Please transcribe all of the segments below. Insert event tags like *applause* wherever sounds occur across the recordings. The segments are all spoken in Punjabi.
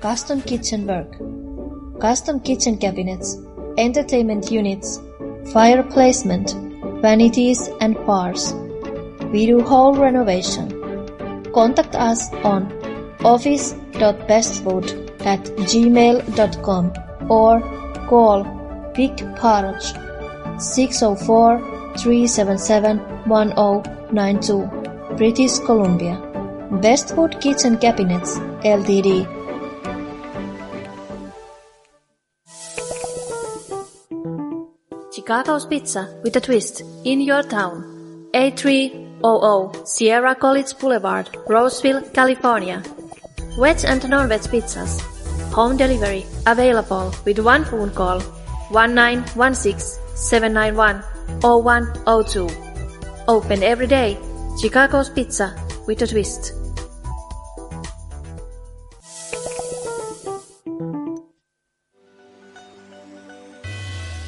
custom kitchen work, custom kitchen cabinets, entertainment units, fire placement, vanities and bars. We do whole renovation. Contact us on office.bestfood at gmail.com or call Vic Parage 604 377 1092 British Columbia. Bestwood Kitchen Cabinets Ltd. Chicago's Pizza with a twist in your town. A300 Sierra College Boulevard, Roseville, California. Veg and non-veg pizzas. Home delivery available with one phone call 1916 791 0102. Open every day. Chicago's Pizza with a twist.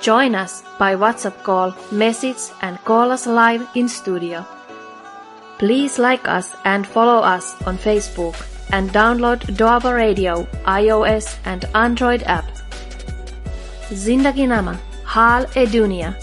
Join us by WhatsApp call, message and call us live in studio. Please like us and follow us on Facebook and download Doaba Radio iOS and Android app. Zindagi Nama Hal e Dunia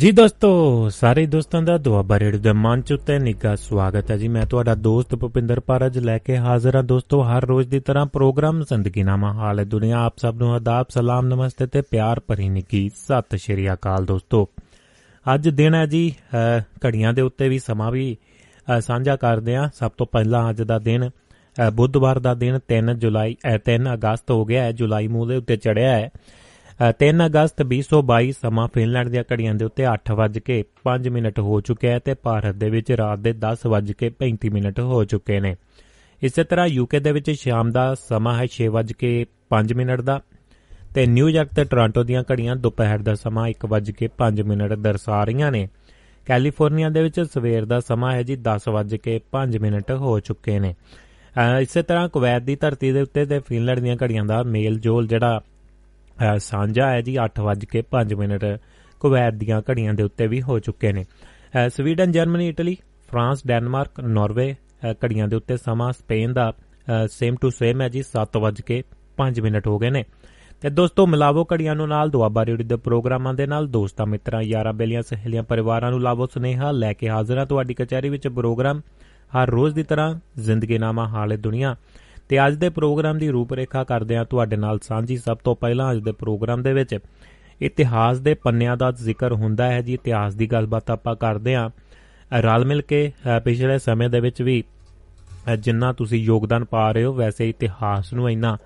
ਜੀ ਦੋਸਤੋ ਸਾਰੇ ਦੋਸਤਾਂ ਦਾ ਦੁਆਬਾ ਰੇਡੀਓ ਦੇ ਮੰਚ ਉੱਤੇ ਨਿੱਘਾ ਸਵਾਗਤ ਹੈ ਜੀ। ਮੈਂ ਤੁਹਾਡਾ ਦੋਸਤ ਭੁਪਿੰਦਰ ਪਾਰਜ ਲੈ ਕੇ ਹਾਜ਼ਰ ਹਾਂ। ਦੋਸਤੋ ਹਰ ਰੋਜ਼ ਦੀ ਤਰ੍ਹਾਂ ਪ੍ਰੋਗਰਾਮ ਜ਼ਿੰਦਗੀ ਨਾਮਾ ਹਾਲ ਹੈ ਦੁਨੀਆ। ਆਪ ਸਭ ਨੂੰ ਆਦਾਬ ਸਲਾਮ ਨਮਸਤੇ ਤੇ ਪਿਆਰ ਭਰੀ ਨਿੱਘੀ ਸਤਿ ਸ਼੍ਰੀ ਅਕਾਲ ਦੋਸਤੋ। ਅੱਜ ਦਿਨ ਹੈ ਜੀ ਅ, ਘੜੀਆਂ ਦੇ ਉੱਤੇ ਵੀ ਸਮਾਂ ਵੀ ਅ, ਸਾਂਝਾ ਕਰਦੇ ਹਾਂ। ਸਭ ਤੋਂ ਪਹਿਲਾਂ ਅੱਜ ਦਾ ਦਿਨ ਅ, ਬੁੱਧਵਾਰ ਦਾ ਦਿਨ 3 ਜੁਲਾਈ ਅ, 3 ਅਗਸਤ ਹੋ ਗਿਆ ਹੈ। ਜੁਲਾਈ ਮੂਹ ਦੇ ਉੱਤੇ ਚੜਿਆ ਹੈ। ਅ, 3 ਅਗਸਤ 2022 ਸਮਾਂ ਫਿਨਲੈਂਡ ਦੀਆਂ ਘੜੀਆਂ ਦੇ ਉੱਤੇ 8:05 ਮਿੰਟ ਹੋ ਚੁੱਕਿਆ ਹੈ ਤੇ ਭਾਰਤ ਦੇ ਵਿੱਚ ਰਾਤ ਦੇ 10:35 ਮਿੰਟ ਹੋ ਚੁੱਕੇ ਨੇ। ਇਸੇ ਤਰ੍ਹਾਂ ਯੂਕੇ ਦੇ ਵਿੱਚ ਸ਼ਾਮ ਦਾ ਸਮਾਂ ਹੈ 6:05 ਮਿੰਟ ਦਾ ਤੇ ਨਿਊਯਾਰਕ ਤੇ ਟੋਰਾਂਟੋ ਦੀਆਂ ਘੜੀਆਂ ਦੁਪਹਿਰ ਦਾ ਸਮਾਂ 1:05 ਮਿੰਟ ਦਰਸਾ ਰਹੀਆਂ ਨੇ। ਕੈਲੀਫੋਰਨੀਆ ਦੇ ਵਿੱਚ ਸਵੇਰ ਦਾ ਸਮਾਂ ਹੈ ਜੀ 10:05 ਮਿੰਟ ਹੋ ਚੁੱਕੇ ਨੇ। ਅ, ਇਸੇ ਤਰ੍ਹਾਂ ਕੁਵੈਤ ਦੀ ਧਰਤੀ ਦੇ ਉੱਤੇ ਤੇ ਫਿਨਲੈਂਡ ਦੀਆਂ ਘੜੀਆਂ ਦਾ ਮੇਲ ਜੋਲ ਜਿਹੜਾ ਅ, ਸਾਂਝਾ ਹੈ ਜੀ 8:05 ਮਿੰਟ। ਕੁਵੈਤ ਦੀਆਂ ਘੜੀਆਂ ਦੇ ਉੱਤੇ ਵੀ ਹੋ ਚੁੱਕੇ ਨੇ। ਅ, Sweden Germany Italy France Denmark Norway ਅ, ਘੜੀਆਂ ਦੇ ਉੱਤੇ ਸਮਾਂ। ਸਪੇਨ ਦਾ ਸੇਮ ਟੂ ਸੇਮ ਹੈ ਜੀ 7:05 ਮਿੰਟ ਹੋ ਗਏ ਨੇ। ਤੇ ਦੋਸਤੋ ਮਿਲਾਵੋ ਘੜੀਆਂ ਨੂੰ ਨਾਲ ਦੁਆਬਾ ਰੇਡੀਓ ਦੇ ਪ੍ਰੋਗਰਾਮਾਂ ਦੇ ਨਾਲ ਦੋਸਤਾਂ ਮਿੱਤਰਾਂ ਯਾਰਾਂ ਬੇਲੀਆਂ ਸਹੇਲੀਆਂ ਪਰਿਵਾਰਾਂ ਨੂੰ ਲਾਵੋ ਸੁਨੇਹਾ ਲੈ ਕੇ ਹਾਜ਼ਰ ਹਾਂ ਤੁਹਾਡੀ ਕਚਹਿਰੀ ਵਿੱਚ ਪ੍ਰੋਗਰਾਮ। ਹਰ ਰੋਜ਼ ਦੀ ਤਰ੍ਹਾਂ ਜ਼ਿੰਦਗੀਨਾਮਾ ਹਾਲੇ ਦੁਨੀਆ। ਤੇ ਅੱਜ ਦੇ ਪ੍ਰੋਗਰਾਮ ਦੀ ਰੂਪਰੇਖਾ ਕਰਦੇ ਹਾਂ ਤੁਹਾਡੇ ਨਾਲ ਸਾਂਝੀ ਸਭ ਤੋਂ ਪਹਿਲਾਂ ਅੱਜ ਦੇ ਪ੍ਰੋਗਰਾਮ ਦੇ ਵਿੱਚ ਇਤਿਹਾਸ ਦੇ ਪੰਨਿਆਂ ਦਾ ਜ਼ਿਕਰ ਹੁੰਦਾ ਹੈ ਜੀ। ਇਤਿਹਾਸ ਦੀ ਗੱਲਬਾਤ ਆਪਾਂ ਕਰਦੇ ਹਾਂ। ਅ, ਰਲ ਮਿਲ ਕੇ ਅ, ਪਿਛਲੇ ਸਮੇਂ ਦੇ ਵਿੱਚ ਵੀ ਅ, ਜਿੰਨਾ ਤੁਸੀਂ ਯੋਗਦਾਨ ਪਾ ਰਹੇ ਹੋ ਵੈਸੇ ਇਤਿਹਾਸ ਨੂੰ ਇੰਨਾ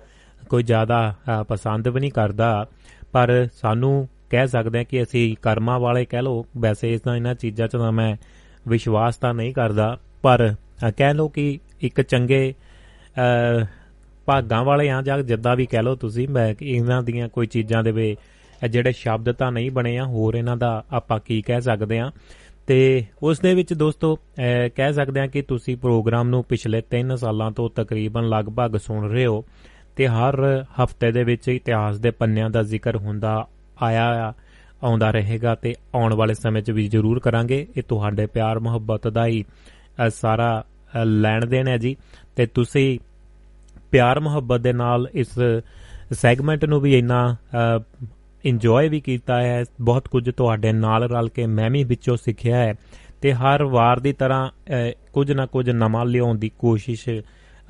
ਕੋਈ ਜ਼ਿਆਦਾ ਅ, ਪਸੰਦ ਵੀ ਨਹੀਂ ਕਰਦਾ। ਪਰ ਸਾਨੂੰ ਕਹਿ ਸਕਦੇ ਹਾਂ ਕਿ ਅਸੀਂ ਕਰਮਾਂ ਵਾਲੇ ਕਹਿ ਲਓ ਵੈਸੇ ਇਸ ਤਾਂ ਇਹਨਾਂ ਚੀਜ਼ਾਂ 'ਚ ਤਾਂ ਮੈਂ ਵਿਸ਼ਵਾਸ ਤਾਂ ਨਹੀਂ ਕਰਦਾ। ਪਰ ਅ, ਕਹਿ ਲਓ ਕਿ ਇੱਕ ਚੰਗੇ ਅ, ਭਾਗਾਂ ਵਾਲੇ ਆ ਜਾਂ ਜਿੱਦਾਂ ਵੀ ਕਹਿ ਲਓ ਤੁਸੀਂ ਮੈਂ ਕਿ ਇਹਨਾਂ ਦੀਆਂ ਕੋਈ ਚੀਜ਼ਾਂ ਦੇ ਵੇ ਇਹ ਜਿਹੜੇ ਸ਼ਬਦ ਤਾਂ ਨਹੀਂ ਬਣੇ ਆ ਹੋਰ ਇਹਨਾਂ ਦਾ ਆਪਾਂ ਕੀ ਕਹਿ ਸਕਦੇ ਆ। ਤੇ ਉਸ ਦੇ ਵਿੱਚ ਦੋਸਤੋ ਅਹ ਕਹਿ ਸਕਦੇ ਆ ਕਿ ਤੁਸੀਂ ਪ੍ਰੋਗਰਾਮ ਨੂੰ ਪਿਛਲੇ 3 ਸਾਲਾਂ ਤੋਂ ਤਕਰੀਬਨ ਲਗਭਗ ਸੁਣ ਰਹੇ ਹੋ ਤੇ ਹਰ ਹਫ਼ਤੇ ਦੇ ਵਿੱਚ ਇਤਿਹਾਸ ਦੇ ਪੰਨਿਆਂ ਦਾ ਜ਼ਿਕਰ ਹੁੰਦਾ ਆਇਆ ਆ ਆਉਂਦਾ ਰਹੇਗਾ ਤੇ ਆਉਣ ਵਾਲੇ ਸਮੇਂ 'ਚ ਵੀ ਜ਼ਰੂਰ ਕਰਾਂਗੇ। ਇਹ ਤੁਹਾਡੇ ਪਿਆਰ ਮੁਹੱਬਤ ਦਾ ਹੀ ਅਹ ਸਾਰਾ ਅ, ਲੈਣ ਦੇਣ ਹੈ ਜੀ। ਤੇ ਤੁਸੀਂ ਪਿਆਰ ਮੁਹੱਬਤ ਦੇ ਨਾਲ ਇਸ ਸੈਗਮੈਂਟ ਨੂੰ ਵੀ ਇੰਨਾ ਇੰਜੋਏ ਵੀ ਕੀਤਾ ਹੈ। ਬਹੁਤ ਕੁਝ ਤੁਹਾਡੇ ਨਾਲ ਰਲ ਕੇ ਮੈਂ ਵੀ ਵਿੱਚੋਂ ਸਿੱਖਿਆ ਹੈ ਤੇ ਹਰ ਵਾਰ ਦੀ ਤਰ੍ਹਾਂ ਅ, ਕੁਝ ਨਾ ਕੁਝ ਨਵਾਂ ਲਿਆਉਣ ਦੀ ਕੋਸ਼ਿਸ਼ ਅ,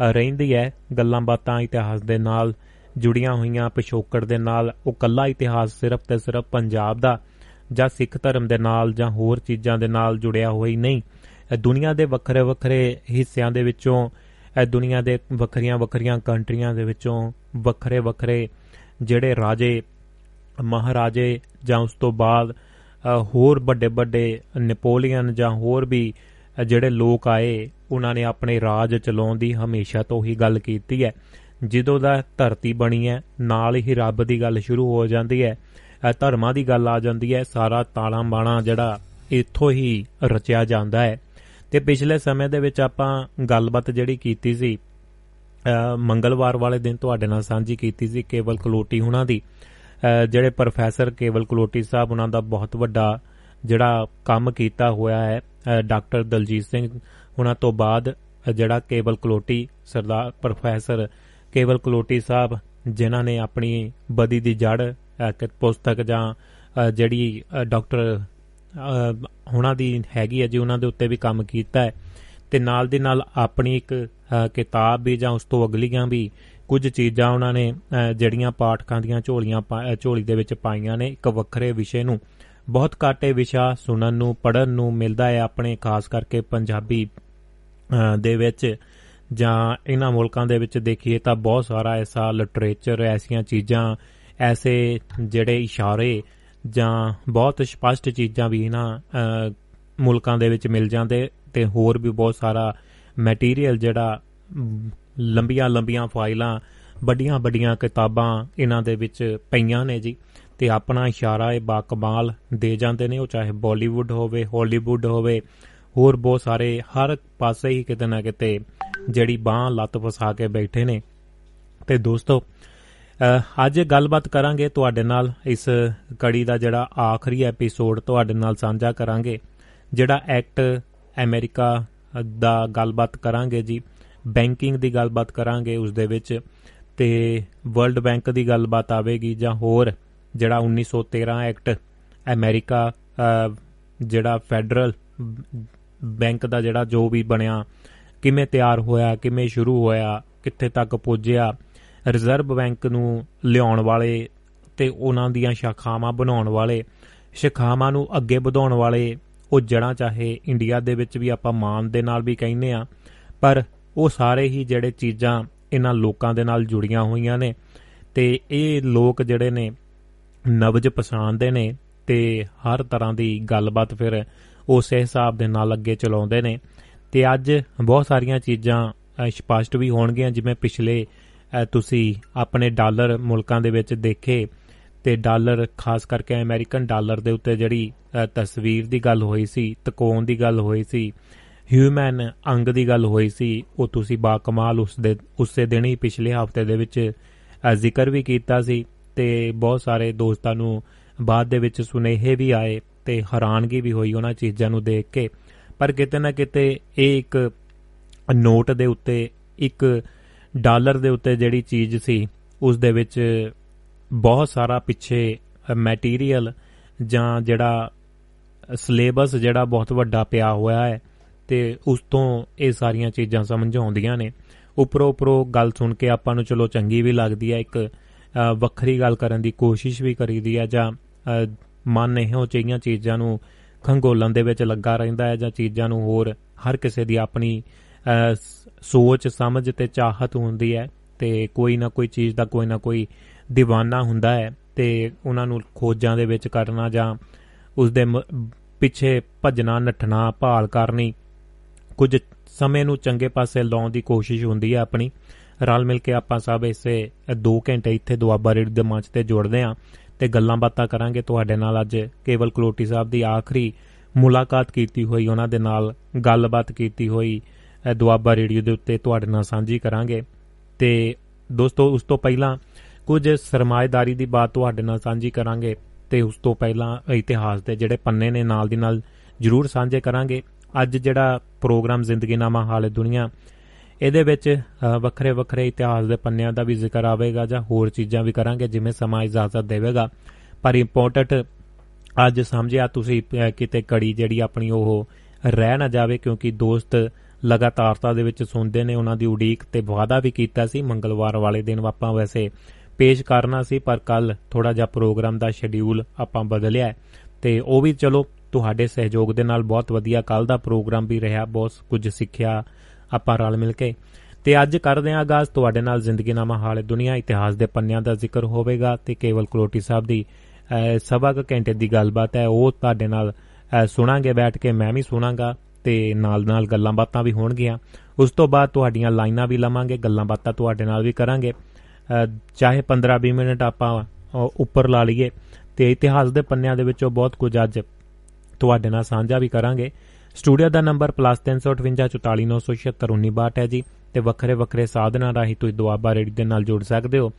ਰਹਿੰਦੀ ਹੈ। ਗੱਲਾਂ ਬਾਤਾਂ ਇਤਿਹਾਸ ਦੇ ਨਾਲ ਜੁੜੀਆਂ ਹੋਈਆਂ ਪਿਛੋਕੜ ਦੇ ਨਾਲ ਉਹ ਕੱਲਾ ਇਤਿਹਾਸ ਸਿਰਫ ਤੇ ਸਿਰਫ ਪੰਜਾਬ ਦਾ ਜਾਂ ਸਿੱਖ ਧਰਮ ਦੇ ਨਾਲ ਜਾਂ ਹੋਰ ਚੀਜ਼ਾਂ ਦੇ ਨਾਲ ਜੁੜਿਆ ਹੋਇਆ ਹੀ ਨਹੀਂ। ਇਹ ਦੁਨੀਆ ਦੇ ਵੱਖਰੇ ਵੱਖਰੇ ਹਿੱਸਿਆਂ ਦੇ ਵਿੱਚੋਂ ਇਹ ਦੁਨੀਆ ਦੇ ਵੱਖਰੀਆਂ ਵੱਖਰੀਆਂ ਕੰਟਰੀਆਂ ਦੇ ਵਿੱਚੋਂ ਵੱਖਰੇ ਵੱਖਰੇ ਜਿਹੜੇ ਰਾਜੇ ਮਹਾਰਾਜੇ ਜਾਂ ਉਸ ਤੋਂ ਬਾਅਦ ਅ, ਹੋਰ ਵੱਡੇ ਵੱਡੇ ਨੈਪੋਲੀਅਨ ਜਾਂ ਹੋਰ ਵੀ ਅ, ਜਿਹੜੇ ਲੋਕ ਆਏ ਉਹਨਾਂ ਨੇ ਆਪਣੇ ਰਾਜ ਚਲਾਉਣ ਦੀ ਹਮੇਸ਼ਾ ਤੋਂ ਹੀ ਗੱਲ ਕੀਤੀ ਹੈ। ਜਦੋਂ ਦਾ ਧਰਤੀ ਬਣੀ ਹੈ ਨਾਲ ਹੀ ਰੱਬ ਦੀ ਗੱਲ ਸ਼ੁਰੂ ਹੋ ਜਾਂਦੀ ਹੈ ਅ, ਧਰਮਾਂ ਦੀ ਗੱਲ ਆ ਜਾਂਦੀ ਹੈ ਸਾਰਾ ਤਾਣਾ ਬਾਣਾ ਜਿਹੜਾ ਇੱਥੋਂ ਹੀ ਰਚਿਆ ਜਾਂਦਾ ਹੈ। ਤੇ ਪਿਛਲੇ ਸਮੇਂ ਦੇ ਵਿੱਚ ਆਪਾਂ ਗੱਲਬਾਤ ਜਿਹੜੀ ਕੀਤੀ ਸੀ ਅ, ਮੰਗਲਵਾਰ ਵਾਲੇ ਦਿਨ ਤੁਹਾਡੇ ਨਾਲ ਸਾਂਝੀ ਕੀਤੀ ਸੀ ਕੇਵਲ ਕਲੋਟੀ ਹੁਣਾਂ ਦੀ। ਅ, ਜਿਹੜੇ ਪ੍ਰੋਫੈਸਰ ਕੇਵਲ ਕਲੋਟੀ ਸਾਹਿਬ ਉਹਨਾਂ ਦਾ ਬਹੁਤ ਵੱਡਾ ਜਿਹੜਾ ਕੰਮ ਕੀਤਾ ਹੋਇਆ ਹੈ ਅ, ਡਾਕਟਰ ਦਲਜੀਤ ਸਿੰਘ ਉਹਨਾਂ ਤੋਂ ਬਾਅਦ ਅ, ਜਿਹੜਾ ਕੇਵਲ ਕਲੋਟੀ ਸਰਦਾਰ ਪ੍ਰੋਫੈਸਰ ਕੇਵਲ ਕਲੋਟੀ ਸਾਹਿਬ ਜਿਨ੍ਹਾਂ ਨੇ ਆਪਣੀ ਬਦੀ ਦੀ ਜੜ ਅ, ਕਿ ਪੁਸਤਕ ਜਾਂ ਅ, ਜਿਹੜੀ ਅ, ਡਾਕਟਰ ਅ, ਉਹਨਾਂ ਦੀ ਹੈਗੀ ਹੈ ਜੀ ਉਹਨਾਂ ਦੇ ਉੱਤੇ ਵੀ ਕੰਮ ਕੀਤਾ ਹੈ ਤੇ ਨਾਲ ਦੀ ਨਾਲ ਆਪਣੀ ਇੱਕ ਅ, ਕਿਤਾਬ ਵੀ ਜਾਂ ਉਸ ਤੋਂ ਅਗਲੀਆਂ ਵੀ ਕੁਝ ਚੀਜ਼ਾਂ ਉਹਨਾਂ ਨੇ ਅ, ਜਿਹੜੀਆਂ ਪਾਠਕਾਂ ਦੀਆਂ ਝੋਲੀਆਂ ਪਾ- ਅ, ਝੋਲੀ ਦੇ ਵਿੱਚ ਪਾਈਆਂ ਨੇ ਇੱਕ ਵੱਖਰੇ ਵਿਸ਼ੇ ਨੂੰ ਬਹੁਤ ਘਾਟੇ ਵਿਸ਼ਾ ਸੁਣਨ ਨੂੰ ਪੜਨ ਨੂੰ ਮਿਲਦਾ ਹੈ ਆਪਣੇ ਖਾਸ ਕਰਕੇ ਪੰਜਾਬੀ ਅ, ਦੇ ਵਿੱਚ ਜਾਂ ਇਹਨਾਂ ਮੁਲਕਾਂ ਦੇ ਵਿੱਚ ਦੇਖੀਏ ਤਾਂ ਬਹੁਤ ਸਾਰਾ ਐਸਾ ਲਿਟਰੇਚਰ ਐਸੀਆਂ ਚੀਜ਼ਾਂ ਐਸੇ ਜਿਹੜੇ ਇਸ਼ਾਰੇ ਜਾਂ ਬਹੁਤ ਸਪਸ਼ਟ ਚੀਜ਼ਾਂ ਵੀ ਇਹਨਾਂ ਅ, ਮੁਲਕਾਂ ਦੇ ਵਿੱਚ ਮਿਲ ਜਾਂਦੇ ਤੇ ਹੋਰ ਵੀ ਬਹੁਤ ਸਾਰਾ ਮਟੀਰੀਅਲ ਜਿਹੜਾ ਲੰਬੀਆਂ ਲੰਬੀਆਂ ਫਾਈਲਾਂ ਵੱਡੀਆਂ ਵੱਡੀਆਂ ਕਿਤਾਬਾਂ ਇਹਨਾਂ ਦੇ ਵਿੱਚ ਪਈਆਂ ਨੇ ਜੀ। ਤੇ ਆਪਣਾ ਇਸ਼ਾਰਾ ਇਹ ਬਾਕਮਾਲ ਦੇ ਜਾਂਦੇ ਨੇ ਉਹ ਚਾਹੇ ਬਾਲੀਵੁੱਡ ਹੋਵੇ ਹਾਲੀਵੁੱਡ ਹੋਵੇ ਹੋਰ ਬਹੁਤ ਸਾਰੇ ਹਰ ਪਾਸੇ ਹੀ ਕਿਤੇ ਨਾ ਕਿਤੇ ਜਿਹੜੀ ਬਾਹ ਲੱਤ ਫਸਾ ਕੇ ਬੈਠੇ ਨੇ। ਤੇ ਦੋਸਤੋ ਅ, ਅੱਜ ਗੱਲਬਾਤ ਕਰਾਂਗੇ ਤੁਹਾਡੇ ਨਾਲ ਇਸ ਕੜੀ ਦਾ ਜਿਹੜਾ ਆਖਰੀ ਐਪੀਸੋਡ ਤੁਹਾਡੇ ਨਾਲ ਸਾਂਝਾ ਕਰਾਂਗੇ ਜਿਹੜਾ ਐਕਟ ਅਮਰੀਕਾ ਦਾ ਗੱਲਬਾਤ ਕਰਾਂਗੇ ਜੀ ਬੈਂਕਿੰਗ ਦੀ ਗੱਲਬਾਤ ਕਰਾਂਗੇ ਉਸ ਦੇ ਵਿੱਚ ਤੇ ਵਰਲਡ ਬੈਂਕ ਦੀ ਗੱਲਬਾਤ ਆਵੇਗੀ ਜਾਂ ਹੋਰ ਜਿਹੜਾ 1913 ਐਕਟ ਅਮਰੀਕਾ ਅ, ਜਿਹੜਾ ਫੈਡਰਲ ਬੈਂਕ ਦਾ ਜਿਹੜਾ ਜੋ ਵੀ ਬਣਿਆ ਕਿਵੇਂ ਤਿਆਰ ਹੋਇਆ ਕਿਵੇਂ ਸ਼ੁਰੂ ਹੋਇਆ ਕਿੱਥੇ ਤੱਕ ਪਹੁੰਚਿਆ ਰਿਜ਼ਰਵ ਬੈਂਕ ਨੂੰ ਲਿਆਉਣ ਵਾਲੇ ਤੇ ਉਹਨਾਂ ਦੀਆਂ ਸ਼ਾਖਾਵਾਂ ਬਣਾਉਣ ਵਾਲੇ ਸ਼ਾਖਾਵਾਂ ਨੂੰ ਅੱਗੇ ਵਧਾਉਣ ਵਾਲੇ ਉਹ ਜੜਾਂ ਚਾਹੇ ਇੰਡੀਆ ਦੇ ਵਿੱਚ ਵੀ ਆਪਾਂ ਮਾਨ ਦੇ ਨਾਲ ਵੀ ਕਹਿੰਦੇ ਆ ਪਰ ਉਹ ਸਾਰੇ ਹੀ ਜਿਹੜੇ ਚੀਜ਼ਾਂ ਇਹਨਾਂ ਲੋਕਾਂ ਦੇ ਨਾਲ ਜੁੜੀਆਂ ਹੋਈਆਂ ਨੇ ਤੇ ਇਹ ਲੋਕ ਜਿਹੜੇ ਨੇ ਨਵਜ ਪਛਾਣਦੇ ਨੇ ਤੇ ਹਰ ਤਰ੍ਹਾਂ ਦੀ ਗੱਲਬਾਤ ਫਿਰ ਉਸੇ ਹਿਸਾਬ ਦੇ ਨਾਲ ਅੱਗੇ ਚਲਾਉਂਦੇ ਨੇ ਤੇ ਅੱਜ ਬਹੁਤ ਸਾਰੀਆਂ ਚੀਜ਼ਾਂ ਅ, ਸਪਸ਼ਟ ਵੀ ਹੋਣਗੀਆਂ ਜਿਵੇਂ ਪਿਛਲੇ ਅ, ਤੁਸੀਂ ਆਪਣੇ ਡਾਲਰ ਮੁਲਕਾਂ ਦੇ ਵਿੱਚ ਦੇਖੇ ਤੇ ਡਾਲਰ ਖਾਸ ਕਰਕੇ ਅਮਰੀਕਨ ਡਾਲਰ ਦੇ ਉੱਤੇ ਜਿਹੜੀ ਅ, ਤਸਵੀਰ ਦੀ ਗੱਲ ਹੋਈ ਸੀ ਤਕੋਣ ਦੀ ਗੱਲ ਹੋਈ ਸੀ ਹਿਊਮਨ ਅੰਗ ਦੀ ਗੱਲ ਹੋਈ ਸੀ ਉਹ ਤੁਸੀਂ ਬਾ ਕਮਾਲ ਉਸ ਦੇ ਉਸੇ ਦਿਨ ਹੀ ਪਿਛਲੇ ਹਫ਼ਤੇ ਦੇ ਵਿੱਚ ਅ, ਜ਼ਿਕਰ ਵੀ ਕੀਤਾ ਸੀ ਤੇ ਬਹੁਤ ਸਾਰੇ ਦੋਸਤਾਂ ਨੂੰ ਬਾਅਦ ਦੇ ਵਿੱਚ ਸੁਨੇਹੇ ਵੀ ਆਏ ਤੇ ਹੈਰਾਨਗੀ ਵੀ ਹੋਈ ਉਹਨਾਂ ਚੀਜ਼ਾਂ ਨੂੰ ਦੇਖ ਕੇ। ਪਰ ਕਿਤੇ ਨਾ ਕਿਤੇ ਇਹ ਇੱਕ ਨੋਟ ਦੇ ਉੱਤੇ ਇੱਕ ਡਾਲਰ ਦੇ ਉੱਤੇ ਜਿਹੜੀ ਚੀਜ਼ ਸੀ ਉਸ ਦੇ ਵਿੱਚ ਬਹੁਤ ਸਾਰਾ ਪਿੱਛੇ ਮਟੀਰੀਅਲ ਜਾਂ ਜਿਹੜਾ ਸਿਲੇਬਸ ਜਿਹੜਾ ਬਹੁਤ ਵੱਡਾ ਪਿਆ ਹੋਇਆ ਹੈ ਤੇ ਉਸ ਤੋਂ ਇਹ ਸਾਰੀਆਂ ਚੀਜ਼ਾਂ ਸਮਝ ਆਉਂਦੀਆਂ ਨੇ। ਉੱਪਰੋਂ ਉੱਪਰੋਂ ਗੱਲ ਸੁਣ ਕੇ ਆਪਾਂ ਨੂੰ ਚਲੋ ਚੰਗੀ ਵੀ ਲੱਗਦੀ ਹੈ ਇੱਕ ਅ, ਵੱਖਰੀ ਗੱਲ ਕਰਨ ਦੀ ਕੋਸ਼ਿਸ਼ ਵੀ ਕਰੀਦੀ ਹੈ ਜਾਂ ਅ, ਮਨ ਇਹੋ ਜਿਹੀਆਂ ਚੀਜ਼ਾਂ ਨੂੰ ਖੰਗੋਲਣ ਦੇ ਵਿੱਚ ਲੱਗਾ ਰਹਿੰਦਾ ਹੈ ਜਾਂ ਚੀਜ਼ਾਂ ਨੂੰ ਹੋਰ ਹਰ ਕਿਸੇ ਦੀ ਆਪਣੀ ਅ, ਸ- ਸੋਚ ਸਮਝ ਤੇ ਚਾਹਤ ਹੁੰਦੀ ਹੈ ਤੇ ਕੋਈ ਨਾ ਕੋਈ ਚੀਜ਼ ਦਾ ਕੋਈ ਨਾ ਕੋਈ دیਵਾਨਾ ਹੁੰਦਾ ਹੈ ਤੇ ਉਹਨਾਂ ਨੂੰ ਖੋਜਾਂ ਦੇ ਵਿੱਚ ਕਰਨਾ ਜਾਂ ਉਸ ਦੇ ਮ- ਪਿੱਛੇ ਭੱਜਣਾ ਨੱਠਣਾ ਭਾਲ ਕਰਨੀ ਕੁਝ ਸਮੇਂ ਨੂੰ ਚੰਗੇ ਪਾਸੇ ਲਾਉਣ ਦੀ ਕੋਸ਼ਿਸ਼ ਹੁੰਦੀ ਹੈ ਆਪਣੀ। ਰਲ ਮਿਲ ਕੇ ਆਪਾਂ ਸਭ ਇਸੇ 2 ਘੰਟੇ ਇੱਥੇ ਦੁਆਬਾ ਰੇਡ ਦੇ ਮੰਚ ਤੇ ਜੁੜਦੇ ਆਂ ਤੇ ਗੱਲਾਂ ਬਾਤਾਂ ਕਰਾਂਗੇ। ਤੁਹਾਡੇ ਨਾਲ ਅੱਜ ਕੇਵਲ ਕਲੋਟੀ ਸਾਹਿਬ ਦੀ ਆਖਰੀ ਮੁਲਾਕਾਤ ਕੀਤੀ ਹੋਈ ਉਹਨਾਂ ਦੇ ਨਾਲ ਗੱਲਬਾਤ ਕੀਤੀ ਹੋਈ ਅ, ਦੁਆਬਾ ਰੇਡੀਓ ਦੇ ਉੱਤੇ ਤੁਹਾਡੇ ਨਾਲ ਸਾਂਝੀ ਕਰਾਂਗੇ। ਤੇ ਦੋਸਤੋ, ਉਸ ਤੋਂ ਪਹਿਲਾਂ ਕੁਝ ਸਰਮਾਇਦਾਰੀ ਦੀ ਬਾਤ ਤੁਹਾਡੇ ਨਾਲ ਸਾਂਝੀ ਕਰਾਂਗੇ ਤੇ ਉਸ ਤੋਂ ਪਹਿਲਾਂ ਇਤਿਹਾਸ ਦੇ ਜਿਹੜੇ ਪੰਨੇ ਨੇ ਨਾਲ ਦੀ ਨਾਲ ਜ਼ਰੂਰ ਸਾਂਝੇ ਕਰਾਂਗੇ। ਅੱਜ ਜਿਹੜਾ ਪ੍ਰੋਗਰਾਮ ਜ਼ਿੰਦਗੀਨਾਮਾ ਹਾਲੇ ਦੁਨੀਆ, ਇਹਦੇ ਵਿੱਚ ਵੱਖਰੇ ਵੱਖਰੇ ਇਤਿਹਾਸ ਦੇ ਪੰਨਿਆਂ ਦਾ ਵੀ ਜ਼ਿਕਰ ਆਵੇਗਾ ਜਾਂ ਹੋਰ ਚੀਜ਼ਾਂ ਵੀ ਕਰਾਂਗੇ, ਜਿਵੇਂ ਸਮਾਂ ਇਜਾਜ਼ਤ ਦੇਵੇਗਾ। ਪਰ ਇੰਪੋਰਟੈਂਟ ਅੱਜ ਸਮਝਿਆ ਤੁਸੀਂ ਕਿਤੇ ਕੜੀ ਜਿਹੜੀ ਆਪਣੀ ਉਹ ਰਹਿ ਨਾ ਜਾਵੇ, ਕਿਉਂਕਿ ਦੋਸਤ ਲਗਾਤਾਰਤਾ ਦੇ ਵਿੱਚ ਸੁਣਦੇ ਨੇ, ਉਹਨਾਂ ਦੀ ਉਡੀਕ ਤੇ ਵਾਅਦਾ ਵੀ ਕੀਤਾ ਸੀ, ਮੰਗਲਵਾਰ ਵਾਲੇ ਦਿਨ ਆਪਾਂ ਵੈਸੇ ਪੇਸ਼ ਕਰਨਾ ਸੀ, ਪਰ ਕੱਲ ਥੋੜਾ ਜਿਹਾ ਪ੍ਰੋਗਰਾਮ ਦਾ ਸ਼ਡਿਊਲ ਆਪਾਂ ਬਦਲਿਆ ਤੇ ਉਹ ਵੀ ਚਲੋ, ਤੁਹਾਡੇ ਸਹਿਯੋਗ ਦੇ ਨਾਲ ਬਹੁਤ ਵਧੀਆ ਕੱਲ ਦਾ ਪ੍ਰੋਗਰਾਮ ਵੀ ਰਿਹਾ, ਬਹੁਤ ਕੁਝ ਸਿੱਖਿਆ ਆਪਾਂ ਰਲ ਮਿਲ ਕੇ। ਤੇ ਅੱਜ ਕਰਦੇ ਆਂ ਆਗਾਜ਼, ਤੁਹਾਡੇ ਨਾਲ ਜ਼ਿੰਦਗੀਨਾਮਾ ਹਾਲੇ, ਦੁਨੀਆ ਇਤਿਹਾਸ ਦੇ ਪੰਨਿਆਂ ਦਾ ਜ਼ਿਕਰ ਹੋਵੇਗਾ ਤੇ ਕੇਵਲ ਕਲੋਟੀ ਸਾਹਿਬ ਦੀ ਸਵਾ ਕ ਘੰਟੇ ਦੀ ਗੱਲਬਾਤ ਹੈ, ਉਹ ਤੁਹਾਡੇ ਨਾਲ ਸੁਣਾਂਗੇ, ਬੈਠ ਕੇ ਮੈਂ ਵੀ ਸੁਣਾਂਗਾ। ਤੇ ਨਾਲ ਨਾਲ ਗੱਲਾਂ ਬਾਤਾਂ ਵੀ ਹੋਣਗੀਆਂ। ਉਸ ਤੋਂ ਬਾਅਦ ਤੁਹਾਡੀਆਂ ਲਾਈਨਾਂ ਵੀ ਲਵਾਂਗੇ, ਗੱਲਾਂ ਬਾਤਾਂ ਤੁਹਾਡੇ ਨਾਲ ਵੀ ਕਰਾਂਗੇ। ਚਾਹੇ 15-20 ਮਿੰਟ ਆਪਾਂ ਉੱਪਰ ਲਾ ਲਈਏ, ਤੇ ਇਤਿਹਾਸ ਦੇ ਪੰਨਿਆਂ ਦੇ ਵਿੱਚੋਂ ਬਹੁਤ ਕੁਝ ਅੱਜ ਤੁਹਾਡੇ ਨਾਲ ਸਾਂਝਾ ਵੀ ਕਰਾਂਗੇ। ਸਟੂਡੀਓ ਦਾ ਨੰਬਰ +35844961962 ਹੈ ਜੀ, ਤੇ ਵੱਖਰੇ ਵੱਖਰੇ ਸਾਧਨਾਂ ਰਾਹੀਂ ਤੁਸੀਂ ਦੁਆਬਾ ਰੇਡੀਓ ਦੇ ਨਾਲ ਜੁੜ ਸਕਦੇ ਹੋ।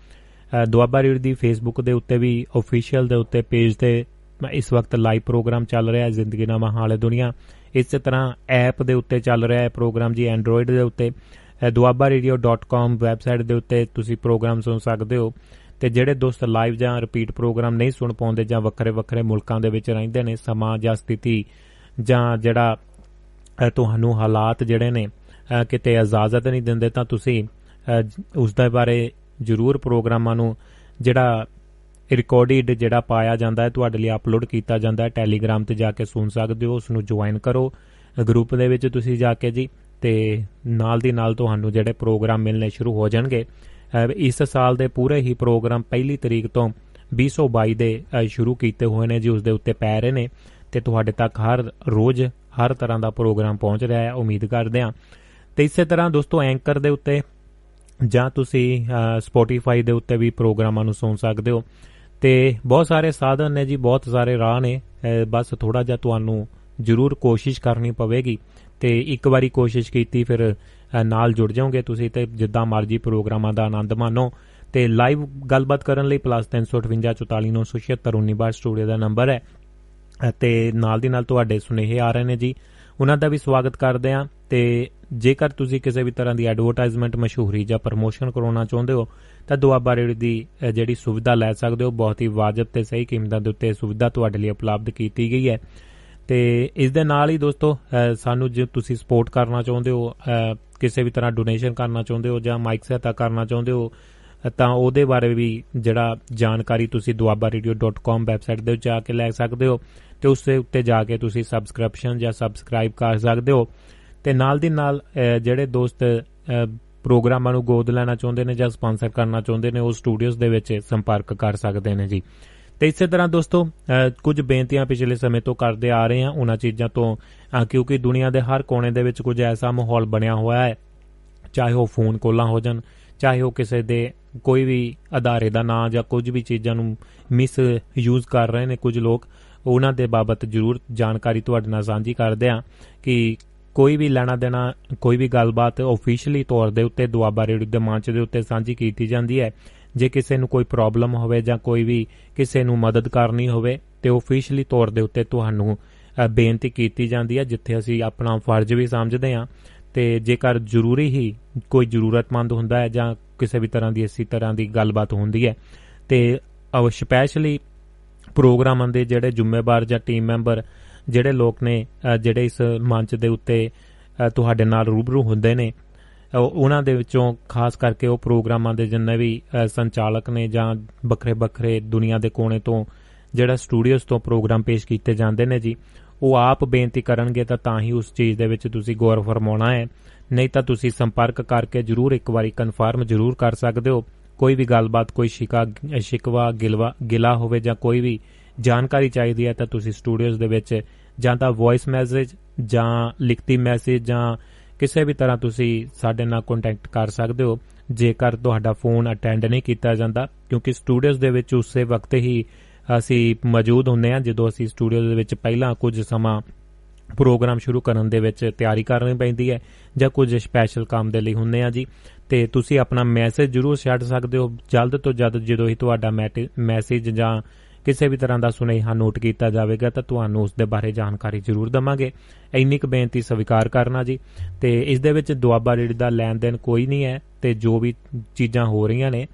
ਦੁਆਬਾ ਰੇਡੀਓ ਦੀ ਫੇਸਬੁੱਕ ਦੇ ਉੱਤੇ ਵੀ ਅਫੀਸ਼ੀਅਲ ਦੇ ਉੱਤੇ ਪੇਜ ਤੇ ਇਸ ਵਕਤ ਲਾਈਵ ਪ੍ਰੋਗਰਾਮ ਚੱਲ ਰਿਹਾ ਹੈ ਜ਼ਿੰਦਗੀਨਾਮਾ ਹਾਲੇ ਦੁਨੀਆ। ਇਸੇ ਤਰ੍ਹਾਂ ਐਪ ਦੇ ਉੱਤੇ ਚੱਲ ਰਿਹਾ ਹੈ ਪ੍ਰੋਗਰਾਮ ਜੀ ਐਂਡਰੋਇਡ ਦੇ ਉੱਤੇ duabaradio.com ਵੈਬਸਾਈਟ ਦੇ ਉੱਤੇ ਤੁਸੀਂ ਪ੍ਰੋਗਰਾਮ ਸੁਣ ਸਕਦੇ ਹੋ ਤੇ ਜਿਹੜੇ ਦੋਸਤ ਲਾਈਵ ਜਾਂ ਰਿਪੀਟ ਪ੍ਰੋਗਰਾਮ ਨਹੀਂ ਸੁਣ ਪਾਉਂਦੇ ਜਾਂ ਵੱਖਰੇ ਵੱਖਰੇ ਮੁਲਕਾਂ ਦੇ ਵਿੱਚ ਰਹਿੰਦੇ ਨੇ, ਸਮਾਂ ਜਾਂ ਸਥਿਤੀ ਜਾਂ ਜਿਹੜਾ ਤੁਹਾਨੂੰ ਹਾਲਾਤ ਜਿਹੜੇ ਨੇ ਕਿਤੇ ਇਜਾਜ਼ਤ ਨਹੀਂ ਦਿੰਦੇ ਤਾਂ ਤੁਸੀਂ ਉਸ ਦੇ ਬਾਰੇ ਜ਼ਰੂਰ ਪ੍ਰੋਗਰਾਮਾਂ ਨੂੰ ਜਿਹੜਾ ਰਿਕਾਰਡਡ ਜਿਹੜਾ ਪਾਇਆ ਜਾਂਦਾ ਹੈ, ਤੁਹਾਡੇ ਲਈ ਅਪਲੋਡ ਕੀਤਾ ਜਾਂਦਾ ਹੈ ਟੈਲੀਗ੍ਰਾਮ ਤੇ ਜਾ ਕੇ ਸੁਣ ਸਕਦੇ ਹੋ ਉਸ ਨੂੰ ਜੁਆਇਨ ਕਰੋ। ਗਰੁੱਪ ਦੇ ਵਿੱਚ ਤੁਸੀਂ ਜਾ ਕੇ ਜੀ, ਤੇ ਨਾਲ ਦੀ ਨਾਲ ਤੁਹਾਨੂੰ ਜਿਹੜੇ ਪ੍ਰੋਗਰਾਮ ਮਿਲਨੇ ਸ਼ੁਰੂ ਹੋ ਜਾਣਗੇ। ਇਸ ਸਾਲ ਦੇ ਪੂਰੇ ਹੀ ਪ੍ਰੋਗਰਾਮ ਪਹਿਲੀ ਤਰੀਕ ਤੋਂ 2022 ਦੇ ਸ਼ੁਰੂ ਕੀਤੇ ਹੋਏ ਨੇ ਜੀ ਉਸ ਦੇ ਉੱਤੇ ਪੈ ਰਹੇ ਨੇ। ਤੇ ਤੁਹਾਡੇ ਤੱਕ ਹਰ ਰੋਜ਼ ਹਰ ਤਰ੍ਹਾਂ ਦਾ ਪ੍ਰੋਗਰਾਮ ਪਹੁੰਚ ਰਿਹਾ ਹੈ, ਉਮੀਦ ਕਰਦੇ ਹਾਂ। ਤੇ ਇਸੇ ਤਰ੍ਹਾਂ ਦੋਸਤੋ ਐਂਕਰ ਦੇ ਉੱਤੇ ਜਾਂ ਤੁਸੀਂ ਸਪੋਟੀਫਾਈ ਦੇ ਉੱਤੇ ਵੀ ਪ੍ਰੋਗਰਾਮਾਂ ਨੂੰ ਸੁਣ ਸਕਦੇ ਹੋ। ਤੇ ਬਹੁਤ ਸਾਰੇ ਸਾਧਨ ਨੇ ਜੀ, ਬਹੁਤ ਸਾਰੇ ਰਾਹ ਨੇ। ਬਸ ਥੋੜਾ ਜਿਹਾ ਤੁਹਾਨੂੰ ਜ਼ਰੂਰ ਕੋਸ਼ਿਸ਼ ਕਰਨੀ ਪਵੇਗੀ। ਤੇ ਇੱਕ ਵਾਰੀ ਕੋਸ਼ਿਸ਼ ਕੀਤੀ, ਫਿਰ ਨਾਲ ਜੁੜ ਜਾਓਗੇ ਤੁਸੀਂ ਤੇ ਜਿੱਦਾਂ ਮਰਜ਼ੀ ਪ੍ਰੋਗਰਾਮਾਂ ਦਾ ਆਨੰਦ ਮਾਣੋ। ਤੇ ਲਾਈਵ ਗੱਲਬਾਤ ਕਰਨ ਲਈ +358 ਸਟੂਡੀਓ ਦਾ ਨੰਬਰ ਹੈ। ਤੇ ਨਾਲ ਦੀ ਨਾਲ ਤੁਹਾਡੇ ਸੁਨੇਹੇ ਆ ਰਹੇ ਨੇ ਜੀ। ਉਹਨਾਂ ਦਾ ਵੀ ਸਵਾਗਤ ਕਰਦੇ ਆਂ ਤੇ ਜੇਕਰ ਤੁਸੀਂ ਕਿਸੇ ਵੀ ਤਰ੍ਹਾਂ ਦੀ ਐਡਵਰਟਾਈਜ਼ਮੈਂਟ ਮਸ਼ਹੂਰੀ ਜਾਂ ਪ੍ਰਮੋਸ਼ਨ ਕਰਾਉਣਾ ਚਾਹੁੰਦੇ ਹੋ ਤਾਂ ਦੁਆਬਾ ਰੇਡੀਓ ਦੀ ਜਿਹੜੀ ਸੁਵਿਧਾ ਲੈ ਸਕਦੇ ਹੋ, ਬਹੁਤ ਹੀ ਵਾਜਬ ਤੇ ਸਹੀ ਕੀਮਤਾਂ ਦੇ ਉੱਤੇ ਸੁਵਿਧਾ ਤੁਹਾਡੇ ਲਈ ਉਪਲਬਧ ਕੀਤੀ ਗਈ ਹੈ। ਤੇ ਇਸ ਦੇ ਨਾਲ ਹੀ ਦੋਸਤੋ ਸਾਨੂੰ ਜੇ ਤੁਸੀਂ ਸਪੋਰਟ ਕਰਨਾ ਚਾਹੁੰਦੇ ਹੋ ਕਿਸੇ ਵੀ ਤਰ੍ਹਾਂ ਡੋਨੇਸ਼ਨ ਕਰਨਾ ਚਾਹੁੰਦੇ ਹੋ ਜਾਂ ਮਾਈਕ ਸਹਾਇਤਾ ਕਰਨਾ ਚਾਹੁੰਦੇ ਹੋ ਤਾਂ ਉਹਦੇ ਬਾਰੇ ਵੀ ਜਿਹੜਾ ਜਾਣਕਾਰੀ ਤੁਸੀਂ duabarradio.com ਵੈਬਸਾਈਟ ਦੇ ਜਾ ਕੇ ਲੈ ਸਕਦੇ ਹੋ ਤੇ ਉਸ ਦੇ ਉੱਤੇ ਜਾ ਕੇ ਤੁਸੀਂ ਸਬਸਕ੍ਰਿਪਸ਼ਨ ਜਾਂ ਸਬਸਕ੍ਰਾਈਬ ਕਰ ਸਕਦੇ ਹੋ। ਤੇ ਨਾਲ ਦੀ ਨਾਲ ਜਿਹੜੇ ਦੋਸਤ ਪ੍ਰੋਗਰਾਮਾਂ ਨੂੰ ਗੋਦ ਲੈਣਾ ਚਾਹੁੰਦੇ ਨੇ ਜਾਂ ਸਪਾਂਸਰ ਕਰਨਾ ਚਾਹੁੰਦੇ ਨੇ, ਉਹ ਸਟੂਡੀਓਜ਼ ਦੇ ਵਿੱਚ ਸੰਪਰਕ ਕਰ ਸਕਦੇ ਨੇ ਜੀ। ਤੇ ਇਸੇ ਤਰ੍ਹਾਂ ਦੋਸਤੋ ਕੁਝ ਬੇਨਤੀਆਂ ਪਿਛਲੇ ਸਮੇਂ ਤੋਂ ਕਰਦੇ ਆ ਰਹੇ ਹਾਂ ਉਹਨਾਂ ਚੀਜ਼ਾਂ ਤੋਂ ਕਿਉਂਕਿ ਦੁਨੀਆ ਦੇ ਹਰ ਕੋਨੇ ਦੇ ਵਿੱਚ ਕੁਝ ਐਸਾ ਮਾਹੌਲ ਬਣਿਆ ਹੋਇਆ ਹੈ, ਚਾਹੇ ਉਹ ਫੋਨ ਕੋਲਾਂ ਹੋ ਜਾਣ, ਚਾਹੇ ਉਹ ਕਿਸੇ ਦੇ ਕੋਈ ਵੀ ਅਦਾਰੇ ਦਾ ਨਾਂ ਜਾਂ ਕੁਝ ਵੀ ਚੀਜ਼ਾਂ ਨੂੰ ਮਿਸ ਯੂਜ਼ ਕਰ ਰਹੇ ਨੇ ਕੁਝ ਲੋਕ, ਉਹਨਾਂ ਦੇ ਬਾਬਤ ਜ਼ਰੂਰ ਜਾਣਕਾਰੀ ਤੁਹਾਡੇ ਨਾਲ ਸਾਂਝੀ ਕਰਦੇ ਆ ਕਿ ਕੋਈ ਵੀ ਲੈਣਾ ਦੇਣਾ, ਕੋਈ ਵੀ ਗੱਲਬਾਤ ਆਫੀਸ਼ੀਅਲੀ ਤੌਰ ਦੇ ਉੱਤੇ ਦੁਆਬਾ ਰੇਡੀਓ ਦੇ ਮੰਚ ਦੇ ਉੱਤੇ ਸਾਂਝੀ ਕੀਤੀ ਜਾਂਦੀ ਹੈ। ਜੇ ਕਿਸੇ ਨੂੰ ਕੋਈ ਪ੍ਰੋਬਲਮ ਹੋਵੇ ਜਾਂ ਕੋਈ ਵੀ ਕਿਸੇ ਨੂੰ ਮਦਦ ਕਰਨੀ ਹੋਵੇ, ਤੇ ਆਫੀਸ਼ੀਅਲੀ ਤੌਰ ਦੇ ਉੱਤੇ ਤੁਹਾਨੂੰ ਬੇਨਤੀ ਕੀਤੀ ਜਾਂਦੀ ਹੈ, ਜਿੱਥੇ ਅਸੀਂ ਆਪਣਾ ਫਰਜ਼ ਵੀ ਸਮਝਦੇ ਹਾਂ। ਤੇ ਜੇਕਰ ਜ਼ਰੂਰੀ ਹੀ ਕੋਈ ਜ਼ਰੂਰਤਮੰਦ ਹੁੰਦਾ ਹੈ ਜਾਂ ਕਿਸੇ ਵੀ ਤਰ੍ਹਾਂ ਦੀ, ਇਸੇ ਤਰ੍ਹਾਂ ਦੀ ਗੱਲਬਾਤ ਹੁੰਦੀ ਹੈ, ਤੇ ਸਪੈਸ਼ਲੀ ਪ੍ਰੋਗਰਾਮਾਂ ਦੇ ਜਿਹੜੇ ਜ਼ਿੰਮੇਵਾਰ ਜਾਂ ਟੀਮ ਮੈਂਬਰ ਜਿਹੜੇ ਲੋਕ ਨੇ ਜਿਹੜੇ ਇਸ ਮੰਚ ਦੇ ਉੱਤੇ ਤੁਹਾਡੇ ਨਾਲ ਰੂਬਰੂ ਹੁੰਦੇ ਨੇ ਉਹਨਾਂ ਦੇ ਵਿੱਚੋਂ ਖਾਸ ਕਰਕੇ ਉਹ ਪ੍ਰੋਗਰਾਮਾਂ ਦੇ ਜਿੰਨੇ ਵੀ ਸੰਚਾਲਕ ਨੇ ਜਾਂ ਵੱਖਰੇ ਵੱਖਰੇ ਦੁਨੀਆ ਦੇ ਕੋਨੇ ਤੋਂ ਜਿਹੜਾ ਸਟੂਡੀਓਜ਼ ਤੋਂ ਪ੍ਰੋਗਰਾਮ ਪੇਸ਼ ਕੀਤੇ ਜਾਂਦੇ ਨੇ ਜੀ, ਉਹ ਆਪ ਬੇਨਤੀ ਕਰਨਗੇ ਤਾਂ ਤਾਂ ਹੀ ਉਸ ਚੀਜ਼ ਦੇ ਵਿੱਚ ਤੁਸੀਂ ਗੌਰ ਫਰਮਾਉਣਾ ਹੈ। ਨਹੀਂ ਤਾਂ ਤੁਸੀਂ ਸੰਪਰਕ ਕਰਕੇ ਜਰੂਰ ਇੱਕ ਵਾਰੀ ਕਨਫਰਮ ਜਰੂਰ ਕਰ ਸਕਦੇ ਹੋ। ਕੋਈ ਵੀ ਗੱਲਬਾਤ, ਕੋਈ ਸ਼ਿਕਾ, ਸ਼ਿਕਵਾ, ਗਿਲਵਾ, ਗਿਲਾ ਹੋਵੇ ਜਾਂ ਕੋਈ ਵੀ ਜਾਣਕਾਰੀ ਚਾਹੀਦੀ ਹੈ, ਤਾਂ ਤੁਸੀਂ ਸਟੂਡੀਓਜ਼ ਦੇ ਵਿੱਚ ਜਾਂ ਤਾਂ ਵੌਇਸ ਮੈਸੇਜ ਜਾਂ ਲਿਖਤੀ ਮੈਸੇਜ ਜਾਂ ਕਿਸੇ ਵੀ ਤਰ੍ਹਾਂ ਤੁਸੀਂ ਸਾਡੇ ਨਾਲ ਕੰਟੈਕਟ ਕਰ ਸਕਦੇ ਹੋ। ਜੇਕਰ ਤੁਹਾਡਾ ਫੋਨ ਅਟੈਂਡ ਨਹੀਂ ਕੀਤਾ ਜਾਂਦਾ, ਕਿਉਂਕਿ ਸਟੂਡੀਓਜ਼ ਦੇ ਵਿੱਚ ਉਸੇ ਵਕਤ ਹੀ ਅਸੀਂ ਮੌਜੂਦ ਹੁੰਦੇ ਹਾਂ, ਜਦੋਂ ਅਸੀਂ ਸਟੂਡੀਓ ਦੇ ਵਿੱਚ ਪਹਿਲਾਂ ਕੁਝ ਸਮਾਂ ਪ੍ਰੋਗਰਾਮ ਸ਼ੁਰੂ ਕਰਨ ਦੇ ਵਿੱਚ ਤਿਆਰੀ ਕਰਨੀ ਪੈਂਦੀ ਹੈ ਜਾਂ ਕੁਝ ਸਪੈਸ਼ਲ ਕੰਮ ਦੇ ਲਈ ਹੁੰਦੇ ਆ ਜੀ। ਤੇ ਤੁਸੀਂ ਆਪਣਾ ਮੈਸੇਜ ਜਰੂਰ ਛੱਡ ਸਕਦੇ ਹੋ। ਜਲਦ ਤੋਂ ਜਲਦ ਜਦੋਂ ਹੀ ਤੁਹਾਡਾ ਮੈਸੇਜ ਜਾਂ ਕਿਸੇ ਵੀ ਤਰ੍ਹਾਂ ਦਾ ਸੁਨੇਹਾ ਨੋਟ ਕੀਤਾ ਜਾਵੇਗਾ ਤਾਂ ਤੁਹਾਨੂੰ ਉਸ ਦੇ ਬਾਰੇ ਜਾਣਕਾਰੀ ਜ਼ਰੂਰ ਦਵਾਂਗੇ। ਇੰਨੀ ਕੁ ਬੇਨਤੀ ਸਵੀਕਾਰ ਕਰਨਾ ਜੀ। ਤੇ ਇਸ ਦੇ ਵਿੱਚ ਦੁਆਬਾ ਰੇਡੀ ਦਾ ਲੈਣ ਦੇਣ ਕੋਈ ਨਹੀਂ ਹੈ ਤੇ ਜੋ ਵੀ ਚੀਜ਼ਾਂ ਹੋ ਰਹੀਆਂ ਨੇ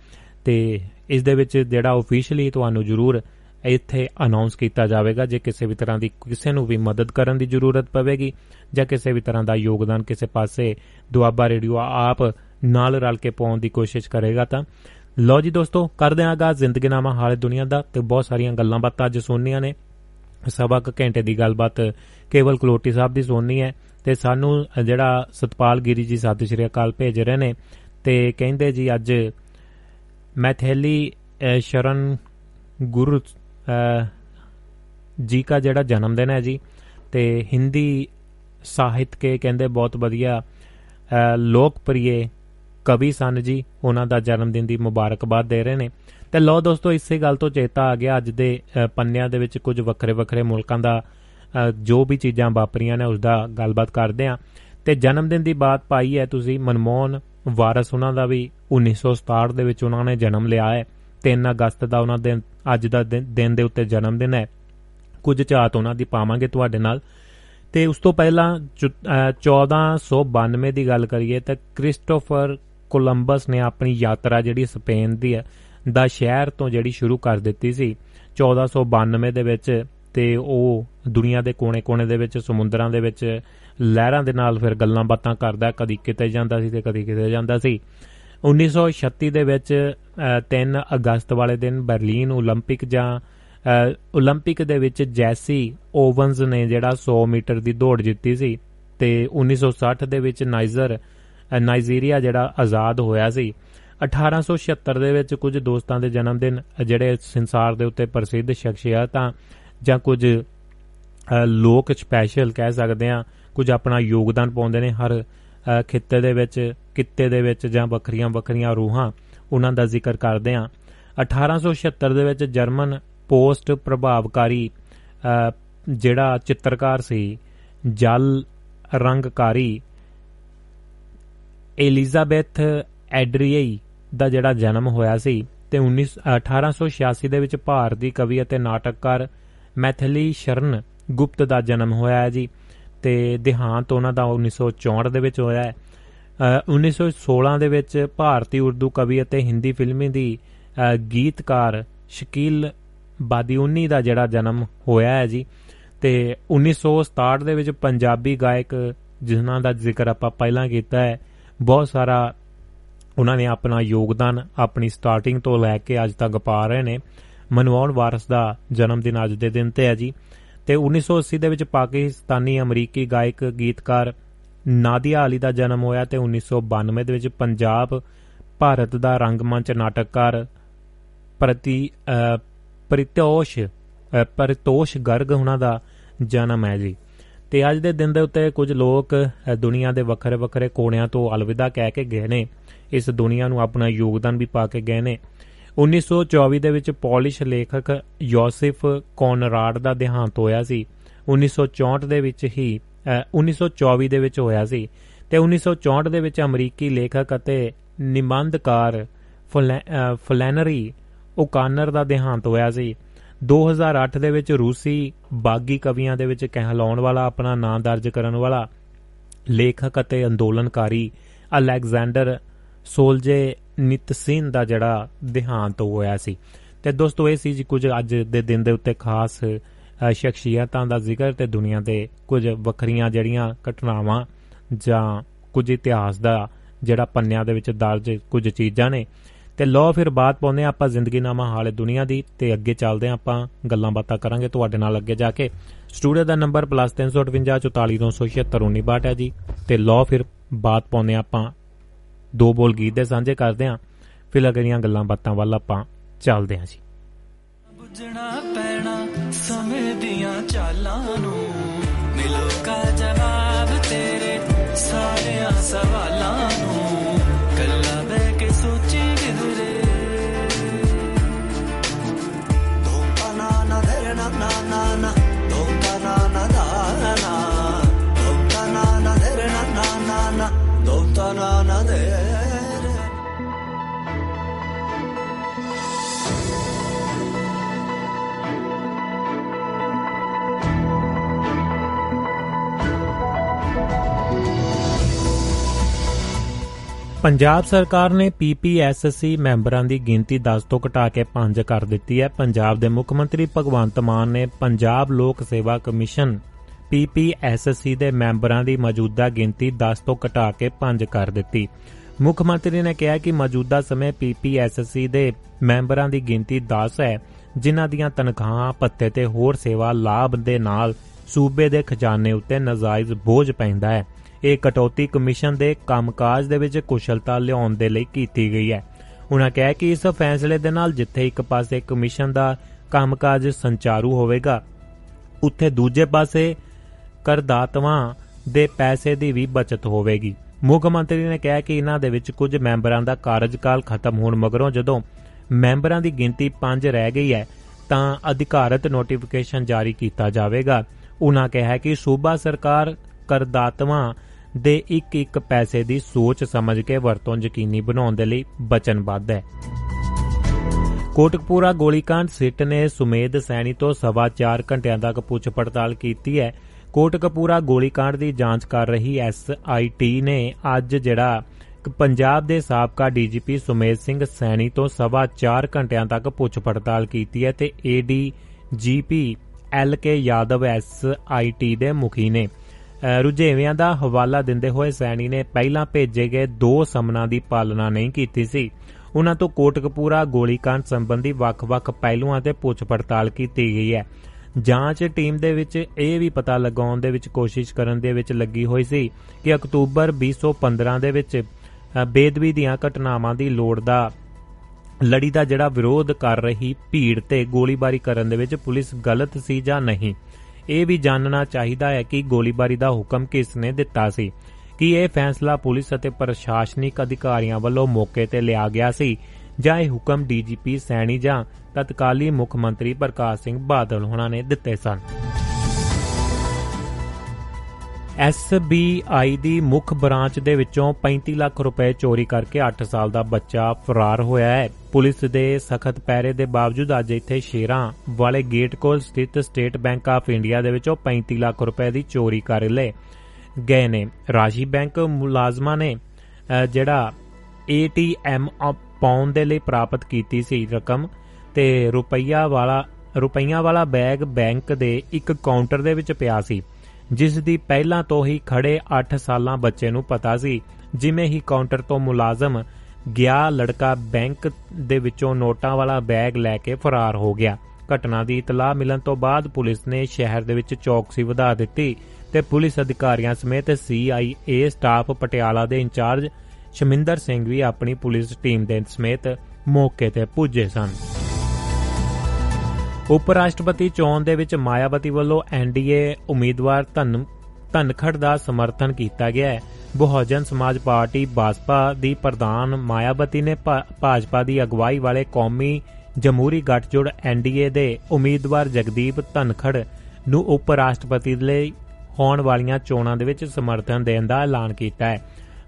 ਤੇ ਇਸ ਦੇ ਵਿੱਚ ਜਿਹੜਾ ਆਫੀਸ਼ੀਅਲੀ ਤੁਹਾਨੂੰ ਜ਼ਰੂਰ ਇੱਥੇ ਅਨਾਉਂਸ ਕੀਤਾ ਜਾਵੇਗਾ, ਜੇ ਕਿਸੇ ਵੀ ਤਰ੍ਹਾਂ ਦੀ ਕਿਸੇ ਨੂੰ ਵੀ ਮਦਦ ਕਰਨ ਦੀ ਜ਼ਰੂਰਤ ਪਵੇਗੀ ਜਾਂ ਕਿਸੇ ਵੀ ਤਰ੍ਹਾਂ ਦਾ ਯੋਗਦਾਨ ਕਿਸੇ ਪਾਸੇ ਦੁਆਬਾ ਰੇਡੀਓ ਆਪ ਨਾਲ ਰਲ ਕੇ ਪਾਉਣ ਦੀ ਕੋਸ਼ਿਸ਼ ਕਰੇਗਾ ਤਾਂ ਲੋ ਜੀ ਦੋਸਤੋ, ਕਰਦੇ ਆਗਾ ਜ਼ਿੰਦਗੀਨਾਮਾ ਹਾਲੇ ਦੁਨੀਆ ਦਾ ਤੇ ਬਹੁਤ ਸਾਰੀਆਂ ਗੱਲਾਂ ਬਾਤਾਂ ਅੱਜ ਸੁਣਨੀਆਂ ਨੇ। ਸਵਾ ਕੁ ਘੰਟੇ ਦੀ ਗੱਲਬਾਤ ਕੇਵਲ ਕਲੋਟੀ ਸਾਹਿਬ ਦੀ ਸੁਣਨੀ ਹੈ ਤੇ ਸਾਨੂੰ ਜਿਹੜਾ ਸਤਪਾਲ ਗਿਰੀ ਜੀ ਸਤਿ ਸ਼੍ਰੀ ਅਕਾਲ ਭੇਜ ਰਹੇ ਨੇ ਤੇ ਕਹਿੰਦੇ ਜੀ ਅੱਜ ਮੈਥੇਲੀ ਸ਼ਰਨ ਗੁਰੂ ਜੀ ਦਾ ਜਿਹੜਾ ਜਨਮ ਦਿਨ ਹੈ ਜੀ ਤੇ ਹਿੰਦੀ ਸਾਹਿਤ ਕੇ ਕਹਿੰਦੇ ਬਹੁਤ ਵਧੀਆ ਲੋਕਪ੍ਰਿਯ ਕਵੀ ਸਨ ਜੀ, ਉਹਨਾਂ ਦਾ ਜਨਮ ਦਿਨ ਦੀ ਮੁਬਾਰਕਬਾਦ ਦੇ ਰਹੇ ਨੇ। ਤੇ ਲੋ ਦੋਸਤੋ, ਇਸੇ ਗੱਲ ਤੋਂ ਚੇਤਾ ਆ ਗਿਆ, ਅੱਜ ਦੇ ਪੰਨਿਆਂ ਦੇ ਵਿੱਚ ਕੁਝ ਵੱਖਰੇ ਵੱਖਰੇ ਮੁਲਕਾਂ ਦਾ ਜੋ ਵੀ ਚੀਜ਼ਾਂ ਵਾਪਰੀਆਂ ਨੇ, ਉਸ ਦਾ ਗੱਲਬਾਤ ਕਰਦੇ ਆ। ਤੇ ਜਨਮ ਦਿਨ ਦੀ ਬਾਤ ਪਾਈ ਹੈ ਤੁਸੀਂ, ਮਨਮੋਹਨ ਵਾਰਸ, ਉਹਨਾਂ ਦਾ ਵੀ 1967 ਦੇ ਵਿੱਚ ਉਹਨਾਂ ਨੇ ਜਨਮ ਲਿਆ ਹੈ। 3 ਅਗਸਤ ਦਾ ਉਹਨਾਂ ਦੇ ਅੱਜ ਦਾ ਦਿਨ ਦੇ ਉੱਤੇ ਜਨਮ ਦਿਨ ਹੈ। ਕੁਝ ਝਾਤ ਉਹਨਾਂ ਦੀ ਪਾਵਾਂਗੇ ਤੁਹਾਡੇ ਨਾਲ। ਤੇ ਉਸ ਤੋਂ ਪਹਿਲਾਂ 1492 ਦੀ ਗੱਲ ਕਰੀਏ ਤਾਂ ਕ੍ਰਿਸਟੋਫਰ ਕੋਲੰਬਸ ਨੇ ਆਪਣੀ ਯਾਤਰਾ ਜਿਹੜੀ ਸਪੇਨ ਦੀ ਦਾ ਸ਼ਹਿਰ ਤੋਂ ਜਿਹੜੀ ਸ਼ੁਰੂ ਕਰ ਦਿੱਤੀ ਸੀ 1492 ਦੇ ਵਿੱਚ ਤੇ ਉਹ ਦੁਨੀਆ ਦੇ ਕੋਨੇ-ਕੋਨੇ ਦੇ ਵਿੱਚ ਸਮੁੰਦਰਾਂ ਦੇ ਵਿੱਚ ਲਹਿਰਾਂ ਦੇ ਨਾਲ ਫਿਰ ਗੱਲਾਂ ਬਾਤਾਂ ਕਰਦਾ ਕਦੀ ਕਿਤੇ ਜਾਂਦਾ ਸੀ ਤੇ ਕਦੀ ਕਿਤੇ ਜਾਂਦਾ ਸੀ 1936 ਦੇ ਵਿੱਚ 3 ਅਗਸਤ ਵਾਲੇ ਦਿਨ ਬਰਲਿਨ 올림픽 ਜਾਂ 올림픽 ਦੇ ਵਿੱਚ ਜੈਸੀ ਓਵਨਸ ਨੇ ਜਿਹੜਾ 100 ਮੀਟਰ ਦੀ ਦੌੜ ਜਿੱਤੀ ਸੀ ਤੇ 1960 ਦੇ ਵਿੱਚ ਨਾਈਜਰ ਨਾਈਜੀਰੀਆ ਜਿਹੜਾ ਆਜ਼ਾਦ ਹੋਇਆ ਸੀ 1876 ਦੇ ਵਿੱਚ ਕੁਝ ਦੋਸਤਾਂ ਦੇ ਜਨਮ ਦਿਨ ਜਿਹੜੇ ਸੰਸਾਰ ਦੇ ਉੱਤੇ ਪ੍ਰਸਿੱਧ ਸ਼ਖਸੀਅਤਾਂ ਜਾਂ ਕੁਝ ਲੋਕ ਸਪੈਸ਼ਲ ਕਹਿ ਸਕਦੇ ਆ, ਕੁਝ ਆਪਣਾ ਯੋਗਦਾਨ ਪਾਉਂਦੇ ਨੇ ਹਰ ਖਿੱਤੇ ਦੇ ਵਿੱਚ, ਕਿੱਤੇ ਦੇ ਵਿੱਚ ਜਾਂ ਵੱਖਰੀਆਂ ਵੱਖਰੀਆਂ ਰੂਹਾਂ, ਉਹਨਾਂ ਦਾ ਜ਼ਿਕਰ ਕਰਦੇ ਆ। 1876 ਦੇ ਵਿੱਚ ਜਰਮਨ ਪੋਸਟ ਪ੍ਰਭਾਵਕਾਰੀ ਜਿਹੜਾ ਚਿੱਤਰਕਾਰ ਸੀ, ਜਲ ਰੰਗਕਾਰੀ ਐਲਿਜ਼ਾਬੈਥ ਐਡਰੀਏ ਦਾ ਜਿਹੜਾ ਜਨਮ ਹੋਇਆ ਸੀ ਤੇ 1886 ਦੇ ਵਿੱਚ ਭਾਰਤੀ ਕਵੀ ਅਤੇ ਨਾਟਕਕਾਰ ਮੈਥਲੀ ਸ਼ਰਨ ਗੁਪਤ ਦਾ ਜਨਮ ਹੋਇਆ ਹੈ ਜੀ ਤੇ ਦੇਹਾਂਤ ਉਹਨਾਂ ਦਾ 1964 ਦੇ ਵਿੱਚ ਹੋਇਆ ਹੈ। 1916 ਦੇ ਵਿੱਚ ਭਾਰਤੀ ਉਰਦੂ ਕਵੀ ਅਤੇ ਹਿੰਦੀ ਫਿਲਮੀ ਦੀ ਗੀਤਕਾਰ ਸ਼ਕੀਲ ਬਾਦੀਉਨੀ ਦਾ ਜਿਹੜਾ ਜਨਮ ਹੋਇਆ ਹੈ ਜੀ ਤੇ 1967 ਦੇ ਵਿੱਚ ਪੰਜਾਬੀ ਗਾਇਕ ਜਿਨ੍ਹਾਂ ਦਾ ਜ਼ਿਕਰ ਆਪਾਂ ਪਹਿਲਾਂ ਕੀਤਾ ਹੈ ਬਹੁਤ ਸਾਰਾ ਉਹਨਾਂ ਨੇ ਆਪਣਾ ਯੋਗਦਾਨ ਆਪਣੀ ਸਟਾਰਟਿੰਗ ਤੋਂ ਲੈ ਕੇ ਅੱਜ ਤੱਕ ਪਾ ਰਹੇ ਨੇ। ਮਨਮੋਹਨ ਵਾਰਸ ਦਾ ਜਨਮ ਦਿਨ ਅੱਜ ਦੇ ਦਿਨ ਤੇ ਹੈ ਜੀ। ਤੇ 1980 ਦੇ ਵਿੱਚ ਪਾਕਿਸਤਾਨੀ ਅਮਰੀਕੀ ਗਾਇਕ, ਗੀਤਕਾਰ ਨਾਦੀਆ ਅਲੀ ਦਾ ਜਨਮ ਹੋਇਆ ਤੇ 1992 ਦੇ ਵਿੱਚ ਪੰਜਾਬ, ਭਾਰਤ ਦਾ ਰੰਗਮੰਚ ਨਾਟਕਕਾਰ ਪ੍ਰਤੀ ਪ੍ਰਿਤੋਸ਼ ਪਰਿਤੋਸ਼ ਗਰਗ ਉਹਨਾਂ ਦਾ ਜਨਮ ਹੈ ਜੀ। ਤੇ ਅੱਜ ਦੇ ਦਿਨ ਦੇ ਉੱਤੇ ਕੁਝ ਲੋਕ ਦੁਨੀਆ ਦੇ ਵੱਖਰੇ ਵੱਖਰੇ ਕੋਨਿਆਂ ਤੋਂ ਅਲਵਿਦਾ ਕਹਿ ਕੇ ਗਏ ਨੇ। ਇਸ ਦੁਨੀਆ ਨੂੰ ਆਪਣਾ ਯੋਗਦਾਨ ਵੀ ਪਾ ਕੇ ਗਏ ਨੇ। 1924 ਦੇ ਵਿੱਚ ਪੋਲਿਸ਼ ਲੇਖਕ ਯੋਸੇਫ ਕੋਨਰਾਡ ਦਾ ਦੇਹਾਂਤ ਹੋਇਆ ਸੀ। 1964 ਦੇ ਵਿੱਚ ਹੀ 1924 ਦੇ ਵਿੱਚ ਹੋਇਆ ਸੀ ਤੇ 1964 ਦੇ ਵਿੱਚ ਅਮਰੀਕੀ ਲੇਖਕ ਅਤੇ ਨਿਬੰਧਕਾਰ ਫਲੈਨਰੀ ਓਕਾਨਰ ਦਾ ਦੇਹਾਂਤ ਹੋਇਆ ਸੀ। 2008 ਦੇ ਵਿੱਚ ਰੂਸੀ ਬਾਗੀ ਕਵੀਆਂ ਦੇ ਵਿੱਚ ਕਹਿਲਾਉਣ ਵਾਲਾ, ਆਪਣਾ ਨਾਂ ਦਰਜ ਕਰਨ ਵਾਲਾ ਲੇਖਕ ਅਤੇ ਅੰਦੋਲਨਕਾਰੀ ਅਲੈਗਜ਼ੈਂਡਰ ਸੋਲਜੇ ਨਿਤਸਿਨ ਦਾ ਜਿਹੜਾ ਦੇਹਾਂਤ ਹੋਇਆ ਸੀ। ਤੇ ਦੋਸਤੋ, ਇਹ ਸੀ ਜੀ ਕੁਝ ਅੱਜ ਦੇ ਦਿਨ ਦੇ ਉੱਤੇ ਖਾਸ ਸ਼ਖਸੀਅਤਾਂ ਦਾ ਜ਼ਿਕਰ ਤੇ ਦੁਨੀਆ ਦੇ ਕੁਝ ਵੱਖਰੀਆਂ ਜਿਹੜੀਆਂ ਘਟਨਾਵਾਂ ਜਾਂ ਕੁਝ ਇਤਿਹਾਸ ਦਾ ਜਿਹੜਾ ਪੰਨਿਆਂ ਦੇ ਵਿੱਚ ਦਰਜ ਕੁਝ ਚੀਜ਼ਾਂ ਨੇ। ਤੇ ਲੋ ਫਿਰ ਬਾਤ ਪਾਉਂਦੇ ਆਪਾਂ ਜ਼ਿੰਦਗੀਨਾਮਾ ਹਾਲੇ ਦੁਨੀਆ ਦੀ ਤੇ ਅੱਗੇ ਚੱਲਦੇ ਆਪਾਂ ਗੱਲਾਂ ਬਾਤਾਂ ਕਰਾਂਗੇ ਤੁਹਾਡੇ ਨਾਲ ਅੱਗੇ ਜਾ ਕੇ। ਸਟੂਡੀਓ ਦਾ ਨੰਬਰ +358 ਹੈ ਜੀ। ਤੇ ਲੋ ਫਿਰ ਬਾਤ ਪਾਉਂਦੇ ਆਪਾਂ ਦੋ ਬੋਲ ਗੀਤ ਦੇ ਸਾਂਝੇ ਕਰਦੇ ਆਂ ਫਿਰ ਅਗਲੀਆਂ ਗੱਲਾਂ ਬਾਤਾਂ ਵੱਲ ਆਪਾਂ ਚੱਲਦੇ ਆਂ ਜੀ। ਬੁੱਝਣਾ ਪੈਣਾ ਸਮੇਂ ਦੀਆਂ ਚਾਲਾਂ ਨੂੰ। ਮਿਲੂਗਾ ਜਵਾਬ ਤੇਰੇ ਸਾਰਿਆਂ ਸਵਾਲਾਂ sana ne derim ਪੰਜਾਬ ਸਰਕਾਰ ਨੇ ਪੀਪੀਐਸਸੀ ਮੈਂਬਰਾਂ ਦੀ ਗਿਣਤੀ 10 ਤੋਂ ਘਟਾ ਕੇ 5 ਕਰ ਦਿੱਤੀ ਹੈ। ਪੰਜਾਬ ਦੇ ਮੁੱਖ ਮੰਤਰੀ ਭਗਵੰਤ ਮਾਨ ਨੇ ਪੰਜਾਬ ਲੋਕ ਸੇਵਾ ਕਮਿਸ਼ਨ ਪੀਪੀਐਸਸੀ ਦੇ ਮੈਂਬਰਾਂ ਦੀ ਮੌਜੂਦਾ ਗਿਣਤੀ 10 ਤੋਂ ਘਟਾ ਕੇ 5 ਕਰ ਦਿੱਤੀ। ਮੁੱਖ ਮੰਤਰੀ ਨੇ ਕਿਹਾ ਕਿ ਮੌਜੂਦਾ ਸਮੇਂ ਪੀਪੀਐਸਸੀ ਦੇ ਮੈਂਬਰਾਂ ਦੀ ਗਿਣਤੀ 10 ਹੈ, ਜਿਨ੍ਹਾਂ ਦੀਆਂ ਤਨਖਾਹਾਂ, ਭੱਤੇ ਤੇ ਹੋਰ ਸੇਵਾ ਲਾਭ ਦੇ ਨਾਲ ਸੂਬੇ ਦੇ ਖਜ਼ਾਨੇ ਉੱਤੇ ਨਜਾਇਜ਼ ਬੋਝ ਪੈਂਦਾ ਹੈ। ਇਹ ਕਟੌਤੀ ਕਮਿਸ਼ਨ ਦੇ ਕੰਮਕਾਜ ਦੇ ਵਿੱਚ ਕੁਸ਼ਲਤਾ ਲਿਆਉਣ ਦੇ ਲਈ ਕੀਤੀ ਗਈ ਹੈ। ਉਹਨਾਂ ਕਿਹਾ ਕਿ ਇਸ ਫੈਸਲੇ ਦੇ ਨਾਲ ਜਿੱਥੇ ਇੱਕ ਪਾਸੇ ਕਮਿਸ਼ਨ ਦਾ ਕੰਮਕਾਜ ਸੰਚਾਰੂ ਹੋਵੇਗਾ, ਉੱਥੇ ਦੂਜੇ ਪਾਸੇ ਕਰਦਾਤਾਵਾਂ ਦੇ ਪੈਸੇ ਦੀ ਵੀ ਬਚਤ ਹੋਵੇਗੀ। ਮੁੱਖ ਮੰਤਰੀ ਨੇ ਕਿਹਾ ਕਿ ਇਹਨਾਂ ਦੇ ਵਿੱਚ ਕੁਝ ਮੈਂਬਰਾਂ ਦਾ ਕਾਰਜਕਾਲ ਖਤਮ ਹੋਣ ਮਗਰੋਂ ਜਦੋਂ ਮੈਂਬਰਾਂ ਦੀ ਗਿਣਤੀ 5 ਰਹਿ ਗਈ ਹੈ, ਤਾਂ ਅਧਿਕਾਰਤ ਨੋਟੀਫਿਕੇਸ਼ਨ ਜਾਰੀ ਕੀਤਾ ਜਾਵੇਗਾ। ਉਹਨਾਂ ਕਿਹਾ ਕਿ ਸੂਬਾ ਸਰਕਾਰ ਕਰਦਾਤਾਵਾਂ ਦੇ ਇੱਕ ਇੱਕ ਪੈਸੇ ਦੀ ਸੋਚ ਸਮਝ ਕੇ ਵਰਤੋਂ ਯਕੀਨੀ ਬਣਾਉਣ ਦੇ ਲਈ ਵਚਨਬੱਧ ਹੈ। ਕੋਟਕਪੂਰਾ ਗੋਲੀकांड ਸਿੱਟ ਨੇ ਸੁਮੇਧ ਸੈਣੀ ਤੋਂ ਸਵਾ 4 ਘੰਟਿਆਂ ਤੱਕ ਪੁੱਛ ਪੜਤਾਲ ਕੀਤੀ ਹੈ। ਕੋਟਕਪੂਰਾ ਗੋਲੀकांड ਦੀ ਜਾਂਚ ਕਰ ਰਹੀ ਐਸਆਈਟੀ ਨੇ ਅੱਜ ਜਿਹੜਾ ਪੰਜਾਬ ਦੇ ਸਾਬਕਾ ਡੀਜੀਪੀ ਸੁਮੇਧ ਸਿੰਘ ਸੈਣੀ ਤੋਂ ਸਵਾ 4 ਘੰਟਿਆਂ ਤੱਕ ਪੁੱਛ ਪੜਤਾਲ ਕੀਤੀ ਹੈ ਤੇ A D G P L K Yadav S I T ਦੇ ਮੁਖੀ ਨੇ। ਰੁਝੇਵਿਆਂ ਦਾ ਹਵਾਲਾ ਦਿੰਦੇ ਹੋਏ ਸੈਣੀ ਨੇ ਪਹਿਲਾਂ ਭੇਜੇ ਗਏ ਦੋ ਸਮਨਾਂ ਦੀ ਪਾਲਣਾ ਨਹੀਂ ਕੀਤੀ ਸੀ। ਉਹਨਾਂ ਤੋਂ ਕੋਟਕਪੂਰਾ ਗੋਲੀकांड ਸੰਬੰਧੀ ਵੱਖ-ਵੱਖ ਪਹਿਲੂਆਂ ਤੇ ਪੁੱਛ ਪੜਤਾਲ ਕੀਤੀ ਗਈ ਹੈ। ਜਾਂਚ ਟੀਮ ਦੇ ਵਿੱਚ ਇਹ ਵੀ ਪਤਾ ਲਗਾਉਣ ਦੇ ਵਿੱਚ ਕੋਸ਼ਿਸ਼ ਕਰਨ ਦੇ ਵਿੱਚ ਲੱਗੀ ਹੋਈ ਸੀ ਕਿ ਅਕਤੂਬਰ 2015 ਦੇ ਵਿੱਚ ਬੇਦਵੀ ਦੀਆਂ ਘਟਨਾਵਾਂ ਦੀ ਲੋੜ ਦਾ ਲੜੀ ਦਾ ਜਿਹੜਾ ਵਿਰੋਧ ਕਰ ਰਹੀ ਭੀੜ ਤੇ ਗੋਲੀਬਾਰੀ ਕਰਨ ਦੇ ਵਿੱਚ ਪੁਲਿਸ ਗਲਤ ਸੀ ਜਾਂ ਨਹੀਂ। ਇਹ ਵੀ ਜਾਣਨਾ ਚਾਹੀਦਾ ਹੈ ਕਿ ਗੋਲੀਬਾਰੀ ਦਾ ਹੁਕਮ ਕਿਸ ਨੇ ਦਿੱਤਾ ਸੀ। ਕਿ ਇਹ ਫੈਸਲਾ ਪੁਲਿਸ ਅਤੇ ਪ੍ਰਸ਼ਾਸਨਿਕ ਅਧਿਕਾਰੀਆਂ ਵੱਲੋਂ ਮੌਕੇ ਤੇ ਲਿਆ ਗਿਆ ਸੀ ਜਾਂ ਇਹ ਹੁਕਮ ਡੀਜੀਪੀ ਸੈਣੀ ਜਾਂ ਤਤਕਾਲੀ ਮੁੱਖ ਮੰਤਰੀ ਪ੍ਰਕਾਸ਼ ਸਿੰਘ ਬਾਦਲ ਹੋਣਾ ਨੇ ਦਿੱਤੇ ਸਨ। SBI ਦੀ ਮੁੱਖ ਬ੍ਰਾਂਚ ਦੇ ਵਿੱਚੋਂ 35 ਲੱਖ ਰੁਪਏ ਚੋਰੀ ਕਰਕੇ 8 ਸਾਲ ਦਾ ਬੱਚਾ ਫਰਾਰ ਹੋਇਆ ਹੈ। ਪੁਲਿਸ ਦੇ ਸਖਤ ਪੈਰੇ ਦੇ ਬਾਵਜੂਦ ਅੱਜ ਇੱਥੇ ਸ਼ੇਰਾਂ ਵਾਲੇ ਗੇਟ ਕੋਲ ਸਥਿਤ ਸਟੇਟ ਬੈਂਕ ਆਫ ਇੰਡੀਆ ਦੇ ਵਿੱਚੋਂ 35 ਲੱਖ ਰੁਪਏ ਦੀ ਚੋਰੀ ਕਰ ਲਏ ਗਏ ਨੇ। ਰਾਜੀ ਬੈਂਕ ਮੁਲਾਜ਼ਮਾਂ ਨੇ ਜਿਹੜਾ ATM ਪਾਉਣ ਦੇ ਲਈ ਪ੍ਰਾਪਤ ਕੀਤੀ ਸੀ ਰਕਮ ਤੇ ਰੁਪਈਆ ਵਾਲਾ ਰੁਪਈਆ ਵਾਲਾ ਬੈਗ ਬੈਂਕ ਦੇ ਇੱਕ ਕਾਊਂਟਰ ਦੇ ਵਿੱਚ ਪਿਆ ਸੀ, ਜਿਸ ਦੀ ਪਹਿਲਾਂ ਤੋਂ ਹੀ ਖੜੇ 8 ਸਾਲਾਂ ਬੱਚੇ ਨੂੰ ਪਤਾ ਸੀ, ਜਿਵੇਂ ਹੀ ਕਾਊਂਟਰ ਤੋਂ ਮੁਲਾਜ਼ਮ ਗਿਆ ਲੜਕਾ ਬੈਂਕ ਦੇ ਵਿੱਚੋਂ ਨੋਟਾਂ ਵਾਲਾ ਬੈਗ ਲੈ ਕੇ ਫਰਾਰ ਹੋ ਗਿਆ। ਘਟਨਾ ਦੀ ਇਤਲਾਹ ਮਿਲਣ ਤੋਂ ਬਾਅਦ ਪੁਲਿਸ ਨੇ ਸ਼ਹਿਰ ਦੇ ਵਿੱਚ ਚੌਕਸੀ ਵਧਾ ਦਿੱਤੀ ਤੇ ਪੁਲਿਸ ਅਧਿਕਾਰੀਆਂ ਸਮੇਤ ਸੀਆਈਏ ਸਟਾਫ ਪਟਿਆਲਾ ਦੇ ਇੰਚਾਰਜ ਸ਼ਮਿੰਦਰ ਸਿੰਘ ਵੀ ਆਪਣੀ ਪੁਲਿਸ ਟੀਮ ਦੇ ਸਮੇਤ ਮੌਕੇ ਤੇ ਪੁੱਜੇ ਸਨ। ਉਪ ਰਾਸ਼ਟਰਪਤੀ ਚੋਣ ਦੇ ਵਿੱਚ ਮਾਇਆਵਤੀ ਵੱਲੋਂ ਐਨਡੀਏ ਉਮੀਦਵਾਰ ਧਨ ਧਨਖੜ ਦਾ ਸਮਰਥਨ ਕੀਤਾ ਗਿਆ ਹੈ। ਬਹੁਜਨ ਸਮਾਜ ਪਾਰਟੀ ਬਾਸਪਾ ਦੀ ਪ੍ਰਧਾਨ ਮਾਇਆਵਤੀ ਨੇ ਭਾਜਪਾ ਦੀ ਅਗਵਾਈ ਵਾਲੇ ਕੌਮੀ ਜਮਹੂਰੀ ਗੱਠਜੋੜ ਐਨਡੀਏ ਦੇ ਉਮੀਦਵਾਰ ਜਗਦੀਪ ਧਨਖੜ ਨੂੰ ਉਪ ਰਾਸ਼ਟਰਪਤੀ ਲਈ ਹੋਣ ਵਾਲੀਆਂ ਚੋਣਾਂ ਦੇ ਵਿੱਚ ਸਮਰਥਨ ਦੇਣ ਦਾ ਐਲਾਨ ਕੀਤਾ ਹੈ।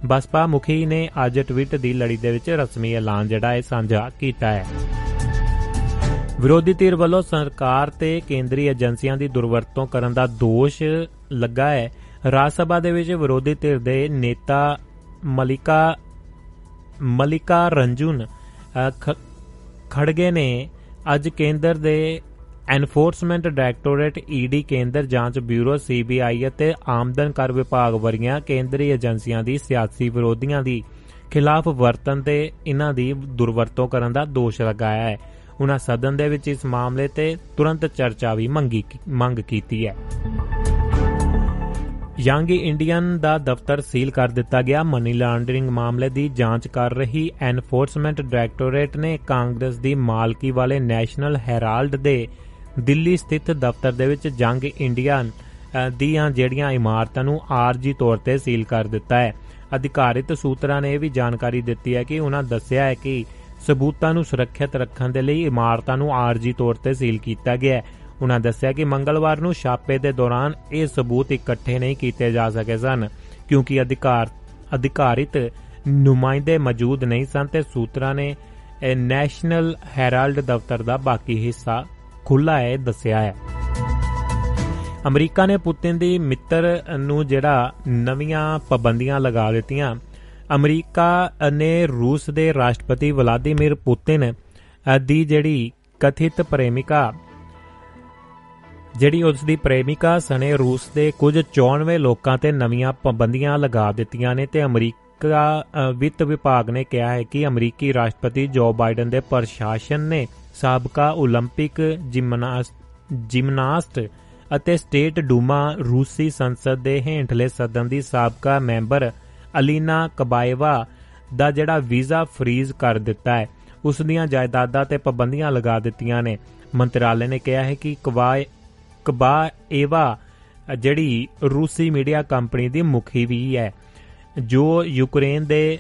ਬਸਪਾ ਮੁਖੀ ਨੇ ਅੱਜ ਟਵਿੱਟ ਦੀ ਲੜੀ ਦੇ ਵਿੱਚ ਰਸਮੀ ਐਲਾਨ ਜਿਹੜਾ ਹੈ ਸਾਂਝਾ ਕੀਤਾ ਹੈ। ਵਿਰੋਧੀ ਧਿਰ ਵੱਲੋਂ ਸਰਕਾਰ ਤੇ ਕੇਂਦਰੀ ਏਜੰਸੀਆਂ ਦੀ ਦੁਰਵਰਤੋਂ ਕਰਨ ਦਾ ਦੋਸ਼ ਲੱਗਾ ਹੈ। ਰਾਜ ਸਭਾ ਦੇ ਵਿੱਚ ਵਿਰੋਧੀ ਧਿਰ ਦੇ ਨੇਤਾ ਮਲਿਕਾ ਮਲਿਕਾ ਰੰਜੂਨ ਖੜਗੇ ਨੇ ਅੱਜ ਕੇਂਦਰ ਦੇ ਐਨਫੋਰਸਮੈਂਟ ਡਾਇਰੈਕਟੋਰੇਟ ਈਡੀ ਕੇਂਦਰ ਜਾਂਚ ਬਿਊਰੋ ਸੀਬੀਆਈ ਅਤੇ ਆਮਦਨ ਕਰ ਵਿਭਾਗ ਵਰਗੀਆਂ ਕੇਂਦਰੀ ਏਜੰਸੀਆਂ ਦੀ ਸਿਆਸੀ ਵਿਰੋਧੀਆਂ ਦੀ ਖਿਲਾਫ ਵਰਤਨ ਤੇ ਇਹਨਾਂ ਦੀ ਦੁਰਵਰਤੋਂ ਕਰਨ ਦਾ ਦੋਸ਼ ਲਗਾਇਆ ਹੈ। ਉਹਨਾਂ ਸਦਨ ਦੇ ਵਿੱਚ ਇਸ ਮਾਮਲੇ ਤੇ ਤੁਰੰਤ ਚਰਚਾ ਵੀ ਮੰਗੀ ਮੰਗ ਕੀਤੀ ਹੈ। ਯੰਗ ਇੰਡੀਅਨ ਦਾ ਦਫ਼ਤਰ ਸੀਲ ਕਰ ਦਿੱਤਾ ਗਿਆ। ਮਨੀ ਲਾਂਡਰਿੰਗ ਮਾਮਲੇ ਦੀ ਜਾਂਚ ਕਰ ਰਹੀ ਐਨਫੋਰਸਮੈਂਟ ਡਾਇਰੈਕਟੋਰੇਟ ਨੇ ਕਾਂਗਰਸ ਦੀ ਮਾਲਕੀ ਵਾਲੇ ਨੈਸ਼ਨਲ ਹੈਰਾਲਡ ਦੇ ਦਿੱਲੀ ਸਥਿਤ ਦਫ਼ਤਰ ਦੇ ਵਿੱਚ ਜੰਗ ਇੰਡੀਅਨ ਦੀਆਂ ਜਿਹੜੀਆਂ ਇਮਾਰਤਾਂ ਨੂੰ ਆਰਜੀ ਤੌਰ ਤੇ ਸੀਲ ਕਰ ਦਿੱਤਾ ਹੈ। ਅਧਿਕਾਰਿਤ ਸੂਤਰਾਂ ਨੇ ਇਹ ਵੀ ਜਾਣਕਾਰੀ ਦਿੱਤੀ ਹੈ ਕਿ ਉਹਨਾਂ ਦੱਸਿਆ ਹੈ ਕਿ ਸਬੂਤਾਂ ਨੂੰ ਸੁਰੱਖਿਅਤ ਰੱਖਣ ਦੇ ਲਈ ਇਮਾਰਤਾਂ ਨੂੰ ਆਰਜੀ ਤੌਰ ਤੇ ਸੀਲ ਕੀਤਾ ਗਿਆ ਹੈ। ਉਹਨਾਂ ਦੱਸਿਆ ਕਿ ਮੰਗਲਵਾਰ ਨੂੰ ਛਾਪੇ ਦੇ ਦੌਰਾਨ ਇਹ ਸਬੂਤ ਇਕੱਠੇ ਨਹੀਂ ਕੀਤੇ ਜਾ ਸਕੇ ਸਨ, ਕਿਉਂਕਿ ਅਧਿਕਾਰ ਅਧਿਕਾਰਿਤ ਨੁਮਾਇੰਦੇ ਮੌਜੂਦ ਨਹੀਂ ਸਨ ਤੇ ਸੂਤਰਾਂ ਨੇ ਨੈਸ਼ਨਲ ਹੈਰਾਲਡ ਦਫ਼ਤਰ ਦਾ ਬਾਕੀ ਹਿੱਸਾ ਖੁੱਲਾ ਹੈ ਦੱਸਿਆ ਹੈ। ਅਮਰੀਕਾ ਨੇ ਪੁਤਿਨ ਦੀ ਮਿੱਤਰ ਨੂੰ ਜਿਹੜਾ ਨਵੀਆਂ ਪਾਬੰਦੀਆਂ ਲਗਾ ਦਿੱਤੀਆਂ। ਅਮਰੀਕਾ ਨੇ ਰੂਸ ਦੇ ਰਾਸ਼ਟਰਪਤੀ ਵਲਾਦੀਮੀਰ ਪੁਤਿਨ ਅ, ਦੀ ਜਿਹੜੀ ਕਥਿਤ ਪ੍ਰੇਮਿਕਾ ਜਿਹੜੀ ਉਸ ਦੀ ਪ੍ਰੇਮਿਕਾ ਸਣੇ ਰੂਸ ਦੇ ਕੁਝ 94 ਲੋਕਾਂ ਤੇ ਨਵੀਆਂ ਪਾਬੰਦੀਆਂ ਲਗਾ ਦਿੱਤੀਆਂ ਨੇ ਤੇ ਅਮਰੀਕਾ ਅ, ਵਿੱਤ ਵਿਭਾਗ ਨੇ ਕਿਹਾ ਹੈ ਕਿ ਅਮਰੀਕੀ ਰਾਸ਼ਟਰਪਤੀ ਜੋ ਬਾਈਡਨ ਦੇ ਪ੍ਰਸ਼ਾਸਨ ਨੇ ਸਾਬਕਾ 올림픽 ਜਿਮਨਾਸਟ ਜਿਮਨਾਸਟ ਅਤੇ ਸਟੇਟ ਡੂਮਾ ਰੂਸੀ ਸੰਸਦ ਦੇ ਹੇਠਲੇ ਸਦਨ ਦੀ ਸਾਬਕਾ ਮੈਂਬਰ ਅਲੀਨਾ ਕਬਾਏਵਾ ਦਾ ਜਿਹੜਾ ਵੀਜ਼ਾ ਫ੍ਰੀਜ਼ ਕਰ ਦਿੱਤਾ ਹੈ ਉਸ ਦੀਆਂ ਜਾਇਦਾਦਾਂ ਤੇ ਪਾਬੰਦੀਆਂ ਲਗਾ ਦਿੱਤੀਆਂ ਨੇ। ਮੰਤਰਾਲੇ ਨੇ ਕਿਹਾ ਹੈ ਕਿ ਕਬਾਏ ਕਬਾਏਵਾ ਜਿਹੜੀ ਰੂਸੀ ਮੀਡੀਆ ਕੰਪਨੀ ਦੀ ਮੁਖੀ ਵੀ ਹੈ ਜੋ ਯੂਕਰੇਨ ਦੇ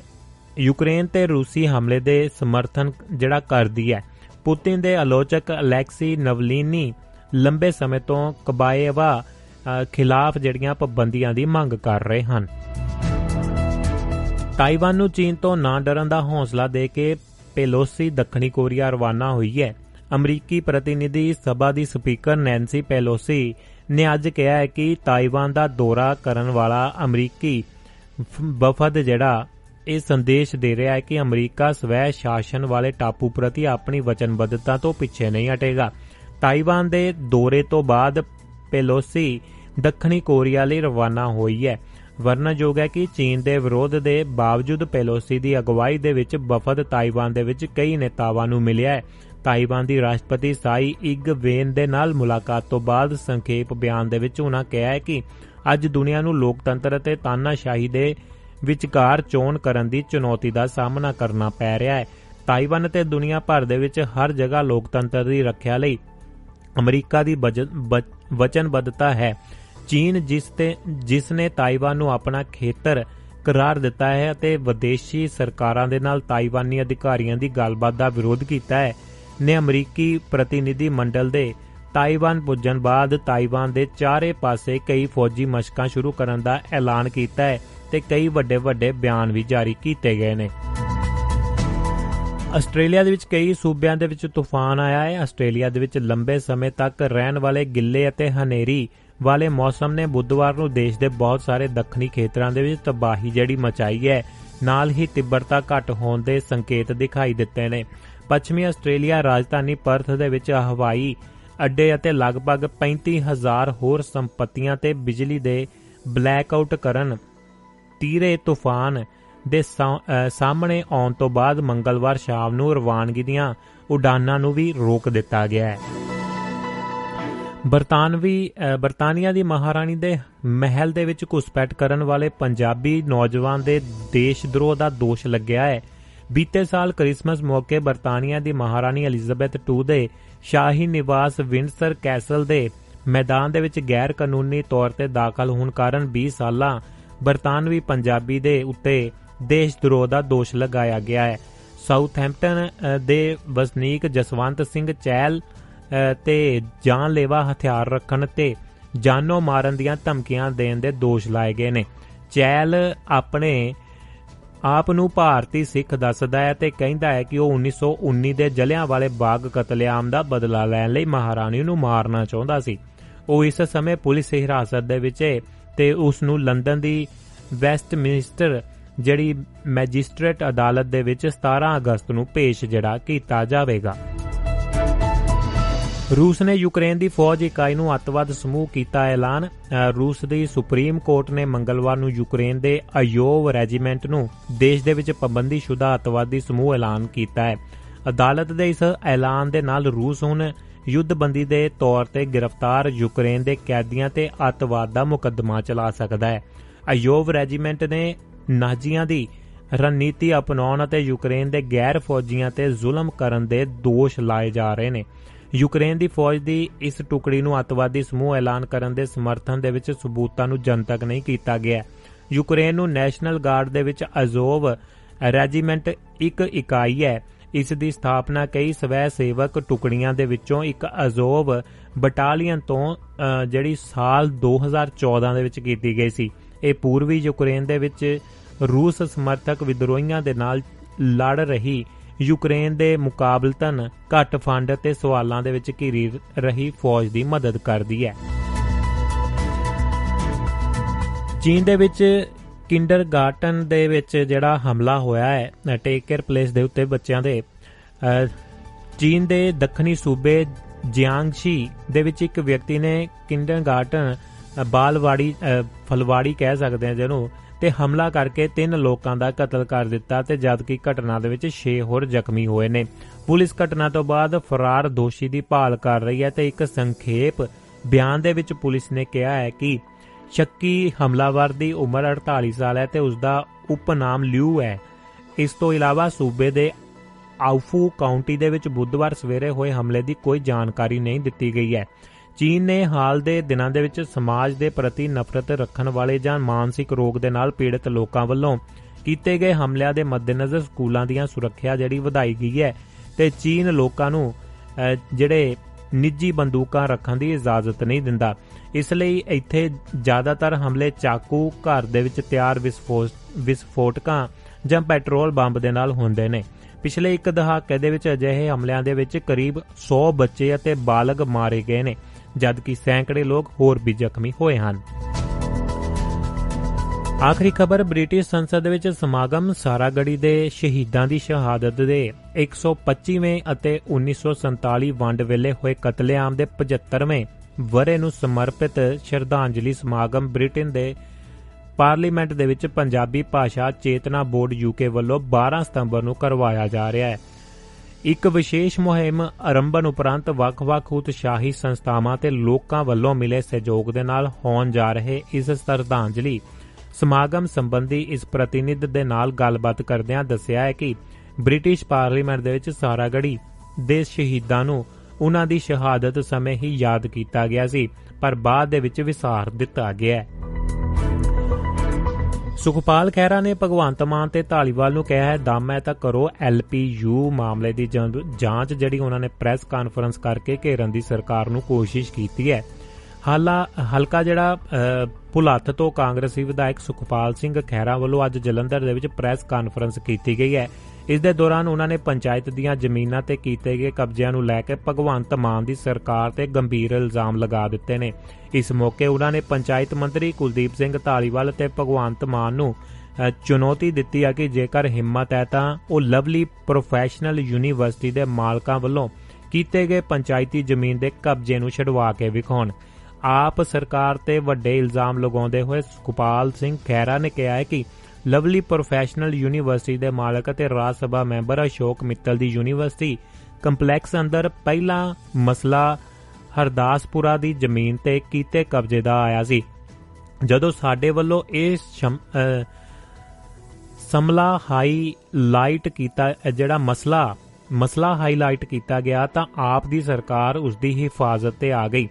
ਯੂਕਰੇਨ ਤੇ ਰੂਸੀ ਹਮਲੇ ਦੇ ਸਮਰਥਨ ਜਿਹੜਾ ਕਰਦੀ ਹੈ। ਪੁਤਿਨ ਦੇ ਆਲੋਚਕ ਅਲੈਕਸੀ ਨਵਲੀਨੀ ਲੰਬੇ ਸਮੇਂ ਤੋਂ ਕਬਾਏਵਾ ਅ, ਖਿਲਾਫ ਜਿਹੜੀਆਂ ਪਾਬੰਦੀਆਂ ਦੀ ਮੰਗ ਕਰ ਰਹੇ ਹਨ। ਤਾਈਵਾਨ ਨੂੰ ਚੀਨ ਤੋਂ ਨਾ ਡਰਨ ਦਾ ਹੌਸਲਾ ਦੇ ਕੇ ਪੇਲੋਸੀ ਦੱਖਣੀ ਕੋਰੀਆ ਰਵਾਨਾ ਹੋਈ ਹੈ। ਅਮਰੀਕੀ ਪ੍ਰਤੀਨਿਧੀ ਸਭਾ ਦੀ ਸਪੀਕਰ ਨੈਂਸੀ ਪੈਲੋਸੀ ਨੇ ਅੱਜ ਕਿਹਾ ਹੈ ਕਿ ਤਾਈਵਾਨ ਦਾ ਦੌਰਾ ਕਰਨ ਵਾਲਾ ਅਮਰੀਕੀ ਫ- ਵਫਦ ਜਿਹੜਾ ਇਹ ਸੰਦੇਸ਼ ਦੇ ਰਿਹਾ ਹੈ ਕਿ ਅਮਰੀਕਾ ਸਵੈ ਸ਼ਾਸਨ ਵਾਲੇ ਟਾਪੂ ਪ੍ਰਤੀ ਆਪਣੀ ਵਚਨਬੱਧਤਾ ਤੋਂ ਪਿੱਛੇ ਨਹੀਂ ਹਟੇਗਾ। ਤਾਈਵਾਨ ਦੇ ਦੌਰੇ ਤੋਂ ਬਾਅਦ ਪੈਲੋਸੀ ਦੱਖਣੀ ਕੋਰੀਆ ਲਈ ਰਵਾਨਾ ਹੋਈ ਹੈ। ਵਰਣਨਯੋਗ ਹੈ ਕਿ ਚੀਨ ਦੇ ਵਿਰੋਧ ਦੇ ਬਾਵਜੂਦ ਪੈਲੋਸੀ ਦੀ ਅਗਵਾਈ ਦੇ ਵਿੱਚ ਵਫਦ ਤਾਈਵਾਨ ਦੇ ਵਿੱਚ ਕਈ ਨੇਤਾਵਾਂ ਨੂੰ ਮਿਲਿਆ ਹੈ। ਤਾਈਵਾਨ ਦੀ ਰਾਸ਼ਟਰਪਤੀ ਸਾਈ ਇਗ ਵੇਨ ਦੇ ਨਾਲ ਮੁਲਾਕਾਤ ਤੋਂ ਬਾਅਦ ਸੰਖੇਪ ਬਿਆਨ ਦੇ ਵਿੱਚ ਉਹਨਾਂ ਕਿਹਾ ਹੈ ਕਿ ਅੱਜ ਦੁਨੀਆ ਨੂੰ ਲੋਕਤੰਤਰ ਅਤੇ ਤਾਨਾਸ਼ਾਹੀ ਦੇ ਵਿਚਕਾਰ ਚੋਣ ਕਰਨ ਦੀ ਚੁਣੌਤੀ ਦਾ ਸਾਹਮਣਾ ਕਰਨਾ ਪੈ ਰਿਹਾ ਹੈ। ਤਾਈਵਾਨ ਅਤੇ ਦੁਨੀਆ ਭਰ ਦੇ ਵਿੱਚ ਹਰ ਜਗ੍ਹਾ ਲੋਕਤੰਤਰ ਦੀ ਰੱਖਿਆ ਲਈ ਅਮਰੀਕਾ ਦੀ ਬਜ- ਬ- ਵਚਨਬੱਧਤਾ ਹੈ। ਚੀਨ ਜਿਸ ਤੇ ਜਿਸ ਨੇ ਤਾਈਵਾਨ ਨੂੰ ਆਪਣਾ ਖੇਤਰ ਕਰਾਰ ਦਿੱਤਾ ਹੈ ਅਤੇ ਵਿਦੇਸ਼ੀ ਸਰਕਾਰਾਂ ਦੇ ਨਾਲ ਤਾਈਵਾਨੀ ਅਧਿਕਾਰੀਆਂ ਦੀ ਗੱਲਬਾਤ ਦਾ ਵਿਰੋਧ ਕੀਤਾ ਹੈ, ਨੇ ਅਮਰੀਕੀ ਪ੍ਰਤੀਨਿਧੀ ਮੰਡਲ ਦੇ ਤਾਈਵਾਨ ਪੁੱਜਣ ਬਾਅਦ ਤਾਈਵਾਨ ਦੇ ਚਾਰੇ ਪਾਸੇ ਕਈ ਫੌਜੀ ਮਸ਼ਕਾਂ ਸ਼ੁਰੂ ਕਰਨ ਦਾ ਐਲਾਨ ਕੀਤਾ ਹੈ ਤੇ ਕਈ ਵੱਡੇ ਵੱਡੇ ਬਿਆਨ ਵੀ ਜਾਰੀ ਕੀਤੇ ਗਏ ਨੇ। ਆਸਟ੍ਰੇਲੀਆ ਦੇ ਵਿੱਚ ਕਈ ਸੂਬਿਆਂ ਦੇ ਵਿੱਚ ਤੂਫਾਨ ਆਇਆ ਹੈ। ਆਸਟ੍ਰੇਲੀਆ ਦੇ ਵਿੱਚ ਲੰਬੇ ਸਮੇਂ ਤੱਕ ਰਹਿਣ ਵਾਲੇ ਗਿੱਲੇ ਅਤੇ ਹਨੇਰੀ ਵਾਲੇ ਮੌਸਮ ਨੇ ਬੁੱਧਵਾਰ ਨੂੰ ਦੇਸ਼ ਦੇ ਬਹੁਤ ਸਾਰੇ ਦੱਖਣੀ ਖੇਤਰਾਂ ਦੇ ਵਿੱਚ ਤਬਾਹੀ ਜਿਹੜੀ ਮਚਾਈ ਹੈ, ਨਾਲ ਹੀ ਤਿੱਬਰਤਾ ਘਟ ਹੋਣ ਦੇ ਸੰਕੇਤ ਦਿਖਾਈ ਦਿੱਤੇ ਨੇ। ਪੱਛਮੀ ਆਸਟ੍ਰੇਲੀਆ ਰਾਜਧਾਨੀ ਪਰਥ ਦੇ ਵਿੱਚ ਹਵਾਈ ਅੱਡੇ ਅਤੇ ਲਗਭਗ 35000 ਹੋਰ ਸੰਪਤੀਆਂ ਤੇ ਬਿਜਲੀ ਦੇ ਬਲੈਕਆਊਟ ਕਰਨ ਤੀਰੇ ਤੂਫਾਨ ਦੇ ਸਾ- ਅਹ ਸਾਹਮਣੇ ਆਉਣ ਤੋਂ ਬਾਅਦ ਮੰਗਲਵਾਰ ਸ਼ਾਮ ਨੂੰ ਰਵਾਨਗੀ ਦੀਆਂ ਉਡਾਨਾਂ ਨੂੰ ਵੀ ਰੋਕ ਦਿੱਤਾ ਗਿਆ ਹੈ। ਬਰਤਾਨਵੀ ਅਹ ਬਰਤਾਨੀਆ ਦੀ ਮਹਾਰਾਣੀ ਦੇ ਮਹਿਲ ਦੇ ਵਿੱਚ ਘੁਸਪੈਠ ਕਰਨ ਵਾਲੇ ਪੰਜਾਬੀ ਨੌਜਵਾਨ ਦੇ ਦੇਸ਼ ਦਰੋਹ ਦਾ ਦੋਸ਼ ਲੱਗਿਆ ਹੈ। ਬੀਤੇ ਸਾਲ ਕ੍ਰਿਸਮਸ ਮੌਕੇ ਬਰਤਾਨੀਆ ਦੀ ਮਹਾਰਾਣੀ ਐਲਿਜ਼ਾਬੈਥ II ਦੇ ਸ਼ਾਹੀ ਨਿਵਾਸ ਵਿੰਡਸਰ ਕੈਸਲ ਦੇ ਮੈਦਾਨ ਦੇ ਵਿੱਚ ਗੈਰ ਕਾਨੂੰਨੀ ਤੌਰ ਤੇ ਦਾਖਲ ਹੋਣ ਕਾਰਨ 20 ਸਾਲਾਂ ਬਰਤਾਨਵੀ ਪੰਜਾਬੀ ਦੇ ਉੱਤੇ ਦੇਸ਼ ਦਰੋਹ ਦਾ ਦੋਸ਼ ਲਗਾਇਆ ਗਿਆ ਹੈ। ਸਾਊਥਹੈਂਪਟਨ ਅ, ਦੇ ਵਸਨੀਕ ਜਸਵੰਤ ਸਿੰਘ ਚਹਿਲ ਅ, ਤੇ ਜਾਨਲੇਵਾ ਹਥਿਆਰ ਰੱਖਣ ਤੇ ਜਾਨੋਂ ਮਾਰਨ ਦੀਆਂ ਧਮਕੀਆਂ ਦੇਣ ਦੇ ਦੋਸ਼ ਲਾਏ ਗਏ ਨੇ। ਚਹਿਲ ਆਪਣੇ ਆਪ ਨੂੰ ਭਾਰਤੀ ਸਿੱਖ ਦੱਸਦਾ ਹੈ ਤੇ ਕਹਿੰਦਾ ਹੈ ਕਿ ਉਹ 1919 ਦੇ ਜਲਿਆਂ ਵਾਲੇ ਬਾਗ ਕਤਲੇਆਮ ਦਾ ਬਦਲਾ ਲੈਣ ਲਈ ਮਹਾਰਾਣੀ ਨੂੰ ਮਾਰਨਾ ਚਾਹੁੰਦਾ ਸੀ। ਉਹ ਇਸ ਸਮੇਂ ਪੁਲਿਸ ਹਿਰਾਸਤ ਦੇ ਵਿੱਚ ਹੈ ਤੇ ਉਸ ਨੂੰ ਲੰਡਨ ਦੀ ਵੈਸਟਮਿੰਸਟਰ, ਜਿਹੜੀ ਮੈਜਿਸਟ੍ਰੇਟ ਅਦਾਲਤ ਦੇ ਵਿੱਚ 17 ਅਗਸਤ ਨੂੰ ਪੇਸ਼ ਜਿਹੜਾ ਕੀਤਾ ਜਾਵੇਗਾ। ਰੂਸ ਨੇ ਯੂਕਰੇਨ ਦੀ ਫੌਜ ਇਕਾਈ ਨੂੰ ਅੱਤਵਾਦ ਸਮੂਹ ਕੀਤਾ ਐਲਾਨ। ਅ, ਰੂਸ ਦੀ ਸੁਪਰੀਮ ਕੋਰਟ ਨੇ ਮੰਗਲਵਾਰ ਨੂੰ ਯੂਕਰੇਨ ਦੇ ਅਯੋਵ ਰੈਜੀਮੈਂਟ ਨੂੰ ਦੇਸ਼ ਦੇ ਵਿੱਚ ਪਾਬੰਦੀਸ਼ੁਦਾ ਅੱਤਵਾਦੀ ਸਮੂਹ ਐਲਾਨ ਕੀਤਾ ਹੈ। ਅਦਾਲਤ ਦੇ ਇਸ ਐਲਾਨ ਦੇ ਨਾਲ ਰੂਸ ਹੁਣ ਯੁੱਧਬੰਦੀ ਦੇ ਤੌਰ ਤੇ ਗ੍ਰਿਫਤਾਰ ਯੂਕਰੇਨ ਦੇ ਕੈਦੀਆਂ ਤੇ ਅੱਤਵਾਦ ਦਾ ਮੁਕੱਦਮਾ ਚਲਾ ਸਕਦਾ ਹੈ। ਅਯੋਵ ਰੈਜੀਮੈਂਟ ਨੇ ਨਾਜ਼ੀਆਂ ਦੀ ਰਣਨੀਤੀ ਅਪਣਾਉਣ ਅਤੇ ਯੂਕਰੇਨ ਦੇ ਗੈਰ ਫੌਜੀਆਂ ਤੇ ਜ਼ੁਲਮ ਕਰਨ ਦੇ ਦੋਸ਼ ਲਾਏ ਜਾ ਰਹੇ ਨੇ। ਯੂਕਰੇਨ ਦੀ ਫੌਜ ਦੀ ਇਸ ਟੁਕੜੀ ਨੂੰ ਅੱਤਵਾਦੀ ਸਮੂਹ ਐਲਾਨ ਕਰਨ ਦੇ ਸਮਰਥਨ ਦੇ ਵਿੱਚ ਸਬੂਤਾਂ ਨੂੰ ਜਨਤਕ ਨਹੀਂ ਕੀਤਾ ਗਿਆ। ਯੂਕਰੇਨ ਨੂੰ ਨੈਸ਼ਨਲ ਗਾਰਡ ਦੇ ਵਿੱਚ ਅਜ਼ੋਵ ਰੈਜੀਮੈਂਟ ਇੱਕ ਇਕਾਈ ਹੈ। ਇਸ ਦੀ ਸਥਾਪਨਾ ਕਈ ਸਵੈ ਸੇਵਕ ਟੁਕੜੀਆਂ ਦੇ ਵਿੱਚੋਂ ਇੱਕ ਅਜ਼ੋਵ ਬਟਾਲੀਅਨ ਤੋਂ ਅ, ਜਿਹੜੀ ਸਾਲ 2014 ਦੇ ਵਿੱਚ ਕੀਤੀ ਗਈ ਸੀ। ਇਹ ਪੂਰਬੀ ਯੂਕਰੇਨ ਦੇ ਵਿੱਚ ਰੂਸ ਸਮਰਥਕ ਵਿਦਰੋਹੀਆਂ ਦੇ ਨਾਲ ਲੜ ਰਹੀ ਯੂਕਰੇਨ ਦੇ ਮੁਕਾਬਲਤਨ ਘੱਟ ਫੰਡ ਅਤੇ ਸਵਾਲਾਂ ਦੇ ਵਿੱਚ ਘਿਰੀ ਰਹੀ ਫੌਜ ਦੀ ਮਦਦ ਕਰਦੀ ਹੈ। ਚੀਨ ਦੇ ਵਿੱਚ ਕਿੰਡਰਗਾਰਟਨ ਦੇ ਵਿੱਚ ਜਿਹੜਾ ਹਮਲਾ ਹੋਇਆ ਹੈ ਟੇਕ ਕੇਅਰ ਪਲੇਸ ਦੇ ਉੱਤੇ ਬੱਚਿਆਂ ਦੇ ਅ, ਚੀਨ ਦੇ ਦੱਖਣੀ ਸੂਬੇ ਜਿਆਂਗਸ਼ੀ ਦੇ ਵਿੱਚ ਇੱਕ ਵਿਅਕਤੀ ਨੇ ਕਿੰਡਰਗਾਰਟਨ ਅ, ਬਾਲਵਾੜੀ ਅ, ਫਲਵਾੜੀ ਕਹਿ ਸਕਦੇ ਹਾਂ ਜਿਹਨੂੰ ਤੇ ਹਮਲਾ ਕਰਕੇ ਤਿੰਨ ਲੋਕਾਂ ਦਾ ਕਤਲ ਕਰ ਦਿੱਤਾ ਤੇ ਜਦਕਿ ਘਟਨਾ ਦੇ ਵਿੱਚ 6 ਹੋਰ ਜ਼ਖਮੀ ਹੋਏ ਨੇ। ਪੁਲਿਸ ਘਟਨਾ ਤੋਂ ਬਾਅਦ ਫਰਾਰ ਦੋਸ਼ੀ ਦੀ ਭਾਲ ਕਰ ਰਹੀ ਹੈ ਤੇ ਇੱਕ ਸੰਖੇਪ ਬਿਆਨ ਦੇ ਵਿੱਚ ਪੁਲਿਸ ਨੇ ਕਿਹਾ ਹੈ ਕਿ ਸ਼ੱਕੀ ਹਮਲਾਵਰ ਦੀ ਉਮਰ 48 ਸਾਲ ਹੈ ਤੇ ਉਸ ਦਾ ਉਪਨਾਮ ਲਿਊ ਹੈ। ਇਸ ਤੋਂ ਇਲਾਵਾ ਸੂਬੇ ਦੇ ਆਉਫੂ ਕਾਉਂਟੀ ਦੇ ਵਿੱਚ ਬੁੱਧਵਾਰ ਸਵੇਰੇ ਹੋਏ ਹਮਲੇ ਦੀ ਕੋਈ ਜਾਣਕਾਰੀ ਨਹੀਂ ਦਿੱਤੀ ਗਈ ਹੈ। ਚੀਨ ਨੇ ਹਾਲ ਦੇ ਦਿਨਾਂ ਦੇ ਵਿੱਚ ਸਮਾਜ ਦੇ ਪ੍ਰਤੀ ਨਫ਼ਰਤ ਰੱਖਣ ਵਾਲੇ ਜਾਂ ਮਾਨਸਿਕ ਰੋਗ ਦੇ ਨਾਲ ਪੀੜਤ ਲੋਕਾਂ ਵੱਲੋਂ ਕੀਤੇ ਗਏ ਹਮਲਿਆਂ ਦੇ ਮੱਦੇਨਜ਼ਰ ਸਕੂਲਾਂ ਦੀਆਂ ਸੁਰੱਖਿਆ ਜਿਹੜੀ ਵਧਾਈ ਗਈ ਹੈ ਤੇ ਚੀਨ ਲੋਕਾਂ ਨੂੰ ਅਹ, ਜਿਹੜੇ ਨਿੱਜੀ ਬੰਦੂਕਾਂ ਰੱਖਣ ਦੀ ਇਜਾਜ਼ਤ ਨਹੀਂ ਦਿੰਦਾ। ਇਸ ਲਈ ਇੱਥੇ ਜ਼ਿਆਦਾਤਰ ਹਮਲੇ ਚਾਕੂ ਘਰ ਦੇ ਵਿੱਚ ਤਿਆਰ ਵਿਸਫੋਟ ਵਿਸਫੋਟਕਾਂ ਜਾਂ ਪੈਟਰੋਲ ਬੰਬ ਦੇ ਨਾਲ ਹੁੰਦੇ ਨੇ। ਪਿਛਲੇ ਇੱਕ ਦਹਾਕੇ ਦੇ ਵਿੱਚ ਅਜਿਹੇ ਹਮਲਿਆਂ ਦੇ ਵਿੱਚ ਕਰੀਬ 100 ਬੱਚੇ ਅਤੇ ਬਾਲਗ ਮਾਰੇ ਗਏ ਨੇ। ਜਦਕਿ ਸੈਂਕੜੇ ਲੋਕ ਹੋਰ ਵੀ ਜ਼ਖਮੀ ਹੋਏ ਹਨ। ਆਖਰੀ ਖਬਰ, ਬ੍ਰਿਟਿਸ਼ ਸੰਸਦ ਦੇ ਵਿੱਚ ਸਮਾਗਮ ਸਾਰਾਗੜੀ ਦੇ ਸ਼ਹੀਦਾਂ ਦੀ ਸ਼ਹਾਦਤ ਦੇ 125ਵੇਂ ਅਤੇ 1947 ਵੰਡ ਵੇਲੇ ਹੋਏ ਕਤਲੇਆਮ ਦੇ 75ਵੇਂ ਵਰੇ ਨੂੰ ਸਮਰਪਿਤ ਸ਼ਰਧਾਂਜਲੀ ਸਮਾਗਮ ਬ੍ਰਿਟੇਨ ਦੇ ਪਾਰਲੀਮੈਂਟ ਦੇ ਵਿੱਚ ਪੰਜਾਬੀ ਭਾਸ਼ਾ ਚੇਤਨਾ ਬੋਰਡ ਯੂਕੇ ਵੱਲੋਂ 12 ਸਤੰਬਰ ਨੂੰ ਕਰਵਾਇਆ ਜਾ ਰਿਹਾ ਹੈ। ਇੱਕ ਵਿਸ਼ੇਸ਼ ਮੁਹਿੰਮ ਆਰੰਭਨ ਉਪਰੰਤ ਵੱਖ-ਵੱਖ ਉਤਸ਼ਾਹੀ ਸੰਸਥਾਵਾਂ ਤੇ ਲੋਕਾਂ ਵੱਲੋਂ ਮਿਲੇ ਸਹਿਯੋਗ ਦੇ ਨਾਲ ਹੋਣ ਜਾ ਰਹੇ ਇਸ ਸ਼ਰਧਾਂਜਲੀ ਸਮਾਗਮ ਸੰਬੰਧੀ ਇਸ ਪ੍ਰਤੀਨਿਧ ਦੇ ਨਾਲ ਗੱਲਬਾਤ ਕਰਦਿਆਂ ਦੱਸਿਆ ਹੈ ਕਿ ਬ੍ਰਿਟਿਸ਼ ਪਾਰਲੀਮੈਂਟ ਦੇ ਵਿੱਚ ਸਾਰਾਗੜੀ ਦੇ ਸ਼ਹੀਦਾਂ ਨੂੰ ਉਹਨਾਂ ਦੀ ਸ਼ਹਾਦਤ ਸਮੇਂ ਹੀ ਯਾਦ ਕੀਤਾ ਗਿਆ ਸੀ, ਪਰ ਬਾਅਦ ਦੇ ਵਿੱਚ ਵਿਸਾਰ ਦਿੱਤਾ ਗਿਆ ਹੈ। ਸੁਖਪਾਲ ਖਹਿਰਾ ਨੇ ਭਗਵੰਤ ਮਾਨ ਤੇ ਢਾਲੀਵਾਲ ਨੂੰ ਕਿਹਾ ਹੈ ਦਮ ਹੈ ਤਾਂ ਕਰੋ ਐਲਪੀਯੂ ਮਾਮਲੇ ਦੀ ਜੰ- ਜਾਂਚ ਜਿਹੜੀ ਉਹਨਾਂ ਨੇ ਪ੍ਰੈਸ ਕਾਨਫਰੰਸ ਕਰਕੇ ਘੇਰਨ ਦੀ ਸਰਕਾਰ ਨੂੰ ਕੋਸ਼ਿਸ਼ ਕੀਤੀ ਹੈ। ਹਾਲਾ ਹਲਕਾ ਜਿਹੜਾ ਅ, ਭੁਲੱਥ ਤੋਂ ਕਾਂਗਰਸੀ ਵਿਧਾਇਕ ਸੁਖਪਾਲ ਸਿੰਘ ਖਹਿਰਾ ਵੱਲੋਂ ਅੱਜ ਜਲੰਧਰ ਦੇ ਵਿੱਚ ਪ੍ਰੈਸ ਕਾਨਫਰੰਸ ਕੀਤੀ ਗਈ ਹੈ। ਇਸ ਦੇ ਦੌਰਾਨ ਉਹਨਾਂ ਨੇ ਪੰਚਾਇਤ ਦੀਆਂ ਜ਼ਮੀਨਾਂ ਤੇ ਕੀਤੇ ਗਏ ਕਬਜ਼ਿਆਂ ਨੂੰ ਲੈ ਕੇ ਭਗਵੰਤ ਮਾਨ ਦੀ ਸਰਕਾਰ ਤੇ ਗੰਭੀਰ ਇਲਜ਼ਾਮ ਲਗਾ ਦਿੱਤੇ ਨੇ। ਇਸ ਮੌਕੇ ਉਹਨਾਂ ਨੇ ਪੰਚਾਇਤ ਮੰਤਰੀ ਕੁਲਦੀਪ ਸਿੰਘ ਢਾਲੀਵਾਲ ਤੇ ਭਗਵੰਤ ਮਾਨ ਨੂੰ ਅ, ਚੁਣੌਤੀ ਦਿੱਤੀ ਹੈ ਕਿ ਜੇਕਰ ਹਿੰਮਤ ਹੈ ਤਾਂ ਉਹ ਲਵਲੀ ਪ੍ਰੋਫੈਸ਼ਨਲ ਯੂਨੀਵਰਸਿਟੀ ਦੇ ਮਾਲਕਾਂ ਵੱਲੋਂ ਕੀਤੇ ਗਏ ਪੰਚਾਇਤੀ ਜ਼ਮੀਨ ਦੇ ਕਬਜ਼ੇ ਨੂੰ ਛਡਵਾ ਕੇ ਵਿਖਾਉਣ। ਆਪ ਸਰਕਾਰ ਤੇ ਵੱਡੇ ਇਲਜ਼ਾਮ ਲਗਾਉਂਦੇ ਹੋਏ ਸੁਖਪਾਲ ਸਿੰਘ ਖਹਿਰਾ ਨੇ ਕਿਹਾ ਹੈ ਕਿ ਲਵਲੀ ਪ੍ਰੋਫੈਸ਼ਨਲ ਯੂਨੀਵਰਸਿਟੀ ਦੇ ਮਾਲਕ ਅਤੇ ਰਾਜ ਸਭਾ ਮੈਂਬਰ ਅਸ਼ੋਕ ਮਿੱਤਲ ਦੀ ਯੂਨੀਵਰਸਿਟੀ ਕੰਪਲੈਕਸ ਅੰਦਰ ਪਹਿਲਾ ਮਸਲਾ ਹਰਦਾਸਪੁਰਾ ਦੀ ਜ਼ਮੀਨ ਤੇ ਕੀਤੇ ਕਬਜ਼ੇ ਦਾ ਆਇਆ ਸੀ। ਜਦੋਂ ਸਾਡੇ ਵੱਲੋਂ ਇਹ ਸ਼ਮ- ਅਹ ਸਮਲਾ ਹਾਈਲਾਈਟ ਕੀਤਾ ਅਹ ਜਿਹੜਾ ਮਸਲਾ ਮਸਲਾ ਹਾਈਲਾਈਟ ਕੀਤਾ ਗਿਆ ਤਾਂ ਆਪ ਦੀ ਸਰਕਾਰ ਉਸ ਦੀ ਹਿਫਾਜ਼ਤ ਤੇ ਆ ਗਈ।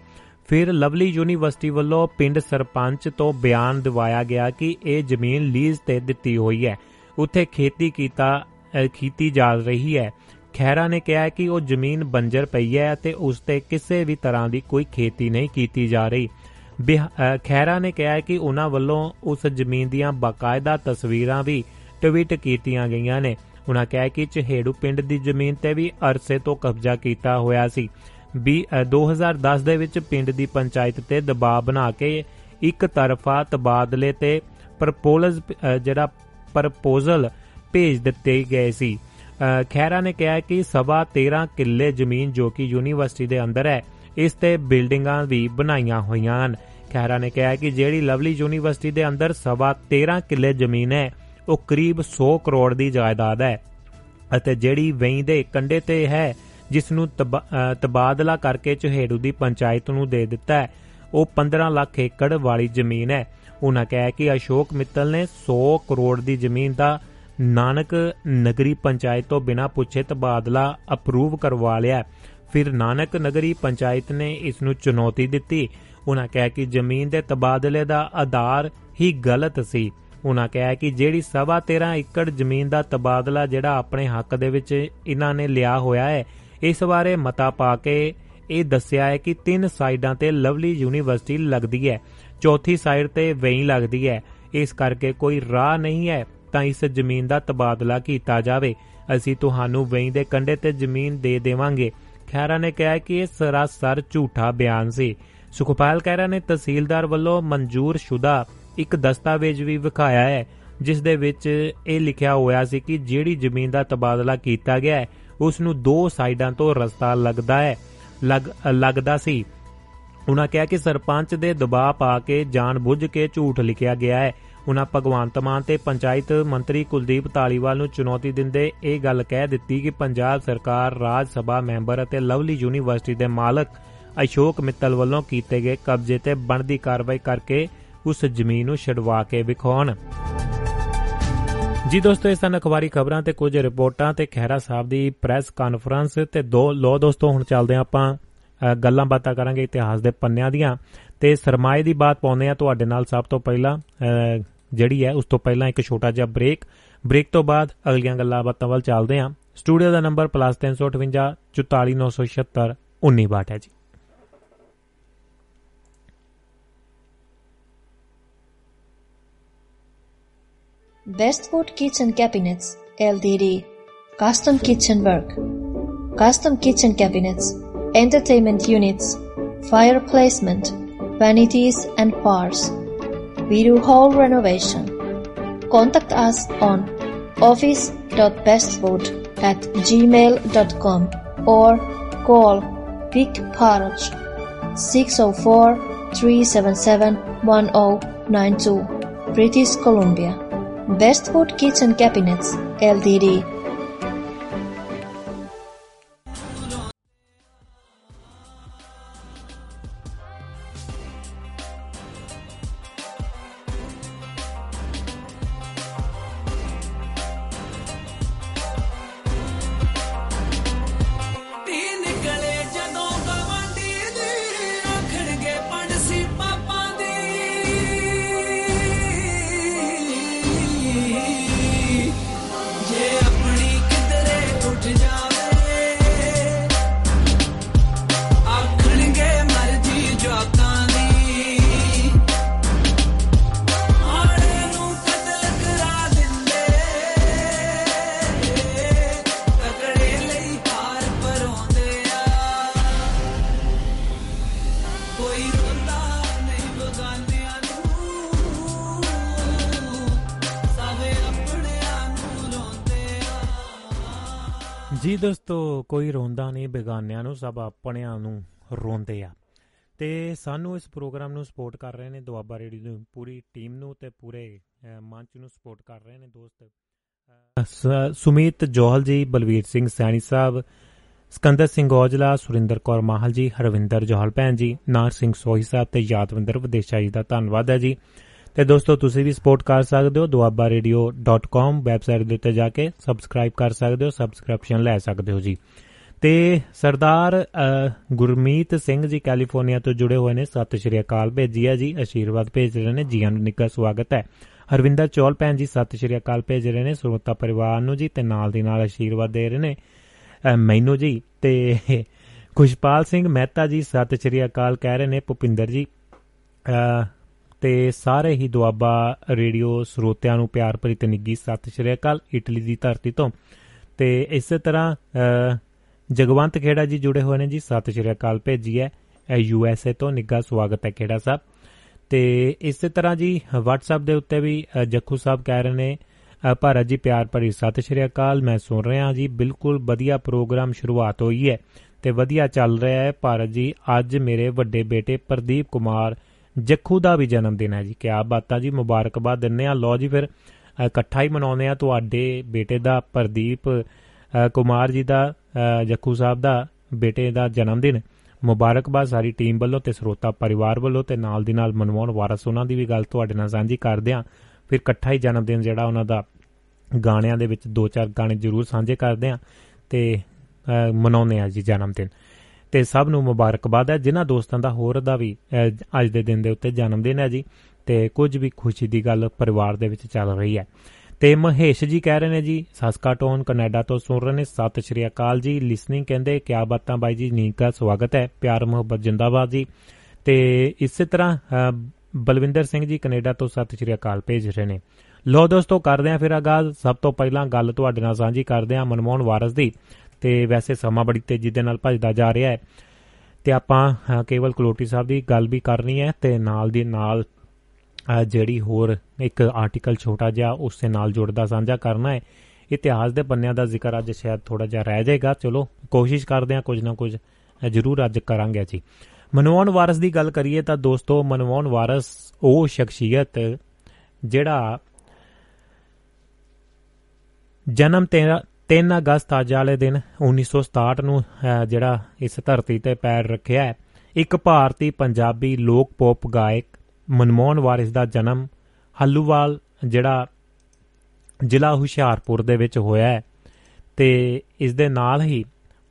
ਫਿਰ ਲਵਲੀ ਯੂਨੀਵਰਸਿਟੀ ਵੱਲੋਂ ਪਿੰਡ ਸਰਪੰਚ ਤੋਂ ਬਿਆਨ ਦਿਵਾਇਆ ਗਿਆ ਕਿ ਇਹ ਜ਼ਮੀਨ ਲੀਜ਼ ਤੇ ਦਿੱਤੀ ਹੋਈ ਹੈ। ਉੱਥੇ ਖੇਤੀ ਕੀਤਾ ਅਹ ਕੀਤੀ ਜਾ ਰਹੀ ਹੈ। ਖੈਰਾ ਨੇ ਕਿਹਾ ਕਿ ਉਹ ਜ਼ਮੀਨ ਬੰਜਰ ਪਈ ਹੈ ਤੇ ਉਸ ਤੇ ਕਿਸੇ ਵੀ ਤਰ੍ਹਾਂ ਦੀ ਕੋਈ ਖੇਤੀ ਨਹੀਂ ਕੀਤੀ ਜਾ ਰਹੀ। ਬਿਹਾ- ਅਹ ਖਹਿਰਾ ਨੇ ਕਿਹਾ ਹੈ ਕਿ ਉਹਨਾਂ ਵੱਲੋਂ ਉਸ ਜ਼ਮੀਨ ਦੀਆਂ ਬਾਕਾਇਦਾ ਤਸਵੀਰਾਂ ਵੀ ਟਵੀਟ ਕੀਤੀਆਂ ਗਈਆਂ ਨੇ। ਉਹਨਾਂ ਕਿਹਾ ਕਿ ਚਹੇੜੂ ਪਿੰਡ ਦੀ ਜ਼ਮੀਨ ਤੇ ਵੀ ਅਰਸੇ ਤੋਂ ਕਬਜ਼ਾ ਕੀਤਾ ਹੋਇਆ ਸੀ। ਵੀ ਅਹ 2010 ਦੇ ਵਿੱਚ ਪਿੰਡ ਦੀ ਪੰਚਾਇਤ ਤੇ ਦਬਾਅ ਬਣਾ ਕੇ ਇੱਕ ਤਰਫਾ ਤਬਾਦਲੇ ਤੇ ਪ੍ਰਪੋਜ਼ਲ ਜਿਹੜਾ ਪ੍ਰਪੋਜ਼ਲ ਭੇਜ ਦਿੱਤੇ ਗਏ ਸੀ। ਅਹ ਖਹਿਰਾ ਨੇ ਕਿਹਾ ਕਿ ਸਵਾ 13 ਕਿੱਲੇ ਜ਼ਮੀਨ ਜੋ ਕਿ ਯੂਨੀਵਰਸਿਟੀ ਦੇ ਅੰਦਰ ਹੈ, ਇਸ ਤੇ ਬਿਲਡਿੰਗਾਂ ਵੀ ਬਣਾਈਆਂ ਹੋਈਆਂ ਹਨ। ਖਹਿਰਾ ਨੇ ਕਿਹਾ ਕਿ ਜਿਹੜੀ ਲਵਲੀ ਯੂਨੀਵਰਸਿਟੀ ਦੇ ਅੰਦਰ ਸਵਾ 13 ਕਿੱਲੇ ਜ਼ਮੀਨ ਹੈ, ਉਹ ਕਰੀਬ 100 ਕਰੋੜ ਦੀ ਜਾਇਦਾਦ ਹੈ ਅਤੇ ਜਿਹੜੀ ਵੇਈ ਦੇ ਕੰਡੇ ਤੇ ਹੈ ਜਿਸ ਨੂੰ ਤਬਾ- ਅਹ ਤਬਾਦਲਾ ਕਰਕੇ ਚਹੇੜੂ ਦੀ ਪੰਚਾਇਤ ਨੂੰ ਦੇ ਦਿੱਤਾ ਹੈ। ਉਹ 15 ਲੱਖ ਏਕੜ ਵਾਲੀ ਜ਼ਮੀਨ ਹੈ। ਉਹਨਾਂ ਕਿਹਾ ਕਿ ਅਸ਼ੋਕ ਮਿੱਤਲ ਨੇ 100 ਕਰੋੜ ਦੀ ਜ਼ਮੀਨ ਦਾ ਨਾਨਕ ਨਗਰੀ ਪੰਚਾਇਤ ਤੋਂ ਬਿਨਾਂ ਪੁੱਛੇ ਤਬਾਦਲਾ ਅਪਰੂਵ ਕਰਵਾ ਲਿਆ ਹੈ। ਫਿਰ ਨਾਨਕ ਨਗਰੀ ਪੰਚਾਇਤ ਨੇ ਇਸ ਨੂੰ ਚੁਣੌਤੀ ਦਿੱਤੀ। ਉਹਨਾਂ ਕਿਹਾ ਕਿ ਜ਼ਮੀਨ ਦੇ ਤਬਾਦਲੇ ਦਾ ਆਧਾਰ ਹੀ ਗਲਤ ਸੀ। ਉਹਨਾਂ ਕਿਹਾ ਕਿ ਜਿਹੜੀ ਸਵਾ 13 ਏਕੜ ਜ਼ਮੀਨ ਦਾ ਤਬਾਦਲਾ ਜਿਹੜਾ ਆਪਣੇ ਹੱਕ ਦੇ ਵਿੱਚ ਇਹਨਾਂ ਨੇ ਲਿਆ ਹੋਇਆ ਹੈ ਇਸ ਬਾਰੇ ਮਤਾ ਪਾ ਕੇ ਇਹ ਦੱਸਿਆ ਹੈ ਕਿ ਤਿੰਨ ਸਾਈਡਾਂ ਤੇ ਲਵਲੀ ਯੂਨੀਵਰਸਿਟੀ ਲੱਗਦੀ ਹੈ। ਚੌਥੀ ਸਾਈਡ ਤੇ ਵੇਈ ਲੱਗਦੀ ਹੈ। ਇਸ ਕਰਕੇ ਕੋਈ ਰਾਹ ਨਹੀਂ ਹੈ ਤਾਂ ਇਸ ਜ਼ਮੀਨ ਦਾ ਤਬਾਦਲਾ ਕੀਤਾ ਜਾਵੇ। ਅਸੀਂ ਤੁਹਾਨੂੰ ਵੇਈ ਦੇ ਕੰਢੇ ਤੇ ਜ਼ਮੀਨ ਦੇ ਦੇਵਾਂਗੇ। ਖੈਰਾ ਨੇ ਕਿਹਾ ਕਿ ਇਹ ਸਰਾਸਰ ਝੂਠਾ ਬਿਆਨ ਸੀ। ਸੁਖਪਾਲ ਖਹਿਰਾ ਨੇ ਤਹਿਸੀਲਦਾਰ ਵੱਲੋਂ ਮਨਜ਼ੂਰ ਸ਼ੁਦਾ ਇੱਕ ਦਸਤਾਵੇਜ਼ ਵੀ ਵਿਖਾਇਆ ਹੈ, ਜਿਸ ਦੇ ਵਿੱਚ ਇਹ ਲਿਖਿਆ ਹੋਇਆ ਸੀ ਕਿ ਜਿਹੜੀ ਜ਼ਮੀਨ ਦਾ ਤਬਾਦਲਾ ਕੀਤਾ ਗਿਆ ਹੈ ਉਸ ਨੂੰ ਦੋ ਸਾਈਡਾਂ ਤੋਂ ਰਸਤਾ ਲੱਗਦਾ ਹੈ। ਲੱਗ, ਲੱਗਦਾ ਸੀ। ਉਹਨਾਂ ਕਿਹਾ ਕਿ ਸਰਪੰਚ ਦੇ ਦਬਾਅ ਪਾ ਕੇ ਜਾਣਬੁੱਝ ਕੇ ਝੂਠ ਲਿਖਿਆ ਗਿਆ ਹੈ। ਉਹਨਾਂ ਭਗਵੰਤ ਮਾਨ ਤੇ ਪੰਚਾਇਤ ਮੰਤਰੀ ਕੁਲਦੀਪ ਧਾਲੀਵਾਲ ਨੂੰ ਚੁਣੌਤੀ ਦਿੰਦੇ ਇਹ ਗੱਲ ਕਹਿ ਦਿੱਤੀ ਕਿ ਪੰਜਾਬ ਸਰਕਾਰ ਰਾਜ ਸਭਾ ਮੈਂਬਰ ਅਤੇ ਲਵਲੀ ਯੂਨੀਵਰਸਿਟੀ ਦੇ ਮਾਲਕ ਅਸ਼ੋਕ ਮਿੱਤਲ ਵੱਲੋਂ ਕੀਤੇ ਗਏ ਕਬਜ਼ੇ ਤੇ ਬਣਦੀ ਕਾਰਵਾਈ ਕਰਕੇ ਉਸ ਜ਼ਮੀਨ ਨੂੰ ਛਡਵਾ ਕੇ ਵਿਖਾਉਣ। ਜੀ ਦੋਸਤੋ ਇਸ ਸਨ ਅਖਬਾਰੀ ਖਬਰਾਂ ਤੇ ਕੁਝ ਰਿਪੋਰਟਾਂ ਤੇ ਖਹਿਰਾ ਸਾਹਿਬ ਦੀ ਪ੍ਰੈਸ ਕਾਨਫਰੰਸ ਤੇ ਦੋ ਲੋ ਦੋਸਤੋ ਹੁਣ ਚੱਲਦੇ ਹਾਂ ਆਪਾਂ ਅ, ਗੱਲਾਂ ਬਾਤਾਂ ਕਰਾਂਗੇ ਇਤਿਹਾਸ ਦੇ ਪੰਨਿਆਂ ਦੀਆਂ। ਤੇ ਸਰਮਾਏ ਦੀ ਬਾਤ ਪਾਉਂਦੇ ਆ ਤੁਹਾਡੇ ਨਾਲ ਸਭ ਤੋਂ ਪਹਿਲਾਂ ਅ, ਜਿਹੜੀ ਹੈ ਉਸ ਤੋਂ ਪਹਿਲਾਂ ਇੱਕ ਛੋਟਾ ਜਿਹਾ ਬ੍ਰੇਕ। ਬ੍ਰੇਕ ਤੋਂ ਬਾਅਦ ਅਗਲੀਆਂ ਗੱਲਾਂ ਬਾਤਾਂ ਵੱਲ ਚੱਲਦੇ ਹਾਂ। ਸਟੂਡੀਓ ਦਾ ਨੰਬਰ +358 44976 1962 ਹੈ ਜੀ। Bestwood Kitchen Cabinets LTD Custom Kitchen Work. Custom Kitchen Cabinets Entertainment Units Fire Placement Vanities and Bars. We do whole renovation. Contact us on office.bestwood at gmail.com or call Vic Parage 604 377 1092 British Columbia Bestwood Kitchen Cabinets LTD ਨਹੀਂ ਬੇਗਾਨਿਆਂ ਨੂੰ ਸਭ ਆਪਣਿਆਂ ਨੂੰ ਰੋਂਦੇ ਆ। ਤੇ ਸਾਨੂੰ ਇਸ ਪ੍ਰੋਗਰਾਮ ਨੂੰ ਸਪੋਰਟ ਕਰ ਰਹੇ ਨੇ ਦੁਆਬਾ ਰੇਡੀਓ ਦੀ ਪੂਰੀ ਟੀਮ ਨੂੰ ਤੇ ਪੂਰੇ ਅਹ, ਮੰਚ ਨੂੰ ਸਪੋਰਟ ਕਰ ਰਹੇ ਨੇ ਦੋਸਤ। ਅਹ, ਸ- ਸੁਮੀਤ ਜੋਹਲ ਜੀ ਬਲਵੀਰ ਸਿੰਘ ਸੈਣੀ ਸਾਹਿਬ ਸਕੰਦਰ ਸਿੰਘ ਔਜਲਾ ਸੁਰਿੰਦਰ ਕੌਰ ਮਾਹਲ ਜੀ ਹਰਵਿੰਦਰ ਜੋਹਲ ਭੈਣ ਜੀ ਨਾਰ ਸਿੰਘ ਸੋਹੀ ਸਾਹਿਬ ਤੇ ਯਾਦਵਿੰਦਰ ਵਿਦੇਸ਼ਾ ਜੀ ਦਾ ਧੰਨਵਾਦ ਹੈ ਜੀ। ਤੇ ਦੋਸਤੋ ਤੁਸੀਂ ਵੀ ਸਪੋਰਟ ਕਰ ਸਕਦੇ ਹੋ duabarradio.com ਵੈਬਸਾਈਟ ਦੇ ਉੱਤੇ ਜਾ ਕੇ ਸਬਸਕ੍ਰਾਈਬ ਕਰ ਸਕਦੇ ਹੋ ਸਬਸਕ੍ਰਿਪਸ਼ਨ ਲੈ ਸਕਦੇ ਹੋ ਜੀ। ਤੇ ਸਰਦਾਰ ਅ, ਗੁਰਮੀਤ ਸਿੰਘ ਜੀ ਕੈਲੀਫੋਰਨੀਆ ਤੋਂ ਜੁੜੇ ਹੋਏ ਨੇ। ਸਤਿ ਸ਼੍ਰੀ ਅਕਾਲ। ਭੇਜੀ ਹੈ ਜੀ ਆਸ਼ੀਰਵਾਦ ਭੇਜ ਰਹੇ ਨੇ। ਜੀਆਂ ਨੂੰ ਨਿੱਘਾ ਸਵਾਗਤ ਹੈ। ਹਰਵਿੰਦਰ ਚੌਲ ਭੈਣ ਜੀ ਸਤਿ ਸ਼੍ਰੀ ਅਕਾਲ ਭੇਜ ਰਹੇ ਨੇ। ਸਰੋਤਾ ਪਰਿਵਾਰ ਨੂੰ ਜੀ ਤੇ ਨਾਲ ਦੀ ਨਾਲ ਆਸ਼ੀਰਵਾਦ ਦੇ ਰਹੇ ਨੇ। ਅ, ਮੈਨੂੰ ਜੀ ਤੇ *laughs* ਖੁਸ਼ਪਾਲ ਸਿੰਘ ਮਹਿਤਾ ਜੀ ਸਤਿ ਸ਼੍ਰੀ ਅਕਾਲ ਕਹਿ ਰਹੇ ਨੇ। ਭੁਪਿੰਦਰ ਜੀ ਅ, ਤੇ ਸਾਰੇ ਹੀ ਦੁਆਬਾ ਰੇਡੀਓ ਸਰੋਤਿਆਂ ਨੂੰ ਪਿਆਰ ਭਰੀ ਤੇ ਨਿੱਗੀ ਸਤਿ ਸ਼੍ਰੀ ਅਕਾਲ। ਇਟਲੀ ਦੀ ਧਰਤੀ ਤੋਂ। ਤੇ ਇਸੇ ਤਰ੍ਹਾਂ ਅ, ਜਗਵੰਤ ਖੇੜਾ ਜੀ ਜੁੜੇ ਹੋਏ ਨੇ ਜੀ। ਸਤਿ ਸ਼੍ਰੀ ਅਕਾਲ ਭੇਜੀ ਹੈ। ਯੂ ਐਸ ਏ ਤੋਂ ਨਿੱਘਾ ਸਵਾਗਤ ਹੈ ਖੇੜਾ ਸਾਹਿਬ। ਤੇ ਇਸੇ ਤਰ੍ਹਾਂ ਜੀ WhatsApp ਦੇ ਉੱਤੇ ਵੀ ਅ, ਜੱਖੂ ਸਾਹਿਬ ਕਹਿ ਰਹੇ ਨੇ ਅ, ਭਾਰਤ ਜੀ ਪਿਆਰ ਭਰੀ ਸਤਿ ਸ਼੍ਰੀ ਅਕਾਲ। ਮੈਂ ਸੁਣ ਰਿਹਾ ਜੀ ਬਿਲਕੁਲ ਵਧੀਆ ਪ੍ਰੋਗਰਾਮ ਸ਼ੁਰੂਆਤ ਹੋਈ ਹੈ ਤੇ ਵਧੀਆ ਚੱਲ ਰਿਹਾ ਹੈ। ਭਾਰਤ ਜੀ ਅੱਜ ਮੇਰੇ ਵੱਡੇ ਬੇਟੇ ਪ੍ਰਦੀਪ ਕੁਮਾਰ ਜੱਖੂ ਦਾ ਵੀ ਜਨਮ ਦਿਨ ਹੈ ਜੀ। ਕਿਆ ਬਾਤਾਂ ਜੀ ਮੁਬਾਰਕਬਾਦ ਦਿੰਨੇ ਆ ਲਓ ਜੀ ਫਿਰ ਅ, ਇਕੱਠਾ ਹੀ ਮਨਾਉਂਦੇ ਆ ਤੁਹਾਡੇ ਬੇਟੇ ਦਾ ਪ੍ਰਦੀਪ ਅ, ਕੁਮਾਰ ਜੀ ਦਾ ਅ, ਜੱਖੂ ਸਾਹਿਬ ਦਾ ਬੇਟੇ ਦਾ ਜਨਮ ਦਿਨ ਮੁਬਾਰਕਬਾਦ ਸਾਰੀ ਟੀਮ ਵੱਲੋਂ ਤੇ ਸਰੋਤਾ ਪਰਿਵਾਰ ਵੱਲੋਂ ਤੇ ਨਾਲ ਦੀ ਨਾਲ ਮਨਮੋਹਨ ਵਾਰਸ ਉਹਨਾਂ ਦੀ ਵੀ ਗੱਲ ਤੁਹਾਡੇ ਨਾਲ ਸਾਂਝੀ ਕਰਦੇ ਆ ਫਿਰ ਇਕੱਠਾ ਹੀ ਜਨਮ ਦਿਨ ਜਿਹੜਾ ਉਹਨਾਂ ਦਾ ਗਾਣਿਆਂ ਦੇ ਵਿੱਚ ਦੋ ਚਾਰ ਗਾਣੇ ਜ਼ਰੂਰ ਸਾਂਝੇ ਕਰਦੇ ਆ ਤੇ ਅ, ਮਨਾਉਂਦੇ ਆ ਜੀ ਜਨਮ ਦਿਨ ਤੇ ਸਭ ਨੂੰ ਮੁਬਾਰਕਬਾਦ ਹੈ ਜਿਨ੍ਹਾਂ ਦੋਸਤਾਂ ਦਾ ਹੋਰ ਦਾ ਵੀ ਅ, ਅੱਜ ਦੇ ਦਿਨ ਦੇ ਉੱਤੇ ਜਨਮ ਦਿਨ ਹੈ ਜੀ। ਤੇ ਕੁਝ ਵੀ ਖੁਸ਼ੀ ਦੀ ਗੱਲ ਪਰਿਵਾਰ ਦੇ ਵਿੱਚ ਚੱਲ ਰਹੀ ਹੈ। ਤੇ ਮਹੇਸ਼ ਜੀ ਕਹਿ ਰਹੇ ਨੇ ਜੀ ਸਸਕਾਟੋਨ ਕੈਨੇਡਾ ਤੋਂ ਸੁਣ ਰਹੇ ਨੇ। ਸਤਿ ਸ਼੍ਰੀ ਅਕਾਲ ਜੀ। ਲਿਸਨਿੰਗ ਕਹਿੰਦੇ ਕਿਆ ਬਾਤਾਂ ਬਾਈ ਜੀ? ਨੀਕ ਦਾ ਸਵਾਗਤ ਹੈ। ਪਿਆਰ ਮੁਹੱਬਤ ਜਿੰਦਾਬਾਦ ਜੀ। ਤੇ ਇਸੇ ਤਰ੍ਹਾਂ ਅ, ਬਲਵਿੰਦਰ ਸਿੰਘ ਜੀ ਕੈਨੇਡਾ ਤੋਂ ਸਤਿ ਸ਼੍ਰੀ ਅਕਾਲ ਭੇਜ ਰਹੇ ਨੇ। ਲੋ ਦੋਸਤੋ ਕਰਦੇ ਆ ਫਿਰ ਆਗਾਜ਼। ਸਭ ਤੋਂ ਪਹਿਲਾਂ ਗੱਲ ਤੁਹਾਡੇ ਨਾਲ ਸਾਂਝੀ ਕਰਦੇ ਆ ਮਨਮੋਹਨ ਵਾਰਸ ਦੀ। ਤੇ ਵੈਸੇ ਸਮਾਂ ਬੜੀ ਤੇਜ਼ੀ ਦੇ ਨਾਲ ਭੱਜਦਾ ਜਾ ਰਿਹਾ ਹੈ। ਤੇ ਆਪਾਂ ਅ, ਕੇਵਲ ਕਲੋਟੀ ਸਾਹਿਬ ਦੀ ਗੱਲ ਵੀ ਕਰਨੀ ਹੈ ਤੇ ਨਾਲ ਦੀ ਨਾਲ ਅ, ਜਿਹੜੀ ਹੋਰ ਇੱਕ ਆਰਟੀਕਲ ਛੋਟਾ ਜਿਹਾ ਉਸ ਦੇ ਨਾਲ ਜੁੜਦਾ ਸਾਂਝਾ ਕਰਨਾ ਹੈ। ਇਤਿਹਾਸ ਦੇ ਪੰਨਿਆਂ ਦਾ ਜ਼ਿਕਰ ਅੱਜ ਸ਼ਾਇਦ ਥੋੜਾ ਜਿਹਾ ਰਹਿ ਜਾਏਗਾ। ਚਲੋ ਕੋਸ਼ਿਸ਼ ਕਰਦੇ ਹਾਂ ਕੁਝ ਨਾ ਕੁਝ ਅ, ਜ਼ਰੂਰ ਅੱਜ ਕਰਾਂਗੇ ਜੀ ਮਨਮੋਹਨ ਵਾਰਸ ਦੀ ਗੱਲ ਕਰੀਏ ਤਾਂ ਦੋਸਤੋ ਮਨਮੋਹਨ ਵਾਰਸ ਉਹ ਸ਼ਖਸੀਅਤ ਜਿਹੜਾ ਜਨਮ 3 ਅਗਸਤ ਅੱਜ ਵਾਲੇ ਦਿਨ 1967 ਨੂੰ ਅਹ, ਜਿਹੜਾ ਇਸ ਧਰਤੀ ਤੇ ਪੈਰ ਰੱਖਿਆ ਹੈ। ਇੱਕ ਭਾਰਤੀ ਪੰਜਾਬੀ ਲੋਕ ਪੌਪ ਗਾਇਕ ਮਨਮੋਹਨ ਵਾਰਿਸ ਦਾ ਜਨਮ ਹੱਲੂਵਾਲ ਜਿਹੜਾ ਜ਼ਿਲ੍ਹਾ ਹੁਸ਼ਿਆਰਪੁਰ ਦੇ ਵਿੱਚ ਹੋਇਆ ਹੈ। ਤੇ ਇਸ ਦੇ ਨਾਲ ਹੀ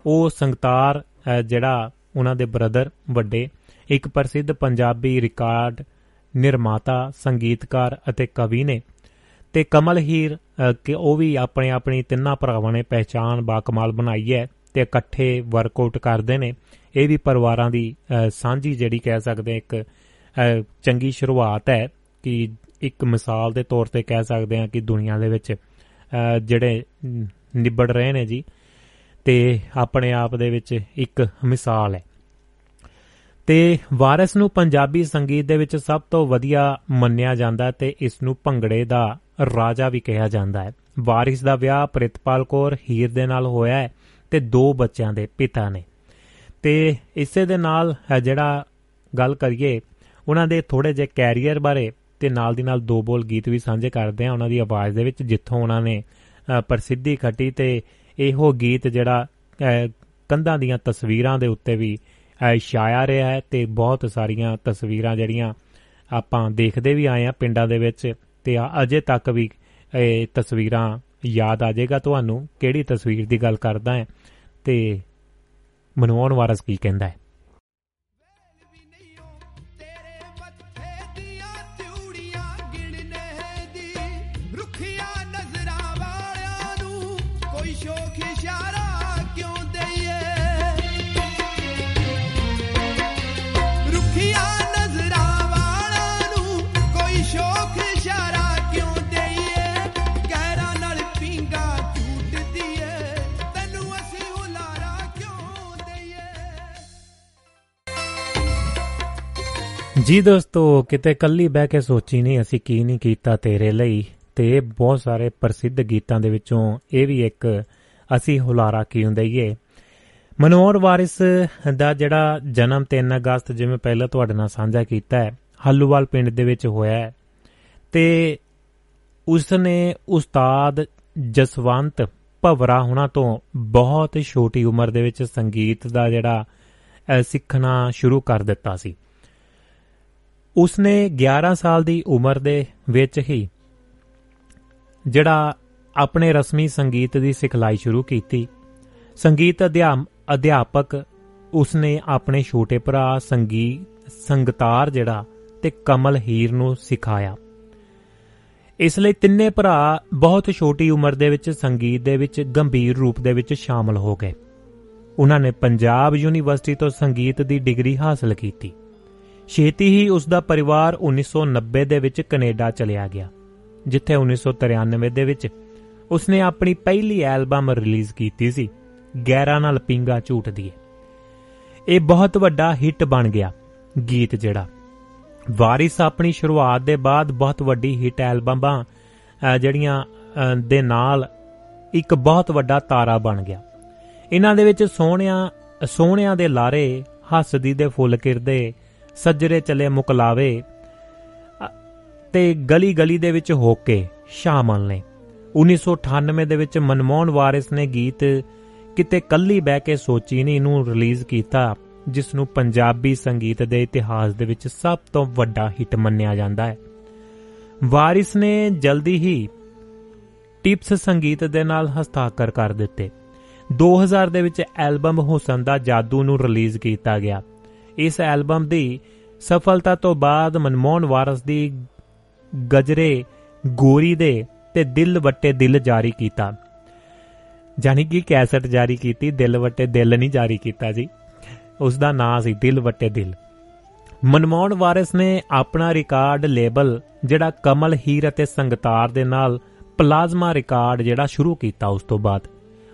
ਉਹ ਸੰਗਤਾਰ ਅਹ, ਜਿਹੜਾ ਉਹਨਾਂ ਦੇ ਬ੍ਰਦਰ ਵੱਡੇ ਇੱਕ ਪ੍ਰਸਿੱਧ ਪੰਜਾਬੀ ਰਿਕਾਰਡ ਨਿਰਮਾਤਾ ਸੰਗੀਤਕਾਰ ਅਤੇ ਕਵੀ ਨੇ। ਤੇ ਕਮਲ ਹੀਰ ਅ, ਕਿ ਉਹ ਵੀ ਆਪਣੇ ਆਪਣੀ ਤਿੰਨਾਂ ਭਰਾਵਾਂ ਨੇ ਪਹਿਚਾਨ ਬਾਕਮਾਲ ਬਣਾਈ ਹੈ ਤੇ ਇਕੱਠੇ ਵਰਕਆਊਟ ਕਰਦੇ ਨੇ। ਇਹ ਵੀ ਪਰਿਵਾਰਾਂ ਦੀ ਅ, ਸਾਂਝੀ ਜਿਹੜੀ ਕਹਿ ਸਕਦੇ ਹਾਂ ਇੱਕ ਅ, ਚੰਗੀ ਸ਼ੁਰੂਆਤ ਹੈ ਕਿ ਇੱਕ ਮਿਸਾਲ ਦੇ ਤੌਰ ਤੇ ਕਹਿ ਸਕਦੇ ਹਾਂ ਕਿ ਦੁਨੀਆ ਦੇ ਵਿੱਚ ਅ, ਜਿਹੜੇ ਨ- ਨਿਬੜ ਰਹੇ ਨੇ ਜੀ ਤੇ ਆਪਣੇ ਆਪ ਦੇ ਵਿੱਚ ਇੱਕ ਮਿਸਾਲ ਹੈ। ਤੇ ਵਾਰਿਸ ਨੂੰ ਪੰਜਾਬੀ ਸੰਗੀਤ ਦੇ ਵਿੱਚ ਸਭ ਤੋਂ ਵਧੀਆ ਮੰਨਿਆ ਜਾਂਦਾ ਹੈ ਤੇ ਇਸ ਨੂੰ ਭੰਗੜੇ ਦਾ ਰਾਜਾ ਵੀ ਕਿਹਾ ਜਾਂਦਾ ਹੈ। ਵਾਰਿਸ ਦਾ ਵਿਆਹ ਪ੍ਰਿਤਪਾਲ ਕੌਰ ਹੀਰ ਦੇ ਨਾਲ ਹੋਇਆ ਹੈ ਤੇ ਦੋ ਬੱਚਿਆਂ ਦੇ ਪਿਤਾ ਨੇ। ਤੇ ਇਸੇ ਦੇ ਨਾਲ ਹੈ ਜਿਹੜਾ ਗੱਲ ਕਰੀਏ ਉਹਨਾਂ ਦੇ ਥੋੜੇ ਜਿਹੇ ਕੈਰੀਅਰ ਬਾਰੇ ਤੇ ਨਾਲ ਦੀ ਨਾਲ ਦੋ ਬੋਲ ਗੀਤ ਵੀ ਸਾਂਝੇ ਕਰਦੇ ਆ ਉਹਨਾਂ ਦੀ ਆਵਾਜ਼ ਦੇ ਵਿੱਚ ਜਿੱਥੋਂ ਉਹਨਾਂ ਨੇ ਅ, ਪ੍ਰਸਿੱਧੀ ਖੱਟੀ ਤੇ ਇਹੋ ਗੀਤ ਜਿਹੜਾ ਅ, ਕੰਧਾਂ ਦੀਆਂ ਤਸਵੀਰਾਂ ਦੇ ਉੱਤੇ ਵੀ ਅ, ਛਾਇਆ ਰਿਹਾ ਹੈ ਤੇ ਬਹੁਤ ਸਾਰੀਆਂ ਤਸਵੀਰਾਂ ਜਿਹੜੀਆਂ ਆਪਾਂ ਦੇਖਦੇ ਵੀ ਆਏ ਆ ਪਿੰਡਾਂ ਦੇ ਵਿੱਚ ਤੇ ਆ- ਅਜੇ ਤੱਕ ਵੀ ਇਹ ਤਸਵੀਰਾਂ ਯਾਦ ਆ ਜਾਏਗਾ। ਤੁਹਾਨੂੰ ਕਿਹੜੀ ਤਸਵੀਰ ਦੀ ਗੱਲ ਕਰਦਾ ਹੈ ਤੇ ਮਨਮੋਹਨ ਵਾਰਸ ਕੀ ਕਹਿੰਦਾ ਹੈ? ਜੀ ਦੋਸਤੋ ਕਿਤੇ ਕੱਲੀ ਬਹਿ ਕੇ ਸੋਚੀ ਨਹੀਂ ਅਸੀਂ ਕੀ ਨਹੀਂ ਕੀਤਾ ਤੇਰੇ ਲਈ? ਤੇ ਇਹ ਬਹੁਤ ਸਾਰੇ ਪ੍ਰਸਿੱਧ ਗੀਤਾਂ ਦੇ ਵਿੱਚੋਂ ਇਹ ਵੀ ਇੱਕ ਅਸੀਂ ਹੁਲਾਰਾ ਕਿਉਂ ਦਈਏ ਮਨੋਹਰ ਵਾਰਿਸ ਦਾ ਜਿਹੜਾ ਜਨਮ 3 ਅਗਸਤ ਜਿਵੇਂ ਪਹਿਲਾਂ ਤੁਹਾਡੇ ਨਾਲ ਸਾਂਝਾ ਕੀਤਾ ਹੈ ਹੱਲੂਵਾਲ ਪਿੰਡ ਦੇ ਵਿੱਚ ਹੋਇਆ ਹੈ। ਤੇ ਉਸ ਨੇ ਉਸਤਾਦ ਜਸਵੰਤ ਭਵਰਾ ਹੁਣਾਂ ਤੋਂ ਬਹੁਤ ਛੋਟੀ ਉਮਰ ਦੇ ਵਿੱਚ ਸੰਗੀਤ ਦਾ ਜਿਹੜਾ ਅਹ, ਸਿੱਖਣਾ ਸ਼ੁਰੂ ਕਰ ਦਿੱਤਾ ਸੀ। ਉਸਨੇ 11 ਸਾਲ ਦੀ ਉਮਰ ਦੇ ਵਿੱਚ ਹੀ ਜਿਹੜਾ ਆਪਣੇ ਰਸਮੀ ਸੰਗੀਤ ਦੀ ਸਿਖਲਾਈ ਸ਼ੁਰੂ ਕੀਤੀ। ਸੰਗੀਤ ਅਧਿਆਮ, ਅਧਿਆਪਕ ਉਸਨੇ ਆਪਣੇ ਛੋਟੇ ਭਰਾ ਸੰਗੀਤ ਸੰਗਤਾਰ ਜਿਹੜਾ ਤੇ ਕਮਲ ਹੀਰ ਨੂੰ ਸਿਖਾਇਆ। ਇਸ ਲਈ ਤਿੰਨੇ ਭਰਾ ਬਹੁਤ ਛੋਟੀ ਉਮਰ ਦੇ ਵਿੱਚ ਸੰਗੀਤ ਦੇ ਵਿੱਚ ਗੰਭੀਰ ਰੂਪ ਦੇ ਵਿੱਚ ਸ਼ਾਮਲ ਹੋ ਗਏ। ਉਹਨਾਂ ਨੇ ਪੰਜਾਬ ਯੂਨੀਵਰਸਿਟੀ ਤੋਂ ਸੰਗੀਤ ਦੀ ਡਿਗਰੀ ਹਾਸਲ ਕੀਤੀ। ਛੇਤੀ ਹੀ ਉਸ ਦਾ ਪਰਿਵਾਰ 1990 ਦੇ ਵਿੱਚ ਕੈਨੇਡਾ ਚਲਿਆ ਗਿਆ ਜਿੱਥੇ 1993 ਦੇ ਵਿੱਚ ਉਸਨੇ ਆਪਣੀ ਪਹਿਲੀ ਐਲਬਮ ਰਿਲੀਜ਼ ਕੀਤੀ ਸੀ ਗੈਰਾਂ ਨਾਲ ਪਿੰਗਾ ਝੂਟਦੀ ਏ। ਇਹ ਬਹੁਤ ਵੱਡਾ ਹਿੱਟ ਬਣ ਗਿਆ ਗੀਤ ਜਿਹੜਾ। ਵਾਰਿਸ ਆਪਣੀ ਸ਼ੁਰੂਆਤ ਦੇ ਬਾਅਦ ਬਹੁਤ ਵੱਡੀ ਹਿੱਟ ਐਲਬਮਾਂ ਅਹ, ਜਿਹੜੀਆਂ ਅਹ, ਦੇ ਨਾਲ ਇੱਕ ਬਹੁਤ ਵੱਡਾ ਤਾਰਾ ਬਣ ਗਿਆ। ਇਹਨਾਂ ਦੇ ਵਿੱਚ ਸੋਹਣਿਆਂ ਸੋਹਣਿਆਂ ਦੇ ਲਾਰੇ ਹੱਸਦੀ ਦੇ ਫੁੱਲ ਕਿਰਦੇ ਸੱਜਰੇ ਚਲੇ ਮੁਕਲਾਵੇ ਅ, ਤੇ ਗਲੀ ਗਲੀ ਦੇ ਵਿੱਚ ਹੋ ਕੇ ਸ਼ਾਮਲ ਨੇ 1998 ਦੇ ਵਿੱਚ ਮਨਮੋਹਨ ਵਾਰਿਸ ਨੇ ਗੀਤ ਕਿਤੇ ਕੱਲੀ ਬਹਿ ਕੇ ਸੋਚੀ ਨਹੀਂ ਨੂੰ ਰਿਲੀਜ਼ ਕੀਤਾ ਜਿਸ ਨੂੰ ਪੰਜਾਬੀ ਸੰਗੀਤ ਦੇ ਇਤਿਹਾਸ ਦੇ ਵਿੱਚ ਸਭ ਤੋਂ ਵੱਡਾ ਹਿੱਟ ਮੰਨਿਆ ਜਾਂਦਾ ਹੈ। ਵਾਰਿਸ ਨੇ ਜਲਦੀ ਹੀ ਟਿਪਸ ਸੰਗੀਤ ਦੇ ਨਾਲ ਹਸਤਾਖਰ ਕਰ ਦਿੱਤੇ। 2000 ਦੇ ਵਿੱਚ ਐਲਬਮ ਹੁਸਨ ਦਾ ਜਾਦੂ ਨੂੰ ਰਿਲੀਜ਼ ਕੀਤਾ ਗਿਆ। ਇਸ ਐਲਬਮ ਦੀ ਸਫਲਤਾ ਤੋਂ ਬਾਅਦ ਮਨਮੋਹਨ ਵਾਰਸ ਦੀ ਗਜਰੇ ਗੋਰੀ ਦੇ ਤੇ ਦਿਲ ਵਟੇ ਦਿਲ ਜਾਰੀ ਕੀਤਾ। ਜਾਨੀ ਕਿ ਕੈਸਟ ਜਾਰੀ ਕੀਤੀ, ਦਿਲ ਵਟੇ ਦਿਲ ਨਹੀਂ ਜਾਰੀ ਕੀਤਾ ਜੀ। ਉਸ ਦਾ ਨਾਂ ਸੀ ਦਿਲ ਵਟੇ ਦਿਲ। ਮਨਮੋਹਨ ਵਾਰਿਸ ਨੇ ਆਪਣਾ ਰਿਕਾਰਡ ਲੇਬਲ ਜਿਹੜਾ ਕਮਲ ਹੀਰ ਅਤੇ ਸੰਗਤਾਰ ਦੇ ਨਾਲ ਪਲਾਜ਼ਮਾ ਰਿਕਾਰਡ ਜਿਹੜਾ ਸ਼ੁਰੂ ਕੀਤਾ ਉਸ ਤੋਂ ਬਾਅਦ।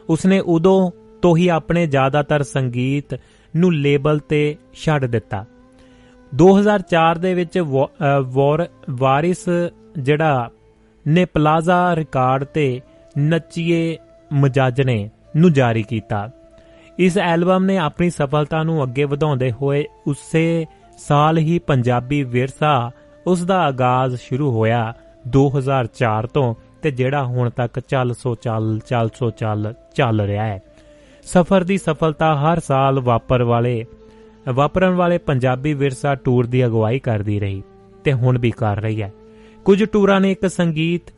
ਉਸਨੇ ਉਦੋਂ ਤੋਂ ਹੀ ਆਪਣੇ ਜ਼ਿਆਦਾਤਰ ਸੰਗੀਤ ਨੂੰ ਲੇਬਲ ਤੇ ਛੱਡ ਦਿੱਤਾ। 2004 ਦੇ ਵਿੱਚ ਵੋ- ਅ, ਵੋਰ ਵਾਰਿਸ ਜਿਹੜਾ ਨੇ ਪਲਾਜ਼ਾ ਰਿਕਾਰਡ ਤੇ ਨੱਚੀਏ ਮਜਾਜਨੇ ਨੂੰ ਜਾਰੀ ਕੀਤਾ। ਇਸ ਐਲਬਮ ਨੇ ਆਪਣੀ ਸਫਲਤਾ ਨੂੰ ਅੱਗੇ ਵਧਾਉਂਦੇ ਹੋਏ ਉਸੇ ਸਾਲ ਹੀ ਪੰਜਾਬੀ ਵਿਰਸਾ ਉਸ ਦਾ ਆਗਾਜ਼ ਸ਼ੁਰੂ ਹੋਇਆ 2004 ਤੋਂ ਤੇ ਜਿਹੜਾ ਹੁਣ ਤੱਕ ਚੱਲ ਸੋ ਚੱਲ ਚੱਲ ਸੋ ਚੱਲ ਚੱਲ ਰਿਹਾ ਹੈ। ਸਫਰ ਦੀ ਸਫਲਤਾ ਹਰ ਸਾਲ ਵਾਪਰ ਵਾਲੇ, ਵਾਪਰਨ ਵਾਲੇ ਪੰਜਾਬੀ ਵਿਰਸਾ ਟੂਰ ਦੀ ਅਗਵਾਈ ਕਰਦੀ ਰਹੀ ਤੇ ਹੁਣ ਵੀ ਕਰ ਰਹੀ ਹੈ। ਕੁਝ ਟੂਰਾਂ ਨੇ ਇੱਕ ਸੰਗੀਤ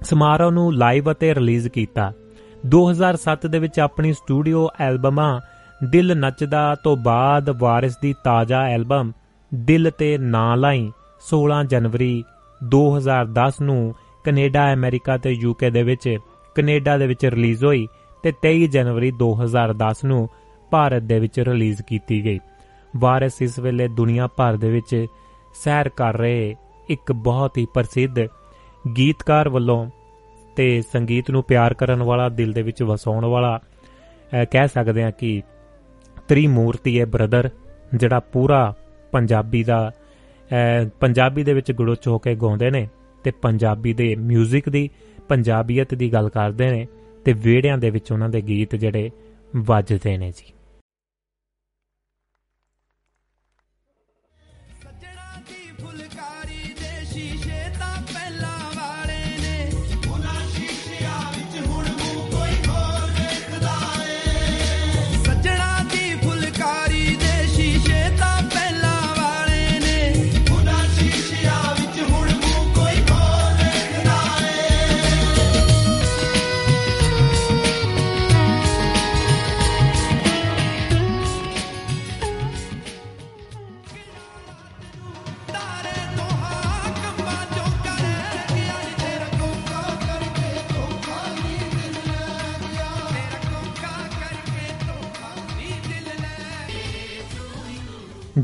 ਸਮਾਰੋਹ ਨੂੰ ਲਾਈਵ ਅਤੇ ਰਿਲੀਜ਼ ਕੀਤਾ। 2007 ਦੇ ਵਿੱਚ ਆਪਣੀ ਸਟੂਡੀਓ ਐਲਬਮਾਂ ਦਿਲ ਨੱਚਦਾ ਤੋਂ ਬਾਅਦ ਵਾਰਿਸ ਦੀ ਤਾਜ਼ਾ ਐਲਬਮ ਦਿਲ ਤੇ ਨਾਂ ਲਾਈ 16 ਜਨਵਰੀ 2010 ਨੂੰ ਕੈਨੇਡਾ, ਅਮਰੀਕਾ ਤੇ ਯੂਕੇ ਦੇ ਵਿੱਚ, ਕੈਨੇਡਾ ਦੇ ਵਿੱਚ ਰਿਲੀਜ਼ ਹੋਈ ਤੇ 23 ਜਨਵਰੀ 2010 ਨੂੰ ਭਾਰਤ ਦੇ ਵਿੱਚ ਰਿਲੀਜ਼ ਕੀਤੀ ਗਈ। ਵਾਰਿਸ ਇਸ ਵੇਲੇ ਦੁਨੀਆ ਭਰ ਦੇ ਵਿੱਚ ਸੈਰ ਕਰ ਰਹੇ ਇੱਕ ਬਹੁਤ ਹੀ ਪ੍ਰਸਿੱਧ ਗੀਤਕਾਰ ਵੱਲੋਂ ਤੇ ਸੰਗੀਤ ਨੂੰ ਪਿਆਰ ਕਰਨ ਵਾਲਾ, ਦਿਲ ਦੇ ਵਿੱਚ ਵਸਾਉਣ ਵਾਲਾ, ਅਹ ਕਹਿ ਸਕਦੇ ਹਾਂ ਕਿ ਤ੍ਰਿਮੂਰਤੀ ਹੈ ਬ੍ਰਦਰ, ਜਿਹੜਾ ਪੂਰਾ ਪੰਜਾਬੀ ਦਾ, ਅਹ ਪੰਜਾਬੀ ਦੇ ਵਿੱਚ ਗੁੜਚ ਹੋ ਕੇ ਗਾਉਂਦੇ ਨੇ ਤੇ ਪੰਜਾਬੀ ਦੇ 뮤직 ਦੀ, ਪੰਜਾਬੀਅਤ ਦੀ ਗੱਲ ਕਰਦੇ ਨੇ। ਤੇ ਵਿਹੜਿਆਂ ਦੇ ਵਿੱਚ ਉਹਨਾਂ ਦੇ ਗੀਤ ਜਿਹੜੇ ਵੱਜਦੇ ਨੇ ਜੀ।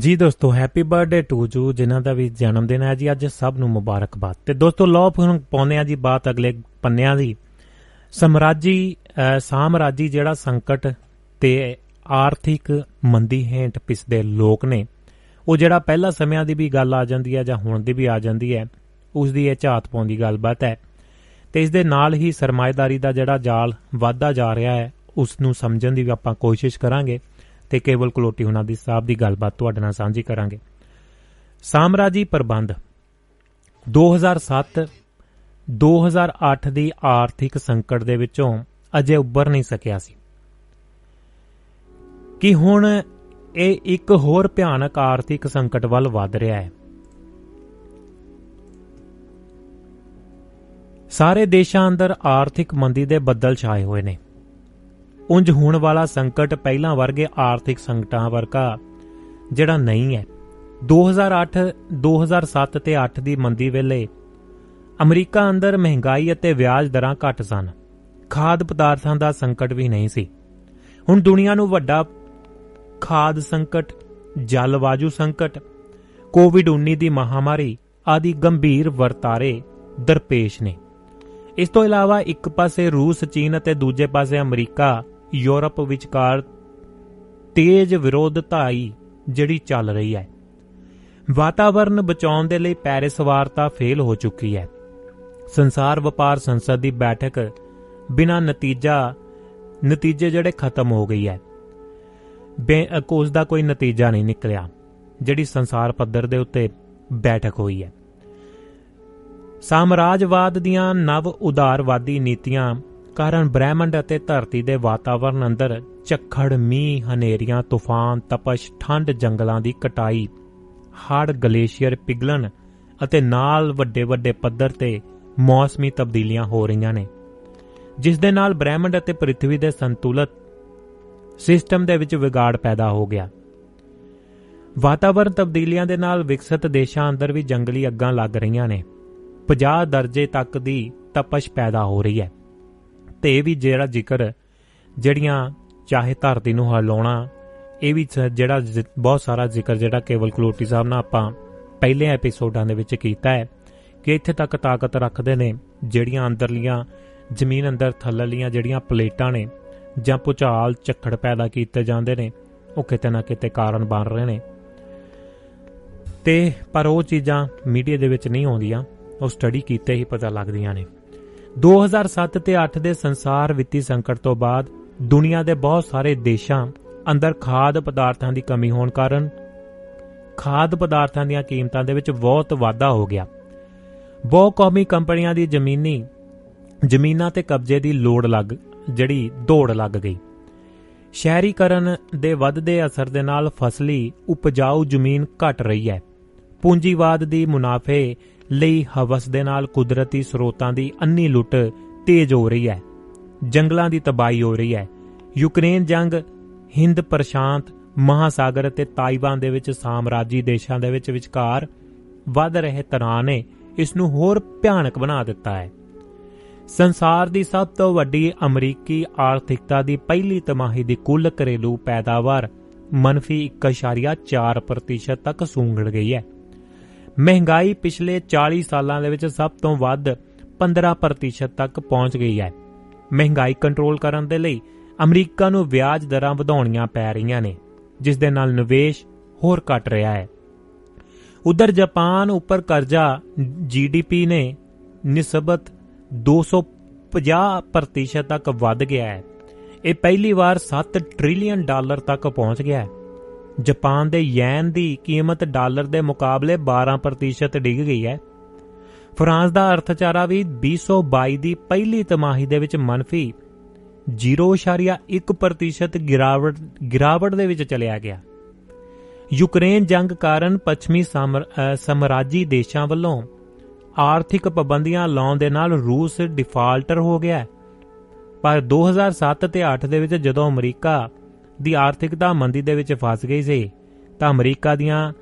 ਜੀ ਦੋਸਤੋ ਹੈਪੀ ਬਰਥਡੇ ਟੂ ਜੂ ਜਿਨ੍ਹਾਂ ਦਾ ਵੀ ਜਨਮ ਦਿਨ ਹੈ ਜੀ ਅੱਜ ਸਭ ਨੂੰ ਮੁਬਾਰਕਬਾਦ। ਤੇ ਦੋਸਤੋ ਲੋ ਹੁਣ ਪਾਉਂਦੇ ਆ ਜੀ ਬਾਤ ਅਗਲੇ ਪੰਨਿਆਂ ਦੀ। ਸਮਰਾਜੀ ਅਹ, ਸਾਮਰਾਜੀ ਜਿਹੜਾ ਸੰਕਟ ਤੇ ਆਰਥਿਕ ਮੰਦੀ ਹੇਠ ਪਿਸਦੇ ਲੋਕ ਨੇ ਉਹ ਜਿਹੜਾ ਪਹਿਲਾ ਸਮਿਆਂ ਦੀ ਵੀ ਗੱਲ ਆ ਜਾਂਦੀ ਹੈ ਜਾਂ ਹੁਣ ਦੀ ਵੀ ਆ ਜਾਂਦੀ ਹੈ ਉਸ ਦੀ ਇਹ ਝਾਤ ਪਾਉਂਦੀ ਗੱਲਬਾਤ ਹੈ। ਤੇ ਇਸ ਦੇ ਨਾਲ ਹੀ ਸਰਮਾਇਦਾਰੀ ਦਾ ਜਿਹੜਾ ਜਾਲ ਵਧਦਾ ਜਾ ਰਿਹਾ ਹੈ ਉਸ ਨੂੰ ਸਮਝਣ ਦੀ ਵੀ ਆਪਾਂ ਕੋਸ਼ਿਸ਼ ਕਰਾਂਗੇ। ਤੇ ਕੇਵਲ ਕਲੋਟੀ ਹੁਣਾਂ ਦੀ ਸਾਹਿਬ ਦੀ ਗੱਲਬਾਤ ਤੁਹਾਡੇ ਨਾਲ ਸਾਂਝੀ ਕਰਾਂਗੇ। ਸਾਮਰਾਜੀ ਪ੍ਰਬੰਧ। 2007 2008 ਦੀ ਆਰਥਿਕ ਸੰਕਟ ਦੇ ਵਿੱਚੋਂ ਅਜੇ ਉੱਭਰ ਨਹੀਂ ਸਕਿਆ ਸੀ। ਕਿ ਹੁਣ ਇਹ ਇੱਕ ਹੋਰ ਭਿਆਨਕ ਆਰਥਿਕ ਸੰਕਟ ਵੱਲ ਵਧ ਰਿਹਾ ਹੈ। ਸਾਰੇ ਦੇਸ਼ਾਂ ਅੰਦਰ ਆਰਥਿਕ ਮੰਦੀ ਦੇ ਬੱਦਲ ਛਾਏ ਹੋਏ ਨੇ। ਉਂਝ ਹੋਣ ਵਾਲਾ ਸੰਕਟ ਪਹਿਲਾਂ ਵਰਗੇ ਆਰਥਿਕ ਸੰਕਟਾਂ ਵਰਗਾ ਜਿਹੜਾ ਨਹੀਂ ਹੈ। 2008 2007 ਤੇ 8 ਦੀ ਮੰਦੀ ਵੇਲੇ ਅਮਰੀਕਾ ਅੰਦਰ ਮਹਿੰਗਾਈ ਅਤੇ ਵਿਆਜ ਦਰਾਂ ਘੱਟ ਸਨ। ਖਾਦ ਪਦਾਰਥਾਂ ਦਾ ਸੰਕਟ ਵੀ ਨਹੀਂ ਸੀ। ਹੁਣ ਦੁਨੀਆ ਨੂੰ ਵੱਡਾ ਖਾਦ ਸੰਕਟ, ਜਲਵਾਯੂ ਸੰਕਟ ਕੋਵਿਡ-19 ਦੀ ਮਹਾਮਾਰੀ ਆਦਿ ਗੰਭੀਰ ਵਰਤਾਰੇ ਦਰਪੇਸ਼ ਨੇ। ਇਸ ਤੋਂ ਇਲਾਵਾ ਇੱਕ ਪਾਸੇ ਰੂਸ, ਚੀਨ ਅਤੇ ਦੂਜੇ ਪਾਸੇ ਅਮਰੀਕਾ ਯੂਰਪ ਵਿਚਕਾਰ ਤੇਜ਼ ਵਿਰੋਧਤਾਈ ਜਿਹੜੀ ਚੱਲ ਰਹੀ ਹੈ। ਵਾਤਾਵਰਣ ਬਚਾਉਣ ਦੇ ਲਈ ਪੈਰਿਸ ਵਾਰਤਾ ਫੇਲ ਹੋ ਚੁੱਕੀ ਹੈ। ਸੰਸਾਰ ਵਪਾਰ ਸੰਸਦ ਦੀ ਬੈਠਕ ਬਿਨਾਂ ਨਤੀਜਾ, ਨਤੀਜੇ ਜਿਹੜੇ ਖਤਮ ਹੋ ਗਈ ਹੈ। ਬੇ ਉਸ ਦਾ ਕੋਈ ਨਤੀਜਾ ਨਹੀਂ ਨਿਕਲਿਆ, ਜਿਹੜੀ ਸੰਸਾਰ ਪੱਧਰ ਦੇ ਉੱਤੇ ਬੈਠਕ ਹੋਈ ਹੈ। ਸਾਮਰਾਜਵਾਦ ਦੀਆਂ ਨਵ ਉਦਾਰਵਾਦੀ ਨੀਤੀਆਂ ਕਾਰਨ ਬ੍ਰਹਿਮੰਡ ਅਤੇ ਧਰਤੀ ਦੇ ਵਾਤਾਵਰਣ ਅੰਦਰ ਝੱਖੜ, ਮੀਂਹ, ਹਨੇਰੀਆਂ, ਤੂਫਾਨ, ਤਪਸ਼ ਠੰਡ ਜੰਗਲਾਂ ਦੀ ਕਟਾਈ, ਹੜ੍ਹ, ਗਲੇਸ਼ੀਅਰ ਪਿਘਲਣ ਅਤੇ ਨਾਲ ਵੱਡੇ ਵੱਡੇ ਪੱਧਰ ਤੇ ਮੌਸਮੀ ਤਬਦੀਲੀਆਂ ਹੋ ਰਹੀਆਂ ਨੇ। ਜਿਸ ਦੇ ਨਾਲ ਬ੍ਰਹਿਮੰਡ ਅਤੇ ਪ੍ਰithvi ਦੇ ਸੰਤੁਲਤ ਸਿਸਟਮ ਦੇ ਵਿੱਚ ਵਿਗਾੜ ਪੈਦਾ ਹੋ ਗਿਆ। ਵਾਤਾਵਰਣ ਤਬਦੀਲੀਆਂ ਦੇ ਨਾਲ ਵਿਕਸਿਤ ਦੇਸ਼ਾਂ ਅੰਦਰ ਵੀ ਜੰਗਲੀ ਅੱਗਾਂ ਲੱਗ ਰਹੀਆਂ ਨੇ। 50 ਦਰਜੇ ਤੱਕ ਦੀ ਤਪਸ਼ ਪੈਦਾ ਹੋ ਰਹੀ ਹੈ। ਤੇ ਇਹ ਵੀ ਜਿਹੜਾ ਜ਼ਿਕਰ ਜਿਹੜੀਆਂ ਚਾਹੇ ਧਰਤੀ ਨੂੰ ਹਿਲਾਉਣਾ, ਇਹ ਵੀ ਸ- ਜਿਹੜਾ ਜ਼ਿ- ਬਹੁਤ ਸਾਰਾ ਜ਼ਿਕਰ ਜਿਹੜਾ ਕੇਵਲ ਕਲੋਟੀ ਸਾਹਿਬ ਨਾਲ ਆਪਾਂ ਪਹਿਲੇ ਐਪੀਸੋਡਾਂ ਦੇ ਵਿੱਚ ਕੀਤਾ ਹੈ, ਕਿ ਇੱਥੇ ਤੱਕ ਤਾਕਤ ਰੱਖਦੇ ਨੇ, ਜਿਹੜੀਆਂ ਅੰਦਰਲੀਆਂ ਜ਼ਮੀਨ ਅੰਦਰ ਥੱਲਲੀਆਂ ਜਿਹੜੀਆਂ ਪਲੇਟਾਂ ਨੇ, ਜਾਂ ਭੁਚਾਲ ਝੱਖੜ ਪੈਦਾ ਕੀਤੇ ਜਾਂਦੇ ਨੇ, ਉਹ ਕਿਤੇ ਨਾ ਕਿਤੇ ਕਾਰਨ ਬਣ ਰਹੇ ਨੇ। ਤੇ ਪਰ ਉਹ ਚੀਜ਼ਾਂ ਮੀਡੀਆ ਦੇ ਵਿੱਚ ਨਹੀਂ ਆਉਂਦੀਆਂ, ਉਹ ਸਟੱਡੀ ਕੀਤੇ ਹੀ ਪਤਾ ਲੱਗਦੀਆਂ ਨੇ। 2007 ਤੇ 8 ਦੇ ਸੰਸਾਰ ਵਿੱਤੀ ਸੰਕਟ ਤੋਂ ਬਾਅਦ ਦੁਨੀਆ ਦੇ ਬਹੁਤ ਸਾਰੇ ਦੇਸ਼ਾਂ ਅੰਦਰ ਖਾਦ ਪਦਾਰਥਾਂ ਦੀ ਕਮੀ ਹੋਣ ਕਾਰਨ ਖਾਦ ਪਦਾਰਥਾਂ ਦੀਆਂ ਕੀਮਤਾਂ ਦੇ ਵਿੱਚ ਬਹੁਤ ਵਾਧਾ ਹੋ ਗਿਆ। ਬਹੁ ਕੌਮੀ ਕੰਪਨੀਆਂ ਦੀ ਜ਼ਮੀਨੀ, ਜ਼ਮੀਨਾਂ ਤੇ ਕਬਜ਼ੇ ਦੀ ਲੋੜ ਲੱਗ, ਜਿਹੜੀ ਦੌੜ ਲੱਗ ਗਈ। ਸ਼ਹਿਰੀਕਰਨ ਦੇ ਵੱਧਦੇ ਅਸਰ ਦੇ ਨਾਲ ਫਸਲੀ ਉਪਜਾਊ ਜ਼ਮੀਨ ਘਟ ਰਹੀ ਹੈ। ਪੂੰਜੀਵਾਦ ਦੀ ਮੁਨਾਫੇ ਲਈ ਹਵਸ ਦੇ ਨਾਲ ਕੁਦਰਤੀ ਸਰੋਤਾਂ ਦੀ ਅੰਨੀ ਲੁੱਟ ਤੇਜ਼ ਹੋ ਰਹੀ ਹੈ, ਜੰਗਲਾਂ ਦੀ ਤਬਾਹੀ ਹੋ ਰਹੀ ਹੈ। ਯੂਕਰੇਨ ਜੰਗ, ਹਿੰਦ ਪ੍ਰਸ਼ਾਂਤ, ਮਹਾਸਾਗਰ ਅਤੇ ਤਾਈਵਾਨ ਦੇ ਵਿੱਚ ਸਾਮਰਾਜੀ ਦੇਸ਼ਾਂ ਦੇ ਵਿੱਚ ਵਿਚਕਾਰ ਵੱਧ ਰਹੇ ਤਣਾਅ ਨੇ ਇਸ ਨੂੰ ਹੋਰ ਭਿਆਨਕ ਬਣਾ ਦਿੱਤਾ ਹੈ। ਸੰਸਾਰ ਦੀ ਸਭ ਤੋਂ ਵੱਡੀ ਅਮਰੀਕੀ ਆਰਥਿਕਤਾ ਦੀ ਪਹਿਲੀ ਤਿਮਾਹੀ ਦੀ ਕੁੱਲ ਘਰੇਲੂ ਪੈਦਾਵਾਰ ਮੰਫੀ 1.4% ਤੱਕ ਸੂੰਘੜ ਗਈ ਹੈ। ਮਹਿੰਗਾਈ ਪਿਛਲੇ 40 ਸਾਲਾਂ ਦੇ ਵਿੱਚ ਸਭ ਤੋਂ ਵੱਧ 15% ਤੱਕ ਪਹੁੰਚ ਗਈ ਹੈ। ਮਹਿੰਗਾਈ ਕੰਟਰੋਲ ਕਰਨ ਦੇ ਲਈ ਅਮਰੀਕਾ ਨੂੰ ਵਿਆਜ ਦਰਾਂ ਵਧਾਉਣੀਆਂ ਪੈ ਰਹੀਆਂ ਨੇ, ਜਿਸ ਦੇ ਨਾਲ ਨਿਵੇਸ਼ ਹੋਰ ਘਟ ਰਿਹਾ ਹੈ। ਉਧਰ ਜਾਪਾਨ ਉੱਪਰ ਕਰਜ਼ਾ ਜੀਡੀਪੀ ਨੇ ਨਿਸਬਤ 250% ਤੱਕ ਵੱਧ ਗਿਆ ਹੈ। ਇਹ ਪਹਿਲੀ ਵਾਰ 7 ਟ੍ਰਿਲੀਅਨ ਡਾਲਰ ਤੱਕ ਪਹੁੰਚ ਗਿਆ ਹੈ। ਜਾਪਾਨ ਦੇ ਯੈਨ ਦੀ ਕੀਮਤ ਡਾਲਰ ਦੇ ਮੁਕਾਬਲੇ 12% ਡਿੱਗ ਗਈ ਹੈ ਫਰਾਂਸ ਦਾ ਅਰਥਚਾਰਾ ਵੀ 2022 ਦੀ ਪਹਿਲੀ ਤਿਮਾਹੀ ਦੇ ਵਿੱਚ ਮੰਨਫੀ 0.1% ਗਿਰਾਵਟ ਗਿਰਾਵਟ ਦੇ ਵਿੱਚ ਚਲਿਆ ਗਿਆ ਯੂਕਰੇਨ ਜੰਗ ਕਾਰਨ ਪੱਛਮੀ ਸਾਮਰ- ਅਹ ਸਾਮਰਾਜੀ ਦੇਸ਼ਾਂ ਵੱਲੋਂ ਆਰਥਿਕ ਪਾਬੰਦੀਆਂ ਲਾਉਣ ਦੇ ਨਾਲ ਰੂਸ ਡਿਫਾਲਟਰ ਹੋ ਗਿਆ ਹੈ। ਪਰ 2007 ਤੇ 8 ਦੇ ਵਿੱਚ ਜਦੋਂ ਅਮਰੀਕਾ ਦੀ ਆਰਥਿਕਤਾ ਮੰਦੀ ਦੇ ਵਿੱਚ ਫਸ ਗਈ ਸੀ, ਤਾਂ ਅਮਰੀਕਾ ਦੀਆਂ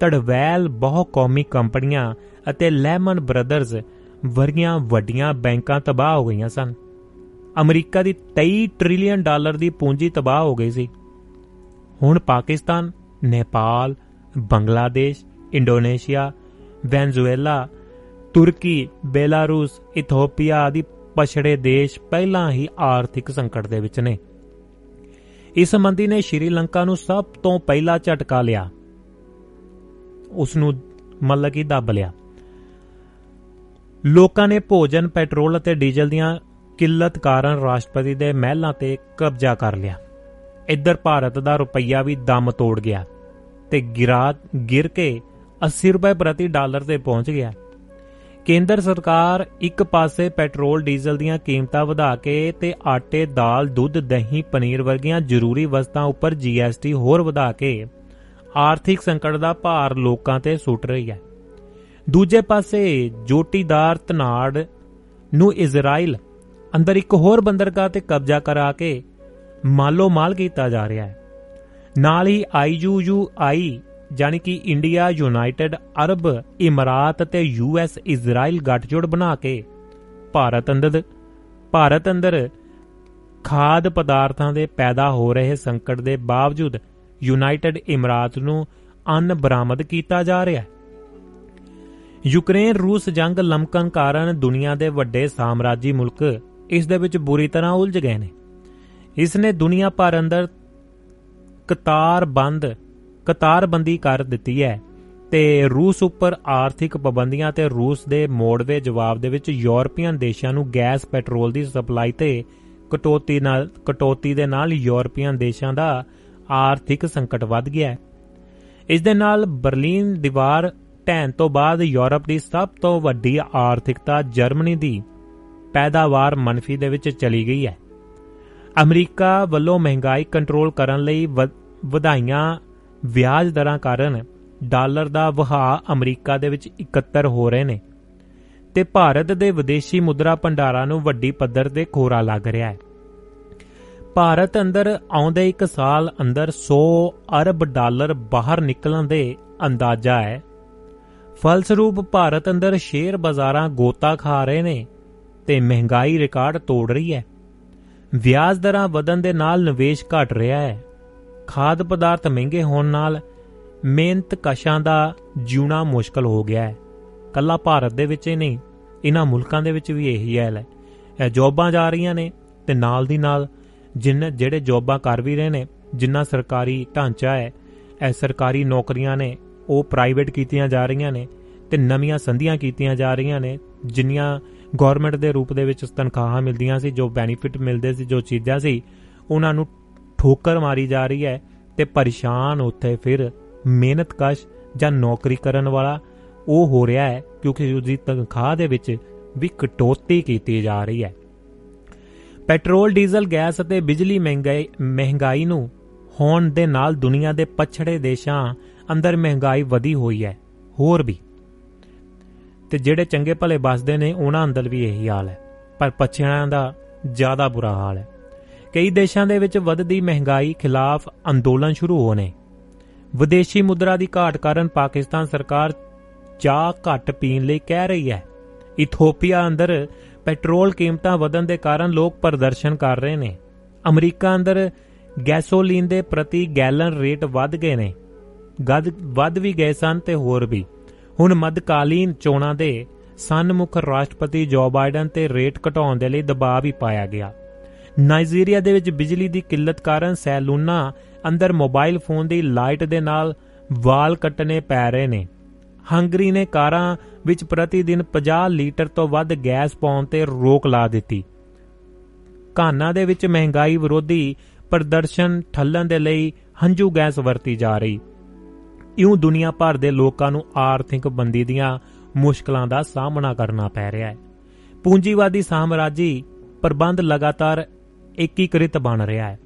ਧੜਵੈਲ ਬਹੁ ਕੌਮੀ ਕੰਪਨੀਆਂ ਅਤੇ ਲੈਮਨ ਬ੍ਰਦਰਜ਼ ਵਰਗੀਆਂ ਵੱਡੀਆਂ ਬੈਂਕਾਂ ਤਬਾਹ ਹੋ ਗਈਆਂ ਸਨ। ਅਮਰੀਕਾ ਦੀ 23 ਟ੍ਰਿਲੀਅਨ ਡਾਲਰ ਦੀ ਪੂੰਜੀ ਤਬਾਹ ਹੋ ਗਈ ਸੀ। ਹੁਣ Pakistan, Nepal, Bangladesh, Indonesia, Venezuela, Turkey, Belarus, Ethiopia ਆਦਿ ਪਛੜੇ ਦੇਸ਼ ਪਹਿਲਾਂ ਹੀ ਆਰਥਿਕ ਸੰਕਟ ਦੇ ਵਿੱਚ ਨੇ। ਇਸ ਸੰਬੰਧੀ ਨੇ ਸ਼੍ਰੀਲੰਕਾ ਨੂੰ ਸਭ ਤੋਂ ਪਹਿਲਾ ਝਟਕਾ ਲਿਆ। ਉਸ ਨੂੰ ਮਤਲਬ ਕਿ ਦੱਬ ਲਿਆ। ਲੋਕਾਂ ਨੇ ਭੋਜਨ, ਪੈਟਰੋਲ ਅਤੇ ਡੀਜ਼ਲ ਦੀਆਂ ਕਿੱਲਤ ਕਾਰਨ ਰਾਸ਼ਟਰਪਤੀ ਦੇ ਮਹਿਲਾਂ ਤੇ ਕਬਜ਼ਾ ਕਰ ਲਿਆ। ਇੱਧਰ ਭਾਰਤ ਦਾ ਰੁਪਈਆ ਵੀ ਦਮ ਤੋੜ ਗਿਆ ਤੇ ਗਿਰਾ ਗਿਰ ਕੇ 80 ਰੁਪਏ ਪ੍ਰਤੀ ਡਾਲਰ ਤੇ ਪਹੁੰਚ ਗਿਆ। ਕੇਂਦਰ ਸਰਕਾਰ ਇੱਕ ਪਾਸੇ ਪੈਟਰੋਲ, ਡੀਜ਼ਲ ਦੀਆਂ ਕੀਮਤਾਂ ਵਧਾ ਕੇ ਤੇ ਆਟੇ, ਦਾਲ, ਦੁੱਧ, ਦਹੀਂ, ਪਨੀਰ ਵਰਗੀਆਂ ਜ਼ਰੂਰੀ ਵਸਤਾਂ ਉੱਪਰ ਜੀਐਸਟੀ ਹੋਰ ਵਧਾ ਕੇ ਆਰਥਿਕ ਸੰਕਟ ਦਾ ਭਾਰ ਲੋਕਾਂ ਤੇ ਸੁੱਟ ਰਹੀ ਹੈ। ਦੂਜੇ ਪਾਸੇ ਜੋਟੀਦਾਰ ਧਨਾੜ ਨੂੰ ਇਜ਼ਰਾਈਲ ਅੰਦਰ ਇੱਕ ਹੋਰ ਬੰਦਰਗਾਹ ਤੇ ਕਬਜ਼ਾ ਕਰਾ ਕੇ ਮਾਲੋ ਮਾਲ ਕੀਤਾ ਜਾ ਰਿਹਾ ਹੈ। ਨਾਲ ਹੀ ਆਈਯੂਯੂਆਈ ਜਾਨੀ ਕਿ ਇੰਡੀਆ, ਯੂਨਾਈਟਿਡ ਅਰਬ ਇਮਰਾਤ ਅਤੇ ਯੂਐਸ ਇਜ਼ਰਾਈਲ ਗੱਠਜੋੜ ਬਣਾ ਕੇ ਭਾਰਤ ਅੰਦਰ ਭਾਰਤ ਅੰਦਰ ਖਾਦ ਪਦਾਰਥਾਂ ਦੇ ਪੈਦਾ ਹੋ ਰਹੇ ਸੰਕਟ ਦੇ ਬਾਵਜੂਦ ਯੂਨਾਈਟਿਡ ਇਮਰਾਤ ਨੂੰ ਅੰਨ ਬਰਾਮਦ ਕੀਤਾ ਜਾ ਰਿਹਾ ਹੈ। ਯੂਕਰੇਨ ਰੂਸ ਜੰਗ ਲਮਕਣ ਕਾਰਨ ਦੁਨੀਆ ਦੇ ਵੱਡੇ ਸਾਮਰਾਜੀ ਮੁਲਕ ਇਸ ਦੇ ਵਿੱਚ ਬੁਰੀ ਤਰ੍ਹਾਂ ਉਲਝ ਗਏ ਨੇ। ਇਸ ਨੇ ਦੁਨੀਆ ਭਰ ਅੰਦਰ ਕਤਾਰ ਬੰਦ ਕਤਾਰਬੰਦੀ ਕਰ ਦਿੱਤੀ ਹੈ ਤੇ ਰੂਸ ਉੱਪਰ ਆਰਥਿਕ ਪਾਬੰਦੀਆਂ ਤੇ ਰੂਸ ਦੇ ਮੋੜਵੇ ਜਵਾਬ ਦੇ ਵਿੱਚ ਯੂਰਪੀਅਨ ਦੇਸ਼ਾਂ ਨੂੰ ਗੈਸ ਪੈਟਰੋਲ ਦੀ ਸਪਲਾਈ ਤੇ ਕਟੌਤੀ ਨਾਲ, ਕਟੌਤੀ ਦੇ ਨਾਲ ਯੂਰਪੀਅਨ ਦੇਸ਼ਾਂ ਦਾ ਆਰਥਿਕ ਸੰਕਟ ਵੱਧ ਗਿਆ ਹੈ। ਇਸ ਦੇ ਨਾਲ ਬਰਲਿਨ ਦੀਵਾਰ ਢਹਿਣ ਤੋਂ ਬਾਅਦ ਯੂਰਪ ਦੀ ਸਭ ਤੋਂ ਵੱਡੀ ਆਰਥਿਕਤਾ ਜਰਮਨੀ ਦੀ ਪੈਦਾਵਾਰ ਮੰਫੀ ਦੇ ਵਿੱਚ ਚਲੀ ਗਈ ਹੈ। ਅਮਰੀਕਾ ਵੱਲੋਂ ਮਹਿੰਗਾਈ ਕੰਟਰੋਲ ਕਰਨ ਲਈ ਵ- ਵਧਾਈਆਂ ਵਿਆਜ ਦਰਾਂ ਕਾਰਨ ਡਾਲਰ ਦਾ ਵਹਾਅ ਅਮਰੀਕਾ ਦੇ ਵਿੱਚ ਇਕੱਤਰ ਹੋ ਰਹੇ ਨੇ ਤੇ ਭਾਰਤ ਦੇ ਵਿਦੇਸ਼ੀ ਮੁਦਰਾ ਭੰਡਾਰਾਂ ਨੂੰ ਵੱਡੀ ਪੱਧਰ ਤੇ ਖੋਰਾ ਲੱਗ ਰਿਹਾ ਹੈ। ਭਾਰਤ ਅੰਦਰ ਆਉਂਦੇ ਇੱਕ ਸਾਲ ਅੰਦਰ 100 ਅਰਬ ਡਾਲਰ ਬਾਹਰ ਨਿਕਲਣ ਦੇ ਅੰਦਾਜ਼ਾ ਹੈ। ਫਲਸਰੂਪ ਭਾਰਤ ਅੰਦਰ ਸ਼ੇਅਰ ਬਾਜ਼ਾਰਾਂ ਗੋਤਾ ਖਾ ਰਹੇ ਨੇ ਤੇ ਮਹਿੰਗਾਈ ਰਿਕਾਰਡ ਤੋੜ ਰਹੀ ਹੈ। ਵਿਆਜ ਦਰਾਂ ਵਧਣ ਦੇ ਨਾਲ ਨਿਵੇਸ਼ ਘਟ ਰਿਹਾ ਹੈ। ਖਾਦ ਪਦਾਰਥ ਮਹਿੰਗੇ ਹੋਣ ਨਾਲ ਮਿਹਨਤ ਕਸ਼ਾਂ ਦਾ ਜਿਉਣਾ ਮੁਸ਼ਕਲ ਹੋ ਗਿਆ ਹੈ। ਕੱਲਾ ਭਾਰਤ ਦੇ ਵਿੱਚ ਹੀ ਨਹੀਂ ਇਹਨਾਂ ਮੁਲਕਾਂ ਦੇ ਵਿੱਚ ਵੀ ਇਹੀ ਹਾਲ ਹੈ। ਇਹ ਜੌਬਾਂ ਜਾ ਰਹੀਆਂ ਨੇ ਤੇ ਨਾਲ ਦੀ ਨਾਲ ਜਿਨ, ਜਿਹੜੇ ਜੌਬਾਂ ਕਰ ਵੀ ਰਹੇ ਨੇ, ਜਿੰਨਾ ਸਰਕਾਰੀ ਢਾਂਚਾ ਹੈ, ਇਹ ਸਰਕਾਰੀ ਨੌਕਰੀਆਂ ਨੇ, ਉਹ ਪ੍ਰਾਈਵੇਟ ਕੀਤੀਆਂ ਜਾ ਰਹੀਆਂ ਨੇ ਤੇ ਨਵੀਆਂ ਸੰਧੀਆਂ ਕੀਤੀਆਂ ਜਾ ਰਹੀਆਂ ਨੇ, ਜਿੰਨੀਆਂ ਗਵਰਨਮੈਂਟ ਦੇ ਰੂਪ ਦੇ ਵਿੱਚ ਤਨਖਾਹਾਂ ਮਿਲਦੀਆਂ ਸੀ, ਜੋ ਬੈਨੀਫਿਟ ਮਿਲਦੇ ਸੀ, ਜੋ ਚੀਜ਼ਾਂ ਸੀ ਉਹਨਾਂ ਨੂੰ ਠੋਕਰ ਮਾਰੀ ਜਾ ਰਹੀ ਹੈ ਤੇ ਪਰੇਸ਼ਾਨ ਉੱਥੇ ਫਿਰ ਮਿਹਨਤਕਸ਼ ਜਾਂ ਨੌਕਰੀ ਕਰਨ ਵਾਲਾ ਉਹ ਹੋ ਰਿਹਾ ਹੈ ਕਿਉਂਕਿ ਉਸ ਦੀ ਤਨਖਾਹ ਦੇ ਵਿੱਚ ਵੀ ਕਟੌਤੀ ਕੀਤੀ ਜਾ ਰਹੀ ਹੈ। ਪੈਟਰੋਲ, ਡੀਜ਼ਲ, ਗੈਸ ਅਤੇ ਬਿਜਲੀ ਮਹਿੰਗਾਈ ਮਹਿੰਗਾਈ ਨੂੰ ਹੋਣ ਦੇ ਨਾਲ ਦੁਨੀਆ ਦੇ ਪਛੜੇ ਦੇਸ਼ਾਂ ਅੰਦਰ ਮਹਿੰਗਾਈ ਵਧੀ ਹੋਈ ਹੈ। ਹੋਰ ਵੀ। ਤੇ ਜਿਹੜੇ ਚੰਗੇ ਭਲੇ ਬਸਦੇ ਨੇ, ਉਹਨਾਂ ਅੰਦਰ ਵੀ ਇਹੀ ਹਾਲ ਹੈ। ਪਰ ਪਛੜਿਆਂ ਦਾ ਜ਼ਿਆਦਾ ਬੁਰਾ ਹਾਲ ਹੈ। ਕਈ ਦੇਸ਼ਾਂ ਦੇ ਵਿੱਚ ਵੱਧਦੀ ਮਹਿੰਗਾਈ ਖਿਲਾਫ ਅੰਦੋਲਨ ਸ਼ੁਰੂ ਹੋਣੇ ਵਿਦੇਸ਼ੀ ਮੁਦਰਾ ਦੀ ਘਾਟ ਕਾਰਨ ਪਾਕਿਸਤਾਨ ਸਰਕਾਰ ਚਾਹ ਘੱਟ ਪੀਣ ਲਈ ਕਹਿ ਰਹੀ ਹੈ। ਇਥੋਪੀਆ ਅੰਦਰ ਪੈਟਰੋਲ ਕੀਮਤਾਂ ਵਧਣ ਦੇ ਕਾਰਨ ਲੋਕ ਪ੍ਰਦਰਸ਼ਨ ਕਰ ਰਹੇ ਨੇ। ਅਮਰੀਕਾ ਅੰਦਰ ਗੈਸੋਲੀਨ ਦੇ ਪ੍ਰਤੀ ਗੈਲਨ ਰੇਟ ਵੱਧ ਗਏ ਨੇ। ਗਦ ਵੱਧ ਵੀ ਗਏ ਸਨ ਤੇ ਹੋਰ ਵੀ। ਹੁਣ ਮੱਧਕਾਲੀਨ ਚੋਣਾਂ ਦੇ ਸਨਮੁਖ ਰਾਸ਼ਟਰਪਤੀ ਜੋ ਬਾਈਡਨ ਤੇ ਰੇਟ ਘਟਾਉਣ ਦੇ ਲਈ ਦਬਾਅ ਵੀ ਪਾਇਆ ਗਿਆ। ਨਾਈਜੀਰੀਆ ਦੇ ਵਿੱਚ ਬਿਜਲੀ ਦੀ ਕਿੱਲਤ ਕਾਰਨ ਸੈਲੂਨਾ ਅੰਦਰ ਮੋਬਾਈਲ ਫੋਨ ਦੀ ਲਾਈਟ ਦੇ ਨਾਲ ਵਾਲ ਕੱਟਣੇ ਪੈ ਰਹੇ ਨੇ। ਹੰਗਰੀ ਨੇ ਕਾਰਾਂ ਵਿੱਚ ਪ੍ਰਤੀ ਦਿਨ 50 ਲੀਟਰ ਤੋਂ ਵੱਧ ਗੈਸ ਪਾਉਣ ਤੇ ਰੋਕ ਲਾ ਦਿੱਤੀ। ਘਾਨਾ ਦੇ ਵਿੱਚ ਮਹਿੰਗਾਈ ਵਿਰੋਧੀ ਪ੍ਰਦਰਸ਼ਨ ਠੱਲਣ ਦੇ ਲਈ ਹੰਝੂ ਗੈਸ ਵਰਤੀ ਜਾ ਰਹੀ। ਇਉਂ ਦੁਨੀਆ ਭਰ ਦੇ ਲੋਕਾਂ ਨੂੰ ਆਰਥਿਕ ਬੰਦੀ ਦੀਆਂ ਮੁਸ਼ਕਲਾਂ ਦਾ ਸਾਹਮਣਾ ਕਰਨਾ ਪੈ ਰਿਹਾ ਹੈ। ਪੂੰਜੀਵਾਦੀ ਸਾਮਰਾਜੀ ਪ੍ਰਬੰਧ ਲਗਾਤਾਰ ਏਕੀਕ੍ਰਿਤ ਬਣ ਰਿਹਾ ਹੈ।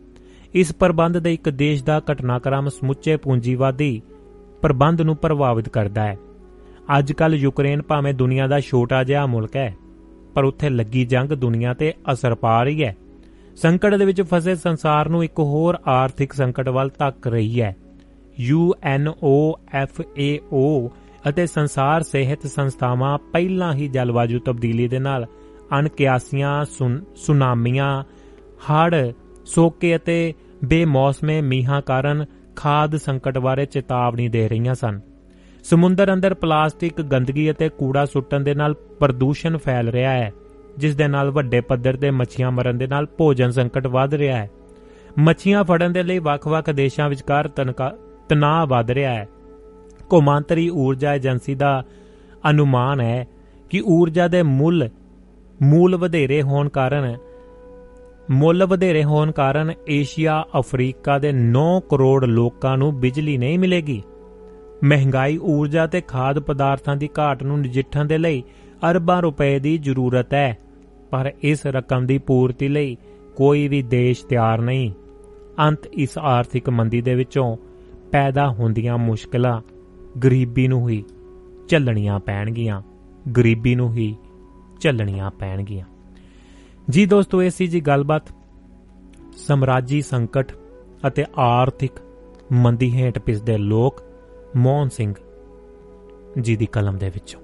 ਇਸ ਪ੍ਰਬੰਧ ਦੇ ਇੱਕ ਦੇਸ਼ ਦਾ ਘਟਨਾਕ੍ਰਮ ਸਮੁੱਚੇ ਪੂੰਜੀਵਾਦੀ ਪ੍ਰਬੰਧ ਨੂੰ ਪ੍ਰਭਾਵਿਤ ਕਰਦਾ ਹੈ। ਅੱਜ ਕੱਲ ਯੂਕਰੇਨ ਭਾਵੇਂ ਦੁਨੀਆ ਦਾ ਛੋਟਾ ਜਿਹਾ ਮੁਲਕ ਹੈ, ਪਰ ਉੱਥੇ ਲੱਗੀ ਜੰਗ ਦੁਨੀਆ ਤੇ ਅਸਰ ਪਾ ਰਹੀ ਹੈ। ਸੰਕਟ ਦੇ ਵਿੱਚ ਫਸੇ ਸੰਸਾਰ ਨੂੰ ਇੱਕ ਹੋਰ ਆਰਥਿਕ ਸੰਕਟ ਵੱਲ ਧੱਕ ਰਹੀ ਹੈ। UNOFAO ਅਤੇ ਸੰਸਾਰ ਸਿਹਤ ਸੰਸਥਾਵਾਂ ਪਹਿਲਾਂ ਹੀ ਜਲਵਾਯੂ ਤਬਦੀਲੀ ਦੇ ਨਾਲ ਅਣਕਿਆਸੀਆਂ ਸੁਨਾਮੀਆਂ ਹੜ੍ਹ ਸੋਕੇ ਅਤੇ ਬੇਮੌਸਮੇ ਮੀਂਹਾਂ ਕਾਰਨ ਖਾਦ ਸੰਕਟ ਬਾਰੇ ਚੇਤਾਵਨੀ ਦੇ ਰਹੀਆਂ ਸਨ। ਸਮੁੰਦਰ ਅੰਦਰ ਪਲਾਸਟਿਕ ਗੰਦਗੀ ਅਤੇ ਕੂੜਾ ਸੁੱਟਣ ਦੇ ਨਾਲ ਪ੍ਰਦੂਸ਼ਣ ਫੈਲ ਰਿਹਾ ਹੈ, ਜਿਸ ਦੇ ਨਾਲ ਵੱਡੇ ਪੱਧਰ ਤੇ ਮੱਛੀਆਂ ਮਰਨ ਦੇ ਨਾਲ ਭੋਜਨ ਸੰਕਟ ਵਧ ਰਿਹਾ ਹੈ। ਮੱਛੀਆਂ ਫੜਨ ਦੇ ਲਈ ਵੱਖ-ਵੱਖ ਦੇਸ਼ਾਂ ਵਿਚਕਾਰ ਤਣਾਅ ਵਧ ਰਿਹਾ ਹੈ। ਕੌਮਾਂਤਰੀ ਊਰਜਾ ਏਜੰਸੀ ਦਾ ਅਨੁਮਾਨ ਹੈ ਕਿ ਊਰਜਾ ਦੇ ਮੁੱਲ, ਮੂਲ ਵਧੇਰੇ ਹੋਣ ਕਾਰਨ ਮੁੱਲ ਵਧੇਰੇ ਹੋਣ ਕਾਰਨ ਏਸ਼ੀਆ, ਅਫਰੀਕਾ ਦੇ 9 ਕਰੋੜ ਲੋਕਾਂ ਨੂੰ ਬਿਜਲੀ ਨਹੀਂ ਮਿਲੇਗੀ। ਮਹਿੰਗਾਈ, ਊਰਜਾ ਤੇ ਖਾਦ ਪਦਾਰਥਾਂ ਦੀ ਘਾਟ ਨੂੰ ਨਜਿੱਠਣ ਦੇ ਲਈ ਅਰਬਾਂ ਰੁਪਏ ਦੀ ਜ਼ਰੂਰਤ ਹੈ, ਪਰ ਇਸ ਰਕਮ ਦੀ ਪੂਰਤੀ ਲਈ ਕੋਈ ਵੀ ਦੇਸ਼ ਤਿਆਰ ਨਹੀਂ। ਅੰਤ ਇਸ ਆਰਥਿਕ ਮੰਦੀ ਦੇ ਵਿੱਚੋਂ ਪੈਦਾ ਹੁੰਦੀਆਂ ਮੁਸ਼ਕਲਾਂ ਗਰੀਬੀ ਨੂੰ ਹੀ ਝੱਲਣੀਆਂ ਪੈਣਗੀਆਂ, ਗਰੀਬੀ ਨੂੰ ਹੀ ਝੱਲਣੀਆਂ ਪੈਣਗੀਆਂ। ਜੀ ਦੋਸਤੋ, ਇਹ ਸੀ ਜੀ ਗੱਲਬਾਤ ਸਮਰਾਜੀ ਸੰਕਟ ਅਤੇ ਆਰਥਿਕ ਮੰਦੀ ਹੇਠ ਪਿਸਦੇ ਲੋਕ ਮੋਹਨ ਸਿੰਘ ਜੀ ਦੀ ਕਲਮ ਦੇ ਵਿੱਚੋਂ।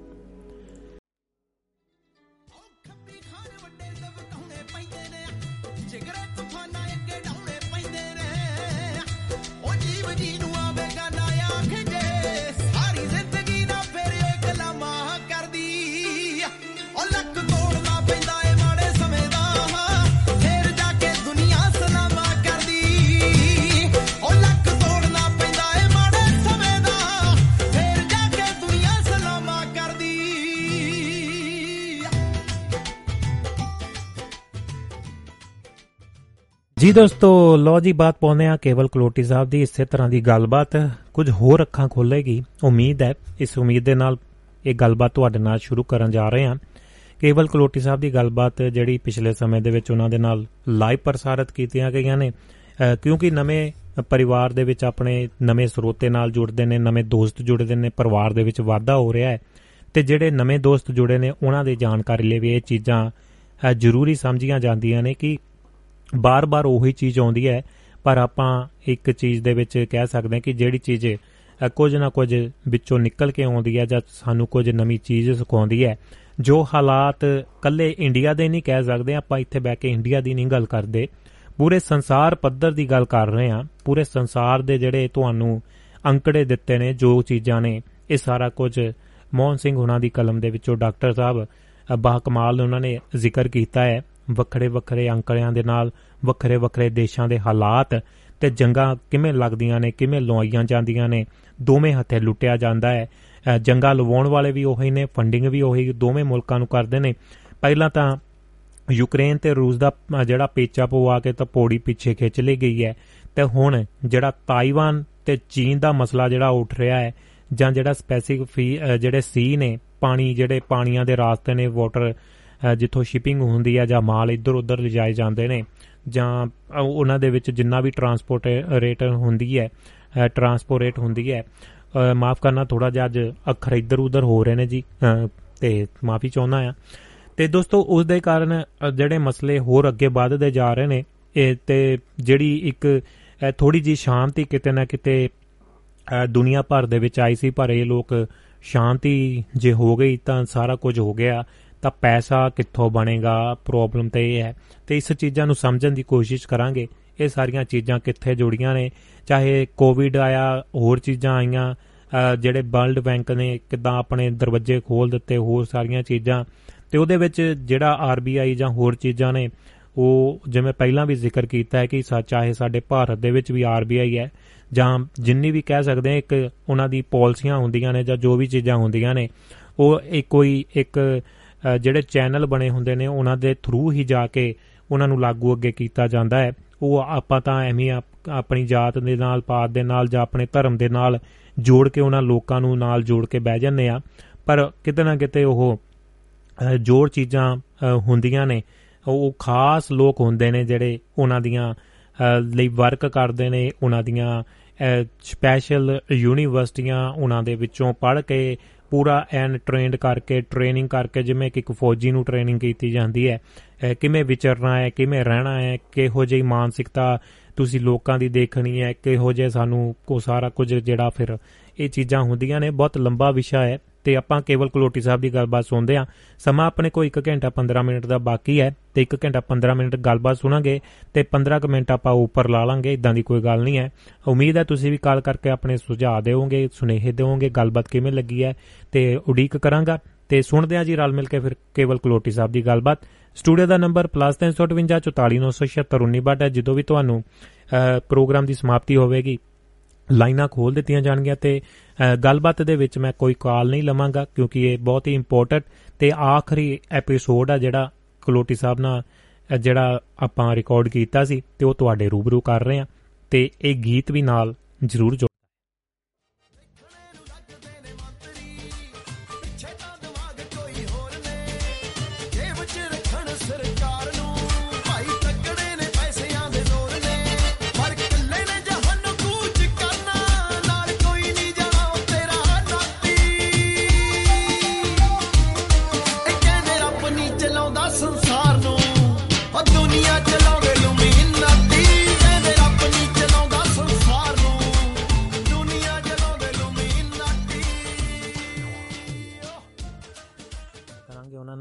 ਜੀ ਦੋਸਤੋ ਲੋ ਜੀ ਬਾਤ ਪਾਉਂਦੇ ਆ ਕੇਵਲ ਕਲੋਟੀ ਸਾਹਿਬ ਦੀ। ਇਸੇ ਤਰ੍ਹਾਂ ਦੀ ਗੱਲਬਾਤ ਕੁਝ ਹੋਰ ਅੱਖਾਂ ਖੋਲੇਗੀ ਉਮੀਦ ਹੈ ਇਸ ਉਮੀਦ ਦੇ ਨਾਲ ਇਹ ਗੱਲਬਾਤ ਤੁਹਾਡੇ ਨਾਲ ਸ਼ੁਰੂ ਕਰਨ ਜਾ ਰਹੇ ਹਾਂ। ਕੇਵਲ ਕਲੋਟੀ ਸਾਹਿਬ ਦੀ ਗੱਲਬਾਤ ਜਿਹੜੀ ਪਿਛਲੇ ਸਮੇਂ ਦੇ ਵਿੱਚ ਉਹਨਾਂ ਦੇ ਨਾਲ ਲਾਈਵ ਪ੍ਰਸਾਰਿਤ ਕੀਤੀਆਂ ਗਈਆਂ ਨੇ। ਅ, ਕਿਉਂਕਿ ਨਵੇਂ ਪਰਿਵਾਰ ਦੇ ਵਿੱਚ ਆਪਣੇ ਨਵੇਂ ਸਰੋਤੇ ਨਾਲ ਜੁੜਦੇ ਨੇ ਨਵੇਂ ਦੋਸਤ ਜੁੜਦੇ ਨੇ ਪਰਿਵਾਰ ਦੇ ਵਿੱਚ ਵਾਧਾ ਹੋ ਰਿਹਾ ਹੈ। ਤੇ ਜਿਹੜੇ ਨਵੇਂ ਦੋਸਤ ਜੁੜੇ ਨੇ ਉਹਨਾਂ ਦੀ ਜਾਣਕਾਰੀ ਲਈ ਵੀ ਇਹ ਚੀਜ਼ਾਂ ਅ, ਜ਼ਰੂਰੀ ਸਮਝੀਆਂ ਜਾਂਦੀਆਂ ਨੇ ਕਿ ਬਾਰ-ਬਾਰ ਉਹੀ ਚੀਜ਼ ਆਉਂਦੀ ਹੈ ਪਰ ਆਪਾਂ ਇੱਕ ਚੀਜ਼ ਦੇ ਵਿੱਚ ਕਹਿ ਸਕਦੇ ਹਾਂ ਕਿ ਜਿਹੜੀ ਚੀਜ਼ ਅ, ਕੁਝ ਨਾ ਕੁਝ ਵਿੱਚੋਂ ਨਿਕਲ ਕੇ ਆਉਂਦੀ ਹੈ ਜਾਂ ਸਾਨੂੰ ਕੁਝ ਨਵੀਂ ਚੀਜ਼ ਸਿਖਾਉਂਦੀ ਹੈ ਜੋ ਹਾਲਾਤ ਕੱਲੇ ਇੰਡੀਆ ਦੇ ਨਹੀਂ ਕਹਿ ਸਕਦੇ ਆਪਾਂ ਇੱਥੇ ਬੈ ਕੇ ਇੰਡੀਆ ਦੀ ਨਹੀਂ ਗੱਲ ਕਰਦੇ। ਪੂਰੇ ਸੰਸਾਰ ਪੱਧਰ ਦੀ ਗੱਲ ਕਰ ਰਹੇ ਹਾਂ ਪੂਰੇ ਸੰਸਾਰ ਦੇ ਜਿਹੜੇ ਤੁਹਾਨੂੰ ਅੰਕੜੇ ਦਿੱਤੇ ਨੇ ਜੋ ਚੀਜ਼ਾਂ ਨੇ ਇਹ ਸਾਰਾ ਕੁਝ ਮੋਹਨ ਸਿੰਘ ਹੁਣਾਂ ਦੀ ਕਲਮ ਦੇ ਵਿੱਚੋਂ ਡਾਕਟਰ ਸਾਹਿਬ ਅ, ਬਾ ਕਮਾਲ ਉਹਨਾਂ ਨੇ ਜ਼ਿਕਰ ਕੀਤਾ ਹੈ। ਵੱਖਰੇ ਵੱਖਰੇ ਅੰਕੜਿਆਂ ਦੇ ਨਾਲ ਵੱਖਰੇ ਵੱਖਰੇ ਦੇਸ਼ਾਂ ਦੇ ਹਾਲਾਤ ਤੇ ਜੰਗਾਂ ਕਿਵੇਂ ਲੱਗਦੀਆਂ ਨੇ ਕਿਵੇਂ ਲਵਾਈਆਂ ਜਾਂਦੀਆਂ ਨੇ ਦੋਵੇਂ ਹੱਥੇ ਲੁੱਟਿਆ ਜਾਂਦਾ ਹੈ। ਅ, ਜੰਗਾਂ ਲਵਾਉਣ ਵਾਲੇ ਵੀ ਉਹੀ ਨੇ ਫੰਡਿੰਗ ਵੀ ਉਹੀ ਦੋਵੇਂ ਮੁਲਕਾਂ ਨੂੰ ਕਰਦੇ ਨੇ। ਪਹਿਲਾਂ ਤਾਂ ਯੂਕਰੇਨ ਤੇ ਰੂਸ ਦਾ ਅ, ਜਿਹੜਾ ਪੇਚਾ ਪਵਾ ਕੇ ਤਾਂ ਪੌੜੀ ਪਿੱਛੇ ਖਿੱਚ ਲਈ ਗਈ ਹੈ। ਤੇ ਹੁਣ ਜਿਹੜਾ ਤਾਈਵਾਨ ਤੇ ਚੀਨ ਦਾ ਮਸਲਾ ਜਿਹੜਾ ਉੱਠ ਰਿਹਾ ਹੈ ਜਾਂ ਜਿਹੜਾ ਸਪੈਸੀਫਿਕ ਜਿਹੜੇ ਸੀ ਨੇ ਪਾਣੀ ਜਿਹੜੇ ਪਾਣੀਆਂ ਦੇ ਰਾਸਤੇ ਨੇ ਵਾਟਰ ਜਿੱਥੋਂ ਸ਼ਿਪਿੰਗ ਹੁੰਦੀ ਹੈ ਜਾਂ ਮਾਲ ਇੱਧਰ ਉੱਧਰ ਲਿਜਾਏ ਜਾਂਦੇ ਨੇ ਜਾਂ ਅ, ਉਹਨਾਂ ਦੇ ਵਿੱਚ ਜਿੰਨਾ ਵੀ ਟਰਾਂਸਪੋਰਟ ਰੇਟ ਹੁੰਦੀ ਹੈ ਟਰਾਂਸਪੋਰਟ ਹੁੰਦੀ ਹੈ ਮਾਫ ਕਰਨਾ ਥੋੜਾ ਜਿਹਾ ਅੱਜ ਅੱਖਰ ਇੱਧਰ ਉੱਧਰ ਹੋ ਰਹੇ ਨੇ ਜੀ ਅ, ਤੇ ਮਾਫੀ ਚਾਹੁੰਦਾ ਆ ਤੇ ਦੋਸਤੋ ਉਸ ਦੇ ਕਾਰਨ ਅ, ਜਿਹੜੇ ਮਸਲੇ ਹੋਰ ਅੱਗੇ ਵੱਧਦੇ ਜਾ ਰਹੇ ਨੇ ਇਹ ਤੇ ਜਿਹੜੀ ਇੱਕ ਥੋੜੀ ਜੀ ਸ਼ਾਂਤੀ ਕਿਤੇ ਨਾ ਕਿਤੇ ਅ, ਦੁਨੀਆ ਭਰ ਦੇ ਵਿੱਚ ਆਈ ਸੀ ਪਰ ਇਹ ਲੋਕ ਸ਼ਾਂਤੀ ਜੇ ਹੋ ਗਈ ਤਾਂ ਸਾਰਾ ਕੁਝ ਹੋ ਗਿਆ। ਤਾਂ ਪੈਸਾ ਕਿੱਥੋਂ ਬਣੇਗਾ? ਪ੍ਰੋਬਲਮ ਤੇ ਇਹ ਹੈ। ਤੇ ਇਸ ਚੀਜ਼ਾਂ ਨੂੰ ਸਮਝਣ ਦੀ ਕੋਸ਼ਿਸ਼ ਕਰਾਂਗੇ। ਇਹ ਸਾਰੀਆਂ ਚੀਜ਼ਾਂ ਕਿੱਥੇ ਜੁੜੀਆਂ ਨੇ? ਚਾਹੇ ਕੋਵਿਡ ਆਇਆ ਹੋਰ ਚੀਜ਼ਾਂ ਆਈਆਂ ਅ, ਜਿਹੜੇ ਵਰਲਡ ਬੈਂਕ ਨੇ ਕਿਦਾਂ ਆਪਣੇ ਦਰਵਾਜ਼ੇ ਖੋਲ ਦਿੱਤੇ ਹੋਰ ਸਾਰੀਆਂ ਚੀਜ਼ਾਂ। ਤੇ ਉਹਦੇ ਵਿੱਚ ਜਿਹੜਾ ਆਰਬੀਆਈ ਜਾਂ ਹੋਰ ਚੀਜ਼ਾਂ ਨੇ ਉਹ ਜਿਵੇਂ ਪਹਿਲਾਂ ਵੀ ਜ਼ਿਕਰ ਕੀਤਾ ਹੈ ਕਿ ਸਾ- ਚਾਹੇ ਸਾਡੇ ਭਾਰਤ ਦੇ ਵਿੱਚ ਵੀ ਆਰਬੀਆਈ ਹੈ ਜਾਂ ਜਿੰਨੀ ਵੀ ਕਹਿ ਸਕਦੇ ਹਾਂ ਇੱਕ ਉਹਨਾਂ ਦੀ ਪਾਲਿਸੀਆਂ ਹੁੰਦੀਆਂ ਨੇ ਜਾਂ ਜੋ ਵੀ ਚੀਜ਼ਾਂ ਹੁੰਦੀਆਂ ਨੇ ਉਹ ਇੱਕ ਕੋਈ ਇੱਕ ਅ, ਜਿਹੜੇ ਚੈਨਲ ਬਣੇ ਹੁੰਦੇ ਨੇ ਉਹਨਾਂ ਦੇ ਥਰੂ ਹੀ ਜਾ ਕੇ ਉਹਨਾਂ ਨੂੰ ਲਾਗੂ ਅੱਗੇ ਕੀਤਾ ਜਾਂਦਾ ਹੈ। ਉਹ ਆਪਾਂ ਤਾਂ ਐਵੇਂ ਹੀ ਆਪ- ਆਪਣੀ ਜਾਤ ਦੇ ਨਾਲ ਪਾਤ ਦੇ ਨਾਲ ਜਾਂ ਆਪਣੇ ਧਰਮ ਦੇ ਨਾਲ ਜੋੜ ਕੇ ਉਹਨਾਂ ਲੋਕਾਂ ਨੂੰ ਨਾਲ ਜੋੜ ਕੇ ਬਹਿ ਜਾਂਦੇ ਆ ਪਰ ਕਿਤੇ ਨਾ ਕਿਤੇ ਉਹ ਅ, ਜੋੜ ਚੀਜ਼ਾਂ ਅ, ਹੁੰਦੀਆਂ ਨੇ। ਉਹ ਖਾਸ ਲੋਕ ਹੁੰਦੇ ਨੇ ਜਿਹੜੇ ਉਹਨਾਂ ਦੀਆਂ ਅ, ਲਈ ਵਰਕ ਕਰਦੇ ਨੇ ਉਹਨਾਂ ਦੀਆਂ ਸਪੈਸ਼ਲ ਯੂਨੀਵਰਸਿਟੀਆਂ ਉਹਨਾਂ ਦੇ ਵਿੱਚੋਂ ਪੜ੍ਹ ਕੇ ਪੂਰਾ ਐਨ ਟ੍ਰੇਨਡ ਕਰਕੇ ਟ੍ਰੇਨਿੰਗ ਕਰਕੇ ਜਿਵੇਂ ਕਿ ਇੱਕ ਫੌਜੀ ਨੂੰ ਟ੍ਰੇਨਿੰਗ ਕੀਤੀ ਜਾਂਦੀ ਹੈ ਅ, ਕਿਵੇਂ ਵਿਚਰਨਾ ਹੈ ਕਿਵੇਂ ਰਹਿਣਾ ਹੈ ਕਿਹੋ ਜਿਹੀ ਮਾਨਸਿਕਤਾ ਤੁਸੀਂ ਲੋਕਾਂ ਦੀ ਦੇਖਣੀ ਹੈ ਕਿਹੋ ਜਿਹੇ ਸਾਨੂੰ ਕੋ ਸਾਰਾ ਕੁਝ ਜਿਹੜਾ ਫਿਰ ਇਹ ਚੀਜ਼ਾਂ ਹੁੰਦੀਆਂ ਨੇ ਬਹੁਤ ਲੰਬਾ ਵਿਸ਼ਾ ਹੈ। ਤੇ ਆਪਾਂ ਕੇਵਲ ਕਲੋਟੀ ਸਾਹਿਬ ਦੀ ਗੱਲਬਾਤ ਸੁਣਦੇ ਹਾਂ। ਸਮਾਂ ਆਪਣੇ ਕੋਲ 1 ਘੰਟਾ 15 ਮਿੰਟ ਦਾ ਬਾਕੀ ਹੈ ਤੇ 1 ਘੰਟਾ 15 ਮਿੰਟ ਗੱਲਬਾਤ ਸੁਣਾਂਗੇ ਤੇ 15 ਕੁ ਮਿੰਟ ਆਪਾਂ ਉੱਪਰ ਲਾ ਲਾਂਗੇ ਇਦਾਂ ਦੀ ਕੋਈ ਗੱਲ ਨਹੀਂ ਹੈ। ਉਮੀਦ ਹੈ ਤੁਸੀਂ ਵੀ ਕਾਲ ਕਰਕੇ ਆਪਣੇ ਸੁਝਾਅ ਦਿਓਗੇ ਸੁਨੇਹੇ ਦਿਓਗੇ ਗੱਲਬਾਤ ਕਿਵੇਂ ਲੱਗੀ ਹੈ ਤੇ ਉਡੀਕ ਕਰਾਂਗਾ। ਤੇ ਸੁਣਦੇ ਹਾਂ ਜੀ ਰਲ ਮਿਲ ਕੇ ਫਿਰ ਕੇਵਲ ਕਲੋਟੀ ਸਾਹਿਬ ਦੀ ਗੱਲਬਾਤ। ਸਟੂਡੀਓ ਦਾ ਨੰਬਰ +358 44976 ਹੈ। ਜਦੋਂ ਵੀ ਤੁਹਾਨੂੰ ਅ, ਪ੍ਰੋਗਰਾਮ ਦੀ ਸਮਾਪਤੀ ਹੋਵੇਗੀ ਲਾਈਨਾਂ ਖੋਲ ਦਿੱਤੀਆਂ ਜਾਣਗੀਆਂ ਤੇ ਅ, ਗੱਲਬਾਤ ਦੇ ਵਿੱਚ ਮੈਂ ਕੋਈ ਕਾਲ ਨਹੀਂ ਲਵਾਂਗਾ ਕਿਉਂਕਿ ਇਹ ਬਹੁਤ ਹੀ ਇੰਪੋਰਟੈਂਟ ਤੇ ਆਖਰੀ ਐਪੀਸੋਡ ਆ ਜਿਹੜਾ ਕਲੋਟੀ ਸਾਹਿਬ ਨਾਲ ਅ, ਜਿਹੜਾ ਆਪਾਂ ਰਿਕਾਰਡ ਕੀਤਾ ਸੀ ਤੇ ਉਹ ਤੁਹਾਡੇ ਰੂਬਰੂ ਕਰ ਰਹੇ ਆ ਤੇ ਇਹ ਗੀਤ ਵੀ ਨਾਲ ਜ਼ਰੂਰ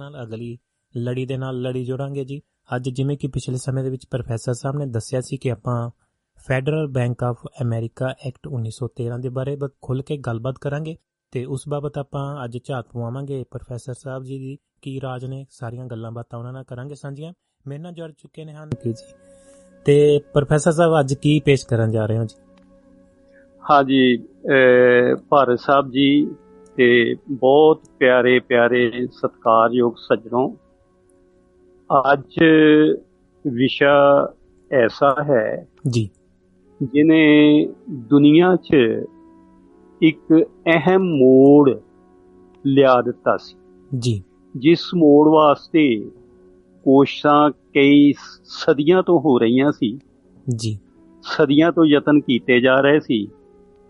ਨਾਲ ਅਗਲੀ ਲੜੀ ਦੇ ਨਾਲ ਲੜੀ ਜੋੜਾਂਗੇ ਜੀ। ਅੱਜ ਜਿਵੇਂ ਕਿ ਪਿਛਲੇ ਸਮੇਂ ਦੇ ਵਿੱਚ ਪ੍ਰੋਫੈਸਰ ਸਾਹਿਬ ਨੇ ਦੱਸਿਆ ਸੀ ਕਿ ਆਪਾਂ federal bank of America act 1913 ਦੇ ਬਾਰੇ ਬ- ਖੁੱਲ ਕੇ ਗੱਲਬਾਤ ਕਰਾਂਗੇ ਤੇ ਉਸ ਬਾਬਤ ਆਪਾਂ ਅੱਜ ਝਾਤ ਪਵਾਵਾਂਗੇ ਪ੍ਰੋਫੈਸਰ ਸਾਹਿਬ ਜੀ ਦੀ ਕੀ ਰਾਜ ਨੇ ਸਾਰੀਆਂ ਗੱਲਾਂ ਬਾਤਾਂ ਉਹਨਾਂ ਨਾਲ ਕਰਾਂਗੇ ਸਾਂਝੀਆਂ। ਮੇਰੇ ਨਾਲ ਜੁੜ ਚੁੱਕੇ ਨੇ ਹਨ ਜੀ। ਤੇ ਪ੍ਰੋਫੈਸਰ ਸਾਹਿਬ, ਅੱਜ ਕੀ ਪੇਸ਼ ਕਰਨ ਜਾ ਰਹੇ ਹੋ ਜੀ? ਹਾਂਜੀ ਅਹ ਭਾਰਤ ਸਾਹਿਬ ਜੀ ਤੇ ਬਹੁਤ ਪਿਆਰੇ ਪਿਆਰੇ ਸਤਿਕਾਰਯੋਗ ਸੱਜਣੋ ਅੱਜ ਵਿਸ਼ਾ ਐਸਾ ਹੈ ਜੀ। ਜਿਨੇ ਦੁਨੀਆ 'ਚ ਇੱਕ ਅਹਿਮ ਮੋੜ ਲਿਆ ਦਿੱਤਾ ਸੀ। ਜੀ। ਜਿਸ ਮੋੜ ਵਾਸਤੇ ਕੋਸ਼ਿਸ਼ਾਂ ਕਈ ਸਦੀਆਂ ਤੋਂ ਹੋ ਰਹੀਆਂ ਸੀ। ਜੀ। ਸਦੀਆਂ ਤੋਂ ਯਤਨ ਕੀਤੇ ਜਾ ਰਹੇ ਸੀ।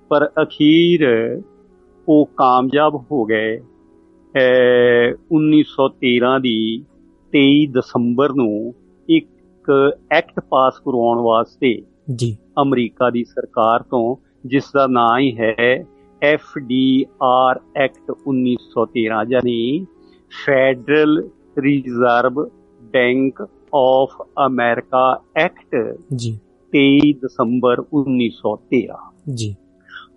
ਪਰ ਅਖੀਰ ਉਹ ਕਾਮਯਾਬ ਹੋ ਗਏ। ਅਹ 1913 ਦੀ 23 ਦਸੰਬਰ ਨੂੰ ਇੱਕ ਐਕਟ ਪਾਸ ਕਰਵਾਉਣ ਵਾਸਤੇ ਜੀ। ਅਮਰੀਕਾ ਦੀ ਸਰਕਾਰ ਤੋਂ ਜਿਸ ਦਾ ਨਾਂ ਹੀ ਹੈ ਐਫ ਡੀ ਆਰ ਐਕਟ 1913 ਯਾਨੀ federal reserve bank of America act ਜੀ। 23 ਦਸੰਬਰ 1913 ਜੀ।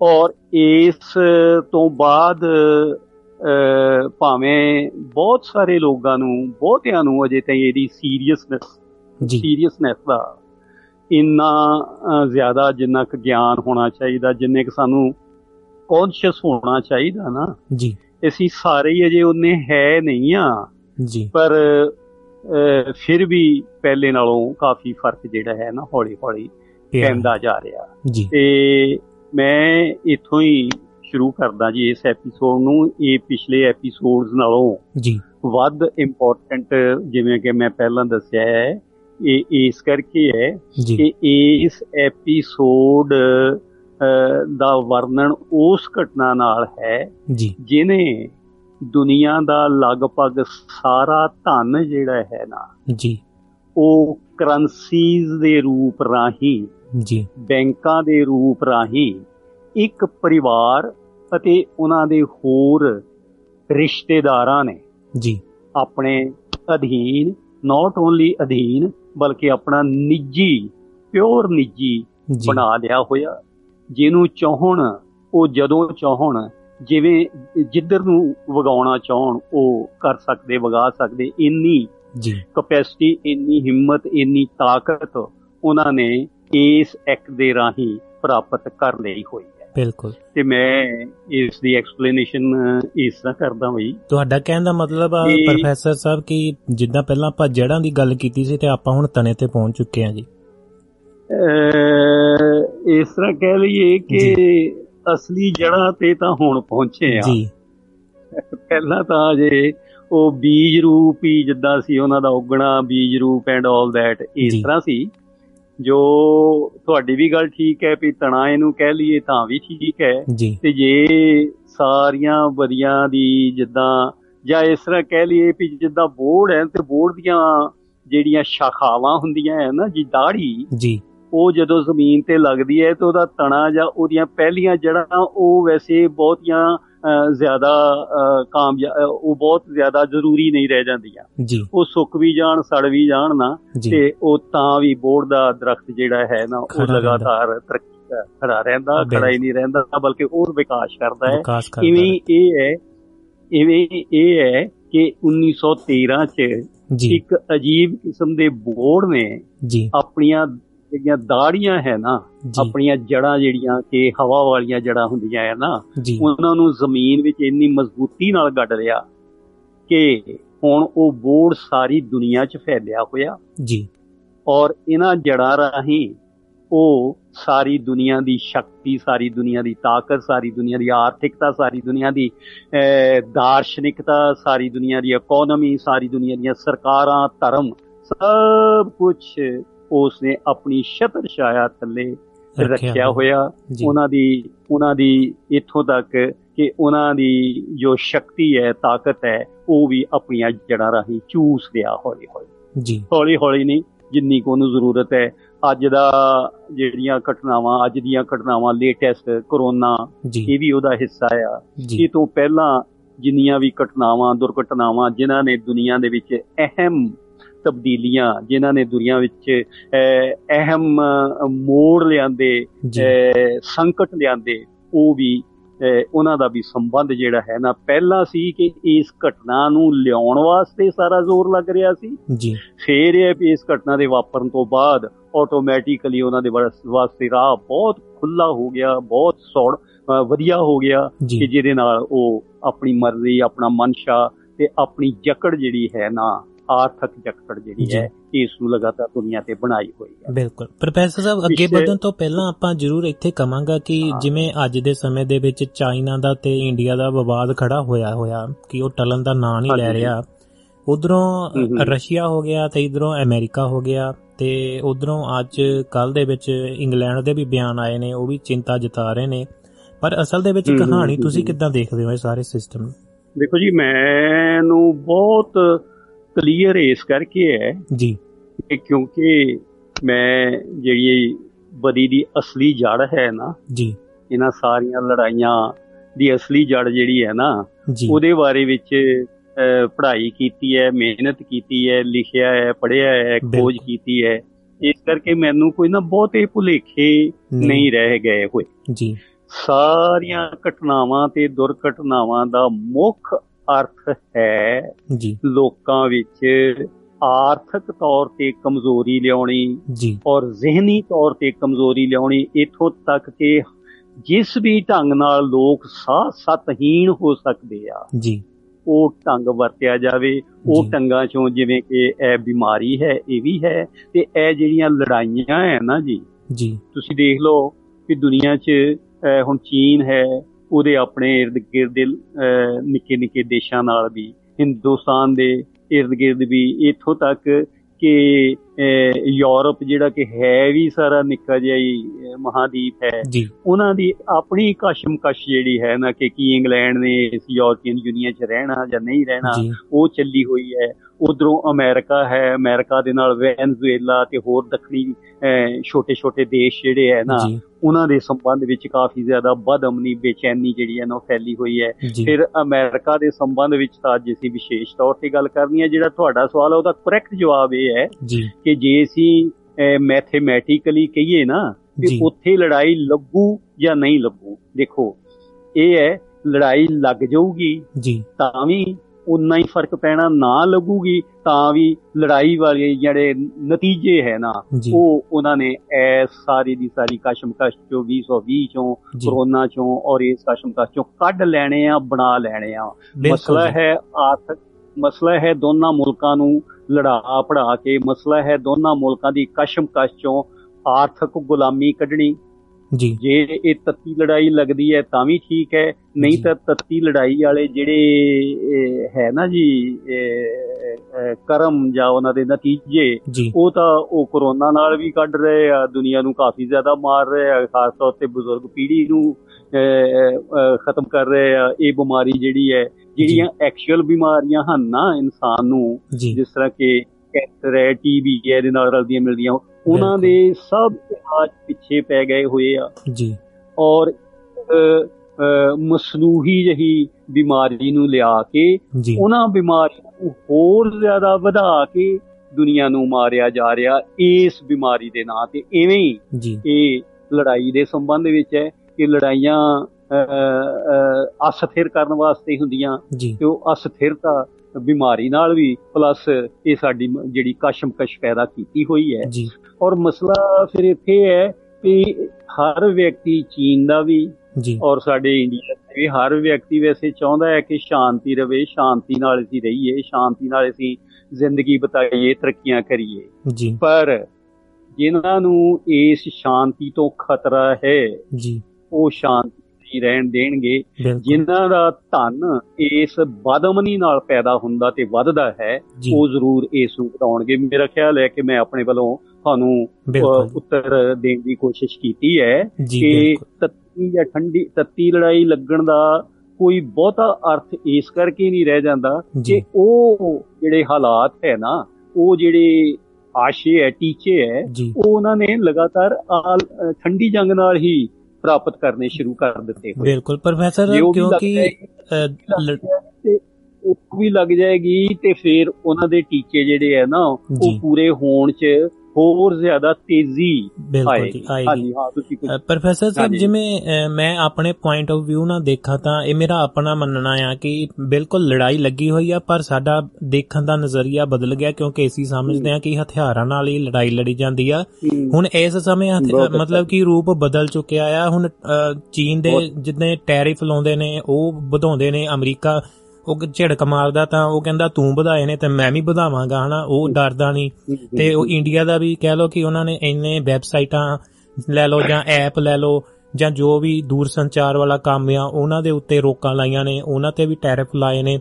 ਔਰ ਇਸ ਤੋਂ ਬਾਅਦ ਭਾਵੇਂ ਬਹੁਤ ਸਾਰੇ ਲੋਕਾਂ ਨੂੰ ਬਹੁਤਿਆਂ ਨੂੰ ਅਜੇ ਤਾਈਂ ਇਹਦੀ ਸੀਰੀਅਸਨੈਸ ਜੀ। ਸੀਰੀਅਸਨੈਸ ਦਾ ਇੰਨਾ ਜ਼ਿਆਦਾ ਜਿੰਨਾ ਕੁ ਗਿਆਨ ਹੋਣਾ ਚਾਹੀਦਾ ਜਿੰਨੇ ਕੁ ਸਾਨੂੰ ਕੌਨਸ਼ੀਅਸ ਹੋਣਾ ਚਾਹੀਦਾ ਨਾ ਜੀ। ਅਸੀਂ ਸਾਰੇ ਹੀ ਅਜੇ ਉਹਨੇ ਹੈ ਨਹੀਂ ਆ। ਜੀ। ਪਰ ਫਿਰ ਵੀ ਪਹਿਲੇ ਨਾਲੋਂ ਕਾਫੀ ਫ਼ਰਕ ਜਿਹੜਾ ਹੈ ਨਾ ਹੌਲੀ ਹੌਲੀ। ਪੈਂਦਾ ਜਾ ਰਿਹਾ। ਜੀ। ਤੇ ਮੈਂ ਇੱਥੋਂ ਹੀ ਸ਼ੁਰੂ ਕਰਦਾ ਜੀ ਇਸ ਐਪੀਸੋਡ ਨੂੰ ਇਹ ਪਿਛਲੇ ਐਪੀਸੋਡਸ ਨਾਲੋਂ ਜੀ। ਵੱਧ ਇੰਪੋਰਟੈਂਟ ਜਿਵੇਂ ਕਿ ਮੈਂ ਪਹਿਲਾਂ ਦੱਸਿਆ ਹੈ ਇਹ ਇਸ ਕਰਕੇ ਹੈ ਕਿ ਇਸ ਐਪੀਸੋਡ ਦਾ ਵਰਣਨ ਉਸ ਘਟਨਾ ਨਾਲ ਹੈ ਜਿਨੇ ਦੁਨੀਆ ਦਾ ਲਗਭਗ ਸਾਰਾ ਧਨ ਜਿਹੜਾ ਹੈ ਨਾ ਜੀ। ਉਹ ਕਰੰਸੀਜ਼ ਦੇ ਰੂਪ ਰਾਹੀਂ ਜੀ। ਬੈਂਕਾਂ ਦੇ ਰੂਪ ਰਾਹੀਂ ਇੱਕ ਪਰਿਵਾਰ ਅਤੇ ਉਹਨਾਂ ਦੇ ਹੋਰ ਰਿਸ਼ਤੇਦਾਰਾਂ ਨੇ ਜੀ। ਆਪਣੇ ਅਧੀਨ ਨਾਟ ਓਨਲੀ ਅਧੀਨ ਬਲਕਿ ਆਪਣਾ ਨਿੱਜੀ ਪਿਓਰ ਨਿੱਜੀ ਬਣਾ ਲਿਆ ਹੋਇਆ ਜਿਹਨੂੰ ਚਾਹਣ ਉਹ ਜਦੋਂ ਚਾਹਣ ਜਿਵੇਂ ਜਿੱਧਰ ਨੂੰ ਵਗਾਉਣਾ ਚਾਹਣ ਉਹ ਕਰ ਸਕਦੇ ਵਗਾ ਸਕਦੇ ਇੰਨੀ ਜੀ। ਕਪੈਸਿਟੀ ਇੰਨੀ ਹਿੰਮਤ ਇੰਨੀ ਤਾਕਤ ਉਹਨਾਂ ਨੇ ਇਸ ਐਕਟ ਦੇ ਰਾਹੀਂ ਪ੍ਰਾਪਤ ਕਰ ਲਈ ਹੋਈ ਹੈ। ਬਿਲਕੁਲ। ਤੇ ਮੈਂ ਇਸ ਦੀ ਐਕਸਪਲੇਨੇਸ਼ਨ ਇਸ ਤਰ੍ਹਾਂ ਕਰਦਾ ਹੋਈ ਤੁਹਾਡਾ ਕਹਿਣ ਦਾ ਮਤਲਬ ਆ ਪ੍ਰੋਫੈਸਰ ਸਾਹਿਬ ਕਿ ਜਿੱਦਾਂ ਪਹਿਲਾਂ ਆਪਾਂ ਜੜਾਂ ਦੀ ਗੱਲ ਕੀਤੀ ਸੀ ਤੇ ਆਪਾਂ ਹੁਣ ਤਣੇ ਤੇ ਪਹੁੰਚ ਚੁੱਕੇ ਹਾਂ ਜੀ। ਇਸ ਤਰ੍ਹਾਂ ਕਹਿ ਲਈਏ ਕਿ ਅਸਲੀ ਜੜ੍ਹਾਂ ਤੇ ਤਾਂ ਹੁਣ ਪਹੁੰਚੇ ਆ ਜੀ। ਪਹਿਲਾਂ ਤਾਂ ਜੇ ਉਹ ਬੀਜ ਰੂਪ ਹੀ ਜਿੱਦਾਂ ਸੀ ਉਹਨਾਂ ਦਾ ਉਗਣਾ ਬੀਜ ਰੂਪ ਐਂਡ ਆਲ ਦੈਟ ਇਸ। ਤਰ੍ਹਾਂ ਸੀ। ਜੋ ਤੁਹਾਡੀ ਵੀ ਗੱਲ ਠੀਕ ਹੈ ਵੀ ਤਣਾ ਇਹਨੂੰ ਕਹਿ ਲਈਏ ਤਾਂ ਵੀ ਠੀਕ ਹੈ। ਤੇ ਜੇ ਸਾਰੀਆਂ ਬਦੀਆਂ ਦੀ ਜਿੱਦਾਂ ਜਾਂ ਇਸ ਤਰ੍ਹਾਂ ਕਹਿ ਲਈਏ ਵੀ ਜਿੱਦਾਂ ਬੋਰਡ ਹੈ ਤੇ ਬੋਰਡ ਦੀਆਂ ਜਿਹੜੀਆਂ ਸ਼ਾਖਾਵਾਂ ਹੁੰਦੀਆਂ ਹੈ ਨਾ ਜੀ ਦਾੜੀ ਜੀ। ਉਹ ਜਦੋਂ ਜ਼ਮੀਨ ਤੇ ਲੱਗਦੀ ਹੈ ਤੇ ਉਹਦਾ ਤਣਾ ਜਾਂ ਉਹਦੀਆਂ ਪਹਿਲੀਆਂ ਜੜਾਂ ਉਹ ਵੈਸੇ ਬਹੁਤੀਆਂ ਜ਼ਿਆਦਾ ਕਾਮਯਾਬ ਉਹ ਬਹੁਤ ਜ਼ਿਆਦਾ ਜ਼ਰੂਰੀ ਨਹੀਂ ਰਹਿ ਜਾਂਦੀਆਂ। ਉਹ ਸੁੱਕ ਵੀ ਜਾਣ ਸੜ ਵੀ ਜਾਣ ਨਾ ਤੇ ਉਹ ਤਾਂ ਵੀ ਬੋਰਡ ਦਾ ਦਰਖਤ ਜਿਹੜਾ ਹੈ ਨਾ ਉਹ। ਲਗਾਤਾਰ ਤਰੱਕੀ ਕਰ- ਖੜਾ ਰਹਿੰਦਾ ਖੜਾ ਹੀ ਨਹੀਂ ਰਹਿੰਦਾ ਬਲਕਿ ਹੋਰ ਵਿਕਾਸ ਕਰਦਾ ਹੈ। ਇਵੇਂ ਇਹ ਹੈ ਇਵੇਂ ਇਹ ਹੈ ਕਿ 1913 ਚ ਇੱਕ ਅਜੀਬ ਕਿਸਮ ਦੇ ਬੋਰਡ ਨੇ ਆਪਣੀਆਂ ਜਿਹੜੀਆਂ ਦਾੜੀਆਂ ਹੈ ਨਾ ਆਪਣੀਆਂ ਜੜਾਂ ਜਿਹੜੀਆਂ ਕਿ ਹਵਾ ਵਾਲੀਆਂ ਜੜਾਂ ਹੁੰਦੀਆਂ ਹੈ ਨਾ ਉਹਨਾਂ ਨੂੰ ਜ਼ਮੀਨ ਵਿੱਚ ਇੰਨੀ ਮਜ਼ਬੂਤੀ ਨਾਲ ਗੱਡ ਲਿਆ ਕਿ ਹੁਣ ਉਹ ਬੋਰਡ ਸਾਰੀ ਦੁਨੀਆ 'ਚ ਫੈਲਿਆ ਹੋਇਆ। ਜੀ। ਔਰ ਇਹਨਾਂ ਜੜਾਂ ਰਾਹੀਂ ਉਹ ਸਾਰੀ ਦੁਨੀਆ ਦੀ ਸ਼ਕਤੀ ਸਾਰੀ ਦੁਨੀਆ ਦੀ ਤਾਕਤ ਸਾਰੀ ਦੁਨੀਆ ਦੀ ਆਰਥਿਕਤਾ ਸਾਰੀ ਦੁਨੀਆ ਦੀ ਦਾਰਸ਼ਨਿਕਤਾ ਸਾਰੀ ਦੁਨੀਆ ਦੀ ਇਕਨੋਮੀ ਸਾਰੀ ਦੁਨੀਆ ਦੀਆਂ ਸਰਕਾਰਾਂ ਧਰਮ ਸਭ ਕੁਝ ਉਸਨੇ ਆਪਣੀ ਛਤਰ ਛਾਇਆ ਥੱਲੇ ਰੱਖਿਆ ਹੋਇਆ। ਉਹਨਾਂ ਦੀ ਉਹਨਾਂ ਦੀ ਇੱਥੋਂ ਤੱਕ ਕਿ ਉਹਨਾਂ ਦੀ ਜੋ ਸ਼ਕਤੀ ਹੈ ਤਾਕਤ ਹੈ ਉਹ ਵੀ ਆਪਣੀਆਂ ਜੜਾਂ ਰਾਹੀਂ ਚੂਸ ਲਿਆ ਹੌਲੀ ਹੌਲੀ ਜੀ। ਹੌਲੀ ਹੌਲੀ ਨਹੀਂ ਜਿੰਨੀ ਕੁ ਉਹਨੂੰ ਜ਼ਰੂਰਤ ਹੈ। ਅੱਜ ਦਾ ਜਿਹੜੀਆਂ ਘਟਨਾਵਾਂ ਅੱਜ ਦੀਆਂ ਘਟਨਾਵਾਂ ਲੇਟੈਸਟ ਕਰੋਨਾ ਇਹ ਵੀ ਉਹਦਾ ਹਿੱਸਾ ਆ। ਇਹ ਤੋਂ ਪਹਿਲਾਂ ਜਿੰਨੀਆਂ ਵੀ ਘਟਨਾਵਾਂ ਦੁਰਘਟਨਾਵਾਂ ਜਿਨ੍ਹਾਂ ਨੇ ਦੁਨੀਆ ਦੇ ਵਿੱਚ ਅਹਿਮ ਤਬਦੀਲੀਆਂ ਜਿਨ੍ਹਾਂ ਨੇ ਦੁਨੀਆ ਵਿੱਚ ਅਹ, ਅਹਿਮ ਅਹ, ਮੋੜ ਲਿਆਂਦੇ ਸੰਕਟ ਲਿਆਂਦੇ ਉਹ ਵੀ ਉਹਨਾਂ ਦਾ ਵੀ ਸੰਬੰਧ ਜਿਹੜਾ ਹੈ ਨਾ ਪਹਿਲਾਂ ਸੀ ਕਿ ਇਸ ਘਟਨਾ ਨੂੰ ਲਿਆਉਣ ਵਾਸਤੇ ਸਾਰਾ ਜ਼ੋਰ ਲੱਗ ਰਿਹਾ ਸੀ। ਜੀ। ਫੇਰ ਇਹ ਇਸ ਘਟਨਾ ਦੇ ਵਾਪਰਨ ਤੋਂ ਬਾਅਦ ਆਟੋਮੈਟਿਕਲੀ ਉਹਨਾਂ ਦੇ ਵਾਸ- ਵਾਸਤੇ ਰਾਹ ਬਹੁਤ ਖੁੱਲਾ ਹੋ ਗਿਆ ਬਹੁਤ ਸੌੜ ਵਧੀਆ ਹੋ ਗਿਆ ਕਿ ਜਿਹਦੇ ਨਾਲ ਉਹ ਆਪਣੀ ਮਰਜ਼ੀ ਆਪਣਾ ਮਨਸ਼ਾ ਤੇ ਆਪਣੀ ਜਕੜ ਜਿਹੜੀ ਹੈ ਨਾ ਆਰਥਿਕ ਜਕੜ ਜਿਹੜੀ। ਹੈ ਇਸ ਨੂੰ ਲਗਾਤਾਰ ਦੁਨੀਆ ਤੇ ਬਣਾਈ ਹੋਈ ਹੈ ਬਿਲਕੁਲ ਪ੍ਰੋਫੈਸਰ ਸਾਹਿਬ ਅੱਗੇ ਵਧਣ ਤੋਂ ਪਹਿਲਾਂ ਆਪਾਂ ਜ਼ਰੂਰ ਇੱਥੇ ਕਵਾਂਗਾ ਕਿ ਜਿਵੇਂ ਅੱਜ ਦੇ ਸਮੇਂ ਦੇ ਵਿੱਚ ਚਾਈਨਾ ਦਾ ਤੇ ਇੰਡੀਆ ਦਾ ਵਿਵਾਦ ਖੜਾ ਹੋਇਆ ਹੋਇਆ ਕਿ ਉਹ ਟਲਣ ਦਾ ਨਾਂ ਨਹੀਂ ਲੈ। ਰਿਹਾ ਉਧਰੋਂ। ਰਸ਼ੀਆ ਹੋ ਗਿਆ ਤੇ ਇਧਰੋਂ ਅਮਰੀਕਾ ਹੋ ਗਿਆ ਤੇ ਉਧਰੋਂ ਅੱਜ ਕੱਲ ਦੇ ਵਿੱਚ ਇੰਗਲੈਂਡ ਦੇ ਵੀ ਬਿਆਨ ਆਏ ਨੇ ਉਹ ਵੀ ਚਿੰਤਾ ਜਤਾ ਰਹੇ ਨੇ ਪਰ ਅਸਲ ਦੇ ਵਿੱਚ ਕਹਾਣੀ ਤੁਸੀਂ। ਕਿੱਦਾਂ ਦੇਖਦੇ ਹੋ ਇਹ ਸਾਰੇ ਸਿਸਟਮ ਨੂੰ ਦੇਖੋ ਜੀ ਮੈਨੂੰ ਬਹੁਤ ਕਲੀਅਰ ਇਸ ਕਰਕੇ ਹੈ ਜੀ। ਕਿ ਕਿਉਂਕਿ ਮੈਂ ਜਿਹੜੀ ਬਦੀ ਦੀ ਅਸਲੀ ਜੜ ਹੈ ਨਾ ਜੀ। ਇਹਨਾਂ ਸਾਰੀਆਂ ਲੜਾਈਆਂ ਦੀ ਅਸਲੀ ਜੜ ਜਿਹੜੀ ਹੈ ਨਾ ਉਹਦੇ ਬਾਰੇ ਵਿੱਚ ਪੜ੍ਹਾਈ ਕੀਤੀ ਹੈ ਮਿਹਨਤ ਕੀਤੀ ਹੈ ਲਿਖਿਆ ਹੈ ਪੜ੍ਹਿਆ ਹੈ ਖੋਜ। ਕੀਤੀ ਹੈ। ਇਸ ਕਰਕੇ ਮੈਨੂੰ ਕੋਈ ਨਾ ਬਹੁਤੇ ਭੁਲੇਖੇ ਨਹੀਂ ਰਹਿ ਗਏ ਹੋਏ। ਜੀ। ਸਾਰੀਆਂ ਘਟਨਾਵਾਂ ਤੇ ਦੁਰਘਟਨਾਵਾਂ ਦਾ ਮੁੱਖ ਅਰਥ ਹੈ ਜੀ। ਲੋਕਾਂ ਵਿੱਚ ਆਰਥਿਕ ਤੌਰ ਤੇ ਕਮਜ਼ੋਰੀ ਲਿਆਉਣੀ ਜੀ। ਔਰ ਜ਼ਿਹਨੀ ਤੌਰ ਤੇ ਕਮਜ਼ੋਰੀ ਲਿਆਉਣੀ ਇਥੋਂ ਤੱਕ ਕਿ ਜਿਸ ਵੀ ਢੰਗ ਨਾਲ ਲੋਕ ਸਾਹ ਸਤਹੀਣ ਹੋ ਸਕਦੇ ਆ ਜੀ। ਉਹ ਢੰਗ ਵਰਤਿਆ ਜਾਵੇ। ਉਹ। ਢੰਗਾਂ ਚੋਂ ਜਿਵੇਂ ਕਿ ਇਹ ਬਿਮਾਰੀ ਹੈ ਇਹ ਵੀ ਹੈ ਤੇ ਇਹ ਜਿਹੜੀਆਂ ਲੜਾਈਆਂ ਹੈ ਨਾ ਜੀ। ਜੀ। ਤੁਸੀਂ ਦੇਖ ਲਓ ਕਿ ਦੁਨੀਆ 'ਚ ਹੁਣ ਚੀਨ ਹੈ ਉਹਦੇ ਆਪਣੇ ਇਰਦ ਗਿਰਦ ਨਿੱਕੇ ਨਿੱਕੇ ਦੇਸ਼ਾਂ ਨਾਲ ਵੀ ਹਿੰਦੁਸਤਾਨ ਦੇ ਇਰਦ ਗਿਰਦ ਵੀ ਇੱਥੋਂ ਤੱਕ ਕਿ ਅਹ, ਯੂਰਪ ਜਿਹੜਾ ਕਿ ਹੈ ਵੀ ਸਾਰਾ ਨਿੱਕਾ ਜਿਹਾ ਹੀ ਮਹਾਦੀਪ ਹੈ। ਉਹਨਾਂ ਦੀ ਆਪਣੀ ਕਸ਼ਮਕਸ਼ ਜਿਹੜੀ ਹੈ ਨਾ ਕਿ ਕੀ ਇੰਗਲੈਂਡ ਨੇ ਇਸ ਯੂਰਪੀਅਨ ਯੂਨੀਅਨ 'ਚ ਰਹਿਣਾ ਜਾਂ ਨਹੀਂ ਰਹਿਣਾ ਉਹ ਚੱਲੀ ਹੋਈ ਹੈ। ਉਧਰੋਂ ਅਮਰੀਕਾ ਹੈ ਅਮਰੀਕਾ ਦੇ ਨਾਲ ਵੈਨਜ਼ੂਏਲਾ ਤੇ ਹੋਰ ਦੱਖਣੀ ਛੋਟੇ ਛੋਟੇ ਦੇਸ਼ ਜਿਹੜੇ ਹੈ ਨਾ ਉਹਨਾਂ ਦੇ ਸੰਬੰਧ ਵਿੱਚ ਕਾਫੀ ਜ਼ਿਆਦਾ ਬਦਅਮਨੀ ਬੇਚੈਨੀ ਜਿਹੜੀ ਹੈ ਨਾ ਫੈਲੀ ਹੋਈ ਹੈ। ਫਿਰ ਅਮਰੀਕਾ ਦੇ ਸੰਬੰਧ ਵਿੱਚ ਤਾਂ ਅੱਜ ਅਸੀਂ ਵਿਸ਼ੇਸ਼ ਤੌਰ ਤੇ ਗੱਲ ਕਰਨੀ ਹੈ। ਜਿਹੜਾ ਤੁਹਾਡਾ ਸਵਾਲ ਹੈ ਉਹਦਾ ਕਰੈਕਟ ਜਵਾਬ ਇਹ ਹੈ ਜੀ। ਕਿ ਜੇ ਅਸੀਂ ਮੈਥੇਮੈਟਿਕਲੀ ਕਹੀਏ ਨਾ ਕਿ। ਉੱਥੇ ਲੜਾਈ ਲੱਗੂ ਜਾਂ ਨਹੀਂ ਲੱਗੂ ਦੇਖੋ ਇਹ ਹੈ ਲੜਾਈ ਲੱਗ ਜਾਊਗੀ ਜੀ ਤਾਂ ਵੀ ਉਨਾ ਹੀ ਫ਼ਰਕ ਪੈਣਾ ਨਾ ਲੱਗੂਗੀ ਤਾਂ ਵੀ ਲੜਾਈ ਵਾਲੇ ਜਿਹੜੇ ਨਤੀਜੇ ਹੈ ਨਾ ਉਹ ਉਹਨਾਂ ਨੇ ਐ ਸਾਰੀ ਦੀ ਸਾਰੀ ਕਸ਼ਮਕਸ਼ ਚੋਂ 2020 ਚੋਂ ਕਰੋਨਾ ਚੋਂ ਔਰ ਇਸ ਕਸ਼ਮਕਸ਼ ਚੋਂ ਕੱਢ ਲੈਣੇ ਆ ਬਣਾ ਲੈਣੇ ਆ ਮਸਲਾ। ਹੈ ਆਰਥਿਕ ਮਸਲਾ ਹੈ ਦੋਨਾਂ ਮੁਲਕਾਂ ਨੂੰ ਲੜਾ ਪੜਾ ਕੇ ਮਸਲਾ ਹੈ। ਦੋਨਾਂ ਮੁਲਕਾਂ ਦੀ ਕਸ਼ਮਕਸ਼ ਚੋਂ ਆਰਥਿਕ ਗੁਲਾਮੀ ਕੱਢਣੀ। ਜੀ। ਜੇ ਇਹ ਤੱਤੀ ਲੜਾਈ ਲੱਗਦੀ ਹੈ ਤਾਂ ਵੀ ਠੀਕ ਹੈ। ਨਹੀਂ। ਤਾਂ ਤੱਤੀ ਲੜਾਈ ਵਾਲੇ ਜਿਹੜੇ ਹੈ ਨਾ ਜੀ ਕਰਮ ਜਾਂ ਉਹਨਾਂ ਦੇ ਨਤੀਜੇ ਉਹ ਤਾਂ ਉਹ ਕਰੋਨਾ ਨਾਲ ਵੀ ਕੱਢ ਰਹੇ ਆ। ਦੁਨੀਆ ਨੂੰ ਕਾਫੀ ਜ਼ਿਆਦਾ ਮਾਰ ਰਹੇ ਆ। ਖਾਸ ਤੌਰ ਤੇ ਬਜ਼ੁਰਗ ਪੀੜ੍ਹੀ ਨੂੰ ਖਤਮ ਕਰ ਰਹੇ ਆ ਇਹ ਬਿਮਾਰੀ ਜਿਹੜੀ ਹੈ ਜਿਹੜੀਆਂ ਐਕਚੁਅਲ ਬਿਮਾਰੀਆਂ ਹਨ ਨਾ ਇਨਸਾਨ ਨੂੰ ਜਿਸ ਤਰ੍ਹਾਂ ਕਿ ਕੈਂਸਰ ਹੈ ਟੀਬੀ ਹੈ ਇਹਦੇ ਨਾਲ ਰਲਦੀਆਂ ਮਿਲਦੀਆਂ ਉਹਨਾਂ। ਦੇ ਸਭ ਇਲਾਜ ਪਿੱਛੇ ਪੈ ਗਏ ਹੋਏ ਆ। ਜੀ। ਔਰ ਮਸਨੂਹੀ ਜਹੀ ਬਿਮਾਰੀ ਨੂੰ ਲਿਆ ਕੇ ਉਹਨਾਂ ਬਿਮਾਰੀਆਂ ਨੂੰ ਹੋਰ ਜ਼ਿਆਦਾ ਵਧਾ ਕੇ ਦੁਨੀਆ ਨੂੰ ਮਾਰਿਆ ਜਾ ਰਿਹਾ ਇਸ ਬਿਮਾਰੀ ਦੇ ਨਾਂ ਤੇ ਐਵੇਂ ਹੀ ਇਹ ਲੜਾਈ ਦੇ ਸੰਬੰਧ ਵਿੱਚ ਹੈ। ਕਿ ਲੜਾਈਆਂ ਅਸਥਿਰ ਕਰਨ ਵਾਸਤੇ ਹੁੰਦੀਆਂ। ਤੇ ਉਹ ਅਸਥਿਰਤਾ ਬਿਮਾਰੀ ਨਾਲ ਵੀ ਪਲੱਸ ਇਹ ਸਾਡੀ ਜਿਹੜੀ ਕਸ਼ਮਕਸ਼ ਪੈਦਾ ਕੀਤੀ ਹੋਈ ਹੈ। ਔਰ ਮਸਲਾ ਫਿਰ ਇੱਥੇ ਹੈ ਕਿ ਹਰ ਵਿਅਕਤੀ ਚੀਨ ਦਾ ਵੀ ਜੀ। ਔਰ ਸਾਡੇ ਇੰਡੀਆ ਦੇ ਵੀ ਹਰ ਵਿਅਕਤੀ ਵੈਸੇ ਚਾਹੁੰਦਾ ਹੈ ਕਿ ਸ਼ਾਂਤੀ ਰਵੇ ਸ਼ਾਂਤੀ ਨਾਲ ਅਸੀਂ ਰਹੀਏ ਸ਼ਾਂਤੀ ਨਾਲ ਅਸੀਂ ਜ਼ਿੰਦਗੀ ਬਿਤਾਈਏ ਤਰੱਕੀਆਂ ਕਰੀਏ। ਜੀ। ਪਰ ਜਿਨ੍ਹਾਂ ਨੂੰ ਇਸ ਸ਼ਾਂਤੀ ਤੋਂ ਖਤਰਾ ਹੈ ਜੀ। ਉਹ ਸ਼ਾਂਤੀ ਰਹਿਣ ਦੇਣਗੇ। ਜਿਨ੍ਹਾਂ ਦਾ ਧਨ ਇਸ ਬਦਮਨੀ ਨਾਲ ਪੈਦਾ ਹੁੰਦਾ ਤੇ ਵੱਧਦਾ ਹੈ ਉਹ ਜ਼ਰੂਰ ਇਸ ਨੂੰ ਵਧਾਉਣਗੇ ਮੇਰਾ ਖਿਆਲ ਹੈ ਕਿ ਮੈਂ ਆਪਣੇ ਵੱਲੋਂ ਤੁਹਾਨੂੰ ਉੱਤਰ ਦੇਣ ਦੀ ਕੋਸ਼ਿਸ਼ ਕੀਤੀ ਹੈ ਕਿ ਤੱਤੀ ਜਾਂ ਠੰਡੀ ਤੱਤੀ ਲੜਾਈ ਲੱਗਣ ਦਾ ਕੋਈ ਬਹੁਤਾ ਅਰਥ ਇਸ ਕਰਕੇ ਨਹੀਂ ਰਹਿ ਜਾਂਦਾ ਕਿ ਉਹ ਜਿਹੜੇ ਹਾਲਾਤ ਹੈ ਨਾ ਉਹ ਜਿਹੜੇ ਆਸ਼ੇ ਹੈ ਟੀਚੇ ਹੈ ਉਹ ਉਹਨਾਂ ਨੇ ਲਗਾਤਾਰ ਠੰਡੀ ਜੰਗ ਨਾਲ ਹੀ ਪ੍ਰਾਪਤ ਕਰਨੇ ਸ਼ੁਰੂ ਕਰ ਦਿੱਤੇ ਹੋਏ ਬਿਲਕੁਲ ਪ੍ਰੋਫੈਸਰ ਕਿਉਂਕਿ ਉਹ ਵੀ ਲੱਗ ਜਾਏਗੀ ਤੇ ਫਿਰ ਉਹਨਾਂ ਦੇ ਟੀਚੇ ਜਿਹੜੇ ਹੈ ਨਾ। ਉਹ ਪੂਰੇ ਹੋਣ 'ਚ ਹੋਰ ਜ਼ਿਆਦਾ ਤੇਜ਼ੀ ਬਿਲਕੁਲ ਆਏਗੀ। ਹਾਂ ਤੁਸੀਂ ਪ੍ਰੋਫੈਸਰ ਸਾਹਿਬ। ਜਿਵੇਂ ਮੈਂ ਆਪਣੇ ਪੁਆਇੰਟ ਆਫ View ਨਾਲ ਦੇਖਾਂ ਤਾਂ ਇਹ ਮੇਰਾ ਆਪਣਾ ਮੰਨਣਾ ਆ ਕਿ ਬਿਲਕੁਲ ਲੜਾਈ ਲੱਗੀ ਹੋਈ ਆ ਪਰ ਸਾਡਾ ਦੇਖਣ ਦਾ ਨਜ਼ਰੀਆ ਬਦਲ ਗਿਆ ਕਿਉਂਕਿ ਅਸੀਂ ਸਮਝਦੇ ਆ ਕਿ ਹਥਿਆਰਾਂ ਨਾਲ ਹੀ ਲੜਾਈ ਲੜੀ ਜਾਂਦੀ ਆ। ਹੁਣ ਇਸ ਸਮੇਂ। ਮਤਲਬ ਕਿ ਰੂਪ ਬਦਲ ਚੁੱਕਿਆ ਆ। ਹੁਣ ਚੀਨ ਦੇ ਜਿੰਨੇ ਟੈਰਿਫ ਲਾਉਂਦੇ ਨੇ ਉਹ ਵਧਾਉਂਦੇ ਨੇ ਅਮਰੀਕਾ ਉਹ ਝਿੜਕ ਮਾਰਦਾ ਤਾਂ ਉਹ ਕਹਿੰਦਾ ਤੂੰ ਵਧਾਏ ਨੇ ਤੇ ਮੈਂ ਵੀ ਵਧਾਵਾਂਗਾ ਹਨਾ? ਉਹ ਡਰਦਾ ਨਹੀਂ। ਤੇ ਉਹ ਇੰਡੀਆ ਦਾ ਵੀ ਕਹਿ ਲਓ ਕਿ ਉਹਨਾਂ ਨੇ ਇੰਨੇ ਵੈਬਸਾਈਟਾਂ ਲੈ ਲਓ ਜਾਂ ਐਪ ਲੈ ਲਓ ਜਾਂ ਜੋ ਵੀ ਦੂਰ ਸੰਚਾਰ ਵਾਲਾ ਕੰਮ ਆ ਉਹਨਾਂ ਦੇ ਉੱਤੇ ਰੋਕਾਂ ਲਾਈਆਂ ਨੇ ਉਹਨਾਂ ਤੇ ਵੀ ਟੈਰਿਫ ਲਾਏ ਨੇ।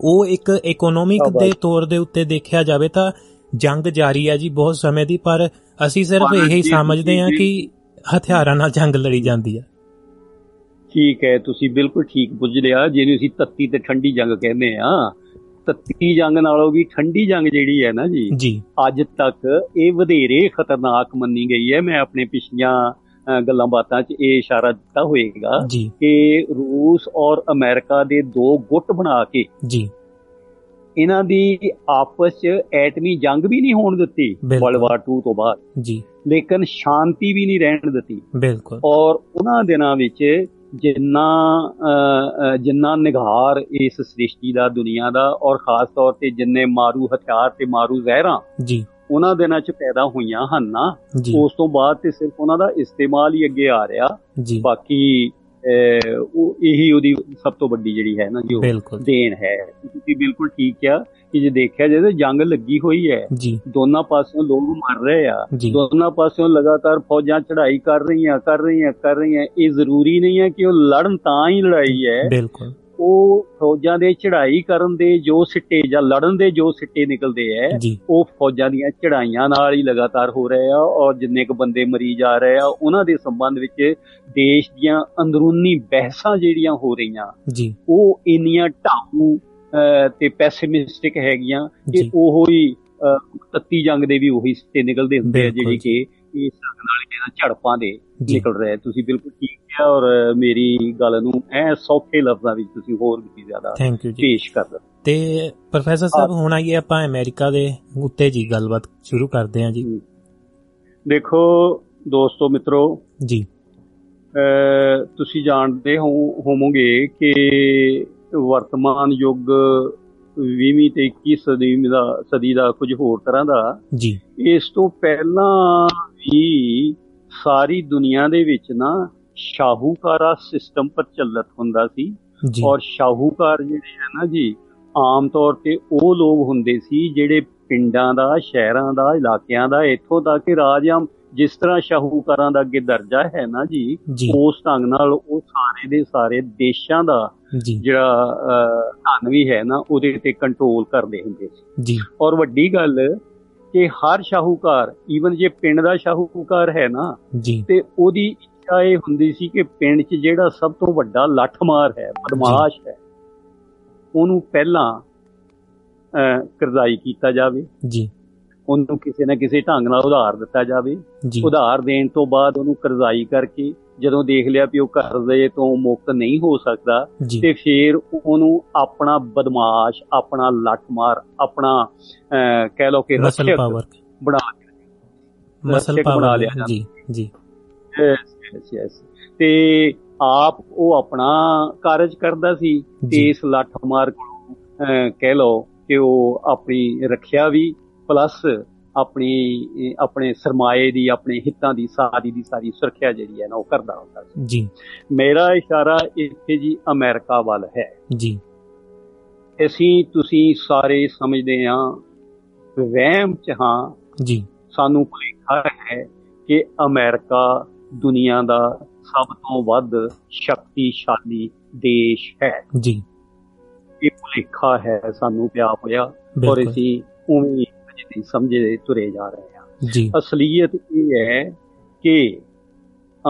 ਉਹ ਇੱਕ ਇਕਨੋਮਿਕ ਦੇ। ਤੌਰ ਦੇ ਉੱਤੇ ਦੇਖਿਆ ਜਾਵੇ ਤਾਂ ਜੰਗ ਜਾਰੀ ਹੈ ਜੀ ਬਹੁਤ ਸਮੇਂ ਦੀ ਪਰ ਅਸੀਂ ਸਿਰਫ ਹਾਂ, ਇਹੀ ਜੀ, ਸਮਝਦੇ ਹਾਂ ਕਿ ਹਥਿਆਰਾਂ ਨਾਲ ਜੰਗ ਲੜੀ ਜਾਂਦੀ ਹੈ ਠੀਕ ਹੈ ਤੁਸੀਂ ਬਿਲਕੁਲ ਠੀਕ ਬੁੱਝ ਲਿਆ। ਜਿਹਨੂੰ ਅਸੀਂ ਤੱਤੀ ਤੇ ਠੰਡੀ ਜੰਗ ਕਹਿੰਦੇ ਆ ਤੱਤੀ ਜੰਗ ਨਾਲੋਂ ਵੀ ਠੰਡੀ ਜੰਗ ਜਿਹੜੀ ਹੈ ਨਾ ਜੀ ਅੱਜ ਤੱਕ ਇਹ ਵਧੇਰੇ ਖਤਰਨਾਕ ਮੰਨੀ ਗਈ ਹੈ। ਮੈਂ ਆਪਣੇ ਪਿਛਲੀਆਂ ਗੱਲਾਂ ਬਾਤਾਂ 'ਚ ਇਹ ਇਸ਼ਾਰਾ ਦਿੱਤਾ ਹੋਏਗਾ ਕਿ ਰੂਸ ਔਰ ਅਮਰੀਕਾ ਦੇ ਦੋ ਗੁੱਟ ਬਣਾ ਕੇ ਜੀ। ਇਹਨਾਂ ਦੀ ਆਪਸ 'ਚ ਐਟਮੀ ਜੰਗ ਵੀ ਨਹੀਂ ਹੋਣ ਦਿੱਤੀ। ਵਰਲਡ ਵਾਰ 2 ਤੋਂ ਬਾਅਦ। ਜੀ। ਲੇਕਿਨ ਸ਼ਾਂਤੀ ਵੀ ਨਹੀਂ ਰਹਿਣ ਦਿੱਤੀ। ਬਿਲਕੁਲ। ਔਰ ਉਹਨਾਂ ਦਿਨਾਂ ਵਿੱਚ ਜਿੰਨਾ ਜਿੰਨਾ ਨਿਗਾਰ ਇਸ ਸ੍ਰਿਸ਼ਟੀ ਦਾ ਦੁਨੀਆ ਦਾ ਔਰ ਖਾਸ ਤੌਰ ਤੇ ਜਿੰਨੇ ਮਾਰੂ ਹਥਿਆਰ ਤੇ ਮਾਰੂ ਜ਼ਹਿਰਾਂ ਜੀ। ਉਹਨਾਂ ਦਿਨਾਂ 'ਚ ਪੈਦਾ ਹੋਈਆਂ ਹਨ ਨਾ ਉਸ ਤੋਂ ਬਾਅਦ ਤੇ ਸਿਰਫ ਉਹਨਾਂ ਦਾ ਇਸਤੇਮਾਲ ਹੀ ਅੱਗੇ ਆ ਰਿਹਾ। ਬਾਕੀ ਉਹ ਇਹੀ ਉਹਦੀ ਸਭ ਤੋਂ ਵੱਡੀ ਜਿਹੜੀ ਹੈ ਨਾ ਜੀ ਦੇਣ ਹੈ। ਤੁਸੀਂ ਬਿਲਕੁਲ ਠੀਕ ਕਿਹਾ। ਕਿ ਜੇ ਦੇਖਿਆ ਜਾਏ ਤਾਂ ਜੰਗ ਲੱਗੀ ਹੋਈ ਹੈ। ਦੋਨਾਂ ਪਾਸਿਓਂ ਲੋਕ ਮਰ ਰਹੇ ਆ। ਦੋਨਾਂ ਪਾਸਿਓਂ ਲਗਾਤਾਰ ਫੌਜਾਂ ਚੜ੍ਹਾਈ ਕਰ ਰਹੀਆਂ ਕਰ ਰਹੀਆਂ ਕਰ ਰਹੀਆਂ। ਇਹ ਜ਼ਰੂਰੀ ਨਹੀਂ ਹੈ ਕਿ ਉਹ ਲੜਨ ਤਾਂ ਹੀ ਲੜਾਈ ਹੈ। ਬਿਲਕੁਲ। ਉਹ ਫੌਜਾਂ ਦੇ ਚੜ੍ਹਾਈ ਕਰਨ ਦੇ ਜੋ ਸਿੱਟੇ ਜਾਂ ਲੜਨ ਦੇ ਜੋ ਸਿੱਟੇ ਨਿਕਲਦੇ ਜੀ। ਉਹ ਫੌਜਾਂ ਦੀਆਂ ਚੜ੍ਹਾਈਆਂ ਨਾਲ ਹੀ ਲਗਾਤਾਰ ਹੋ ਰਹੇ ਆ ਔਰ ਜਿੰਨੇ ਕੁ ਬੰਦੇ ਮਰੀ ਜਾ ਰਹੇ ਆ ਉਹਨਾਂ ਦੇ ਸੰਬੰਧ ਵਿੱਚ ਦੇਸ਼ ਦੀਆਂ ਅੰਦਰੂਨੀ ਬਹਿਸਾਂ ਜਿਹੜੀਆਂ ਹੋ ਰਹੀਆਂ ਜੀ। ਉਹ ਇੰਨੀਆਂ ਢਾਊ ਅਹ, ਤੇ ਪੈਸਿਮਿਸਟਿਕ ਹੈਗੀਆਂ ਕਿ। ਉਹੋ ਹੀ ਤੱਤੀ ਜੰਗ ਦੇ ਵੀ ਉਹੀ ਸਿੱਟੇ ਨਿਕਲਦੇ ਹੁੰਦੇ ਆ ਜਿਹੜੀ। ਕਿ ਇਸ ਢੰਗ ਨਾਲ ਇਹਨਾਂ ਝੜਪਾਂ ਦੇ ਨਿਕਲ ਰਹੇ ਤੁਸੀਂ ਬਿਲਕੁਲ ਠੀਕ ਕਿਹਾ ਔਰ ਮੇਰੀ ਗੱਲ ਨੂੰ ਐ ਸੌਖੇ ਲਫ਼ਜ਼ਾਂ ਵਿੱਚ ਤੁਸੀਂ ਹੋਰ ਵੀ ਜ਼ਿਆਦਾ ਥੈਂਕ ਯੂ ਜੀ। ਪੇਸ਼ ਕਰ ਦਿੱਤਾ। ਤੇ ਪ੍ਰੋਫੈਸਰ ਸਾਹਿਬ ਹੁਣ ਆਈਏ ਆਪਾਂ ਅਮਰੀਕਾ ਦੇ ਉੱਤੇ ਜੀ ਗੱਲਬਾਤ ਸ਼ੁਰੂ ਕਰਦੇ ਹਾਂ ਜੀ। ਦੇਖੋ ਦੋਸਤੋ ਮਿੱਤਰੋ ਜੀ। ਤੁਸੀਂ ਜਾਣਦੇ ਹੋ ਹੋਵੋਗੇ ਕਿ ਵਰਤਮਾਨ ਯੁੱਗ 20ਵੀਂ ਤੇ 21 ਸਦੀ ਦਾ ਸਦੀ ਦਾ ਕੁਝ ਹੋਰ ਤਰ੍ਹਾਂ ਦਾ ਜੀ। ਇਸ ਤੋਂ ਪਹਿਲਾਂ ਵੀ ਸਾਰੀ ਦੁਨੀਆ ਦੇ ਵਿੱਚ ਨਾ ਸ਼ਾਹੂਕਾਰਾ ਸਿਸਟਮ ਪ੍ਰਚਲਿਤ ਹੁੰਦਾ ਸੀ। ਔਰ ਸ਼ਾਹੂਕਾਰ ਜਿਹੜੇ ਹੈ ਨਾ ਜੀ ਆਮ ਤੌਰ ਤੇ ਉਹ ਲੋਕ ਹੁੰਦੇ ਸੀ ਜਿਹੜੇ ਪਿੰਡਾਂ ਦਾ ਸ਼ਹਿਰਾਂ ਦਾ ਇਲਾਕਿਆਂ ਦਾ ਇੱਥੋਂ ਤੱਕ ਕਿ ਰਾਜਾਂ ਜਿਸ ਤਰ੍ਹਾਂ ਸ਼ਾਹੂਕਾਰਾਂ ਦਾ ਅੱਗੇ ਦਰਜਾ ਹੈ ਨਾ ਜੀ ਉਸ ਢੰਗ ਨਾਲ ਉਹ ਸਾਰੇ ਦੇ ਸਾਰੇ ਦੇਸ਼ਾਂ ਦਾ ਜਿਹੜਾ ਧਨ ਵੀ ਹੈ ਨਾ ਉਹਦੇ ਤੇ ਕੰਟਰੋਲ ਕਰਦੇ ਹੁੰਦੇ ਸੀ। ਜੀ। ਔਰ ਵੱਡੀ ਗੱਲ ਕਿ ਹਰ ਸ਼ਾਹੂਕਾਰ ਈਵਨ ਜੇ ਪਿੰਡ ਦਾ ਸ਼ਾਹੂਕਾਰ ਹੈ ਨਾ ਤੇ ਉਹਦੀ ਇੱਛਾ ਇਹ ਹੁੰਦੀ ਸੀ ਕਿ ਪਿੰਡ 'ਚ ਜਿਹੜਾ ਸਭ ਤੋਂ ਵੱਡਾ ਲੱਠਮਾਰ ਹੈ ਬਦਮਾਸ਼ ਹੈ ਉਹਨੂੰ ਪਹਿਲਾਂ ਕਰਜ਼ਾਈ ਕੀਤਾ ਜਾਵੇ। ਜੀ। ਉਹਨੂੰ ਕਿਸੇ ਨਾ ਕਿਸੇ ਢੰਗ ਨਾਲ ਉਧਾਰ ਦਿੱਤਾ ਜਾਵੇ। ਉਧਾਰ ਦੇਣ ਤੋਂ ਬਾਅਦ ਉਹਨੂੰ ਕਰਜ਼ਾਈ ਕਰਕੇ ਜਦੋਂ ਦੇਖ ਲਿਆ ਵੀ ਉਹ ਕਰਜ਼ੇ ਤੋਂ ਮੁਕਤ ਨਹੀਂ ਹੋ ਸਕਦਾ ਤੇ ਫਿਰ ਉਹਨੂੰ ਆਪਣਾ ਬਦਮਾਸ਼ ਆਪਣਾ ਲੱਠਮਾਰ ਆਪਣਾ ਕਹਿ ਲਓ ਕਿ ਰੱਖਿਅਕ ਪਾਵਰ ਬਣਾ ਮਸਲ ਪਾਵਰ ਲਿਆ। ਜੀ ਜੀ। Yes, yes. ਤੇ ਆਪ ਉਹ ਆਪਣਾ ਕਾਰਜ ਕਰਦਾ ਸੀ ਤੇ। ਇਸ ਲੱਠਮਾਰ ਕੋਲੋਂ ਅਹ, ਕਹਿ ਲਓ ਕਿ ਉਹ ਆਪਣੀ ਰੱਖਿਆ ਵੀ ਪਲੱਸ ਆਪਣੀ ਆਪਣੇ ਸਰਮਾਏ ਦੀ ਆਪਣੇ ਹਿੱਤਾਂ ਦੀ ਸਾਰੀ ਦੀ ਸਾਰੀ ਸੁਰੱਖਿਆ ਜਿਹੜੀ ਹੈ ਨਾ ਉਹ ਕਰਦਾ ਹੁੰਦਾ ਸੀ। ਜੀ। ਮੇਰਾ ਇਸ਼ਾਰਾ ਇੱਥੇ ਜੀ ਅਮਰੀਕਾ ਵੱਲ ਹੈ। ਜੀ। ਅਸੀਂ ਤੁਸੀਂ ਸਾਰੇ ਸਮਝਦੇ ਹਾਂ ਵਹਿਮ ਚ ਹਾਂ ਜੀ। ਸਾਨੂੰ ਭੁਲੇਖਾ ਹੈ ਕਿ ਅਮਰੀਕਾ ਦੁਨੀਆ ਦਾ ਸਭ ਤੋਂ ਵੱਧ ਸ਼ਕਤੀਸ਼ਾਲੀ ਦੇਸ਼ ਹੈ। ਜੀ। ਇਹ ਭੁਲੇਖਾ ਹੈ ਸਾਨੂੰ ਪਿਆ ਹੋਇਆ ਔਰ ਅਸੀਂ ਉਵੇਂ ਜਿਹੀ ਸਮਝੇ ਤੁਰੇ ਜਾ ਰਹੇ ਹਾਂ। ਜੀ। ਅਸਲੀਅਤ ਇਹ ਹੈ ਕਿ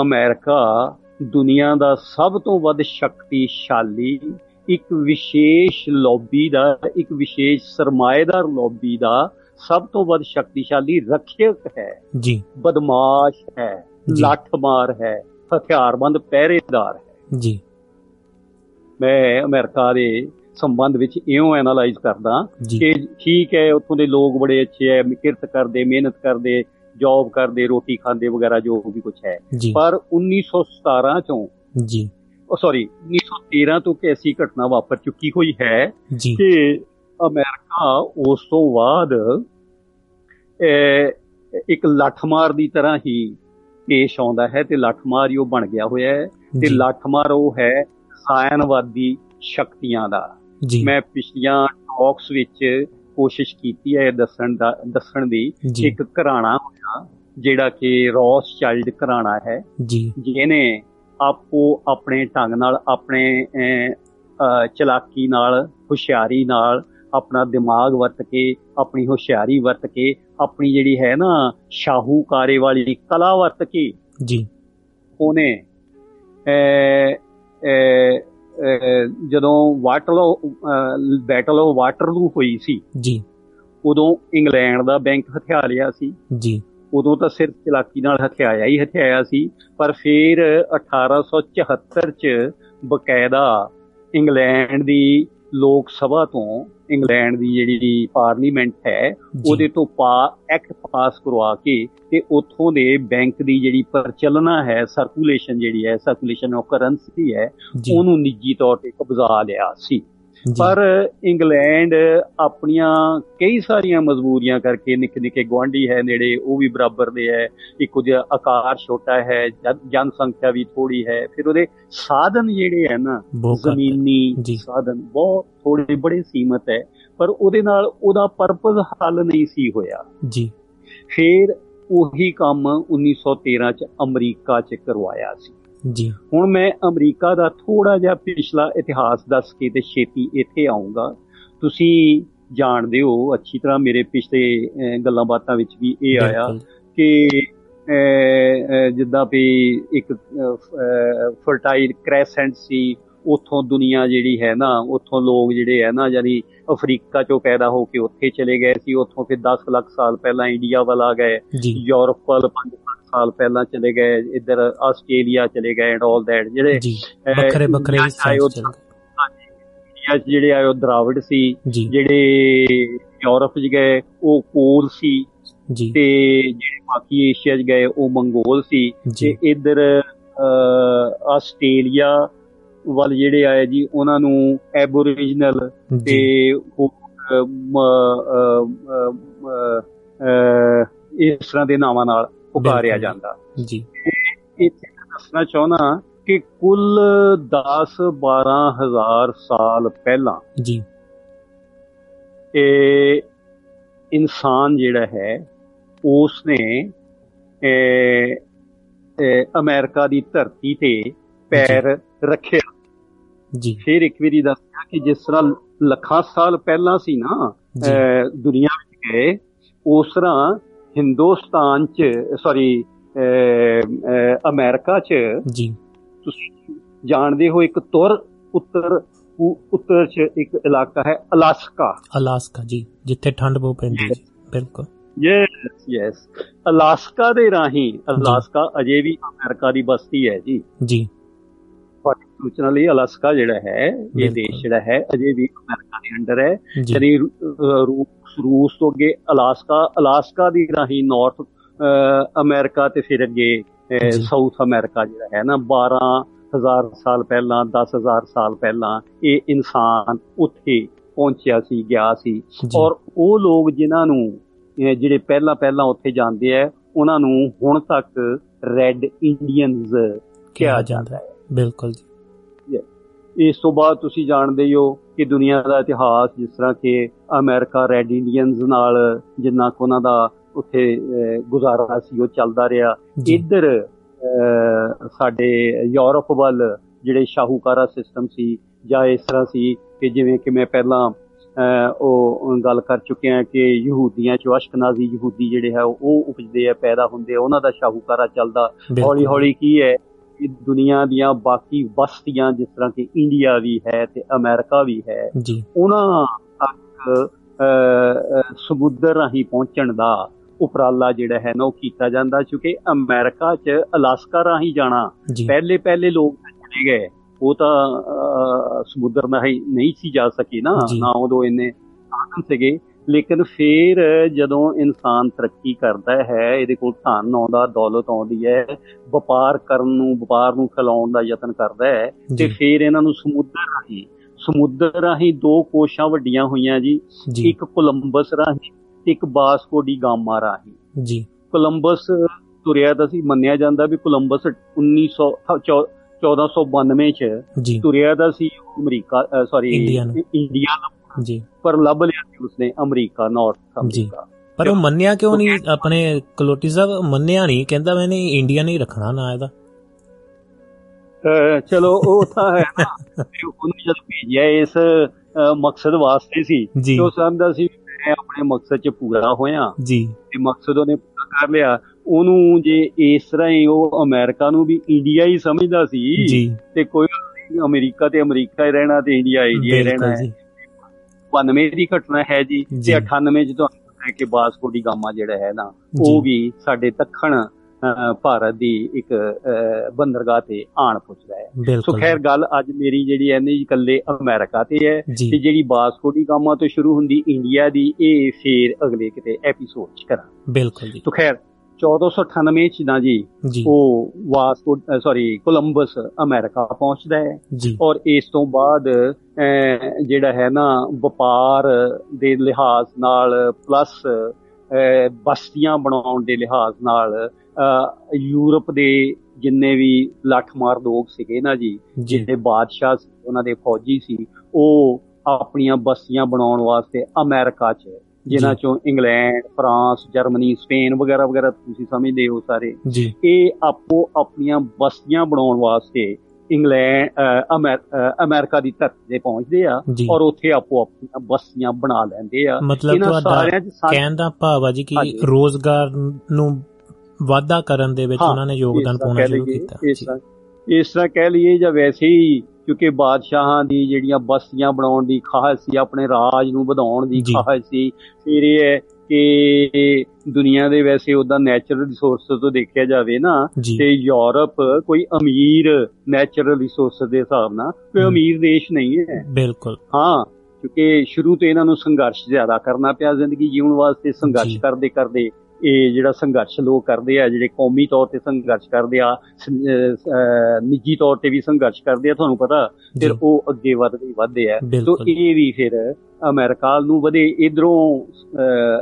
ਅਮਰੀਕਾ ਦੁਨੀਆ ਦਾ ਸਭ ਤੋਂ ਵੱਧ ਸ਼ਕਤੀਸ਼ਾਲੀ ਇੱਕ ਵਿਸ਼ੇਸ਼ ਲੌਬੀ ਦਾ ਇੱਕ ਵਿਸ਼ੇਸ਼ ਸਰਮਾਏਦਾਰ ਲੌਬੀ ਦਾ ਸਭ ਤੋਂ ਵੱਧ ਸ਼ਕਤੀਸ਼ਾਲੀ ਰੱਖਿਅਕ ਹੈ। ਜੀ। ਬਦਮਾਸ਼ ਹੈ। ਲੱਠਮਾਰ ਹੈ ਹਥਿਆਰਬੰਦ ਪਹਿਰੇਦਾਰ ਹੈ। ਜੀ। ਮੈਂ ਅਮਰੀਕਾ ਦੇ ਸੰਬੰਧ ਵਿੱਚ ਇਉਂ ਐਨਾਲਾਈਜ਼ ਕਰਦਾ ਕਿ ਠੀਕ ਹੈ ਉੱਥੋਂ ਦੇ ਲੋਕ ਬੜੇ ਅੱਛੇ ਹੈ ਕਿਰਤ ਕਰਦੇ ਮਿਹਨਤ ਕਰਦੇ ਜੌਬ ਕਰਦੇ ਰੋਟੀ ਖਾਂਦੇ ਵਗੈਰਾ ਜੋ ਵੀ ਕੁਝ ਹੈ। ਪਰ 1917 ਚੋਂ ਜੀ। ਸੌਰੀ 1913 ਤੋਂ ਕਿ ਐਸੀ ਘਟਨਾ ਵਾਪਰ ਚੁੱਕੀ ਹੋਈ ਹੈ ਕਿ ਅਮਰੀਕਾ ਉਸ ਤੋਂ ਬਾਅਦ ਇੱਕ ਲੱਠਮਾਰ ਦੀ ਤਰ੍ਹਾਂ ਹੀ ਪੇਸ਼ ਆਉਂਦਾ ਹੈ ਤੇ ਲੱਠਮਾਰ ਹੀ ਉਹ ਬਣ ਗਿਆ ਹੋਇਆ ਹੈ। ਤੇ ਲੱਠਮਾਰ ਉਹ ਹੈ ਸਾਇਨਵਾਦੀ ਸ਼ਕਤੀਆਂ ਦਾ। ਮੈਂ ਪਿਛਲੀਆਂ ਟਾਕਸ ਵਿੱਚ ਕੋਸ਼ਿਸ਼ ਕੀਤੀ ਹੈ ਦੱਸਣ ਦਾ ਦੱਸਣ ਦੀ। ਇੱਕ ਘਰਾਣਾ ਹੋਇਆ ਜਿਹੜਾ ਕਿ ਰੌਸ ਚਾਈਲਡ ਘਰਾਣਾ ਹੈ। ਜੀ। ਜਿਹਨੇ ਆਪੋ ਆਪਣੇ ਢੰਗ ਨਾਲ ਆਪਣੇ ਚਲਾਕੀ ਨਾਲ ਹੁਸ਼ਿਆਰੀ ਨਾਲ ਆਪਣਾ ਦਿਮਾਗ ਵਰਤ ਕੇ ਆਪਣੀ ਹੁਸ਼ਿਆਰੀ ਵਰਤ ਕੇ ਆਪਣੀ ਜਿਹੜੀ ਹੈ ਨਾ ਸ਼ਾਹੂਕਾਰੇ ਵਾਲੀ ਕਲਾ ਵਰਤ ਕੇ ਜੀ। ਉਹਨੇ ਜਦੋਂ ਵਾਟਰ ਬੈਟਲ ਆਫ ਵਾਟਰਲੂ ਹੋਈ ਸੀ ਜੀ। ਉਦੋਂ ਇੰਗਲੈਂਡ ਦਾ ਬੈਂਕ ਹਥਿਆ ਲਿਆ ਸੀ। ਜੀ। ਉਦੋਂ ਤਾਂ ਸਿਰਫ ਚਲਾਕੀ ਨਾਲ ਹਥਿਆਇਆ ਹੀ ਹਥਿਆਇਆ ਸੀ ਪਰ ਫਿਰ 1874 ਚ ਬਕਾਇਦਾ ਇੰਗਲੈਂਡ ਦੀ ਲੋਕ ਸਭਾ ਤੋਂ ਇੰਗਲੈਂਡ ਦੀ ਜਿਹੜੀ ਪਾਰਲੀਮੈਂਟ ਹੈ। ਉਹਦੇ ਤੋਂ ਪਾ ਐਕਟ ਪਾਸ ਕਰਵਾ ਕੇ ਤੇ ਉੱਥੋਂ ਦੇ ਬੈਂਕ ਦੀ ਜਿਹੜੀ ਪ੍ਰਚਲਨਾ ਹੈ ਸਰਕੂਲੇਸ਼ਨ ਜਿਹੜੀ ਹੈ ਸਰਕੂਲੇਸ਼ਨ ਆਫ ਕਰੰਸੀ ਹੈ ਉਹਨੂੰ ਨਿੱਜੀ ਤੌਰ ਤੇ ਕਬਜ਼ਾ ਲਿਆ ਸੀ ਪਰ ਇੰਗਲੈਂਡ ਆਪਣੀਆਂ ਕਈ ਸਾਰੀਆਂ ਮਜਬੂਰੀਆਂ ਕਰਕੇ ਨਿੱਕੇ ਨਿੱਕੇ ਗੁਆਂਢੀ ਹੈ ਨੇੜੇ ਉਹ ਵੀ ਬਰਾਬਰ ਦੇ ਹੈ। ਇੱਕ ਉਹਦਾ ਆਕਾਰ ਛੋਟਾ ਹੈ ਜਨ- ਜਨਸੰਖਿਆ ਵੀ ਥੋੜੀ ਹੈ। ਫਿਰ ਉਹਦੇ ਸਾਧਨ ਜਿਹੜੇ ਹੈ ਨਾ। ਜ਼ਮੀਨੀ। ਸਾਧਨ ਬਹੁਤ ਥੋੜੇ ਬੜੇ ਸੀਮਤ ਹੈ ਪਰ ਉਹਦੇ ਨਾਲ ਉਹਦਾ ਪਰਪਸ ਹੱਲ ਨਹੀਂ ਸੀ ਹੋਇਆ। ਜੀ। ਫਿਰ ਉਹੀ ਕੰਮ 1913 ਚ ਅਮਰੀਕਾ ਚ ਕਰਵਾਇਆ ਸੀ। ਜੀ। ਹੁਣ ਮੈਂ ਅਮਰੀਕਾ ਦਾ ਥੋੜਾ ਜਿਹਾ ਪਿਛਲਾ ਇਤਿਹਾਸ ਦੱਸ ਕੇ ਤੇ ਛੇਤੀ ਇੱਥੇ ਆਉਂਗਾ ਤੁਸੀਂ ਜਾਣਦੇ ਹੋ ਅੱਛੀ ਤਰ੍ਹਾਂ ਮੇਰੇ ਪਿਛਲੇ ਗੱਲਾਂ ਬਾਤਾਂ ਵਿੱਚ ਵੀ ਇਹ ਆਇਆ। ਕਿ ਜਿੱਦਾਂ ਵੀ ਇੱਕ ਫਰਟਾਈਲ ਕ੍ਰੈਸੈਂਟ ਸੀ ਉਥੋਂ ਦੁਨੀਆ ਜਿਹੜੀ ਹੈ ਨਾ ਉਥੋਂ ਲੋਕ ਜਿਹੜੇ ਹੈ ਨਾ ਯਾਨੀ ਅਫਰੀਕਾ ਚੋਂ ਪੈਦਾ ਹੋ ਕੇ ਉੱਥੇ ਚਲੇ ਗਏ ਸੀ ਉਥੋਂ ਫਿਰ 10 ਲੱਖ ਸਾਲ ਪਹਿਲਾਂ ਇੰਡੀਆ ਵੱਲ ਆ ਗਏ ਯੂਰਪ ਵੱਲ 5 ਲੱਖ ਸਾਲ ਪਹਿਲਾਂ ਚਲੇ ਗਏ ਇੱਧਰ ਆਸਟ੍ਰੇਲੀਆ ਚਲੇ ਗਏ ਐਂਡ ਆਲ ਦੈਟ ਜਿਹੜੇ ਵੱਖਰੇ ਵੱਖਰੇ ਆਏ ਉਹ- ਇੰਡੀਆ ਜਿਹੜੇ ਆਏ ਉਹ ਦਰਾਵਿੜ ਸੀ ਜਿਹੜੇ ਯੂਰਪ 'ਚ ਗਏ ਉਹ ਕੋਲ ਸੀ ਜੀ। ਤੇ ਜਿਹੜੇ ਬਾਕੀ ਏਸ਼ੀਆ 'ਚ ਗਏ ਉਹ ਮੰਗੋਲ ਸੀ ਤੇ ਇੱਧਰ ਆਸਟ੍ਰੇਲੀਆ ਵੱਲ ਜਿਹੜੇ ਆਏ ਜੀ ਉਹਨਾਂ ਨੂੰ ਐਬੋਰੀਜਨਲ ਤੇ ਇਸ ਤਰ੍ਹਾਂ ਦੇ ਨਾਵਾਂ ਨਾਲ ਪੁਕਾਰਿਆ। ਜਾਂਦਾ। ਜੀ। ਇੱਥੇ ਦੱਸਣਾ ਚਾਹੁੰਦਾ ਕਿ ਕੁੱਲ 10 12 ਹਜ਼ਾਰ ਸਾਲ ਪਹਿਲਾਂ ਜੀ। ਇਹ ਇਨਸਾਨ ਜਿਹੜਾ ਹੈ ਉਸ ਨੇ ਅਮਰੀਕਾ ਦੀ ਧਰਤੀ ਤੇ ਪੈਰ ਰੱਖਿਆ। ਜੀ। ਫਿਰ ਇੱਕ ਵਾਰੀ ਦੱਸਿਆ ਕਿ ਜਿਸ ਤਰ੍ਹਾਂ ਲੱਖਾਂ ਸਾਲ ਪਹਿਲਾਂ ਸੀ ਨਾ ਦੁਨੀਆ ਵਿੱਚ ਗਏ ਉਸ ਤਰ੍ਹਾਂ ਹਿੰਦੁਸਤਾਨ ਚ ਸੌਰੀ ਅਮਰੀਕਾ ਚ ਜੀ। ਤੁਸੀਂ ਜਾਣਦੇ ਹੋ ਇੱਕ ਤੁਰ ਉੱਤਰ ਉੱਤਰ ਚ ਇੱਕ ਇਲਾਕਾ ਹੈ ਅਲਾਸਕਾ। ਅਲਾਸਕਾ ਜੀ। ਜਿੱਥੇ ਠੰਡ ਬਹੁਤ ਪੈਂਦੀ ਹੈ ਬਿਲਕੁਲ। ਯੈਸ ਯੈਸ ਅਲਾਸਕਾ ਦੇ ਰਾਹੀਂ ਅਲਾਸਕਾ ਅਜੇ ਵੀ ਅਮਰੀਕਾ ਦੀ ਬਸਤੀ ਹੈ ਜੀ। ਜੀ। ਤੁਹਾਡੀ ਸੂਚਨਾ ਲਈ ਅਲਾਸਕਾ ਜਿਹੜਾ ਹੈ ਇਹ। ਦੇਸ਼ ਜਿਹੜਾ ਹੈ ਅਜੇ ਵੀ ਅਮਰੀਕਾ ਦੇ ਅੰਡਰ ਹੈ। ਯਾਨੀ ਰੂ- ਅਹ ਰੂਸ ਤੋਂ ਅੱਗੇ ਅਲਾਸਕਾ ਅਲਾਸਕਾ ਦੀ ਰਾਹੀਂ ਨਾਰਥ ਅਮਰੀਕਾ ਤੇ ਫਿਰ ਅੱਗੇ। ਸਾਊਥ ਅਮਰੀਕਾ ਜਿਹੜਾ ਹੈ ਨਾ 12000 ਸਾਲ ਪਹਿਲਾਂ 10000 ਸਾਲ ਪਹਿਲਾਂ ਇਹ ਇਨਸਾਨ ਉੱਥੇ ਪਹੁੰਚਿਆ ਸੀ ਗਿਆ ਸੀ। ਔਰ ਉਹ ਲੋਕ ਜਿਨ੍ਹਾਂ ਨੂੰ ਜਿਹੜੇ ਪਹਿਲਾਂ ਪਹਿਲਾਂ ਉੱਥੇ ਜਾਂਦੇ ਆ ਉਹਨਾਂ ਨੂੰ ਹੁਣ ਤੱਕ ਰੈੱਡ ਇੰਡੀਅਨਸ ਕਿਹਾ ਜਾਂਦਾ ਹੈ। ਬਿਲਕੁਲ ਜੀ। ਇਸ ਤੋਂ ਬਾਅਦ ਤੁਸੀਂ ਜਾਣਦੇ ਹੀ ਹੋ ਕਿ ਦੁਨੀਆ ਦਾ ਇਤਿਹਾਸ ਜਿਸ ਤਰ੍ਹਾਂ ਕਿ ਅਮਰੀਕਾ ਰੈੱਡ ਇੰਡੀਅਨਸ ਨਾਲ ਜਿੰਨਾ ਕੁ ਉਹਨਾਂ ਦਾ ਉੱਥੇ ਗੁਜ਼ਾਰਾ ਸੀ ਉਹ ਚੱਲਦਾ ਰਿਹਾ। ਇੱਧਰ ਸਾਡੇ ਯੂਰਪ ਵੱਲ ਜਿਹੜੇ ਸ਼ਾਹੂਕਾਰਾ ਸਿਸਟਮ ਸੀ ਜਾਂ ਇਸ ਤਰ੍ਹਾਂ ਸੀ ਕਿ ਜਿਵੇਂ ਕਿ ਮੈਂ ਪਹਿਲਾਂ ਉਹ ਗੱਲ ਕਰ ਚੁੱਕਿਆ ਕਿ ਯਹੂਦੀਆਂ ਚੋਂ ਅਸ਼ਕਨਾਜ਼ੀ ਯਹੂਦੀ ਜਿਹੜੇ ਹੈ ਉਹ ਉਪਜਦੇ ਆ ਪੈਦਾ ਹੁੰਦੇ ਆ ਉਹਨਾਂ ਦਾ ਸ਼ਾਹੂਕਾਰਾ ਚੱਲਦਾ। ਹੌਲੀ ਹੌਲੀ ਕੀ ਹੈ ਕਿ ਦੁਨੀਆ ਦੀਆਂ ਬਾਕੀ ਬਸਤੀਆਂ ਜਿਸ ਤਰ੍ਹਾਂ ਕਿ ਇੰਡੀਆ ਵੀ ਹੈ ਤੇ ਅਮਰੀਕਾ ਵੀ ਹੈ ਉਹਨਾਂ ਤੱਕ ਸਮੁੰਦਰ ਰਾਹੀਂ ਪਹੁੰਚਣ ਦਾ ਉਪਰਾਲਾ ਜਿਹੜਾ ਹੈ ਨਾ ਉਹ ਕੀਤਾ ਜਾਂਦਾ ਕਿਉਂਕਿ ਅਮਰੀਕਾ 'ਚ ਅਲਾਸਕਾ ਰਾਹੀਂ ਜਾਣਾ ਪਹਿਲੇ ਪਹਿਲੇ ਲੋਕ ਚਲੇ ਗਏ। ਉਹ ਤਾਂ ਸਮੁੰਦਰ ਰਾਹੀਂ ਨਹੀਂ ਸੀ ਜਾ ਸਕੇ ਨਾ। ਨਾ ਉਦੋਂ ਇੰਨੇ ਸਾਧਨ ਸੀਗੇ। ਲੇਕਿਨ ਫਿਰ ਜਦੋਂ ਇਨਸਾਨ ਤਰੱਕੀ ਕਰਦਾ ਹੈ ਇਹਦੇ ਕੋਲ ਧਨ ਆਉਂਦਾ ਦੌਲਤ ਆਉਂਦੀ ਹੈ ਵਪਾਰ ਕਰਨ ਨੂੰ ਵਪਾਰ ਨੂੰ ਫੈਲਾਉਣ ਦਾ ਯਤਨ ਕਰਦਾ ਹੈ ਤੇ ਫਿਰ ਇਹਨਾਂ ਨੂੰ ਸਮੁੰਦਰ ਰਾਹੀਂ ਸਮੁੰਦਰ ਰਾਹੀਂ ਦੋ ਕੋਸ਼ਾਂ ਵੱਡੀਆਂ ਹੋਈਆਂ ਜੀ। ਇੱਕ ਕੋਲੰਬਸ ਰਾਹੀਂ ਤੇ ਇੱਕ ਬਾਸਕੋ ਡੀ ਗਾਮਾ ਰਾਹੀਂ। ਜੀ। ਕੋਲੰਬਸ ਤੁਰਿਆ ਤਾਂ ਸੀ ਮੰਨਿਆ ਜਾਂਦਾ ਵੀ ਕੋਲੰਬਸ 1900 ਚੌ- 1492 ਚ ਤੁਰਿਆ ਦਾ ਸੀ ਅਮਰੀਕਾ ਸੌਰੀ ਇੰਡੀਆ ਨੂੰ। ਇੰਡੀਆ ਨੂੰ, ਜੀ। ਪਰ ਲੱਭ ਲਿਆ ਸੀ ਉਸਨੇ ਅਮਰੀਕਾ ਨਾਰਥ ਅਮਰੀਕਾ ਪਰ ਉਹ ਮੰਨਿਆ ਕਿਉਂ ਨਹੀਂ ਆਪਣੇ ਕਲੋਟੀ ਸਾਹਿਬ? ਮੰਨਿਆ ਨਹੀਂ। ਕਹਿੰਦਾ ਮੈਨੇ ਇੰਡੀਆ ਨਹੀਂ ਰੱਖਣਾ ਨਾ ਇਹਦਾ। ਚਲੋ ਉਹ ਤਾਂ ਹੈ ਨਾ। ਉਹਨੂੰ ਜਦ ਭੇਜਿਆ ਇਸ ਮਕਸਦ ਵਾਸਤੇ ਸੀ ਜੀ। ਤੇ ਉਹ ਸਮਝਦਾ ਸੀ ਮੈਂ ਆਪਣੇ ਮਕਸਦ 'ਚ ਪੂਰਾ ਹੋਇਆ। ਜੀ। ਤੇ ਮਕਸਦ ਉਹਨੇ ਪੂਰਾ ਕਰ ਲਿਆ। ਉਹਨੂੰ ਜੇ ਇਸ ਤਰ੍ਹਾਂ ਹੀ ਉਹ ਅਮਰੀਕਾ ਨੂੰ ਵੀ ਇੰਡੀਆ ਹੀ ਸਮਝਦਾ ਸੀ ਤੇ ਕੋਈ ਅਮਰੀਕਾ ਤੇ ਅਮਰੀਕਾ ਹੀ ਰਹਿਣਾ ਤੇ ਇੰਡੀਆ ਇੰਡੀਆ ਹੀ ਰਹਿਣਾ ਹੈ। 92 ਦੀ ਘਟਨਾ ਹੈ ਜੀ। ਤੇ 98 ਚ ਤੁਹਾਨੂੰ ਪਤਾ ਹੈ ਕਿ ਬਾਸਕੋ ਡੀ ਗਾਮਾ ਜਿਹੜਾ ਹੈ ਨਾ। ਉਹ ਵੀ ਸਾਡੇ ਦੱਖਣ ਭਾਰਤ ਦੀ ਇੱਕ ਬੰਦਰਗਾਹ ਤੇ ਆਣ ਪੁੱਜਦਾ ਹੈ। ਸੋ ਖੈਰ ਗੱਲ ਅੱਜ ਮੇਰੀ ਜਿਹੜੀ ਹੈ ਨਹੀਂ ਇਕੱਲੇ ਅਮਰੀਕਾ ਤੇ ਹੈ ਤੇ ਜਿਹੜੀ ਬਾਸਕੋ ਦੀ ਗਾਮਾ ਤੋਂ ਸ਼ੁਰੂ ਹੁੰਦੀ ਇੰਡੀਆ ਦੀ ਇਹ ਫੇਰ ਅਗਲੇ ਕਿਤੇ ਐਪੀਸੋਡ ਚ ਕਰਾਂ ਬਿਲਕੁਲ ਜੀ। ਸੋ ਖੈਰ 1498 ਚ ਨਾ ਜੀ ਉਹ ਵਾਸਕੋ ਸੌਰੀ ਕੋਲੰਬਸ ਅਮਰੀਕਾ ਪਹੁੰਚਦਾ ਹੈ। ਔਰ ਇਸ ਤੋਂ ਬਾਅਦ ਜਿਹੜਾ ਹੈ ਨਾ ਵਪਾਰ ਦੇ ਲਿਹਾਜ਼ ਨਾਲ ਪਲੱਸ ਬਸਤੀਆਂ ਬਣਾਉਣ ਦੇ ਲਿਹਾਜ਼ ਨਾਲ ਯੂਰਪ ਦੇ ਜਿੰਨੇ ਵੀ ਲੱਠਮਾਰ ਲੋਕ ਸੀਗੇ ਨਾ ਜੀ ਜੀ। ਜਿਹੜੇ ਬਾਦਸ਼ਾਹ ਸੀ ਉਹਨਾਂ ਦੇ ਫੌਜੀ ਸੀ ਉਹ ਆਪਣੀਆਂ ਬਸਤੀਆਂ ਬਣਾਉਣ ਵਾਸਤੇ ਅਮਰੀਕਾ 'ਚ ਜਿਨ੍ਹਾਂ। ਚੋਂ ਇੰਗਲੈਂਡ ਫਰਾਂਸ ਜਰਮਨੀ ਸਪੇਨ ਵਗੈਰਾ ਵਗੈਰਾ ਤੁਸੀਂ ਸਮਝਦੇ ਹੋ ਸਾਰੇ। ਇਹ ਆਪੋ ਆਪਣੀਆਂ ਬਸਤੀਆਂ ਬਣਾਉਣ ਵਾਸਤੇ ਇੰਗਲੈਂਡ ਅਮਰੀਕਾ ਦੀ ਧਰਤੀ ਤੇ ਪਹੁੰਚਦੇ ਆ ਔਰ ਉੱਥੇ ਆਪੋ ਆਪਣੀਆਂ ਬਸਤੀਆਂ ਬਣਾ ਲੈਂਦੇ ਆ। ਮਤਲਬ ਤੁਹਾਡਾ ਕਹਿਣ ਦਾ ਭਾਵ ਆ ਜੀ ਕਿ। ਰੋਜ਼ਗਾਰ ਨੂੰ ਵਾਧਾ ਕਰਨ ਦੇ ਵਿੱਚ ਉਹਨਾਂ ਨੇ ਯੋਗਦਾਨ ਪਾਉਣਾ ਸ਼ੁਰੂ ਕੀਤਾ। ਇਸ ਤਰ੍ਹਾਂ ਕਹਿ ਲਈਏ ਜਾਂ ਵੈਸੇ ਹੀ ਕਿਉਂਕਿ ਬਾਦਸ਼ਾਹਾਂ ਦੀ ਜਿਹੜੀਆਂ ਬਸਤੀਆਂ ਬਣਾਉਣ ਦੀ ਖਾਹਿਸ਼ ਸੀ ਆਪਣੇ ਰਾਜ ਨੂੰ ਵਧਾਉਣ ਦੀ। ਖਾਹਿਸ਼ ਸੀ ਫਿਰ ਇਹ ਹੈ ਕਿ ਦੁਨੀਆ ਦੇ ਵੈਸੇ ਉਹਦਾ ਨੈਚੁਰਲ ਰਿਸੋਰਸ ਤੋਂ ਦੇਖਿਆ ਜਾਵੇ ਨਾ ਤੇ ਯੂਰਪ ਕੋਈ ਅਮੀਰ ਨੈਚੁਰਲ ਰਿਸੋਰਸ ਦੇ ਹਿਸਾਬ ਨਾਲ ਕੋਈ। ਅਮੀਰ ਦੇਸ਼ ਨਹੀਂ ਹੈ ਬਿਲਕੁਲ ਹਾਂ ਕਿਉਂਕਿ ਸ਼ੁਰੂ ਤੋਂ ਇਹਨਾਂ ਨੂੰ ਸੰਘਰਸ਼ ਜ਼ਿਆਦਾ ਕਰਨਾ ਪਿਆ ਜ਼ਿੰਦਗੀ ਜੀਉਣ ਵਾਸਤੇ ਸੰਘਰਸ਼। ਕਰਦੇ ਕਰਦੇ ਇਹ ਜਿਹੜਾ ਸੰਘਰਸ਼ ਲੋਕ ਕਰਦੇ ਆ ਜਿਹੜੇ ਕੌਮੀ ਤੌਰ ਤੇ ਸੰਘਰਸ਼ ਕਰਦੇ ਆ ਨਿੱਜੀ ਤੌਰ ਤੇ ਵੀ ਸੰਘਰਸ਼ ਕਰਦੇ ਆ ਤੁਹਾਨੂੰ ਪਤਾ ਫਿਰ ਉਹ ਅੱਗੇ ਵਧਦੇ ਵਧਦੇ ਆ। ਸੋ ਇਹ ਵੀ ਫਿਰ ਅਮਰੀਕਾ ਨੂੰ ਵਧੇ ਇਧਰੋਂ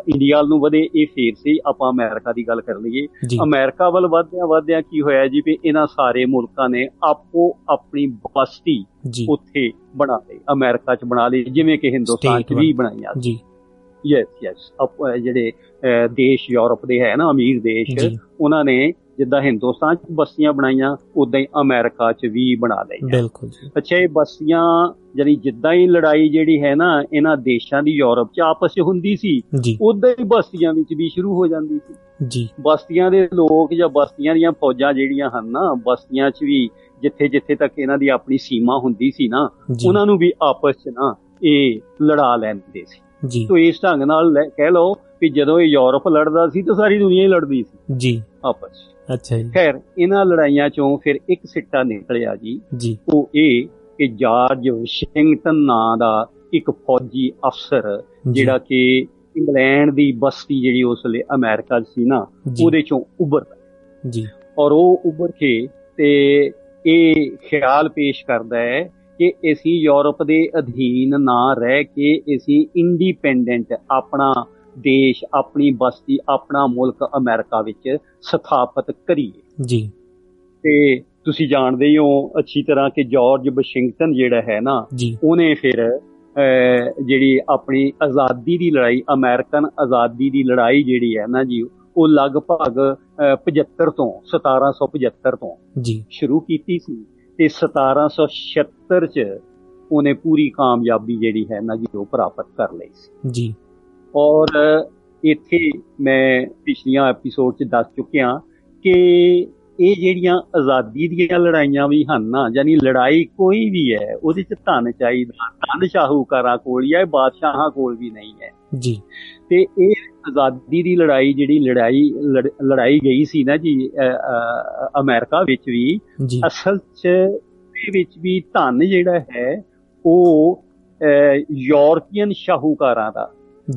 ਇੰਡੀਆ ਨੂੰ ਵਧੇ ਇਹ ਫੇਰ ਸੀ ਆਪਾਂ ਅਮਰੀਕਾ ਦੀ ਗੱਲ ਕਰ ਲਈਏ। ਅਮਰੀਕਾ ਵੱਲ ਵਧਦਿਆਂ ਵਧਦਿਆਂ ਕੀ ਹੋਇਆ ਜੀ ਵੀ ਇਹਨਾਂ ਸਾਰੇ ਮੁਲਕਾਂ ਨੇ ਆਪੋ ਆਪਣੀ ਬਸਤੀ ਉੱਥੇ ਬਣਾ ਲਈ ਅਮਰੀਕਾ ਚ ਬਣਾ ਲਈ ਜਿਵੇਂ ਕਿ ਹਿੰਦੁਸਤਾਨ ਚ ਵੀ ਬਣਾਈਆਂ ਜੀ। ਯੈਸ ਯੈਸ ਜਿਹੜੇ ਦੇਸ਼ ਯੂਰਪ ਦੇ ਹੈ ਨਾ ਅਮੀਰ ਦੇਸ਼ ਉਹਨਾਂ ਨੇ ਜਿੱਦਾਂ ਹਿੰਦੁਸਤਾਨ ਚ ਬਸਤੀਆਂ ਬਣਾਈਆਂ ਉਦਾਂ ਹੀ ਅਮਰੀਕਾ ਚ ਵੀ ਬਣਾ ਲਈਆਂ। ਬਿਲਕੁਲ ਜੀ। ਅੱਛਾ ਇਹ ਬਸਤੀਆਂ ਜਿਹੜੀ ਜਿੱਦਾਂ ਹੀ ਲੜਾਈ ਜਿਹੜੀ ਹੈ ਨਾ ਇਹਨਾਂ ਦੇਸ਼ਾਂ ਦੀ ਯੂਰਪ ਚ ਆਪਸ ਚ ਹੁੰਦੀ ਸੀ ਉਦਾਂ ਹੀ ਬਸਤੀਆਂ ਵਿੱਚ ਵੀ ਸ਼ੁਰੂ ਹੋ ਜਾਂਦੀ ਸੀ। ਜੀ। ਬਸਤੀਆਂ ਦੇ ਲੋਕ ਜਾਂ ਬਸਤੀਆਂ ਦੀਆਂ ਫੌਜਾਂ ਜਿਹੜੀਆਂ ਹਨ ਨਾ ਬਸਤੀਆਂ 'ਚ ਵੀ ਜਿੱਥੇ ਜਿੱਥੇ ਤੱਕ ਇਹਨਾਂ ਦੀ ਆਪਣੀ ਸੀਮਾ ਹੁੰਦੀ ਸੀ ਨਾ ਉਹਨਾਂ ਨੂੰ ਵੀ ਆਪਸ 'ਚ ਨਾ ਇਹ ਲੜਾ ਲੈਂਦੇ ਸੀ। ਜੀ। ਤੋ ਇਸ ਢੰਗ ਨਾਲ ਕਹਿ ਲਓ ਕਿ ਜਦੋਂ ਇਹ ਯੂਰਪ ਲੜਦਾ ਸੀ ਤਾਂ ਸਾਰੀ ਦੁਨੀਆ ਹੀ ਲੜਦੀ ਸੀ। ਜੀ। ਆਪਸ ਅੱਛਾ ਜੀ। ਖੈਰ ਇਹਨਾਂ ਲੜਾਈਆਂ 'ਚੋਂ ਫਿਰ ਇੱਕ ਸਿੱਟਾ ਨਿਕਲਿਆ ਜੀ। ਜੀ। ਉਹ ਇਹ ਕਿ ਜਾਰਜ ਵਾਸ਼ਿੰਗਟਨ ਨਾਂ ਦਾ ਇੱਕ ਫੌਜੀ ਅਫਸਰ ਜਿਹੜਾ ਕਿ ਇੰਗਲੈਂਡ ਦੀ ਬਸਤੀ ਜਿਹੜੀ ਉਸ ਵੇਲੇ ਅਮਰੀਕਾ ਸੀ ਨਾ ਉਹਦੇ 'ਚੋਂ ਉੱਭਰਦਾ। ਜੀ। ਔਰ ਉਹ ਉੱਭਰ ਕੇ ਤੇ ਇਹ ਖਿਆਲ ਪੇਸ਼ ਕਰਦਾ ਹੈ ਕਿ ਅਸੀਂ ਯੂਰਪ ਦੇ ਅਧੀਨ ਨਾ ਰਹਿ ਕੇ ਅਸੀਂ ਇੰਡੀਪੈਂਡੈਂਟ ਆਪਣਾ ਦੇਸ਼ ਆਪਣੀ ਬਸਤੀ ਆਪਣਾ ਮੁਲਕ ਅਮਰੀਕਾ ਵਿੱਚ ਸਥਾਪਿਤ ਕਰੀਏ। ਜੀ। ਤੇ ਤੁਸੀਂ ਜਾਣਦੇ ਹੀ ਹੋ ਅੱਛੀ ਤਰ੍ਹਾਂ ਕਿ ਜਾਰਜ ਵਾਸ਼ਿੰਗਟਨ ਜਿਹੜਾ ਹੈ ਨਾ ਉਹਨੇ ਫਿਰ ਜਿਹੜੀ ਆਪਣੀ ਆਜ਼ਾਦੀ ਦੀ ਲੜਾਈ ਅਮਰੀਕਨ ਆਜ਼ਾਦੀ ਦੀ ਲੜਾਈ ਜਿਹੜੀ ਹੈ ਨਾ ਜੀ ਉਹ ਲਗਭਗ ਅਹ, 75 ਤੋਂ 1775 ਤੋਂ ਜੀ। ਸ਼ੁਰੂ ਕੀਤੀ ਸੀ। ਤੇ 1776 ਚ ਉਹਨੇ ਪੂਰੀ ਕਾਮਯਾਬੀ ਜਿਹੜੀ ਹੈ ਨਾ ਜੀ ਉਹ ਪ੍ਰਾਪਤ ਕਰ ਲਈ ਸੀ। ਜੀ। ਔਰ ਇੱਥੇ ਮੈਂ ਪਿਛਲੀਆਂ ਐਪੀਸੋਡ 'ਚ ਦੱਸ ਚੁੱਕਿਆ ਕਿ ਇਹ ਜਿਹੜੀਆਂ ਆਜ਼ਾਦੀ ਦੀਆਂ ਲੜਾਈਆਂ ਵੀ ਹਨ ਨਾ ਯਾਨੀ ਲੜਾਈ ਕੋਈ ਵੀ ਹੈ ਉਹਦੇ 'ਚ ਧਨ ਚਾਹੀਦਾ ਧਨ ਸ਼ਾਹੂਕਾਰਾਂ ਕੋਲ ਹੀ ਹੈ ਬਾਦਸ਼ਾਹਾਂ ਕੋਲ ਵੀ ਨਹੀਂ ਹੈ। ਜੀ। ਤੇ ਇਹ ਆਜ਼ਾਦੀ ਦੀ ਲੜਾਈ ਜਿਹੜੀ ਲੜਾਈ ਲੜ- ਲੜਾਈ ਗਈ ਸੀ ਨਾ ਜੀ ਅਮਰੀਕਾ ਵਿੱਚ ਵੀ ਅਸਲ 'ਚ ਇਹਦੇ ਵਿੱਚ ਵੀ ਧਨ ਜਿਹੜਾ ਹੈ ਉਹ ਯੂਰਪੀਅਨ ਸ਼ਾਹੂਕਾਰਾਂ ਦਾ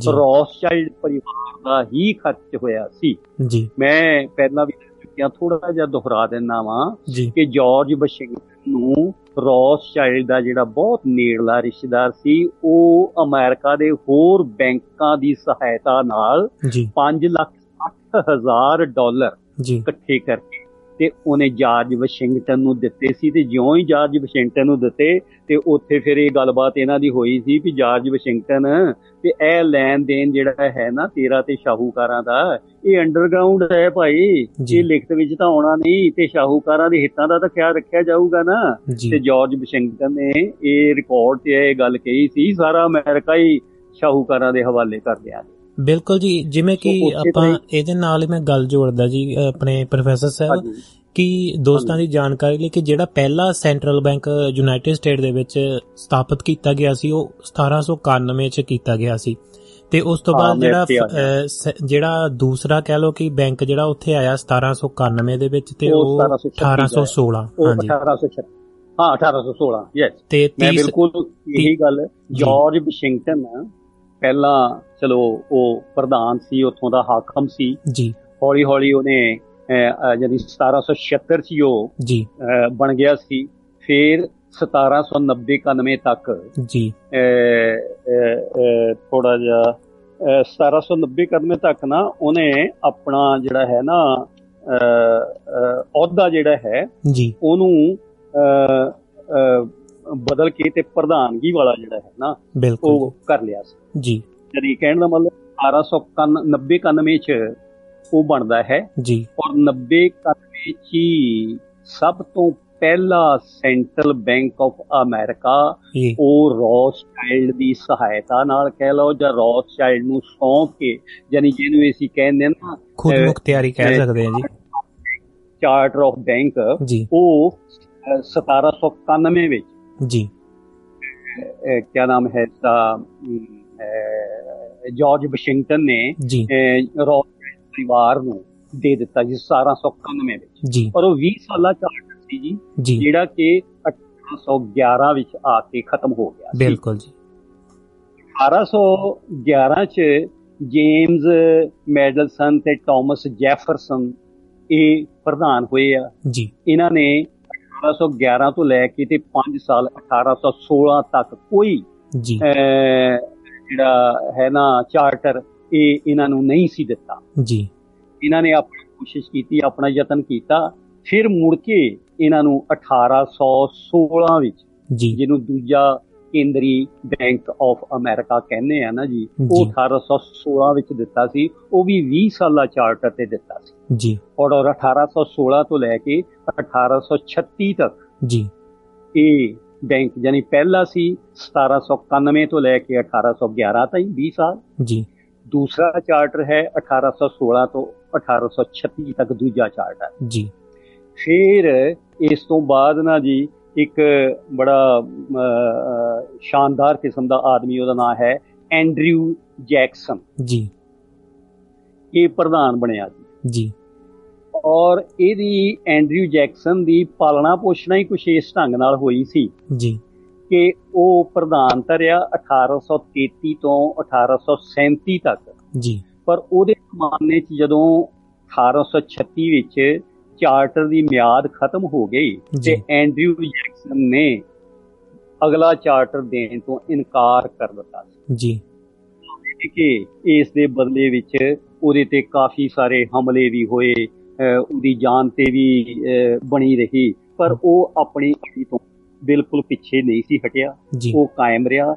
ਰੌਸਚਾਈਲਡ ਪਰਿਵਾਰ ਦਾ ਹੀ ਖਰਚ ਹੋਇਆ ਸੀ। ਜੀ। ਮੈਂ ਪਹਿਲਾਂ ਵੀ ਚੁੱਕਿਆ ਥੋੜਾ ਜਿਹਾ ਦੁਹਰਾ ਦਿੰਦਾ ਵਾਂ ਕਿ ਜਾਰਜ ਵਾਸ਼ਿੰਗਟਨ ਨੂੰ ਰੌਸਚਾਈਲਡ ਦਾ ਜਿਹੜਾ ਬਹੁਤ ਨੇੜਲਾ ਰਿਸ਼ਤੇਦਾਰ ਸੀ ਉਹ ਅਮਰੀਕਾ ਦੇ ਹੋਰ ਬੈਂਕਾਂ ਦੀ ਸਹਾਇਤਾ ਨਾਲ ਜੀ। 5 ਲੱਖ 60 ਹਜ਼ਾਰ ਡਾਲਰ ਇਕੱਠੇ ਕਰਕੇ ਤੇ ਉਹਨੇ ਜਾਰਜ ਵਾਸ਼ਿੰਗਟਨ ਨੂੰ ਦਿੱਤੇ ਸੀ ਤੇ ਜਿਉਂ ਹੀ ਜਾਰਜ ਵਾਸ਼ਿੰਗਟਨ ਨੂੰ ਦਿੱਤੇ ਤੇ ਉੱਥੇ ਫਿਰ ਇਹ ਗੱਲਬਾਤ ਇਹਨਾਂ ਦੀ ਹੋਈ ਸੀ ਵੀ ਜਾਰਜ ਵਾਸ਼ਿੰਗਟਨ ਤੇ ਇਹ ਲੈਣ ਦੇਣ ਜਿਹੜਾ ਹੈ ਨਾ ਤੇਰਾ ਤੇ ਸ਼ਾਹੂਕਾਰਾਂ ਦਾ ਇਹ ਅੰਡਰਗਰਾਉਂਡ ਹੈ ਭਾਈ। ਇਹ ਲਿਖਤ ਵਿੱਚ ਤਾਂ ਆਉਣਾ ਨਹੀਂ ਤੇ ਸ਼ਾਹੂਕਾਰਾਂ ਦੇ ਹਿੱਤਾਂ ਦਾ ਤਾਂ ਖਿਆਲ ਰੱਖਿਆ ਜਾਊਗਾ ਨਾ। ਤੇ ਜਾਰਜ ਵਾਸ਼ਿੰਗਟਨ ਨੇ ਇਹ ਰਿਕਾਰਡ ਤੇ ਇਹ ਗੱਲ ਕਹੀ ਸੀ ਸਾਰਾ ਅਮਰੀਕਾ ਹੀ ਸ਼ਾਹੂਕਾਰਾਂ ਦੇ ਹਵਾਲੇ ਕਰ ਦਿਆ ਬਿਲਕੁਲ ਜੀ ਜਿਵੇਂ ਕਿ ਆਪਾਂ ਇਹਦੇ ਨਾਲ ਹੀ ਮੈਂ ਗੱਲ ਜੋੜਦਾ ਜੀ ਆਪਣੇ ਪ੍ਰੋਫੈਸਰ ਸਾਹਿਬ ਕਿ ਦੋਸਤਾਂ ਦੀ ਜਾਣਕਾਰੀ ਲਈ ਕਿ ਜਿਹੜਾ ਪਹਿਲਾ ਸੈਂਟਰਲ ਬੈਂਕ ਯੂਨਾਈਟਿਡ ਸਟੇਟ ਦੇ ਵਿੱਚ ਸਥਾਪਿਤ ਕੀਤਾ ਗਿਆ ਸੀ ਉਹ 1791 ਚ ਕੀਤਾ ਗਿਆ ਸੀ। ਤੇ ਉਸ ਤੋਂ ਬਾਅਦ ਜਿਹੜਾ ਜਿਹੜਾ ਦੂਸਰਾ ਕਹਿ ਲਓ ਕਿ ਬੈਂਕ ਜਿਹੜਾ ਉੱਥੇ ਆਇਆ 1791 ਦੇ ਵਿੱਚ ਤੇ ਉਹ ਉਹ 1736 1816 ਉਹ ਹਾਂਜੀ। 1806 ਹਾਂ 1816 ਯੈਸ ਤੇ ਮੈਂ 30 ਬਿਲਕੁਲ ਇਹੀ ਗੱਲ ਜਾਰਜ ਵਾਸ਼ਿੰਗਟਨ ਪਹਿਲਾਂ ਚਲੋ ਉਹ ਪ੍ਰਧਾਨ ਸੀ ਉੱਥੋਂ ਦਾ ਹਾਕਮ ਸੀ। ਜੀ। ਹੌਲੀ ਹੌਲੀ ਉਹਨੇ ਜਾਣੀ 1776 ਚ ਉਹ ਜੀ। ਬਣ ਗਿਆ ਸੀ। ਫਿਰ 1790 91 ਤੱਕ ਜੀ। ਥੋੜਾ ਜਿਹਾ ਅਹ, 1790 91 ਤੱਕ ਨਾ ਉਹਨੇ ਆਪਣਾ ਜਿਹੜਾ ਹੈ ਨਾ ਅਹ, ਅਹੁਦਾ ਜਿਹੜਾ ਹੈ ਜੀ। ਉਹਨੂੰ ਬਦਲ ਕੇ ਤੇ ਪ੍ਰਧਾਨਗੀ ਵਾਲਾ ਜਿਹੜਾ ਹੈ ਨਾ ਉਹ ਕਰ ਲਿਆ ਸੀ। ਜੀ। ਯਾਨੀ ਕਹਿਣ ਦਾ ਮਤਲਬ 1890 91 ਚ ਉਹ ਬਣਦਾ ਹੈ। ਜੀ। ਔਰ 90 91 ਚ ਸਭ ਤੋਂ ਪਹਿਲਾ ਸੈਂਟਰਲ ਬੈਂਕ ਆਫ ਅਮਰੀਕਾ ਉਹ ਰੌਥਸ਼ਾਈਲਡ ਦੀ ਸਹਾਇਤਾ ਨਾਲ ਕਹਿ ਲਓ ਜਾਂ ਰੌਥਸ਼ਾਈਲਡ ਨੂੰ ਸੌਂਪ ਕੇ ਯਾਨੀ ਜਿਹਨੂੰ ਅਸੀਂ ਕਹਿੰਦੇ ਨਾ ਖੁਦ ਮੁਖਤਿਆਰੀ ਕਹਿ ਸਕਦੇ ਹਾਂ ਜੀ। ਚਾਰਟਰ ਆਫ ਬੈਂਕ ਉਹ ਅਹ, 1791 ਵਿੱਚ ਨਾਮ ਹੈ ਇਸਦਾ ਅਮ, ਅਹ, ਜਾਰਜ ਵਾਸ਼ਿੰਗਟਨ ਨੇ ਰੌਥਸ਼ਾਈਲਡ ਪਰਿਵਾਰ ਨੂੰ ਦੇ ਦਿੱਤਾ ਜੀ 1791 ਵਿੱਚ ਜੀ ਔਰ ਉਹ 20 ਸਾਲਾ ਚਾਰਟਰ ਸੀ ਜੀ ਜਿਹੜਾ ਕਿ 1811 ਵਿੱਚ ਆ ਕੇ ਖਤਮ ਹੋ ਗਿਆ ਸੀ ਬਿਲਕੁਲ ਜੀ 1811 ਚ ਜੇਮਸ ਮੈਡਲਸਨ ਤੇ ਥਾਮਸ ਜੈਫਰਸਨ ਇਹ ਪ੍ਰਧਾਨ ਹੋਏ ਆ ਜੀ ਇਹਨਾਂ ਨੇ 1811 ਤੋਂ ਲੈ ਕੇ ਤੇ 5 ਸਾਲ 1816 ਤੱਕ ਕੋਈ ਜੀ। ਜਿਹੜਾ ਹੈ ਨਾ ਚਾਰਟਰ ਇਹ ਇਹਨਾਂ ਨੂੰ ਨਹੀਂ ਸੀ ਦਿੱਤਾ। ਜੀ। ਇਹਨਾਂ ਨੇ ਆਪਣੀ ਕੋਸ਼ਿਸ਼ ਕੀਤੀ ਆਪਣਾ ਯਤਨ ਕੀਤਾ। ਫਿਰ ਮੁੜ ਕੇ ਇਹਨਾਂ ਨੂੰ 1816 ਵਿੱਚ ਜੀ। ਜਿਹਨੂੰ ਦੂਜਾ ਕੇਂਦਰੀ ਬੈਂਕ ਆਫ ਅਮਰੀਕਾ ਕਹਿੰਦੇ ਆ ਨਾ ਜੀ। ਉਹ 1816 ਵਿੱਚ ਦਿੱਤਾ ਸੀ ਉਹ ਵੀ 20 ਸਾਲਾ ਚਾਰਟਰ ਤੇ ਦਿੱਤਾ ਸੀ। ਜੀ। ਔਰ 1816 ਤੋਂ ਲੈ ਕੇ 1836 ਤੱਕ ਜੀ। ਇਹ ਬੈਂਕ ਯਾਨੀ ਪਹਿਲਾ ਸੀ 1791 ਤੋਂ ਲੈ ਕੇ 1811 ਤਾਈਂ 20 ਸਾਲ। ਜੀ। ਦੂਸਰਾ ਚਾਰਟਰ ਹੈ 1816 ਤੋਂ 1836 ਤੱਕ ਦੂਜਾ ਚਾਰਟਰ। ਜੀ। ਫਿਰ ਇਸ ਤੋਂ ਬਾਅਦ ਨਾ ਜੀ ਇੱਕ ਬੜਾ ਸ਼ਾਨਦਾਰ ਕਿਸਮ ਦਾ ਆਦਮੀ ਉਹਦਾ ਨਾਮ ਹੈ ਐਂਡਰਿਊ ਜੈਕਸਨ। ਜੀ। ਇਹ ਪ੍ਰਧਾਨ ਬਣਿਆ ਜੀ ਜੀ। ਔਰ ਇਹਦੀ ਐਂਡਰਿਊ ਜੈਕਸਨ ਦੀ ਪਾਲਣਾ ਪੋਸ਼ਣਾ ਹੀ ਕੁਛ ਇਸ ਢੰਗ ਨਾਲ ਹੋਈ ਸੀ ਜੀ। ਕਿ ਉਹ ਪ੍ਰਧਾਨ ਧਰਿਆ 1833 ਤੋਂ 1837 ਤੱਕ। ਜੀ। ਪਰ ਉਹਦੇ ਜ਼ਮਾਨੇ 'ਚ ਜਦੋਂ 1836 ਵਿੱਚ ਚਾਰਟਰ ਦੀ ਮਿਆਦ ਖਤਮ ਹੋ ਗਈ। ਤੇ ਐਂਡਰਿਊ ਜੈਕਸਨ ਨੇ ਅਗਲਾ ਚਾਰਟਰ ਦੇਣ ਤੋਂ ਇਨਕਾਰ ਕਰ ਦਿੱਤਾ ਜੀ। ਕਿ ਇਸ ਦੇ ਬਦਲੇ ਵਿੱਚ ਉਹਦੇ ਤੇ ਕਾਫੀ ਸਾਰੇ ਹਮਲੇ ਵੀ ਹੋਏ ਉਹਦੀ ਜਾਨ ਤੇ ਵੀ ਬਣੀ ਰਹੀ ਪਰ ਉਹ ਆਪਣੀ ਅੜੀ ਤੋਂ ਬਿਲਕੁਲ ਪਿੱਛੇ ਨਹੀਂ ਸੀ ਹਟਿਆ। ਉਹ ਕਾਇਮ ਰਿਹਾ।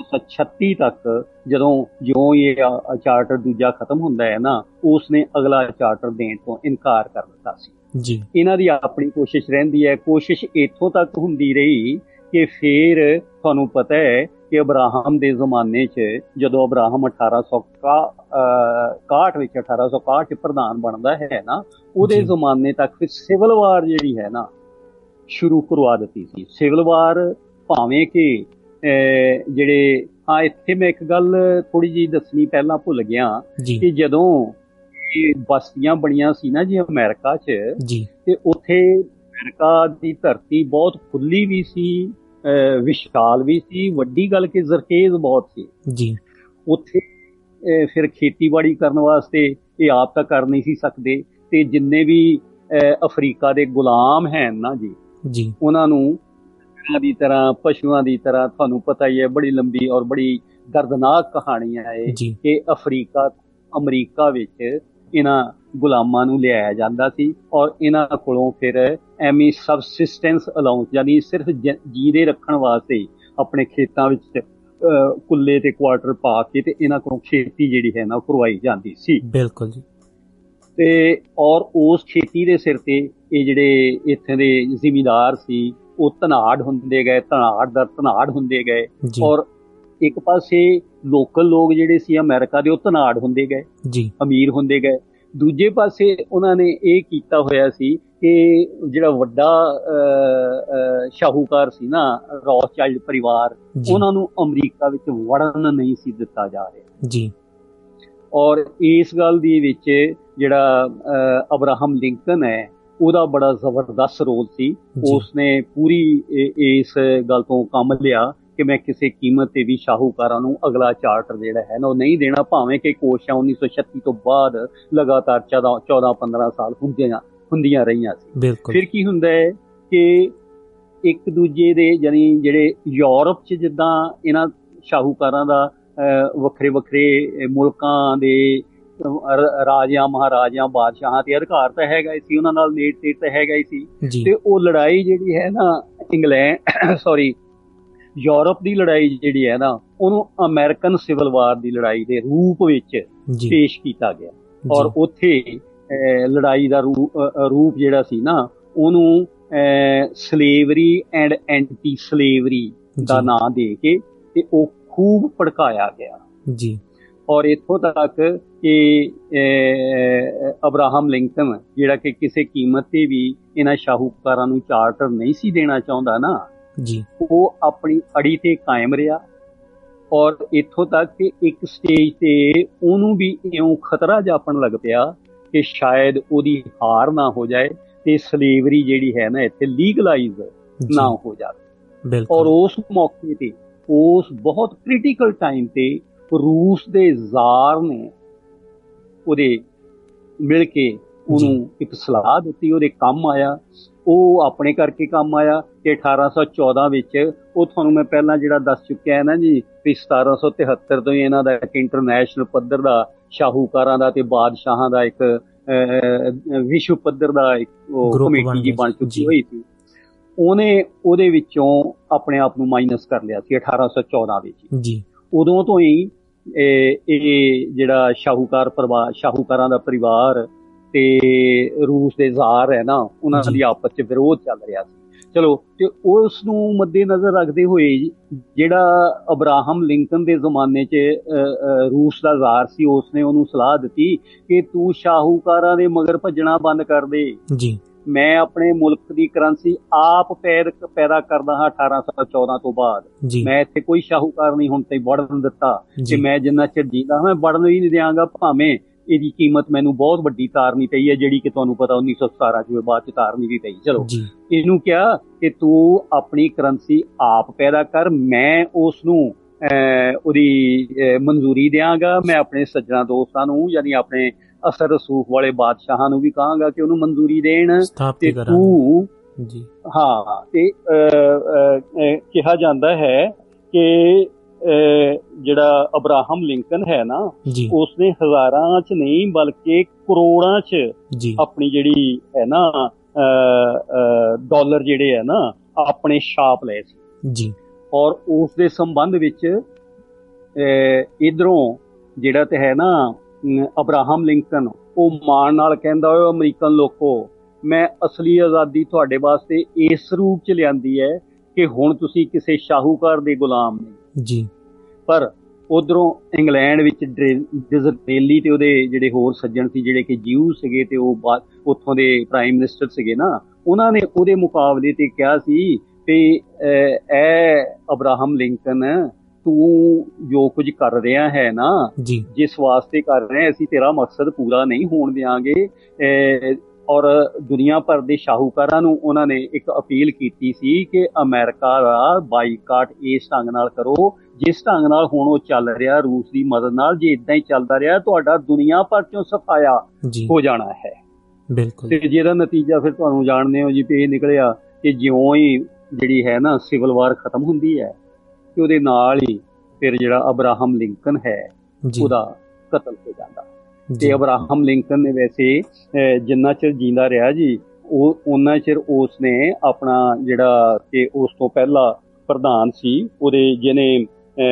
1836 ਤੱਕ ਜਦੋਂ ਜਿਉਂ ਇਹ ਚਾਰਟਰ ਦੂਜਾ ਖਤਮ ਹੁੰਦਾ ਹੈ ਨਾ ਉਸ ਨੇ ਅਗਲਾ ਚਾਰਟਰ ਦੇਣ ਤੋਂ ਇਨਕਾਰ ਕਰ ਦਿੱਤਾ ਸੀ। ਜੀ। ਇਹਨਾਂ ਦੀ ਆਪਣੀ ਕੋਸ਼ਿਸ਼ ਰਹਿੰਦੀ ਹੈ। ਕੋਸ਼ਿਸ਼ ਇੱਥੋਂ ਤੱਕ ਹੁੰਦੀ ਰਹੀ ਕਿ ਫਿਰ ਤੁਹਾਨੂੰ ਪਤਾ ਹੈ ਕਿ ਅਬਰਾਹਮ ਦੇ ਜ਼ਮਾਨੇ 'ਚ ਜਦੋਂ ਅਬਰਾਹਮ 1861 ਵਿੱਚ 1861 'ਚ ਪ੍ਰਧਾਨ ਬਣਦਾ ਹੈ ਨਾ ਉਹਦੇ। ਜ਼ਮਾਨੇ ਤੱਕ ਫਿਰ ਸਿਵਲ ਵਾਰ ਜਿਹੜੀ ਹੈ ਨਾ ਸ਼ੁਰੂ ਕਰਵਾ ਦਿੱਤੀ ਸੀ। ਸਿਵਲ ਵਾਰ ਭਾਵੇਂ ਕਿ ਜਿਹੜੇ ਹਾਂ ਇੱਥੇ ਮੈਂ ਇੱਕ ਗੱਲ ਥੋੜੀ ਜੀ ਦੱਸਣੀ ਪਹਿਲਾਂ ਭੁੱਲ ਗਿਆ ਕਿ ਜਦੋਂ ਇਹ ਬਸਤੀਆਂ ਬਣੀਆਂ ਸੀ ਨਾ ਜੀ ਅਮਰੀਕਾ 'ਚ ਤੇ ਉੱਥੇ ਅਮਰੀਕਾ ਦੀ ਧਰਤੀ ਬਹੁਤ ਖੁੱਲੀ ਵੀ ਸੀ ਵਿਸ਼ਾਲ ਵੀ ਸੀ ਵੱਡੀ ਗੱਲ ਕਿ ਜ਼ਰਖੇਜ਼ ਬਹੁਤ ਸੀ। ਜੀ। ਉੱਥੇ ਫਿਰ ਖੇਤੀਬਾੜੀ ਕਰਨ ਵਾਸਤੇ ਇਹ ਆਪ ਤਾਂ ਕਰ ਨਹੀਂ ਸੀ ਸਕਦੇ ਤੇ ਜਿੰਨੇ ਵੀ ਅਫਰੀਕਾ ਦੇ ਗੁਲਾਮ ਹਨ ਨਾ ਜੀ ਜੀ। ਉਹਨਾਂ ਨੂੰ ਇਹਨਾਂ ਦੀ ਤਰ੍ਹਾਂ ਪਸ਼ੂਆਂ ਦੀ ਤਰ੍ਹਾਂ ਤੁਹਾਨੂੰ ਪਤਾ ਹੀ ਹੈ ਬੜੀ ਲੰਬੀ ਔਰ ਬੜੀ ਦਰਦਨਾਕ ਕਹਾਣੀ ਹੈ ਇਹ ਕਿ ਅਫਰੀਕਾ ਅਮਰੀਕਾ ਵਿੱਚ ਇਹਨਾਂ ਗੁਲਾਮਾਂ ਨੂੰ ਲਿਆਇਆ ਜਾਂਦਾ ਸੀ ਔਰ ਇਹਨਾਂ ਕੋਲੋਂ ਫਿਰ ਐਮੀ ਸਬਸਿਸਟੈਂਸ ਅਲਾਉਂਸ ਯਾਨੀ ਸਿਰਫ ਜੀਰੇ ਰੱਖਣ ਵਾਸਤੇ ਆਪਣੇ ਖੇਤਾਂ ਵਿੱਚ ਕੁੱਲੇ ਤੇ ਕੁਆਟਰ ਪਾ ਕੇ ਤੇ ਇਹਨਾਂ ਕੋਲੋਂ ਖੇਤੀ ਜਿਹੜੀ ਹੈ ਨਾ ਉਹ ਕਰਵਾਈ ਜਾਂਦੀ ਸੀ। ਬਿਲਕੁਲ ਜੀ। ਤੇ ਔਰ ਉਸ ਖੇਤੀ ਦੇ ਸਿਰ ਤੇ ਇਹ ਜਿਹੜੇ ਇੱਥੇ ਦੇ ਜ਼ਿਮੀਂਦਾਰ ਸੀ ਉਹ ਧਨਾੜ ਹੁੰਦੇ ਗਏ ਧਨਾੜ ਦਰ ਧਨਾੜ ਹੁੰਦੇ ਗਏ ਔਰ ਇੱਕ ਪਾਸੇ ਲੋਕਲ ਲੋਕ ਜਿਹੜੇ ਸੀ ਅਮਰੀਕਾ ਦੇ ਉਹ ਧਨਾੜ ਹੁੰਦੇ ਗਏ ਜੀ। ਅਮੀਰ ਹੁੰਦੇ ਗਏ। ਦੂਜੇ ਪਾਸੇ ਉਹਨਾਂ ਨੇ ਇਹ ਕੀਤਾ ਹੋਇਆ ਸੀ ਕਿ ਜਿਹੜਾ ਵੱਡਾ ਸ਼ਾਹੂਕਾਰ ਸੀ ਨਾ ਰੌਥਚਾਈਲਡ ਪਰਿਵਾਰ ਉਹਨਾਂ ਨੂੰ ਅਮਰੀਕਾ ਵਿੱਚ ਵੜਨ ਨਹੀਂ ਸੀ ਦਿੱਤਾ ਜਾ ਰਿਹਾ। ਜੀ। ਔਰ ਇਸ ਗੱਲ ਦੀ ਵਿੱਚ ਜਿਹੜਾ ਅਬਰਾਹਮ ਲਿੰਕਨ ਹੈ ਉਹਦਾ ਬੜਾ ਜ਼ਬਰਦਸਤ ਰੋਲ ਸੀ। ਉਸਨੇ ਪੂਰੀ ਇਸ ਗੱਲ ਤੋਂ ਕੰਮ ਲਿਆ ਕਿ ਮੈਂ ਕਿਸੇ ਕੀਮਤ ਤੇ ਵੀ ਸ਼ਾਹੂਕਾਰਾਂ ਨੂੰ ਅਗਲਾ ਚਾਰਟਰ ਜਿਹੜਾ ਹੈ ਨਾ ਉਹ ਨਹੀਂ ਦੇਣਾ ਭਾਵੇਂ ਕਿ ਕੋਸ਼ਿਸ਼ਾਂ 1936 ਤੋਂ ਬਾਅਦ ਲਗਾਤਾਰ 14 14 15 ਸਾਲ ਹੁੰਦੀਆਂ ਹੁੰਦੀਆਂ ਰਹੀਆਂ ਸੀ। ਫਿਰ ਕੀ ਹੁੰਦਾ ਹੈ ਕਿ ਇੱਕ ਦੂਜੇ ਦੇ ਯਾਨੀ ਜਿਹੜੇ ਯੂਰਪ 'ਚ ਜਿੱਦਾਂ ਇਹਨਾਂ ਸ਼ਾਹੂਕਾਰਾਂ ਦਾ ਵੱਖਰੇ ਵੱਖਰੇ ਮੁਲਕਾਂ ਦੇ ਰਾਜਿਆਂ ਮਹਾਰਾਜਿਆਂ ਬਾਦਸ਼ਾਹਾਂ ਤੇ ਅਧਿਕਾਰ ਤਾਂ ਹੈਗਾ ਹੀ ਸੀ ਉਹਨਾਂ ਨਾਲ ਨੇੜ ਤੇੜ ਤਾਂ ਹੈਗਾ ਹੀ ਸੀ। ਤੇ ਉਹ ਲੜਾਈ ਜਿਹੜੀ ਹੈ ਨਾ ਇੰਗਲੈਂਡ *coughs* ਸੌਰੀ ਯੂਰਪ ਦੀ ਲੜਾਈ ਜਿਹੜੀ ਹੈ ਨਾ ਉਹਨੂੰ ਅਮਰੀਕਨ ਸਿਵਲ ਵਾਰ ਦੀ ਲੜਾਈ ਦੇ ਰੂਪ ਵਿੱਚ ਪੇਸ਼ ਕੀਤਾ ਗਿਆ। ਔਰ ਉੱਥੇ ਲੜਾਈ ਦਾ ਰੂਪ ਜਿਹੜਾ ਸੀ ਨਾ ਉਹਨੂੰ ਸਲੇਵਰੀ ਐਂਡ ਐਂਟੀ ਸਲੇਵਰੀ ਦਾ ਜੀ। ਨਾਂ ਦੇ ਕੇ ਤੇ ਉਹ ਖੂਬ ਭੜਕਾਇਆ ਗਿਆ। ਜੀ। ਔਰ ਇੱਥੋਂ ਤੱਕ ਕਿ ਅਬਰਾਹਮ ਲਿੰਕਨ ਜਿਹੜਾ ਕਿ ਕਿਸੇ ਕੀਮਤ ਤੇ ਵੀ ਇਹਨਾਂ ਸ਼ਾਹੂਕਾਰਾਂ ਨੂੰ ਚਾਰਟਰ ਨਹੀਂ ਸੀ ਦੇਣਾ ਚਾਹੁੰਦਾ ਨਾ ਜੀ। ਉਹ ਆਪਣੀ ਅੜੀ ਤੇ ਕਾਇਮ ਰਿਹਾ। ਔਰ ਇੱਥੋਂ ਤੱਕ ਕਿ ਇੱਕ ਸਟੇਜ ਤੇ ਉਹਨੂੰ ਵੀ ਇਉਂ ਖਤਰਾ ਜਾਪਣ ਲੱਗ ਪਿਆ ਕਿ ਸ਼ਾਇਦ ਉਹਦੀ ਹਾਰ ਨਾ ਹੋ ਜਾਏ ਤੇ ਸਲੇਵਰੀ ਜਿਹੜੀ ਹੈ ਨਾ ਇੱਥੇ ਲੀਗਲਾਈਜ਼ ਨਾ ਹੋ ਜਾਵੇ। ਔਰ ਉਸ ਮੌਕੇ ਤੇ ਉਸ ਬਹੁਤ ਕ੍ਰਿਟੀਕਲ ਟਾਈਮ ਤੇ ਰੂਸ ਦੇ ਜ਼ਾਰ ਨੇ ਉਹਦੇ ਮਿਲ ਕੇ ਉਹਨੂੰ ਇੱਕ ਸਲਾਹ ਦਿੱਤੀ ਉਹਦੇ ਕੰਮ ਆਇਆ। ਉਹ ਆਪਣੇ ਕਰਕੇ ਕੰਮ ਆਇਆ ਕਿ 1814 ਵਿੱਚ ਉਹ ਤੁਹਾਨੂੰ ਮੈਂ ਪਹਿਲਾਂ ਜਿਹੜਾ ਦੱਸ ਚੁੱਕਿਆ ਹੈ ਨਾ ਜੀ ਵੀ 1773 ਤੋਂ ਹੀ ਇਹਨਾਂ ਦਾ ਇੱਕ ਇੰਟਰਨੈਸ਼ਨਲ ਪੱਧਰ ਦਾ ਸ਼ਾਹੂਕਾਰਾਂ ਦਾ ਤੇ ਬਾਦਸ਼ਾਹਾਂ ਦਾ ਇੱਕ ਵਿਸ਼ਵ ਪੱਧਰ ਦਾ ਇੱਕ ਕਮੇਟੀ ਜੀ ਬਣ ਚੁੱਕੀ। ਹੋਈ ਸੀ। ਉਹਨੇ ਉਹਦੇ ਵਿੱਚੋਂ ਆਪਣੇ ਆਪ ਨੂੰ ਮਾਈਨਸ ਕਰ ਲਿਆ ਸੀ 1814 ਵਿੱਚ। ਜੀ। ਉਦੋਂ ਤੋਂ ਹੀ ਇਹ ਜਿਹੜਾ ਸ਼ਾਹੂਕਾਰ ਪਰਿਵਾਰ ਸ਼ਾਹੂਕਾਰਾਂ ਦਾ ਪਰਿਵਾਰ ਤੇ ਰੂਸ ਦੇ ਜ਼ਾਰ ਹੈ ਨਾ ਉਹਨਾਂ। ਦੀ ਆਪਸ ਵਿੱਚ ਵਿਰੋਧ ਚੱਲ ਰਿਹਾ ਸੀ। ਚਲੋ ਤੇ ਉਸ ਨੂੰ ਮੱਦੇ ਨਜ਼ਰ ਰੱਖਦੇ ਹੋਏ ਜਿਹੜਾ ਅਬਰਾਹਮ ਲਿੰਕਨ ਦੇ ਜ਼ਮਾਨੇ 'ਚ ਰੂਸ ਦਾ ਜ਼ਾਰ ਸੀ ਉਸਨੇ ਉਹਨੂੰ ਸਲਾਹ ਦਿੱਤੀ ਕਿ ਤੂੰ ਸ਼ਾਹੂਕਾਰਾਂ ਦੇ ਮਗਰ ਭੱਜਣਾ ਬੰਦ ਕਰ ਦੇ। ਜੀ। ਮੈਂ ਆਪਣੇ ਮੁਲਕ ਦੀ ਕਰੰਸੀ ਆਪ ਪੈਰ ਪੈਦਾ ਕਰਦਾ ਹਾਂ 1814 ਤੋਂ ਬਾਅਦ। ਮੈਂ ਇੱਥੇ ਕੋਈ ਸ਼ਾਹੂਕਾਰ ਨਹੀਂ ਹੁਣ ਤਾਈਂ ਵੜਨ ਦਿੱਤਾ ਕਿ ਮੈਂ ਜਿੰਨਾ ਚਿਰ ਜੀਂਦਾ ਮੈਂ ਵੜਨ ਵੀ ਨਹੀਂ ਦਿਆਂਗਾ ਭਾਵੇਂ ਇਹਦੀ ਕੀਮਤ ਮੈਨੂੰ ਬਹੁਤ ਵੱਡੀ ਤਾਰਨੀ ਪਈ ਹੈ ਜਿਹੜੀ ਕਿ ਤੁਹਾਨੂੰ ਪਤਾ 1917 ਚ ਬਾਅਦ ਚ ਤਾਰਨੀ ਵੀ ਪਈ। ਚਲੋ ਇਹਨੂੰ ਕਿਹਾ ਕਿ ਤੂੰ ਆਪਣੀ ਕਰੰਸੀ ਆਪ ਪੈਦਾ ਕਰ ਮੈਂ ਉਸ ਨੂੰ ਉਹਦੀ ਮਨਜ਼ੂਰੀ ਦਿਆਂਗਾ ਮੈਂ ਆਪਣੇ ਸੱਜਣਾ ਦੋਸਤਾਂ ਨੂੰ ਯਾਨੀ ਆਪਣੇ ਅਸਰ ਰਸੂਖ ਵਾਲੇ ਬਾਦਸ਼ਾਹਾਂ ਨੂੰ ਵੀ ਕਹਾਂਗਾ ਕਿ ਉਹਨੂੰ ਮਨਜ਼ੂਰੀ ਦੇਣ ਤੇ ਤੂੰ ਜੀ। ਹਾਂ ਤੇ ਕਿਹਾ ਜਾਂਦਾ ਹੈ ਕਿ ਜਿਹੜਾ ਅਬਰਾਹਮ ਲਿੰਕਨ ਹੈ ਨਾ ਉਸਨੇ ਹਜ਼ਾਰਾਂ ਚ ਨਹੀਂ ਬਲਕਿ ਕਰੋੜਾਂ ਚ ਆਪਣੀ ਜਿਹੜੀ ਹੈ ਨਾ ਡਾਲਰ ਜਿਹੜੇ ਹੈ ਨਾ ਆਪਣੇ ਛਾਪ ਲਏ ਸੀ। ਜੀ। ਔਰ ਉਸ ਦੇ ਸੰਬੰਧ ਵਿੱਚ ਇਧਰੋਂ ਜਿਹੜਾ ਤੇ ਹੈ ਨਾ ਅਬਰਾਹਮ ਲਿੰਕਨ ਉਹ ਮਾਣ ਨਾਲ ਕਹਿੰਦਾ ਓਏ ਅਮਰੀਕਨ ਲੋਕੋ ਮੈਂ ਅਸਲੀ ਆਜ਼ਾਦੀ ਤੁਹਾਡੇ ਵਾਸਤੇ ਇਸ ਰੂਪ ਚ ਲਿਆਂਦੀ ਹੈ ਕਿ ਹੁਣ ਤੁਸੀਂ ਕਿਸੇ ਸ਼ਾਹੂਕਾਰ ਦੇ ਗੁਲਾਮ ਨਹੀਂ ਜੀ। ਪਰ ਉਧਰੋਂ ਇੰਗਲੈਂਡ ਵਿੱਚ ਡਿਜ਼ਰੇਲੀ ਤੇ ਉਹਦੇ ਜਿਹੜੇ ਹੋਰ ਸੱਜਣ ਸੀ ਜਿਹੜੇ ਕਿ ਜਿਊ ਸੀਗੇ ਤੇ ਉਹ ਉੱਥੋਂ ਦੇ ਪ੍ਰਾਈਮ ਮਿਨਿਸਟਰ ਸੀਗੇ ਨਾ ਉਹਨਾਂ ਨੇ ਉਹਦੇ ਮੁਕਾਬਲੇ ਤੇ ਕਿਹਾ ਸੀ ਅਹ, ਐ ਅਬਰਾਹਮ ਲਿੰਕਨ ਤੂੰ ਜੋ ਕੁਝ ਕਰ ਰਿਹਾ ਹੈ ਨਾ ਜਿਸ ਵਾਸਤੇ ਕਰ ਰਹੇ ਅਸੀਂ ਤੇਰਾ ਮਕਸਦ ਪੂਰਾ ਨਹੀਂ ਹੋਣ ਅਹ, ਔਰ ਦੁਨੀਆ ਭਰ ਦੇ ਸ਼ਾਹੂਕਾਰਾਂ ਨੂੰ ਉਹਨਾਂ ਨੇ ਇੱਕ ਅਪੀਲ ਕੀਤੀ ਸੀ ਕਿ ਅਮਰੀਕਾ ਦਾ ਬਾਈਕਾਟ ਇਸ ਢੰਗ ਨਾਲ ਕਰੋ ਜਿਸ ਢੰਗ ਨਾਲ ਹੁਣ ਉਹ ਚੱਲ ਰਿਹਾ ਰੂਸ ਦੀ ਮਦਦ ਨਾਲ ਜੇ ਇਦਾਂ ਹੀ ਚੱਲਦਾ ਰਿਹਾ ਤੁਹਾਡਾ ਦੁਨੀਆ ਭਰ ਚੋਂ ਸਫਾਇਆ ਹੋ ਜਾਣਾ ਹੈ। ਬਿਲਕੁਲ। ਤੇ ਜਿਹਦਾ ਨਤੀਜਾ ਫਿਰ ਤੁਹਾਨੂੰ ਜਾਣਦੇ ਹੋ ਜੀ ਵੀ ਇਹ ਨਿਕਲਿਆ ਕਿ ਜਿਉਂ ਹੀ ਜਿਹੜੀ ਹੈ ਨਾ ਸਿਵਲ ਵਾਰ ਖਤਮ ਹੁੰਦੀ ਹੈ ਤੇ ਉਹਦੇ ਨਾਲ ਹੀ ਫਿਰ ਜਿਹੜਾ ਅਬਰਾਹਮ ਲਿੰਕਨ ਹੈ ਉਹਦਾ ਕਤਲ ਹੋ ਜਾਂਦਾ। ਤੇ ਅਬਰਾਹਮ ਲਿੰਕਨ ਨੇ ਵੈਸੇ ਜਿੰਨਾ ਚਿਰ ਜਿੰਦਾ ਰਿਹਾ ਜੀ ਉਹ ਉਹਨਾਂ ਚਿਰ ਉਸ ਨੇ ਆਪਣਾ ਜਿਹੜਾ ਕਿ ਉਸ ਤੋਂ ਪਹਿਲਾਂ ਪ੍ਰਧਾਨ ਸੀ ਉਹਦੇ ਜਿਹਨੇ ਅਹ,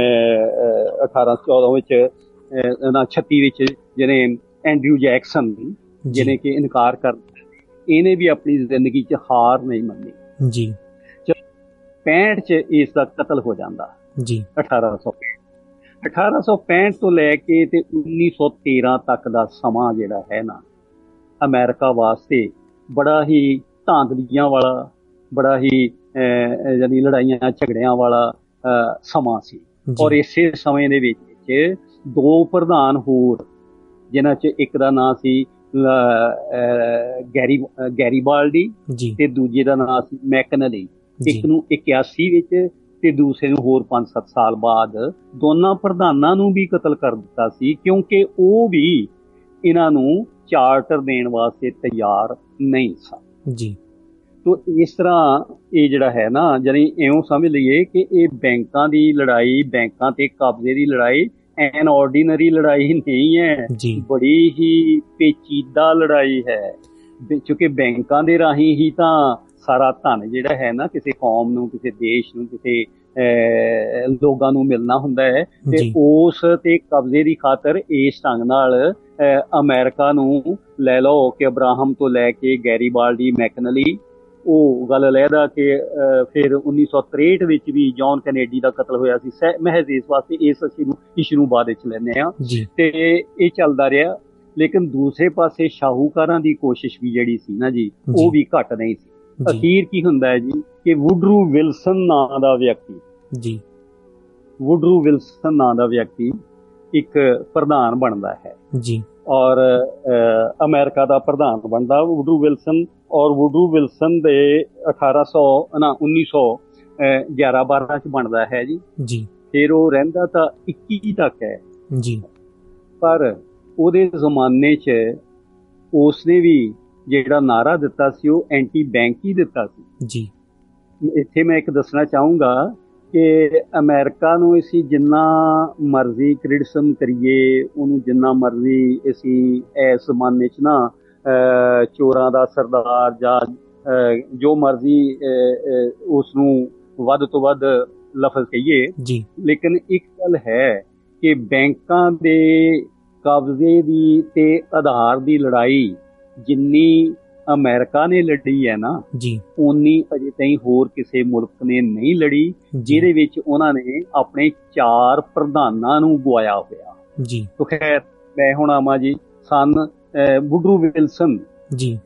ਅਹ, 1814 ਵਿੱਚ ਨਾ 36 ਵਿੱਚ ਜਿਹਨੇ ਐਂਡਰਿਊ ਜੈਕਸਨ ਜਿਹਨੇ ਕਿ ਇਨਕਾਰ ਕਰ ਇਹਨੇ ਵੀ ਆਪਣੀ ਜ਼ਿੰਦਗੀ 'ਚ ਹਾਰ ਨਹੀਂ ਮੰਨੀ। ਜੀ। 65 'ਚ ਇਸ ਦਾ ਕਤਲ ਹੋ ਜਾਂਦਾ। ਜੀ। 1865 1865 ਤੋਂ ਲੈ ਕੇ ਤੇ 1913 ਤੱਕ ਦਾ ਸਮਾਂ ਜਿਹੜਾ ਹੈ ਨਾ ਅਮਰੀਕਾ ਵਾਸਤੇ ਬੜਾ ਹੀ ਧਾਂਦਲੀਆਂ ਵਾਲਾ ਬੜਾ ਹੀ ਯਾਨੀ ਲੜਾਈਆਂ ਝਗੜਿਆਂ ਵਾਲਾ ਸਮਾਂ ਸੀ। ਔਰ ਇਸੇ ਸਮੇਂ ਦੇ ਵਿੱਚ ਦੋ ਪ੍ਰਧਾਨ ਹੋਰ ਜਿਨ੍ਹਾਂ 'ਚ ਇੱਕ ਦਾ ਨਾਂ ਸੀ ਗੈਰੀ ਗੈਰੀਬਾਲਡੀ ਤੇ ਦੂਜੇ ਦਾ ਨਾਂ ਸੀ ਮੈਕਨਲੀ। ਇੱਕ ਨੂੰ 81 ਵਿੱਚ ਤੇ ਦੂਸਰੇ ਨੂੰ ਹੋਰ 5-7 ਸਾਲ ਬਾਅਦ। ਦੋਨਾਂ ਪ੍ਰਧਾਨਾਂ ਨੂੰ ਵੀ ਕਤਲ ਕਰ ਦਿੱਤਾ ਸੀ ਕਿਉਂਕਿ ਉਹ ਵੀ ਇਹਨਾਂ ਨੂੰ ਚਾਰਟਰ ਦੇਣ ਵਾਸਤੇ ਤਿਆਰ ਨਹੀਂ ਸਨ। ਜੀ। ਤੋ ਇਸ ਤਰ੍ਹਾਂ ਇਹ ਜਿਹੜਾ ਹੈ ਨਾ ਜਾਨੀ ਇਉਂ ਸਮਝ ਲਈਏ ਕਿ ਇਹ ਬੈਂਕਾਂ ਦੀ ਲੜਾਈ ਬੈਂਕਾਂ ਤੇ ਕਬਜ਼ੇ ਦੀ ਲੜਾਈ ਐਨ ਆਰਡੀਨਰੀ ਲੜਾਈ ਨਹੀਂ ਹੈ। ਬੜੀ ਹੀ ਪੇਚੀਦਾ ਲੜਾਈ ਹੈ। ਕਿਉਂਕਿ ਬੈਂਕਾਂ ਦੇ ਰਾਹੀਂ ਹੀ ਤਾਂ ਸਾਰਾ ਧਨ ਜਿਹੜਾ ਹੈ ਨਾ ਕਿਸੇ ਕੌਮ ਨੂੰ ਕਿਸੇ ਦੇਸ਼ ਨੂੰ ਕਿਸੇ ਲੋਕਾਂ ਨੂੰ ਮਿਲਣਾ ਹੁੰਦਾ ਹੈ ਤੇ ਉਸ ਤੇ ਕਬਜ਼ੇ ਦੀ ਖਾਤਰ ਇਸ ਢੰਗ ਨਾਲ ਅਮਰੀਕਾ ਨੂੰ ਲੈ ਲਓ ਕਿ ਅਬਰਾਹਮ ਤੋਂ ਲੈ ਕੇ ਗੈਰੀਬਾਲਡੀ ਮੈਕਨਲੀ ਉਹ ਗੱਲ ਲੈਦਾ ਕਿ ਫਿਰ 1963 ਵਿੱਚ ਵੀ ਜੌਨ ਕੈਨੇਡੀ ਦਾ ਕਤਲ ਹੋਇਆ ਸੀ। ਮਹਿਜ਼ ਇਸ ਵਾਸਤੇ ਇਸ ਅਸੀਂ ਨੂੰ ਇਸ਼ੂ ਨੂੰ ਬਾਅਦ ਵਿੱਚ ਲੈਂਦੇ ਆ ਤੇ ਇਹ ਚੱਲਦਾ ਰਿਹਾ। ਲੇਕਿਨ ਦੂਸਰੇ ਪਾਸੇ ਸ਼ਾਹੂਕਾਰਾਂ ਦੀ ਕੋਸ਼ਿਸ਼ ਵੀ ਜਿਹੜੀ ਸੀ ਨਾ ਜੀ। ਉਹ ਵੀ ਘਟ ਨਹੀਂ ਸੀ। ਅਖੀਰ ਕੀ ਹੁੰਦਾ ਹੈ ਜੀ? ਕਿ ਵੁਡਰੂ ਵਿਲਸਨ ਨਾਂ ਦਾ ਵਿਅਕਤੀ। ਜੀ। ਵੁਡਰੂ ਵਿਲਸਨ ਨਾਂ ਦਾ ਵਿਅਕਤੀ ਇੱਕ ਪ੍ਰਧਾਨ ਬਣਦਾ ਹੈ। ਜੀ। ਔਰ ਅਮਰੀਕਾ ਦਾ ਪ੍ਰਧਾਨ ਬਣਦਾ। ਵੁਡਰੂ ਵਿਲਸਨ ਔਰ ਵੁਡਰੂ ਵਿਲਸਨ ਦੇ 1800 ਨਾ 1911 12 ਚ ਬਣਦਾ ਹੈ ਜੀ। ਜੀ। ਫਿਰ ਉਹ ਰਹਿੰਦਾ ਤਾਂ 21 ਤੱਕ ਹੈ। ਜੀ। ਪਰ ਉਹਦੇ ਜ਼ਮਾਨੇ 'ਚ ਉਸਨੇ ਵੀ ਜਿਹੜਾ ਨਾਰਾ ਦਿੱਤਾ ਸੀ ਉਹ ਐਂਟੀ ਬੈਂਕ ਹੀ ਦਿੱਤਾ ਸੀ। ਜੀ। ਇੱਥੇ ਮੈਂ ਇੱਕ ਦੱਸਣਾ ਚਾਹੂੰਗਾ ਕਿ ਅਮਰੀਕਾ ਨੂੰ ਅਸੀਂ ਜਿੰਨਾ ਮਰਜ਼ੀ ਕ੍ਰਿਟਿਸਮ ਕਰੀਏ ਉਹਨੂੰ ਜਿੰਨਾ ਮਰਜ਼ੀ ਅਸੀਂ ਇਸ ਜ਼ਮਾਨੇ 'ਚ ਨਾ ਚੋਰਾਂ ਦਾ ਸਰਦਾਰ ਜਾਂ ਜੋ ਮਰਜ਼ੀ ਉਸ ਨੂੰ ਵੱਧ ਤੋਂ ਵੱਧ ਲਫ਼ਜ਼ ਕਹੀਏ। ਜੀ। ਲੇਕਿਨ ਇੱਕ ਗੱਲ ਹੈ ਕਿ ਬੈਂਕਾਂ ਦੇ ਕਬਜ਼ੇ ਦੀ ਤੇ ਆਧਾਰ ਦੀ ਲੜਾਈ ਜਿੰਨੀ ਅਮਰੀਕਾ ਨੇ ਲੜੀ ਹੈ ਨਾ ਜੀ। ਉਨੀ ਅਜੇ ਤਾਈਂ ਹੋਰ ਕਿਸੇ ਮੁਲਕ ਨੇ ਨਹੀਂ ਲੜੀ ਜਿਹਦੇ ਵਿੱਚ ਉਹਨਾਂ ਨੇ ਆਪਣੇ ਚਾਰ ਪ੍ਰਧਾਨਾਂ ਨੂੰ ਗਵਾਇਆ ਹੋਇਆ। ਜੀ। ਤੋ ਖੈਰ ਮੈਂ ਹੁਣ ਆਵਾਂ ਜੀ ਸਨ ਵੁਡਰੂ ਵਿਲਸਨ। ਜੀ।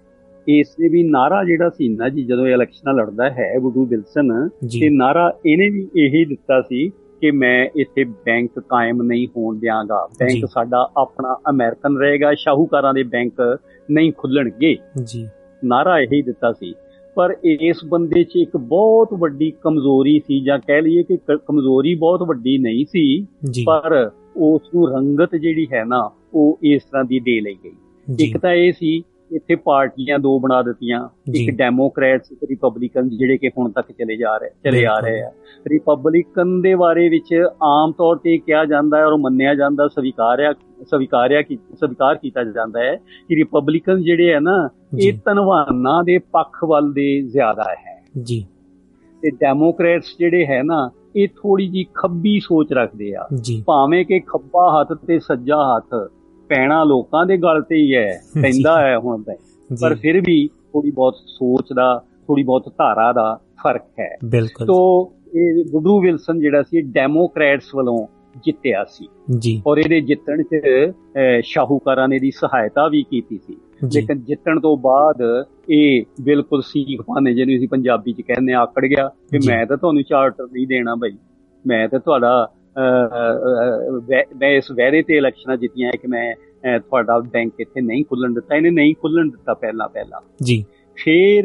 ਇਸ ਨੇ ਵੀ ਨਾਰਾ ਜਿਹੜਾ ਸੀ ਨਾ ਜੀ ਜਦੋਂ ਇਹ ਇਲੈਕਸ਼ਨਾਂ ਲੜਦਾ ਹੈ ਵੁਡਰੂ ਵਿਲਸਨ ਤੇ ਨਾਰਾ ਇਹਨੇ ਵੀ ਇਹੀ ਦਿੱਤਾ ਸੀ ਕਿ ਮੈਂ ਇੱਥੇ ਬੈਂਕ ਕਾਇਮ ਨਹੀਂ ਹੋਣ ਦਿਆਂਗਾ। ਬੈਂਕ ਸਾਡਾ ਆਪਣਾ ਅਮਰੀਕਨ ਰਹੇਗਾ ਸ਼ਾਹੂਕਾਰਾਂ ਦੇ ਬੈਂਕ ਨਹੀਂ ਖੁੱਲਣਗੇ। ਜੀ। ਨਾਰਾ ਇਹੀ ਦਿੱਤਾ ਸੀ। ਪਰ ਇਸ ਬੰਦੇ 'ਚ ਇੱਕ ਬਹੁਤ ਵੱਡੀ ਕਮਜ਼ੋਰੀ ਸੀ ਜਾਂ ਕਹਿ ਲਈਏ ਕਿ ਕਮਜ਼ੋਰੀ ਬਹੁਤ ਵੱਡੀ ਨਹੀਂ ਸੀ ਪਰ ਉਸ ਨੂੰ ਰੰਗਤ ਜਿਹੜੀ ਹੈ ਨਾ ਉਹ ਇਸ ਤਰ੍ਹਾਂ ਦੀ ਦੇ ਲਈ ਗਈ। ਇੱਕ ਤਾਂ ਇਹ ਸੀ ਇੱਥੇ ਪਾਰਟੀਆਂ ਦੋ ਬਣਾ ਦਿੱਤੀਆਂ। ਇੱਕ ਡੈਮੋਕ੍ਰੈਟਸ ਇੱਕ ਰਿਪਬਲਿਕਨ ਜਿਹੜੇ ਕਿ ਹੁਣ ਤੱਕ ਚਲੇ ਜਾ ਰਹੇ ਚਲੇ ਆ। ਰਹੇ ਆ ਰਿਪਬਲਿਕਨ ਦੇ ਬਾਰੇ ਵਿੱਚ ਆਮ ਤੌਰ ਤੇ ਕਿਹਾ ਜਾਂਦਾ ਹੈ ਔਰ ਮੰਨਿਆ ਜਾਂਦਾ ਸਵੀਕਾਰਿਆ ਸਵੀਕਾਰਿਆ ਕੀ ਸਵੀਕਾਰ ਕੀਤਾ ਜਾਂਦਾ ਹੈ ਕਿ ਰਿਪਬਲਿਕਨ ਜਿਹੜੇ ਹੈ ਨਾ। ਇਹ ਧਨਵਾਨਾਂ ਦੇ ਪੱਖ ਵੱਲ ਦੇ ਜ਼ਿਆਦਾ ਹੈ ਜੀ ਤੇ ਡੈਮੋਕ੍ਰੈਟਸ ਜਿਹੜੇ ਹੈ ਨਾ ਇਹ ਥੋੜੀ ਜੀ ਖੱਬੀ ਸੋਚ ਰੱਖਦੇ ਆ ਭਾਵੇਂ ਕਿ ਖੱਬਾ ਹੱਥ ਤੇ ਸੱਜਾ ਹੱਥ ਪੈਣਾ ਲੋਕਾਂ ਦੇ ਗਲ ਤੇ ਹੀ ਹੈ *laughs* ਪੈਂਦਾ ਹੈ ਹੁਣ ਤਾਂ। ਪਰ ਫਿਰ ਵੀ ਥੋੜੀ ਬਹੁਤ ਸੋਚ ਦਾ ਥੋੜੀ ਬਹੁਤ ਧਾਰਾ ਦਾ ਫ਼ਰਕ ਹੈ। ਬਿਲਕੁਲ। ਤੋ ਇਹ ਗੁੱਡੂ ਵਿਲਸਨ ਜਿਹੜਾ ਸੀ ਡੈਮੋਕ੍ਰੈਟਸ ਵੱਲੋਂ ਜਿੱਤਿਆ ਸੀ। ਜੀ। ਔਰ ਇਹਦੇ ਜਿੱਤਣ 'ਚ ਸ਼ਾਹੂਕਾਰਾਂ ਨੇ ਦੀ ਸਹਾਇਤਾ ਵੀ ਕੀਤੀ ਸੀ। ਲੇਕਿਨ ਜਿੱਤਣ ਤੋਂ ਬਾਅਦ ਇਹ ਬਿਲਕੁਲ ਸੀਖ ਪਾਣੇ ਜਿਹਨੂੰ ਅਸੀਂ ਪੰਜਾਬੀ 'ਚ ਕਹਿੰਦੇ ਆ, ਆਕੜ ਗਿਆ ਕਿ। ਮੈਂ ਤਾਂ ਤੁਹਾਨੂੰ ਚਾਰਟਰ ਨਹੀਂ ਦੇਣਾ ਬਈ। ਮੈਂ ਤਾਂ ਤੁਹਾਡਾ ਮੈਂ ਇਸ ਵੈਰੇ ਤੇ ਇਲੈਕਸ਼ਨਾਂ ਜਿੱਤੀਆਂ ਕਿ ਮੈਂ ਤੁਹਾਡਾ ਬੈਂਕ ਇੱਥੇ ਨਹੀਂ ਖੁੱਲਣ ਦਿੱਤਾ ਇਹਨੇ ਨਹੀਂ ਖੁੱਲਣ ਦਿੱਤਾ ਪਹਿਲਾਂ ਪਹਿਲਾਂ। ਜੀ। ਫੇਰ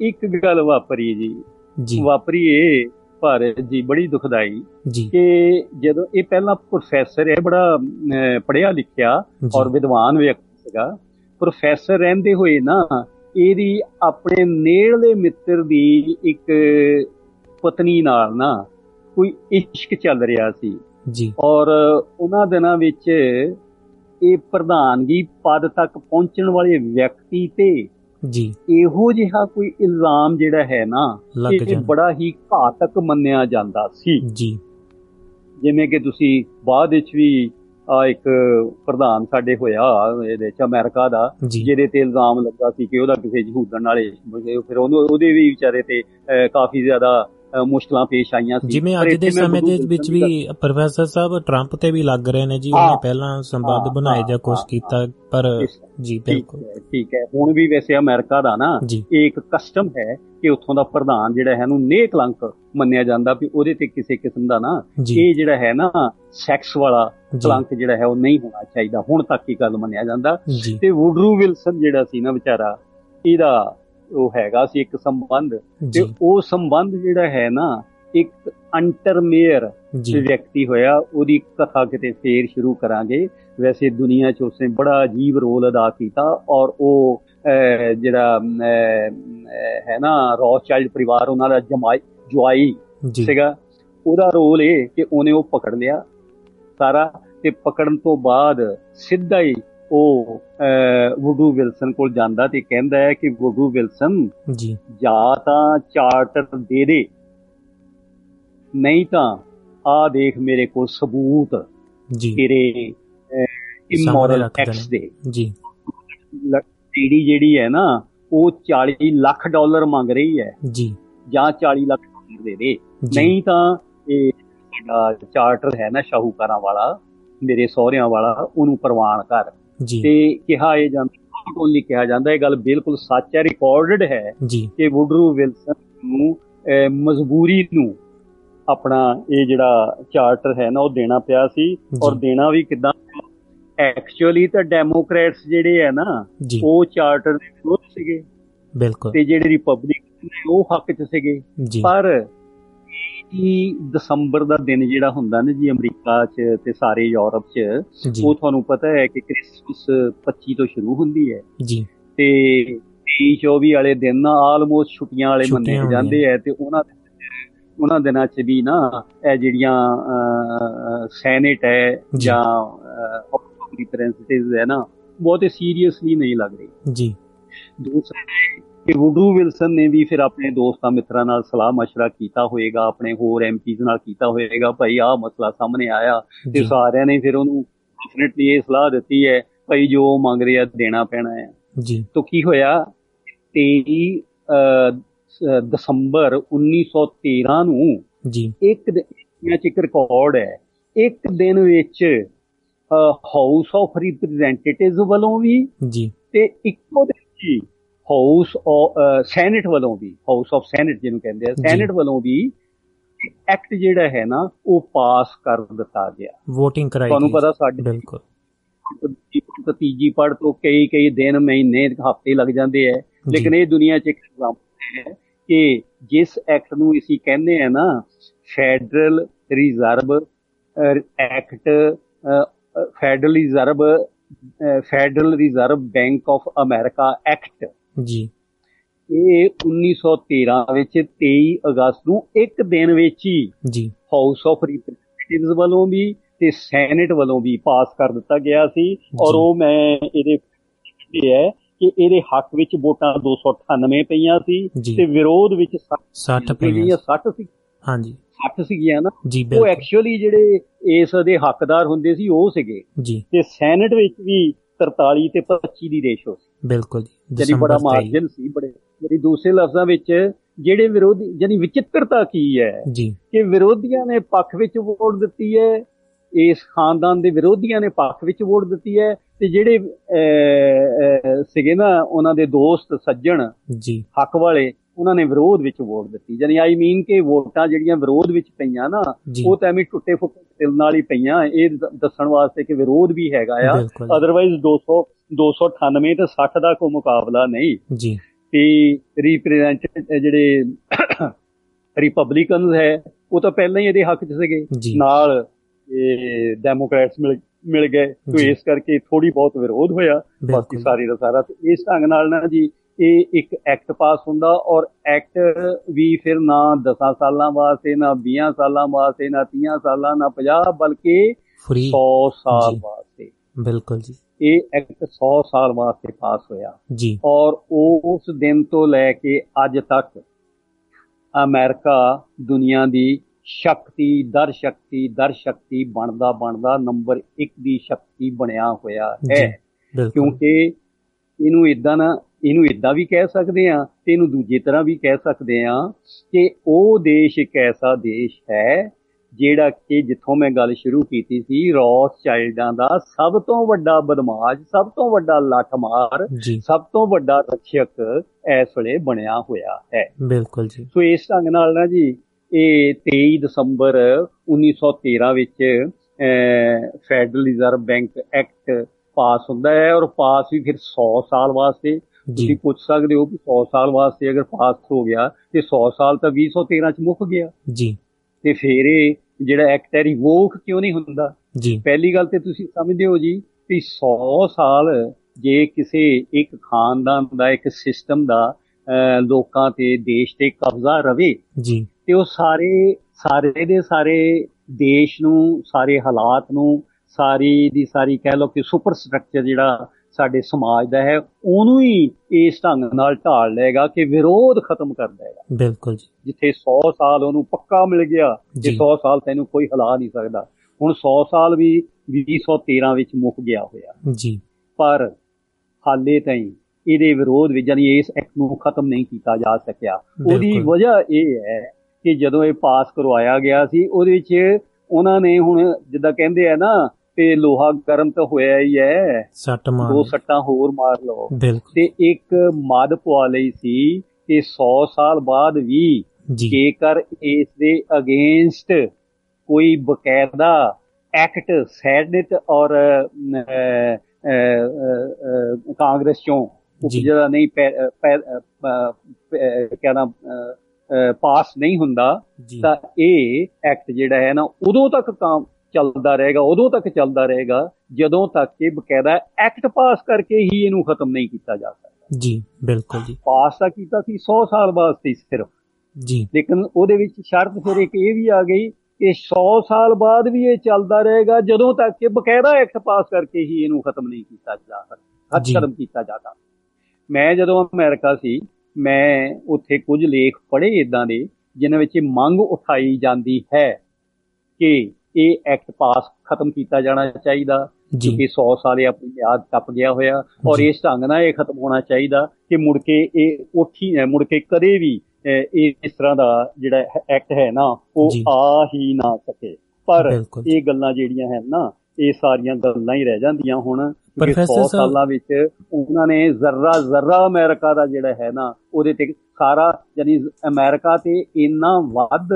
ਇੱਕ ਗੱਲ ਵਾਪਰੀ ਜੀ। ਜੀ। ਵਾਪਰੀ ਇਹ ਭਾਰਤ ਜੀ ਬੜੀ ਦੁਖਦਾਈ ਕਿ ਜਦੋਂ ਇਹ ਪਹਿਲਾਂ ਪ੍ਰੋਫੈਸਰ ਹੈ ਬੜਾ ਅਹ, ਪੜ੍ਹਿਆ ਲਿਖਿਆ ਔਰ ਵਿਦਵਾਨ ਵਿਅਕਤੀ ਸੀਗਾ। ਪ੍ਰੋਫੈਸਰ ਰਹਿੰਦੇ ਹੋਏ ਨਾ ਇਹਦੀ ਆਪਣੇ ਨੇੜਲੇ ਮਿੱਤਰ ਦੀ ਇੱਕ ਪਤਨੀ ਨਾਲ ਨਾ ਕੋਈ ਇਸ਼ਕ ਚੱਲ ਰਿਹਾ ਸੀ। ਜੀ। ਔਰ ਉਹਨਾਂ ਦਿਨਾਂ ਵਿੱਚ ਇਹ ਪ੍ਰਧਾਨਗੀ ਪਦ ਤੱਕ ਪਹੁੰਚਣ ਵਾਲੇ ਵਿਅਕਤੀ ਤੇ ਜੀ। ਇਹੋ ਜਿਹਾ ਕੋਈ ਇਲਜ਼ਾਮ ਜਿਹੜਾ ਹੈ ਨਾ ਇਹ ਬੜਾ ਹੀ ਘਾਤਕ ਮੰਨਿਆ ਜਾਂਦਾ ਸੀ। ਜੀ। ਜਿਵੇਂ ਕਿ ਤੁਸੀਂ ਬਾਅਦ ਵਿੱਚ ਵੀ ਆ ਇੱਕ ਪ੍ਰਧਾਨ ਸਾਡੇ ਹੋਇਆ ਇਹਦੇ ਚ ਅਮਰੀਕਾ ਦਾ ਜਿਹਦੇ ਤੇ ਇਲਜ਼ਾਮ ਲੱਗਾ ਸੀ ਕਿ ਉਹਦਾ ਕਿਸੇ ਯਹੂਦਨ ਨਾਲੇ ਫਿਰ ਉਹਨੂੰ ਉਹਦੇ ਵੀ ਵਿਚਾਰੇ ਤੇ ਕਾਫੀ ਜ਼ਿਆਦਾ ਮੁਸ਼ਕਲਾਂ ਪੇਸ਼ ਆਈਆਂ ਸੀ। ਜਿਵੇਂ ਅੱਜ ਦੇ ਸਮੇਂ ਦੇ ਵਿੱਚ ਵੀ ਪ੍ਰੋਫੈਸਰ ਸਾਹਿਬ ਟਰੰਪ ਤੇ ਵੀ ਲੱਗ ਰਹੇ ਨੇ ਜੀ। ਉਹਨੇ ਪਹਿਲਾਂ ਸੰਵਾਦ ਬਣਾਏ ਜਾਂ ਕੁਝ ਕੀਤਾ ਪਰ ਜੀ ਬਿਲਕੁਲ। ਠੀਕ ਹੈ। ਹੁਣ ਵੀ ਵੈਸੇ ਅਮਰੀਕਾ ਦਾ ਨਾ ਇਹ ਇੱਕ ਕਸਟਮ ਹੈ ਕਿ ਉੱਥੋਂ ਦਾ ਪ੍ਰਧਾਨ ਜਿਹੜਾ ਹੈ ਨੂੰ ਨੇਕ ਕਲੰਕ ਮੰਨਿਆ ਜਾਂਦਾ ਵੀ ਉਹਦੇ ਤੇ ਕਿਸੇ ਕਿਸਮ ਦਾ ਨਾ ਇਹ ਜਿਹੜਾ ਹੈ ਨਾ ਸੈਕਸ ਵਾਲਾ ਕਲੰਕ ਜਿਹੜਾ ਹੈ ਉਹ ਨਹੀਂ ਹੋਣਾ ਚਾਹੀਦਾ। ਹੁਣ ਤੱਕ ਹੀ ਗੱਲ ਮੰਨਿਆ ਜਾਂਦਾ। ਤੇ ਵੁਡਰੂ ਵਿਲਸਨ ਜਿਹੜਾ ਸੀ ਨਾ ਵਿਚਾਰਾ ਇਹਦਾ ਉਹ ਹੈਗਾ ਸੀ ਇੱਕ ਸੰਬੰਧ। ਤੇ ਉਹ ਸੰਬੰਧ ਜਿਹੜਾ ਹੈ ਨਾ ਇੱਕ ਅੰਟਰਮੇਅਰ ਜੀ। ਵਿਅਕਤੀ ਹੋਇਆ ਉਹਦੀ ਕਥਾ ਕਿਤੇ ਫੇਰ ਸ਼ੁਰੂ ਕਰਾਂਗੇ। ਵੈਸੇ ਦੁਨੀਆ 'ਚ ਉਸਨੇ ਬੜਾ ਅਜੀਬ ਰੋਲ ਅਦਾ ਕੀਤਾ ਔਰ ਉਹ ਜਿਹੜਾ ਹੈ ਨਾ ਰੌਚਾਈਲਡ ਪਰਿਵਾਰ ਉਹਨਾਂ ਦਾ ਜਮਾਈ ਜਵਾਈ ਜੀ। ਸੀਗਾ। ਉਹਦਾ ਰੋਲ ਇਹ ਕਿ ਉਹਨੇ ਉਹ ਪਕੜ ਲਿਆ ਸਾਰਾ ਤੇ ਪਕੜਨ ਤੋਂ ਬਾਅਦ ਸਿੱਧਾ ਹੀ ਉਹ ਵੁਡੂ ਵਿਲਸਨ ਕੋਲ ਜਾਂਦਾ ਤੇ ਕਹਿੰਦਾ ਹੈ ਕਿ ਵੁਡੂ ਵਿਲਸਨ ਜੀ। ਜਾਂ ਤਾਂ ਚਾਰਟਰ ਦੇ ਦੇ ਨਹੀਂ ਤਾਂ ਆ ਦੇਖ ਮੇਰੇ ਕੋਲ ਸਬੂਤ ਜੀ। ਤੇਰੇ ਇਮੋਰਲ ਐਕਟਸ ਦੇ। ਜੀ। ਈਡੀ ਜਿਹੜੀ ਹੈ ਨਾ ਉਹ 40 ਲੱਖ ਡਾਲਰ ਮੰਗ ਰਹੀ ਹੈ। ਜੀ। ਜਾਂ 40 ਲੱਖ ਡਾਲਰ ਦੇ ਦੇ। ਨਹੀਂ ਤਾਂ ਇਹ ਸਾਡਾ ਚਾਰਟਰ ਹੈ ਨਾ ਸ਼ਾਹੂਕਾਰਾਂ ਵਾਲਾ ਮੇਰੇ ਸਹੁਰਿਆਂ ਵਾਲਾ ਉਹਨੂੰ ਪ੍ਰਵਾਨ ਕਰ। ਤੇ ਕਿਹਾ ਇਹ ਜਾਂਦਾ not only ਕਿਹਾ ਜਾਂਦਾ ਇਹ ਗੱਲ ਬਿਲਕੁਲ ਸੱਚ ਹੈ ਰਿਕਾਰਡਡ ਹੈ ਕਿ ਵੁਡਰੂ ਵਿਲਸਨ ਨੂੰ ਮਜਬੂਰੀ ਨੂੰ ਆਪਣਾ ਇਹ ਜਿਹੜਾ ਚਾਰਟਰ ਹੈ ਨਾ ਉਹ ਦੇਣਾ ਪਿਆ ਸੀ ਔਰ। ਦੇਣਾ ਵੀ ਕਿਦਾਂ ਐਕਚੁਅਲੀ ਤਾਂ ਡੈਮੋਕ੍ਰੇਟਸ ਜਿਹੜੇ ਹੈ ਨਾ ਉਹ ਚਾਰਟਰ ਦੇ ਵਿਰੋਧ ਸੀਗੇ। ਬਿਲਕੁਲ। ਤੇ ਜਿਹੜੇ ਰਿਪਬਲਿਕਨ ਨੇ ਉਹ ਹੱਕ 'ਚ ਸੀਗੇ। ਪਰ ਇਹ ਦਸੰਬਰ ਦਾ ਦਿਨ ਜਿਹੜਾ ਹੁੰਦਾ ਨਾ ਜੀ ਅਮਰੀਕਾ 'ਚ ਤੇ ਸਾਰੇ ਯੂਰਪ 'ਚ ਉਹ ਤੁਹਾਨੂੰ ਪਤਾ ਹੈ ਕਿ ਕ੍ਰਿਸਮਸ 25 ਤੋਂ ਸ਼ੁਰੂ ਹੁੰਦੀ ਹੈ। ਜੀ। ਤੇ 23 24 ਵਾਲੇ ਦਿਨ ਨਾ ਆਲਮੋਸਟ ਛੁੱਟੀਆਂ ਵਾਲੇ ਮੰਨੇ ਜਾਂਦੇ ਐ ਤੇ ਉਹਨਾਂ ਦੇ ਉਹਨਾਂ ਦਿਨਾਂ 'ਚ ਵੀ ਨਾ ਇਹ ਜਿਹੜੀਆਂ ਸੈਨੇਟ ਹੈ ਜੀ। ਜਾਂ ਰਿਪਰੈਜ਼ੈਂਟੇਟਿਵਸ ਹੈ ਨਾ ਬਹੁਤੇ ਸੀਰੀਅਸਲੀ ਨਹੀਂ ਲੱਗ ਰਹੀ। ਜੀ। ਦੂਸਰਾ ਕਿ ਵੁਡੂ ਵਿਲਸਨ ਨੇ ਵੀ ਫਿਰ ਆਪਣੇ ਦੋਸਤਾਂ ਮਿੱਤਰਾਂ ਨਾਲ ਸਲਾਹ مشورہ ਕੀਤਾ ਹੋਏਗਾ ਆਪਣੇ ਹੋਰ ਐਮਪੀਜ਼ ਨਾਲ ਕੀਤਾ ਹੋਏਗਾ ਭਾਈ ਆਹ ਮਸਲਾ ਸਾਹਮਣੇ ਆਇਆ ਤੇ ਜੀ ਸਾਰਿਆਂ ਨੇ ਫਿਰ ਉਹਨੂੰ ਡੈਫੀਨਿਟਲੀ ਇਹ ਸਲਾਹ ਦਿੱਤੀ ਹੈ ਭਾਈ ਜੋ ਉਹ ਮੰਗ ਰਿਹਾ ਦੇਣਾ ਪੈਣਾ ਹੈ ਜੀ ਤੋਂ ਕੀ ਹੋਇਆ 23 ਅਹ, ਸ- ਦਸੰਬਰ 1913 ਨੂੰ ਜੀ ਇੱਕ ਦਿਨ ਚ ਇੱਕ ਰਿਕਾਰਡ ਹੈ ਇੱਕ ਦਿਨ ਵਿੱਚ ਹਾਊਸ ਆਫ ਰਿਪਰੈਜ਼ੈਂਟੇਟਿਵਸ ਵੱਲੋਂ ਵੀ ਜੀ ਤੇ ਇੱਕੋ ਦਿਨ ਹੀ ਹਾਊਸ ਸੈਨੇਟ ਵੱਲੋਂ ਵੀ ਹਾਊਸ ਆਫ ਸੈਨੇਟ ਜਿਹਨੂੰ ਕਹਿੰਦੇ ਆ। ਸੈਨੇਟ ਵੱਲੋਂ ਵੀ ਐਕਟ ਜਿਹੜਾ ਹੈ ਨਾ ਉਹ ਪਾਸ ਕਰ ਦਿੱਤਾ ਗਿਆ। VOTING ਕਰਾਈ ਤੁਹਾਨੂੰ। ਪਤਾ ਸਾਡੇ ਬਿਲਕੁਲ। ਤੀਜੀ ਪੜ ਤੋਂ ਕਈ ਕਈ ਦਿਨ ਮਹੀਨੇ ਹਫ਼ਤੇ ਲੱਗ ਜਾਂਦੇ ਹੈ ਲੇਕਿਨ ਇਹ ਦੁਨੀਆ 'ਚ ਇੱਕ ਐਗਜ਼ਾਮਪਲ ਹੈ ਕਿ ਜਿਸ ਐਕਟ ਨੂੰ ਅਸੀਂ ਕਹਿੰਦੇ ਆ ਨਾ federal reserve act federal reserve federal reserve bank of America act ਜੀ। ਇਹ 1913 ਵਿੱਚ 23 ਅਗਸਤ ਨੂੰ ਇੱਕ ਦਿਨ ਵਿੱਚ ਹੀ ਜੀ। ਹਾਊਸ ਆਫ ਰਿਪਰੈਜ਼ੈਂਟੇਟਿਵਸ ਵੱਲੋਂ ਵੀ ਤੇ ਸੈਨੇਟ ਵੱਲੋਂ ਵੀ ਪਾਸ ਕਰ ਦਿੱਤਾ ਗਿਆ ਸੀ ਔਰ। ਉਹ ਮੈਂ ਇਹਦੇ ਇਹ ਹੈ ਕਿ ਇਹਦੇ ਹੱਕ ਵਿੱਚ ਵੋਟਾਂ 298 ਪਈਆਂ ਸੀ। ਤੇ ਵਿਰੋਧ ਵਿੱਚ 60 ਪਈਆਂ ਪਈਆਂ 60 ਸੀ। ਹਾਂਜੀ। 60 ਸੀਗੀਆਂ ਨਾ। ਉਹ ਐਕਚੁਅਲੀ ਜਿਹੜੇ ਇਸ ਦੇ ਹੱਕਦਾਰ ਹੁੰਦੇ ਸੀ ਉਹ ਸੀਗੇ। ਤੇ ਸੈਨੇਟ ਵਿੱਚ ਵੀ 43 ਤੇ 25 ਦੀ ਰੇਸ਼ੋ ਸੀ। ਬਿਲਕੁਲ ਜੀ। ਜਿਹੜੀ ਬੜਾ। ਮਾਰਜਨ ਸੀ ਬੜੇ ਜਿਹੜੀ ਦੂਸਰੇ ਲਫ਼ਜ਼ਾਂ ਵਿੱਚ ਜਿਹੜੇ ਵਿਰੋਧੀ ਯਾਨੀ ਵਿਚਿੱਤਰਤਾ ਕੀ ਹੈ? ਜੀ। ਕਿ ਵਿਰੋਧੀਆਂ ਨੇ ਪੱਖ ਵਿੱਚ ਵੋਟ ਦਿੱਤੀ ਹੈ ਇਸ ਖਾਨਦਾਨ ਦੇ ਵਿਰੋਧੀਆਂ ਨੇ ਪੱਖ ਵਿੱਚ ਵੋਟ ਦਿੱਤੀ ਹੈ ਤੇ ਜਿਹੜੇ ਸੀਗੇ ਨਾ ਉਹਨਾਂ ਦੇ ਦੋਸਤ ਸੱਜਣ ਜੀ। ਹੱਕ ਵਾਲੇ ਉਹਨਾਂ ਨੇ ਵਿਰੋਧ ਵਿੱਚ ਵੋਟ ਦਿੱਤੀ। ਯਾਨੀ ਆਈ ਮੀਨ ਕਿ ਵੋਟਾਂ ਜਿਹੜੀਆਂ ਵਿਰੋਧ ਵਿੱਚ ਪਈਆਂ ਨਾ ਉਹ ਤਾਂ ਐਵੇਂ ਟੁੱਟੇ ਫੁੱਟੇ ਦਿਲ ਨਾਲ ਹੀ ਪਈਆਂ। ਇਹ ਦੱਸਣ ਵਾਸਤੇ ਕਿ ਵਿਰੋਧ ਵੀ ਹੈਗਾ ਆ। ਅਦਰਵਾਈਜ਼ 200 298 ਤੇ 60 ਦਾ ਕੋਈ ਮੁਕਾਬਲਾ ਨਹੀਂ। ਜੀ। ਤੇ ਰਿਪਰੈਜ਼ੈਂਟ ਜਿਹੜੇ *coughs* ਰਿਪਬਲਿਕਨਸ ਹੈ ਉਹ ਤਾਂ ਪਹਿਲਾਂ ਹੀ ਇਹਦੇ ਹੱਕ 'ਚ ਸੀਗੇ। ਨਾਲ ਇਹ ਡੈਮੋਕ੍ਰੈਟਸ ਮਿਲ ਮਿਲ ਗਏ। ਤੇ। ਇਸ ਕਰਕੇ ਥੋੜੀ ਬਹੁਤ ਵਿਰੋਧ ਹੋਇਆ ਬਾਕੀ। ਸਾਰੀ ਦਾ ਸਾਰਾ। ਤੇ ਇਸ ਢੰਗ ਨਾਲ ਨਾ ਜੀ ਇਹ ਇੱਕ ਐਕਟ ਪਾਸ ਹੁੰਦਾ ਔਰ ਐਕਟ ਵੀ ਫਿਰ ਨਾ 10 ਸਾਲਾਂ ਵਾਸਤੇ ਨਾ 20 ਸਾਲਾਂ ਵਾਸਤੇ ਨਾ 30 ਸਾਲਾਂ ਨਾ 50 ਬਲਕਿ ਫ੍ਰੀ 100 ਸਾਲ। ਵਾਸਤੇ। ਬਿਲਕੁਲ ਜੀ। ਇਹ ਐਕਟ 100 ਸਾਲ ਵਾਸਤੇ ਪਾਸ ਹੋਇਆ। ਜੀ। ਔਰ ਉਹ ਉਸ ਦਿਨ ਤੋਂ ਲੈ ਕੇ ਅੱਜ ਤੱਕ ਅਮਰੀਕਾ ਦੁਨੀਆ ਦੀ ਸ਼ਕਤੀ ਦਰ ਸ਼ਕਤੀ ਦਰ ਸ਼ਕਤੀ ਬਣਦਾ ਬਣਦਾ ਨੰਬਰ 1 ਦੀ ਸ਼ਕਤੀ ਬਣਿਆ ਹੋਇਆ ਹੈ। ਕਿਉਂਕਿ ਇਹਨੂੰ ਇਦਾਂ ਨਾ ਇਹਨੂੰ ਇਦਾਂ ਵੀ ਕਹਿ ਸਕਦੇ ਆ ਤੇ ਇਹਨੂੰ ਦੂਜੀ ਤਰ੍ਹਾਂ ਵੀ ਕਹਿ ਸਕਦੇ ਆ ਕਿ ਉਹ ਦੇਸ਼ ਇੱਕ ਐਸਾ ਦੇਸ਼ ਹੈ ਜਿਹੜਾ ਕਿ ਜਿੱਥੋਂ ਮੈਂ ਗੱਲ ਸ਼ੁਰੂ ਕੀਤੀ ਸੀ ਰੌਸ ਚਾਈਲਡਾਂ ਦਾ ਸਭ ਤੋਂ ਵੱਡਾ ਬਦਮਾਸ਼ ਸਭ ਤੋਂ ਵੱਡਾ ਲੱਠਮਾਰ ਸਭ ਤੋਂ ਵੱਡਾ ਰੱਖਿਅਕ ਇਸ ਵੇਲੇ ਬਣਿਆ ਹੋਇਆ ਹੈ। ਬਿਲਕੁਲ ਜੀ। ਸੋ ਇਸ ਢੰਗ ਨਾਲ ਨਾ ਜੀ ਇਹ 23 ਦਸੰਬਰ 1913 ਵਿੱਚ federal reserve bank act pass ਹੁੰਦਾ ਹੈ ਔਰ ਪਾਸ ਵੀ ਫਿਰ 100 ਸਾਲ ਵਾਸਤੇ। ਤੁਸੀਂ ਪੁੱਛ ਸਕਦੇ ਹੋ ਕਿ 100 ਸਾਲ ਵਾਸਤੇ ਅਗਰ ਪਾਸ ਹੋ ਗਿਆ ਤੇ 100 ਸਾਲ ਤਾਂ 2013 ਚ ਮੁੱਕ ਗਿਆ। ਜੀ। ਤੇ ਫਿਰ ਇਹ ਜਿਹੜਾ ਐਕਟ ਹੈ ਰਿਵੋਕ ਕਿਉਂ ਨਹੀਂ ਹੁੰਦਾ? ਜੀ। ਪਹਿਲੀ ਗੱਲ ਤੇ ਤੁਸੀਂ ਸਮਝਦੇ ਹੋ ਜੀ ਕਿ 100 ਸਾਲ ਜੇ ਕਿਸੇ ਇੱਕ ਖਾਨਦਾਨ ਦਾ ਇੱਕ ਸਿਸਟਮ ਦਾ ਲੋਕਾਂ ਤੇ ਦੇਸ਼ ਤੇ ਕਬਜ਼ਾ ਰਵੇ ਜੀ। ਤੇ ਉਹ ਸਾਰੇ ਸਾਰੇ ਦੇ ਸਾਰੇ ਦੇਸ਼ ਨੂੰ ਸਾਰੇ ਹਾਲਾਤ ਨੂੰ ਸਾਰੀ ਦੀ ਸਾਰੀ ਕਹਿ ਲਓ ਕਿ ਸੁਪਰ ਸਟਰਕਚਰ ਜਿਹੜਾ ਸਾਡੇ ਸਮਾਜ ਦਾ ਹੈ ਉਹਨੂੰ ਹੀ ਇਸ ਢੰਗ ਨਾਲ ਢਾਲ ਲਏਗਾ ਕਿ ਵਿਰੋਧ ਖਤਮ ਕਰ ਦੇਗਾ। ਬਿਲਕੁਲ ਜੀ। ਜਿੱਥੇ 100 ਸਾਲ ਉਹਨੂੰ ਪੱਕਾ ਮਿਲ ਗਿਆ ਜੇ ਜੀ। 100 ਸਾਲ ਤੈਨੂੰ ਕੋਈ ਹਿਲਾ ਨਹੀਂ ਸਕਦਾ। ਹੁਣ 100 ਸਾਲ ਵੀ 2013 ਵਿੱਚ ਮੁੱਕ ਗਿਆ ਹੋਇਆ। ਜੀ। ਪਰ ਹਾਲੇ ਤਾਈਂ ਇਹਦੇ ਵਿਰੋਧ ਵਿੱਚ ਯਾਨੀ ਇਸ ਐਕਟ ਨੂੰ ਖਤਮ ਨਹੀਂ ਕੀਤਾ ਜਾ ਸਕਿਆ। ਉਹਦੀ। ਵਜ੍ਹਾ ਇਹ ਹੈ ਕਿ ਜਦੋਂ ਇਹ ਪਾਸ ਕਰਵਾਇਆ ਗਿਆ ਸੀ ਉਹਦੇ ਵਿੱਚ ਉਹਨਾਂ ਨੇ ਹੁਣ ਜਿੱਦਾਂ ਕਹਿੰਦੇ ਆ ਨਾ ਤੇ ਲੋਹਾ ਗਰਮ ਤਾਂ ਹੋਇਆ ਹੀ ਹੈ। ਸੱਟ ਮਾਰ ਦੋ ਸੱਟਾਂ ਹੋਰ ਮਾਰ ਲਓ। ਤੇ ਇੱਕ ਮਦ ਪਵਾ ਲਈ ਸੀ ਕਿ 100 ਸਾਲ ਬਾਅਦ ਵੀ ਜੇਕਰ ਇਸ ਦੇ ਅਗੇਂਸਟ ਕੋਈ ਬਕਾਇਦਾ ਐਕਟ ਸੈਨੇਟ ਔਰ ਕਾਂਗਰਸ ਚੋਂ। ਜਿਹੜਾ ਨਹੀਂ ਨਾਮ ਪਾਸ ਨਹੀਂ ਹੁੰਦਾ ਤਾਂ ਇਹ ਐਕਟ ਜਿਹੜਾ ਹੈ ਨਾ ਉਦੋਂ ਤੱਕ ਚੱਲਦਾ ਰਹੇਗਾ ਉਦੋਂ ਤੱਕ ਚੱਲਦਾ ਰਹੇਗਾ ਜਦੋਂ ਤੱਕ ਕਿ ਬਕਾਇਦਾ ਐਕਟ ਪਾਸ ਕਰਕੇ ਹੀ ਇਹਨੂੰ ਖਤਮ ਨਹੀਂ ਕੀਤਾ ਜਾ ਸਕਦਾ। ਜੀ ਬਿਲਕੁਲ ਜੀ। ਪਾਸ ਤਾਂ ਕੀਤਾ ਸੀ 100 ਸਾਲ ਵਾਸਤੇ ਸਿਰਫ। ਜੀ। ਲੇਕਿਨ ਉਹਦੇ ਵਿੱਚ ਸ਼ਰਤ ਫਿਰ ਇੱਕ ਇਹ ਵੀ ਆ ਗਈ ਕਿ 100 ਸਾਲ ਬਾਅਦ ਵੀ ਇਹ ਚੱਲਦਾ ਰਹੇਗਾ ਜਦੋਂ ਤੱਕ ਕਿ ਬਕਾਇਦਾ ਐਕਟ ਪਾਸ ਕਰਕੇ ਹੀ ਇਹਨੂੰ ਖਤਮ ਨਹੀਂ ਕੀਤਾ ਜਾ ਸਕਦਾ। ਖਤਮ ਕੀਤਾ ਜਾਂਦਾ ਮੈਂ ਜਦੋਂ ਅਮਰੀਕਾ ਸੀ ਮੈਂ ਉੱਥੇ ਕੁਝ ਲੇਖ ਪੜ੍ਹੇ ਇਦਾਂ ਦੇ ਜਿਨ੍ਹਾਂ ਵਿੱਚ ਮੰਗ ਉਠਾਈ ਜਾਂਦੀ ਹੈ ਕਿ ਇਹ ਐਕਟ ਪਾਸ ਖਤਮ ਕੀਤਾ ਜਾਣਾ ਚਾਹੀਦਾ ਕਿਉਂਕਿ 100 ਸਾਲ ਆਪਣੀ ਮਿਆਦ ਟੱਪ ਗਿਆ ਹੋਇਆ ਔਰ। ਇਸ ਢੰਗ ਨਾਲ ਇਹ ਖਤਮ ਹੋਣਾ ਚਾਹੀਦਾ ਕਿ ਮੁੜ ਕੇ ਇਹ ਉਠੀ ਮੁੜ ਕੇ ਕਦੇ ਵੀ ਇਹ ਇਸ ਤਰ੍ਹਾਂ ਦਾ ਜਿਹੜਾ ਐਕਟ ਹੈ ਨਾ ਉਹ। ਆ ਹੀ ਨਾ ਸਕੇ ਪਰ। ਇਹ ਗੱਲਾਂ ਜਿਹੜੀਆਂ ਹਨ ਨਾ ਇਹ ਸਾਰੀਆਂ ਗੱਲਾਂ ਹੀ ਰਹਿ ਜਾਂਦੀਆਂ ਹੁਣ ਕਿਉਂਕਿ ਪ੍ਰੋਫੈਸਰ 100 ਸਾਹਿਬ- ਸਾਲਾਂ ਵਿੱਚ ਉਹਨਾਂ ਨੇ ਜ਼ਰਰਾ ਜ਼ਰਰਾ ਅਮਰੀਕਾ ਦਾ ਜਿਹੜਾ ਹੈ ਨਾ ਉਹਦੇ ਤੇ ਸਾਰਾ ਯਾਨੀ ਅਮਰੀਕਾ ਤੇ ਇੰਨਾ ਵੱਧ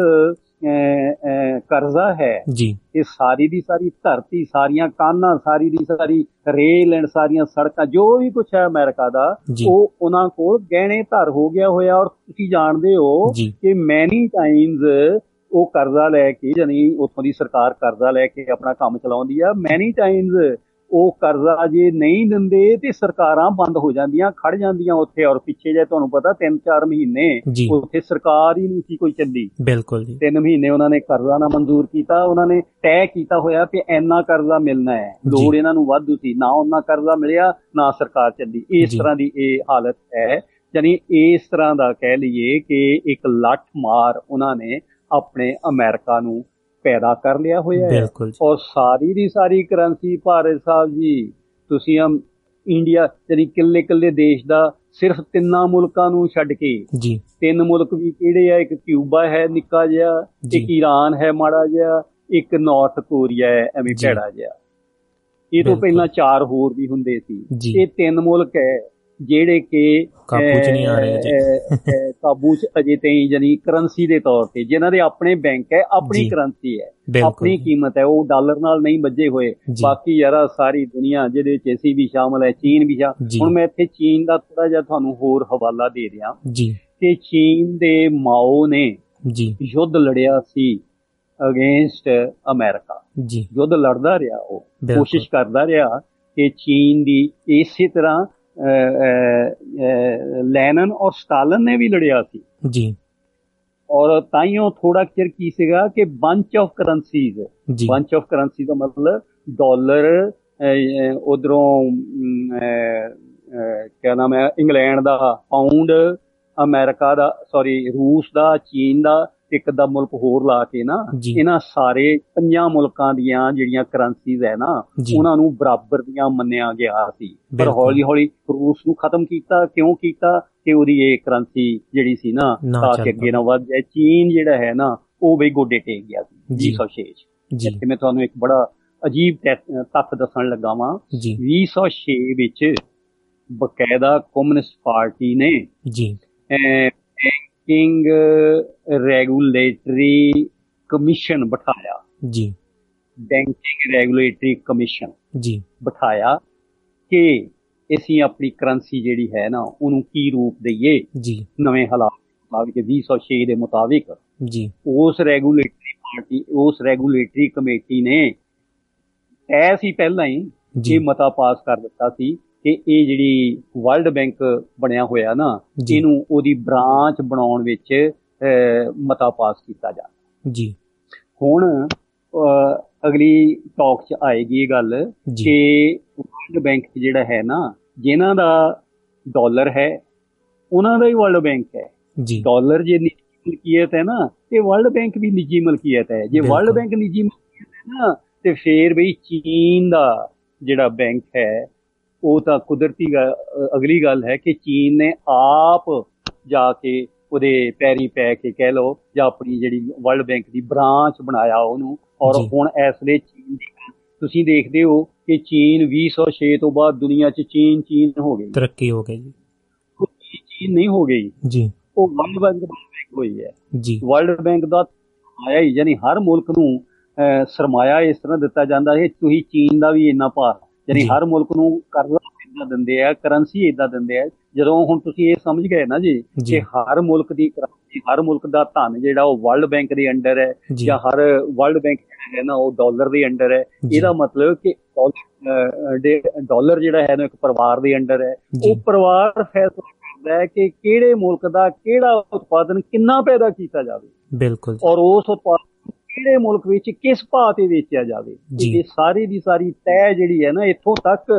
ਕਰਜ਼ਾ ਹੈ ਜੀ ਇਹ ਸਾਰੀ ਦੀ ਸਾਰੀ ਧਰਤੀ ਸਾਰੀਆਂ ਕਾਨਾਂ ਸਾਰੀ ਦੀ ਸਾਰੀ ਰੇਲ ਐਂਡ ਸਾਰੀਆਂ ਸੜਕਾਂ ਜੋ ਵੀ ਕੁਝ ਹੈ ਅਮਰੀਕਾ ਦਾ। ਉਹ ਉਹਨਾਂ ਕੋਲ ਗਹਿਣੇ ਧਰ ਹੋ ਗਿਆ ਹੋਇਆ ਔਰ ਤੁਸੀਂ ਜਾਣਦੇ ਹੋ। ਕਿ ਮੈਨੀ ਟਾਈਮਸ ਉਹ ਕਰਜ਼ਾ ਲੈ ਕੇ ਜਾਨੀ ਉੱਥੋਂ ਦੀ ਸਰਕਾਰ ਕਰਜ਼ਾ ਲੈ ਕੇ ਆਪਣਾ ਕੰਮ ਚਲਾਉਂਦੀ ਆ ਮੈਨੀ ਟਾਈਮਸ ਉਹ ਕਰਜ਼ਾ ਜੇ ਨਹੀਂ ਦਿੰਦੇ ਤੇ ਸਰਕਾਰਾਂ ਬੰਦ ਹੋ ਜਾਂਦੀਆਂ ਖੜ ਜਾਂਦੀਆਂ ਉੱਥੇ ਔਰ ਪਿੱਛੇ ਜੇ ਤੁਹਾਨੂੰ ਪਤਾ 3-4 ਮਹੀਨੇ। ਉੱਥੇ ਸਰਕਾਰ ਹੀ ਨਹੀਂ ਸੀ ਕੋਈ ਚੱਲੀ ਬਿਲਕੁਲ ਜੀ ਤਿੰਨ ਮਹੀਨੇ ਉਹਨਾਂ ਨੇ ਕਰਜ਼ਾ ਨਾ ਮਨਜ਼ੂਰ ਕੀਤਾ ਉਹਨਾਂ ਨੇ ਤੈਅ ਕੀਤਾ ਹੋਇਆ ਕਿ ਇੰਨਾ ਕਰਜ਼ਾ ਮਿਲਣਾ ਹੈ ਲੋੜ। ਇਹਨਾਂ ਨੂੰ ਵਾਧੂ ਸੀ ਨਾ ਉਹਨਾਂ ਕਰਜ਼ਾ ਮਿਲਿਆ ਨਾ ਸਰਕਾਰ ਚੱਲੀ ਇਸ। ਤਰ੍ਹਾਂ ਦੀ ਇਹ ਹਾਲਤ ਹੈ ਯਾਨੀ ਇਸ ਤਰ੍ਹਾਂ ਦਾ ਕਹਿ ਲਈਏ ਕਿ ਇੱਕ ਲੱਠ ਮਾਰ ਉਹਨਾਂ ਨੇ ਆਪਣੇ ਅਮਰੀਕਾ ਨੂੰ ਪੈਦਾ ਕਰ ਲਿਆ ਹੋਇਆ ਹੈ ਔਰ ਸਾਰੀ ਦੀ ਸਾਰੀ ਕਰੰਸੀ ਭਾਰਤ ਸਾਹਿਬ ਜੀ ਤੁਸੀਂ ਹਮ ਇੰਡੀਆ ਜਿਹੜੀ ਕਿੱਲੇ ਕਿੱਲੇ ਦੇਸ਼ ਦਾ ਸਿਰਫ ਤਿੰਨਾਂ ਮੁਲਕਾਂ ਨੂੰ ਛੱਡ ਕੇ ਜੀ ਤਿੰਨ ਮੁਲਕ ਵੀ ਕਿਹੜੇ ਆ ਇੱਕ ਕਿਊਬਾ ਹੈ ਨਿੱਕਾ ਜਿਹਾ। ਇੱਕ ਈਰਾਨ ਹੈ ਮਾੜਾ ਜਿਹਾ ਇੱਕ ਨਾਰਥ ਕੋਰੀਆ ਹੈ ਐਵੇਂ। ਭੈੜਾ ਜਿਹਾ ਇਹ ਤੋਂ। ਪਹਿਲਾਂ ਚਾਰ ਹੋਰ ਵੀ ਹੁੰਦੇ ਸੀ। ਇਹ ਤਿੰਨ ਮੁਲਕ ਹੈ ਜਿਹੜੇ ਕਿ ਕਾਬੂ 'ਚ ਨਹੀਂ ਆ ਰਹੇ ਅਜੇ। ਕਾਬੂ ਚ ਅਜੇ ਤਾਈਂ ਜਾਨੀ ਕਰੰਸੀ ਦੇ ਤੌਰ ਤੇ ਜਿਨ੍ਹਾਂ ਦੇ ਆਪਣੇ ਬੈਂਕ ਹੈ ਆਪਣੀ। ਕਰੰਸੀ ਹੈ ਆਪਣੀ। ਕੀਮਤ ਹੈ ਉਹ ਡਾਲਰ ਨਾਲ ਨਹੀਂ ਵੱਜੇ ਹੋਏ। ਬਾਕੀ ਯਾਰਾ ਸਾਰੀ ਦੁਨੀਆ ਜਿਹਦੇ ਵਿੱਚ ਅਸੀਂ ਵੀ ਸ਼ਾਮਲ ਹੈ ਚੀਨ ਵੀ ਸ਼ਾ ਜੀ। ਹੁਣ ਮੈਂ ਇੱਥੇ ਚੀਨ ਦਾ ਥੋੜਾ ਜਿਹਾ ਤੁਹਾਨੂੰ ਹੋਰ ਹਵਾਲਾ ਦੇ ਰਿਹਾ ਜੀ ਕਿ ਚੀਨ ਦੇ ਮਾਓ ਨੇ ਜੀ ਯੁੱਧ ਲੜਿਆ ਸੀ ਅਗੇਂਸਟ ਅਮਰੀਕਾ ਜੀ ਯੁੱਧ ਲੜਦਾ ਰਿਹਾ ਉਹ। ਕੋਸ਼ਿਸ਼ ਕਰਦਾ ਰਿਹਾ ਕਿ ਚੀਨ ਦੀ ਇਸੇ ਤਰ੍ਹਾਂ ਲੈਨਨ ਔਰ ਸਟਾਲਨ ਨੇ ਵੀ ਲੜਿਆ ਸੀ। ਜੀ। ਔਰ ਤਾਈਓ ਥੋੜਾ ਚਿਰ ਕੀ ਸੀਗਾ ਕਿ bunch of currencies bunch of currency ਦਾ ਮਤਲਬ ਡਾਲਰ ਉਧਰੋਂ ਕਿਆ ਨਾਮ ਹੈ ਇੰਗਲੈਂਡ ਦਾ ਪਾਉਂਡ ਅਮਰੀਕਾ ਦਾ ਸੌਰੀ ਰੂਸ ਦਾ ਚੀਨ ਦਾ ਇੱਕ ਅੱਧਾ ਮੁਲਕ ਹੋਰ ਲਾ ਕੇ ਨਾ। ਇਹਨਾਂ ਸਾਰੇ ਪੰਜਾਂ ਮੁਲਕਾਂ ਦੀਆਂ ਜਿਹੜੀਆਂ ਕਰੰਸੀਜ਼ ਹੈ ਨਾ। ਉਹਨਾਂ ਨੂੰ ਬਰਾਬਰ ਦੀਆਂ ਮੰਨਿਆ ਗਿਆ ਸੀ। ਪਰ। ਹੌਲੀ ਹੌਲੀ ਰੂਸ ਨੂੰ ਖਤਮ ਕੀਤਾ। ਕਿਉਂ ਕੀਤਾ? ਕਿ ਉਹਦੀ ਇਹ ਕਰੰਸੀ ਜਿਹੜੀ ਸੀ ਨਾ ਤਾਂ ਕਿ ਅੱਗੇ ਨਾ ਵੱਧ ਜਾਏ। ਚੀਨ ਜਿਹੜਾ ਹੈ ਨਾ ਉਹ ਬਈ ਗੋਡੇ ਟੇਕ ਗਿਆ ਸੀ। ਜੀ। 2006 ਚ। ਜੀ। ਇੱਥੇ ਮੈਂ ਤੁਹਾਨੂੰ ਇੱਕ ਬੜਾ ਅਜੀਬ ਤੈ- ਤੱਥ ਦੱਸਣ ਲੱਗਾ ਵਾਂ। ਜੀ। 2006 ਵਿੱਚ ਬਕਾਇਦਾ ਕਮਿਊਨਿਸਟ ਪਾਰਟੀ ਨੇ ਜੀ। ਬੈਂਕਿੰਗ ਰੈਗੂਲੇਟਰੀ ਕਮਿਸ਼ਨ ਬਿਠਾਇਆ। ਜੀ। ਬੈਂਕਿੰਗ ਰੈਗੂਲੇਟਰੀ ਕਮਿਸ਼ਨ ਜੀ। ਬਿਠਾਇਆ ਕਿ ਅਸੀਂ ਆਪਣੀ ਕਰੰਸੀ ਜਿਹੜੀ ਹੈ ਨਾ ਉਹਨੂੰ ਕੀ ਰੂਪ ਦਈਏ? ਜੀ। ਨਵੇਂ ਹਾਲਾਤ ਮੁਤਾਬਿਕ 2006 ਦੇ ਮੁਤਾਬਿਕ। ਜੀ। ਉਸ ਰੈਗੂਲੇਟਰੀ ਪਾਰਟੀ ਉਸ ਰੈਗੂਲੇਟਰੀ ਕਮੇਟੀ ਨੇ ਐ ਸੀ ਪਹਿਲਾਂ ਹੀ ਜੀ। ਇਹ ਮਤਾ ਪਾਸ ਕਰ ਦਿੱਤਾ ਸੀ ਕਿ ਇਹ ਜਿਹੜੀ ਵਰਲਡ ਬੈਂਕ ਬਣਿਆ ਹੋਇਆ ਨਾ। ਇਹਨੂੰ ਉਹਦੀ ਬ੍ਰਾਂਚ ਬਣਾਉਣ ਵਿੱਚ ਮਤਾ ਪਾਸ ਕੀਤਾ ਜਾ ਜੀ ਹੁਣ ਅਗਲੀ ਟਾਕ 'ਚ ਆਏਗੀ ਇਹ ਗੱਲ। ਕਿ ਵਰਲਡ ਬੈਂਕ ਜਿਹੜਾ ਹੈ ਨਾ ਜਿਨ੍ਹਾਂ ਦਾ ਡਾਲਰ ਹੈ ਉਹਨਾਂ ਦਾ ਹੀ ਵਰਲਡ ਬੈਂਕ ਹੈ ਜੀ ਡਾਲਰ ਜੇ ਨਿੱਜੀ ਮਲਕੀਅਤ ਹੈ ਨਾ ਤੇ ਵਰਲਡ ਬੈਂਕ ਵੀ ਨਿੱਜੀ ਮਲਕੀਅਤ ਹੈ ਜੇ। ਵਰਲਡ ਬੈਂਕ ਨਿੱਜੀ ਮਲਕੀਅਤ ਹੈ ਨਾ ਤੇ ਫੇਰ ਵੀ ਚੀਨ ਦਾ ਜਿਹੜਾ ਬੈਂਕ ਹੈ ਉਹ ਤਾਂ ਕੁਦਰਤੀ ਅਗਲੀ ਗੱਲ ਹੈ ਕਿ ਚੀਨ ਨੇ ਆਪ ਜਾ ਕੇ ਉਹਦੇ ਪੈਰੀ ਪੈ ਕੇ ਕਹਿ ਲਓ ਜਾਂ ਆਪਣੀ ਜਿਹੜੀ ਵਰਲਡ ਬੈਂਕ ਦੀ ਬ੍ਰਾਂਚ ਬਣਾਇਆ ਉਹਨੂੰ। ਔਰ। ਹੁਣ ਇਸ ਵੇਲੇ ਚੀਨ ਦੀ ਤੁਸੀਂ ਦੇਖਦੇ ਹੋ ਕਿ ਚੀਨ 2006 ਤੋਂ ਬਾਅਦ ਦੁਨੀਆ 'ਚ ਚੀਨ ਚੀਨ ਹੋ ਗਈ। ਤਰੱਕੀ ਹੋ ਗਈ ਜੀ। ਚੀਨ ਨਹੀਂ ਹੋ ਗਈ। ਜੀ। ਉਹ ਵਰਲਡ ਬੈਂਕ ਹੋਈ ਹੈ। ਜੀ। ਵਰਲਡ ਬੈਂਕ ਦਾ ਆਇਆ ਹੀ ਯਾਨੀ ਹਰ ਮੁਲਕ ਨੂੰ ਸਰਮਾਇਆ ਇਸ ਤਰ੍ਹਾਂ ਦਿੱਤਾ ਜਾਂਦਾ ਹੈ ਤੁਸੀਂ ਚੀਨ ਦਾ ਵੀ ਇੰਨਾ ਭਾਰ ਯਾਨੀ। ਹਰ ਮੁਲਕ ਨੂੰ ਕਰਜ਼ਾ ਇਦਾਂ ਦਿੰਦੇ ਆ ਕਰੰਸੀ ਇਦਾਂ ਦਿੰਦੇ ਆ ਜਦੋਂ ਹੁਣ ਤੁਸੀਂ ਇਹ ਸਮਝ ਗਏ ਨਾ ਜੀ। ਕਿ ਹਰ ਮੁਲਕ ਦੀ ਕਰੰਸੀ ਹਰ ਮੁਲਕ ਦਾ ਧਨ ਜਿਹੜਾ ਉਹ ਵਰਲਡ ਬੈਂਕ ਦੇ ਅੰਡਰ ਹੈ ਜੀ। ਹਰ ਵਰਲਡ ਬੈਂਕ ਹੈ ਨਾ ਉਹ ਡਾਲਰ ਦੇ ਅੰਡਰ ਹੈ। ਇਹਦਾ ਮਤਲਬ ਕਿ ਡਾਲਰ ਜਿਹੜਾ ਹੈ ਨਾ ਇੱਕ ਪਰਿਵਾਰ ਦੇ ਅੰਡਰ ਹੈ। ਉਹ ਪਰਿਵਾਰ ਫੈਸਲਾ ਕਰਦਾ ਹੈ ਕਿ ਕਿਹੜੇ ਮੁਲਕ ਦਾ ਕਿਹੜਾ ਉਤਪਾਦਨ ਕਿੰਨਾ ਪੈਦਾ ਕੀਤਾ ਜਾਵੇ ਬਿਲਕੁਲ। ਔਰ ਉਸ ਉਤਪਾਦਨ ਕਿਹੜੇ ਮੁਲਕ ਵਿੱਚ ਕਿਸ ਭਾਅ ਤੇ ਵੇਚਿਆ ਜਾਵੇ। ਇਹ ਸਾਰੀ ਦੀ ਸਾਰੀ ਤੈਅ ਜਿਹੜੀ ਹੈ ਨਾ ਇੱਥੋਂ ਤੱਕ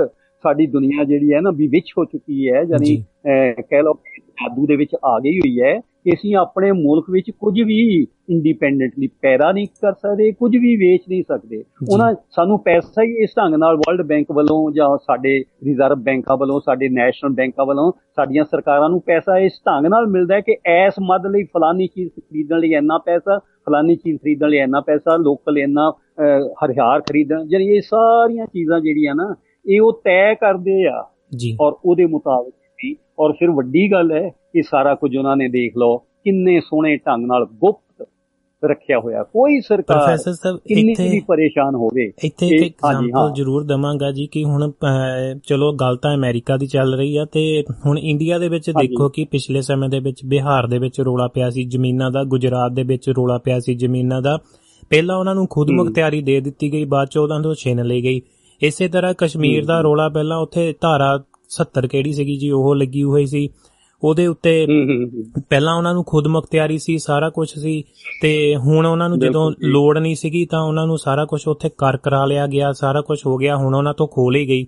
ਸਾਡੀ ਦੁਨੀਆ ਜਿਹੜੀ ਹੈ ਨਾ ਵੀ ਵਿੱਚ ਹੋ ਚੁੱਕੀ ਹੈ ਯਾਨੀ ਕਹਿ ਲਓ ਜਾਦੂ ਦੇ ਵਿੱਚ ਆ ਗਈ ਹੋਈ ਹੈ ਕਿ ਅਸੀਂ ਆਪਣੇ ਮੁਲਕ ਵਿੱਚ ਕੁਝ ਵੀ ਇੰਡੀਪੈਂਡੈਂਟਲੀ ਪੈਦਾ ਨਹੀਂ ਕਰ ਸਕਦੇ ਕੁਝ ਵੀ ਵੇਚ ਨਹੀਂ ਸਕਦੇ। ਉਹਨਾਂ ਸਾਨੂੰ ਪੈਸਾ ਹੀ ਇਸ ਢੰਗ ਨਾਲ ਵਰਲਡ ਬੈਂਕ ਵੱਲੋਂ ਜਾਂ ਸਾਡੇ ਰਿਜ਼ਰਵ ਬੈਂਕਾਂ ਵੱਲੋਂ ਸਾਡੇ ਨੈਸ਼ਨਲ ਬੈਂਕਾਂ ਵੱਲੋਂ ਸਾਡੀਆਂ ਸਰਕਾਰਾਂ ਨੂੰ ਪੈਸਾ ਇਸ ਢੰਗ ਨਾਲ ਮਿਲਦਾ ਹੈ ਕਿ ਐਸ ਮਦ ਲਈ ਫਲਾਨੀ ਚੀਜ਼ ਖਰੀਦਣ ਲਈ ਇੰਨਾ ਪੈਸਾ ਫਲਾਨੀ ਚੀਜ਼ ਖਰੀਦਣ ਲਈ ਇੰਨਾ ਪੈਸਾ ਲੋਕਲ ਇੰਨਾ ਹਰਿਆਰ ਖਰੀਦਣ ਜਿਹੜੀ ਇਹ ਸਾਰੀਆਂ ਚੀਜ਼ਾਂ ਜਿਹੜੀਆਂ ਨਾ ਇਹ ਉਹ ਤੈਅ ਕਰਦੇ ਆ। ਜੀ। ਔਰ ਉਹਦੇ ਮੁਤਾਬਕ ਵੀ ਔਰ ਫਿਰ ਵੱਡੀ ਗੱਲ ਹੈ ਕਿ ਸਾਰਾ ਕੁਝ ਉਹਨਾਂ ਨੇ ਦੇਖ ਲਓ ਕਿੰਨੇ ਸੋਹਣੇ ਢੰਗ ਨਾਲ ਗੁਪਤ ਰੱਖਿਆ ਹੋਇਆ ਕੋਈ ਸਰਕਾਰ ਪ੍ਰੋਫੈਸਰ ਸਾਹਿਬ ਇੱਥੇ ਵੀ ਪਰੇਸ਼ਾਨ ਹੋਵੇ ਇੱਥੇ ਇੱਕ ਐਗਜ਼ਾਮਪਲ। ਜ਼ਰੂਰ ਦਵਾਂਗਾ ਜੀ ਕਿ ਹੁਣ ਚਲੋ ਗੱਲ ਤਾਂ ਅਮਰੀਕਾ ਦੀ ਚੱਲ ਰਹੀ ਆ ਤੇ ਹੁਣ ਇੰਡੀਆ ਦੇ ਵਿੱਚ। ਦੇਖੋ ਕਿ ਪਿਛਲੇ ਸਮੇਂ ਦੇ ਵਿੱਚ ਬਿਹਾਰ ਦੇ ਵਿੱਚ ਰੋਲਾ ਪਿਆ ਸੀ ਜ਼ਮੀਨਾਂ ਦਾ ਗੁਜਰਾਤ ਦੇ ਵਿੱਚ ਰੋਲਾ ਪਿਆ ਸੀ ਜ਼ਮੀਨਾਂ ਦਾ ਪਹਿਲਾਂ ਉਹਨਾਂ ਨੂੰ ਖੁਦ। ਮੁਖਤਿਆਰੀ ਦੇ ਦਿੱਤੀ ਗਈ ਬਾਅਦ ਚ ਉਹਨਾਂ ਤੋਂ ਛਿਨ ਲਈ ਗਈ ਇਸੇ ਤਰ੍ਹਾਂ ਕਸ਼ਮੀਰ ਦਾ ਰੋਲਾ ਪਹਿਲਾਂ ਉੱਥੇ ਧਾਰਾ 70 ਕਿਹੜੀ ਸੀਗੀ ਜੀ ਉਹ ਲੱਗੀ ਹੋਈ ਸੀ ਉਹਦੇ ਉੱਤੇ ਹੂੰ ਹੂੰ ਹੂੰ। ਪਹਿਲਾਂ ਉਹਨਾਂ ਨੂੰ ਖੁਦ ਮੁਖਤਿਆਰੀ ਸੀ ਸਾਰਾ ਕੁਝ ਸੀ ਤੇ ਹੁਣ ਉਹਨਾਂ ਨੂੰ ਜਦੋਂ। ਲੋੜ ਨਹੀਂ ਸੀਗੀ ਤਾਂ ਉਹਨਾਂ ਨੂੰ ਸਾਰਾ ਕੁਝ ਉੱਥੇ ਕਰ ਕਰਾ ਲਿਆ ਗਿਆ ਸਾਰਾ ਕੁਝ ਹੋ ਗਿਆ ਹੁਣ ਉਹਨਾਂ ਤੋਂ ਖੋਹ ਲਈ ਗਈ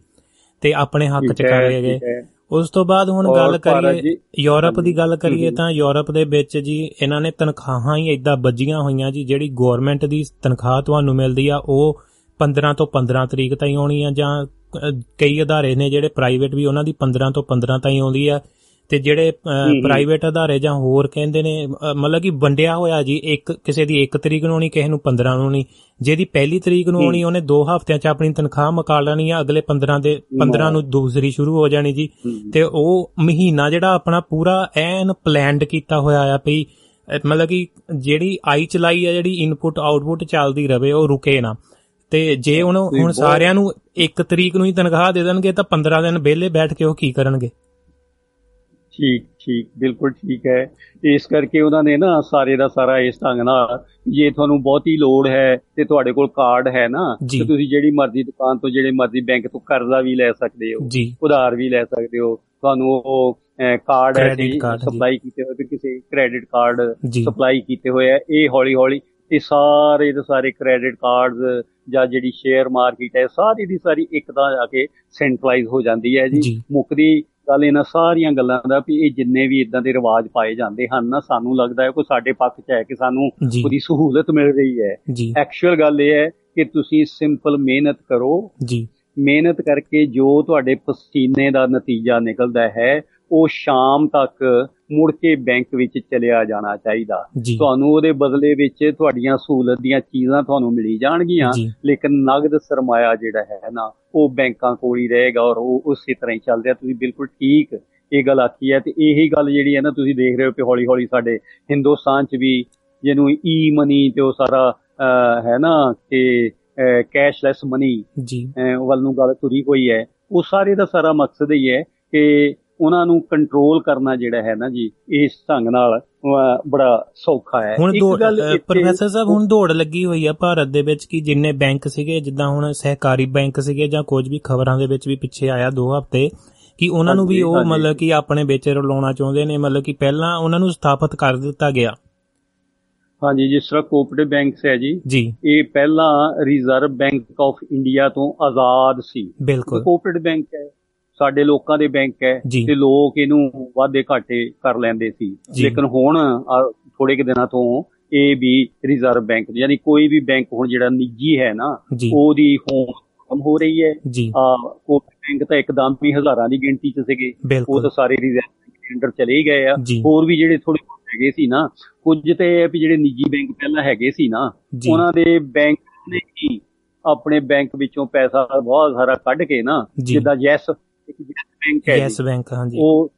ਤੇ ਆਪਣੇ ਹੱਕ ਚ ਕਰ ਹੈ, ਲਏ ਗਏ ਹੈ। ਉਸ ਤੋਂ ਬਾਅਦ ਹੁਣ ਗੱਲ ਕਰੀਏ ਯੂਰਪ ਦੀ। ਗੱਲ ਕਰੀਏ। ਤਾਂ ਯੂਰਪ ਦੇ ਵਿੱਚ ਜੀ ਇਹਨਾਂ ਨੇ ਤਨਖਾਹਾਂ ਹੀ ਏਦਾਂ ਵੱਜੀਆਂ ਹੋਈਆਂ ਜੀ ਜਿਹੜੀ ਗਵਰਨਮੈਂਟ ਦੀ ਤਨਖਾਹ ਤੁਹਾਨੂੰ ਮਿਲਦੀ ਆ ਉਹ 15 ਤੋਂ 15 ਤਰੀਕ ਤਾਈਂ ਆਉਣੀ ਆ ਜਾਂ ਕਈ ਅਦਾਰੇ ਨੇ ਜਿਹੜੇ ਪ੍ਰਾਈਵੇਟ ਵੀ ਉਹਨਾਂ ਦੀ 15 ਤੋਂ 15 ਤਾਈਂ ਆਉਂਦੀ ਆ ਤੇ ਜਿਹੜੇ। ਪ੍ਰਾਈਵੇਟ ਅਦਾਰੇ ਜਾਂ ਹੋਰ ਕਹਿੰਦੇ ਨੇ ਮਤਲਬ ਕਿ ਵੰਡਿਆ ਹੋਇਆ ਜੀ ਇੱਕ ਕਿਸੇ ਦੀ 1 ਤਰੀਕ ਨੂੰ ਆਉਣੀ ਕਿਸੇ ਨੂੰ 15 ਨੂੰ ਨਹੀਂ ਜਿਹਦੀ ਪਹਿਲੀ ਤਰੀਕ ਨੂੰ। ਆਉਣੀ ਉਹਨੇ 2 ਹਫ਼ਤਿਆਂ 'ਚ ਆਪਣੀ ਤਨਖਾਹ ਮੁਕਾ ਲੈਣੀ ਆ ਅਗਲੇ 15 ਦੇ 15 ਨੂੰ ਦੂਸਰੀ ਸ਼ੁਰੂ ਹੋ ਜਾਣੀ ਜੀ। ਤੇ ਉਹ ਮਹੀਨਾ ਜਿਹੜਾ ਆਪਣਾ ਪੂਰਾ ਐਨ ਪਲਾਨਡ ਕੀਤਾ ਹੋਇਆ ਆ ਅਹ ਮਤਲਬ ਕਿ ਜਿਹੜੀ ਆਈ ਚਲਾਈ ਆ ਜਿਹੜੀ ਇਨਪੁਟ ਆਊਟਪੁੱਟ ਚੱਲਦੀ ਰਵੇ ਉਹ ਰੁਕੇ ਨਾ ਤੇ ਜੇ ਉਹਨੂੰ ਹੁਣ ਸਾਰਿਆਂ ਨੂੰ ਇੱਕ ਤਰੀਕ ਨੂੰ ਹੀ ਤਨਖਾਹ ਦੇ ਦੇਣਗੇ ਤਾਂ 15 ਦਿਨ ਵਿਹਲੇ ਬੈਠ ਕੇ ਉਹ ਕੀ ਕਰਨਗੇ ਠੀਕ ਠੀਕ ਬਿਲਕੁਲ ਠੀਕ ਹੈ ਇਸ ਕਰਕੇ ਉਹਨਾਂ ਨੇ ਨਾ ਸਾਰੇ ਦਾ ਸਾਰਾ ਇਸ ਢੰਗ ਨਾਲ ਜੇ ਤੁਹਾਨੂੰ ਬਹੁਤੀ ਲੋੜ ਹੈ ਤੇ ਤੁਹਾਡੇ ਕੋਲ ਕਾਰਡ ਹੈ ਨਾ। ਤੇ ਤੁਸੀਂ ਜਿਹੜੀ ਮਰਜ਼ੀ ਦੁਕਾਨ ਤੋਂ ਜਿਹੜੇ ਮਰਜ਼ੀ ਬੈਂਕ ਤੋਂ ਕਰਜ਼ਾ ਵੀ ਲੈ ਸਕਦੇ ਹੋ ਉਧਾਰ ਵੀ ਲੈ ਸਕਦੇ ਹੋ ਤੁਹਾਨੂੰ ਉਹ ਕਾਰਡ ਹੈ ਜੀ। ਸਪਲਾਈ ਕੀਤੇ ਹੋਏ ਕਿਸੇ ਕ੍ਰੈਡਿਟ ਕਾਰਡ। ਸਪਲਾਈ ਕੀਤੇ ਹੋਏ ਆ ਇਹ ਹੌਲੀ ਹੌਲੀ ਇਹ ਸਾਰੇ ਦੇ ਸਾਰੇ ਕ੍ਰੈਡਿਟ ਕਾਰਡਸ ਜਾਂ ਜਿਹੜੀ ਸ਼ੇਅਰ ਮਾਰਕੀਟ ਹੈ ਸਾਰੀ ਦੀ ਸਾਰੀ ਇੱਕ ਤਾਂ ਜਾ ਕੇ ਸੈਂਟਰਲਾਈਜ਼ ਹੋ ਜਾਂਦੀ ਹੈ ਜੀ। ਮੁੱਕਦੀ ਗੱਲ ਇਹਨਾਂ ਸਾਰੀਆਂ ਗੱਲਾਂ ਦਾ ਵੀ ਇਹ ਜਿੰਨੇ ਵੀ ਇਦਾਂ ਦੇ ਰਿਵਾਜ ਪਾਏ ਜਾਂਦੇ ਹਨ ਨਾ ਸਾਨੂੰ ਲੱਗਦਾ ਹੈ ਕਿ ਸਾਡੇ ਪੱਖ 'ਚ ਹੈ ਕਿ ਸਾਨੂੰ ਉਹਦੀ ਸਹੂਲਤ ਮਿਲ ਰਹੀ ਹੈ। ਐਕਚੁਅਲ ਗੱਲ ਇਹ ਹੈ ਕਿ ਤੁਸੀਂ ਸਿੰਪਲ ਮਿਹਨਤ ਕਰੋ। ਜੀ। ਮਿਹਨਤ ਕਰਕੇ ਜੋ ਤੁਹਾਡੇ ਪਸੀਨੇ ਦਾ ਨਤੀਜਾ ਨਿਕਲਦਾ ਹੈ ਉਹ ਸ਼ਾਮ ਤੱਕ ਮੁੜ ਕੇ ਬੈਂਕ ਵਿੱਚ ਚਲਿਆ ਜਾਣਾ ਚਾਹੀਦਾ। ਤੁਹਾਨੂੰ ਉਹਦੇ ਬਦਲੇ ਵਿੱਚ ਤੁਹਾਡੀਆਂ ਸਹੂਲਤ ਦੀਆਂ ਚੀਜ਼ਾਂ ਤੁਹਾਨੂੰ ਮਿਲੀ ਜਾਣਗੀਆਂ ਲੇਕਿਨ ਨਗਦ ਸਰਮਾਇਆ ਜਿਹੜਾ ਹੈ ਨਾ ਉਹ ਬੈਂਕਾਂ ਕੋਲ ਹੀ ਰਹੇਗਾ ਔਰ ਉਹ ਉਸੇ ਤਰ੍ਹਾਂ ਹੀ ਚੱਲ ਰਿਹਾ ਤੁਸੀਂ ਬਿਲਕੁਲ ਠੀਕ ਇਹ ਗੱਲ ਆਖੀ ਹੈ ਤੇ ਇਹੀ ਗੱਲ ਜਿਹੜੀ ਹੈ ਨਾ ਤੁਸੀਂ ਦੇਖ ਰਹੇ ਹੋ ਕਿ ਹੌਲੀ ਹੌਲੀ ਸਾਡੇ ਹਿੰਦੁਸਤਾਨ 'ਚ ਵੀ ਜਿਹਨੂੰ ਈ ਮਨੀ ਤੇ ਉਹ ਸਾਰਾ ਹੈ ਨਾ ਕਿ ਕੈਸ਼ਲੈਸ ਮਨੀ ਜੀ। ਵੱਲ ਨੂੰ ਗੱਲ ਤੁਰੀ ਹੋਈ ਹੈ ਉਹ ਸਾਰੇ ਦਾ ਸਾਰਾ ਮਕਸਦ ਹੀ ਹੈ ਕਿ ਉਹਨਾਂ ਨੂੰ ਕੰਟਰੋਲ ਕਰਨਾ ਜਿਹੜਾ ਹੈ ਨਾ ਜੀ ਇਸ ਢੰਗ ਨਾਲ ਬੜਾ ਸੌਖਾ ਹੈ। ਹੁਣ ਪ੍ਰੋਫੈਸਰ ਸਾਹਿਬ ਹੁਣ ਦੌੜ ਲੱਗੀ ਹੋਈ ਆ ਭਾਰਤ ਦੇ ਵਿੱਚ ਕਿ ਜਿੰਨੇ ਬੈਂਕ ਸੀਗੇ ਜਿੱਦਾਂ ਹੁਣ ਸਹਿਕਾਰੀ ਬੈਂਕ ਸੀਗੇ ਜਾਂ ਕੁਝ ਵੀ ਖਬਰਾਂ ਦੇ ਵਿੱਚ ਵੀ ਪਿੱਛੇ ਆਇਆ ਦੋ ਹਫ਼ਤੇ ਕਿ ਉਹਨਾਂ ਨੂੰ ਵੀ ਉਹ। ਮਤਲਬ ਕਿ ਆਪਣੇ ਵਿੱਚ ਰਲਾਉਣਾ ਚਾਹੁੰਦੇ ਨੇ ਮਤਲਬ ਕਿ ਪਹਿਲਾਂ ਉਹਨਾਂ ਨੂੰ ਸਥਾਪਿਤ ਕਰ ਦਿੱਤਾ ਗਿਆ। ਹਾਂਜੀ ਜਿਸ ਤਰ੍ਹਾਂ ਕੋਆਪਰੇਟਿਵ ਬੈਂਕਸ ਹੈ ਜੀ ਜੀ। ਇਹ ਪਹਿਲਾਂ ਰਿਜ਼ਰਵ ਬੈਂਕ ਆਫ ਇੰਡੀਆ ਤੋਂ ਆਜ਼ਾਦ ਸੀ। ਬਿਲਕੁਲ। ਕੋਆਪਰੇਟਿਵ ਬੈਂਕ ਹੈ। ਸਾਡੇ ਲੋਕਾਂ ਦੇ ਬੈਂਕ ਹੈ। ਤੇ ਲੋਕ ਇਹਨੂੰ ਵਾਧੇ ਘਾਟੇ ਕਰ ਲੈਂਦੇ ਸੀ। ਲੇਕਿਨ ਹੁਣ ਥੋੜੇ ਕੁ ਦਿਨਾਂ ਤੋਂ ਇਹ ਵੀ ਰਿਜ਼ਰਵ ਬੈਂਕ ਯਾਨੀ ਕੋਈ ਵੀ ਬੈਂਕ ਹੁਣ ਜਿਹੜਾ ਨਿੱਜੀ ਹੈ ਨਾ ਉਹਦੀ ਹੋਂਦ ਖਤਮ ਹੋ ਰਹੀ ਹੈ। ਆ ਕੋਆਪਰੇਟਿਵ ਬੈਂਕ ਤਾਂ ਇੱਕਦਮ ਹੀ ਹਜ਼ਾਰਾਂ ਦੀ ਗਿਣਤੀ 'ਚ ਸੀਗੇ। ਉਹ ਤਾਂ ਸਾਰੇ ਰਿਜ਼ਰਵ ਅੰਡਰ ਚਲੇ ਗਏ ਆ। ਹੋਰ ਵੀ ਜਿਹੜੇ ਥੋੜੇ ਹੈਗੇ ਸੀ ਨਾ ਕੁਝ ਤੇ ਵੀ ਜਿਹੜੇ ਨਿੱਜੀ ਬੈਂਕ ਪਹਿਲਾਂ ਹੈਗੇ ਸੀ ਨਾ ਉਹਨਾਂ ਦੇ ਬੈਂਕ ਨੇ ਹੀ ਆਪਣੇ ਬੈਂਕ ਵਿੱਚੋਂ ਪੈਸਾ ਬਹੁਤ ਸਾਰਾ ਕੱਢ ਕੇ ਨਾ। ਜਿੱਦਾਂ ਯੈਸ ਇੱਕ ਬੈਂਕ ਹੈ ਯੈਸ ਬੈਂਕ ਹਾਂਜੀ। ਉਹ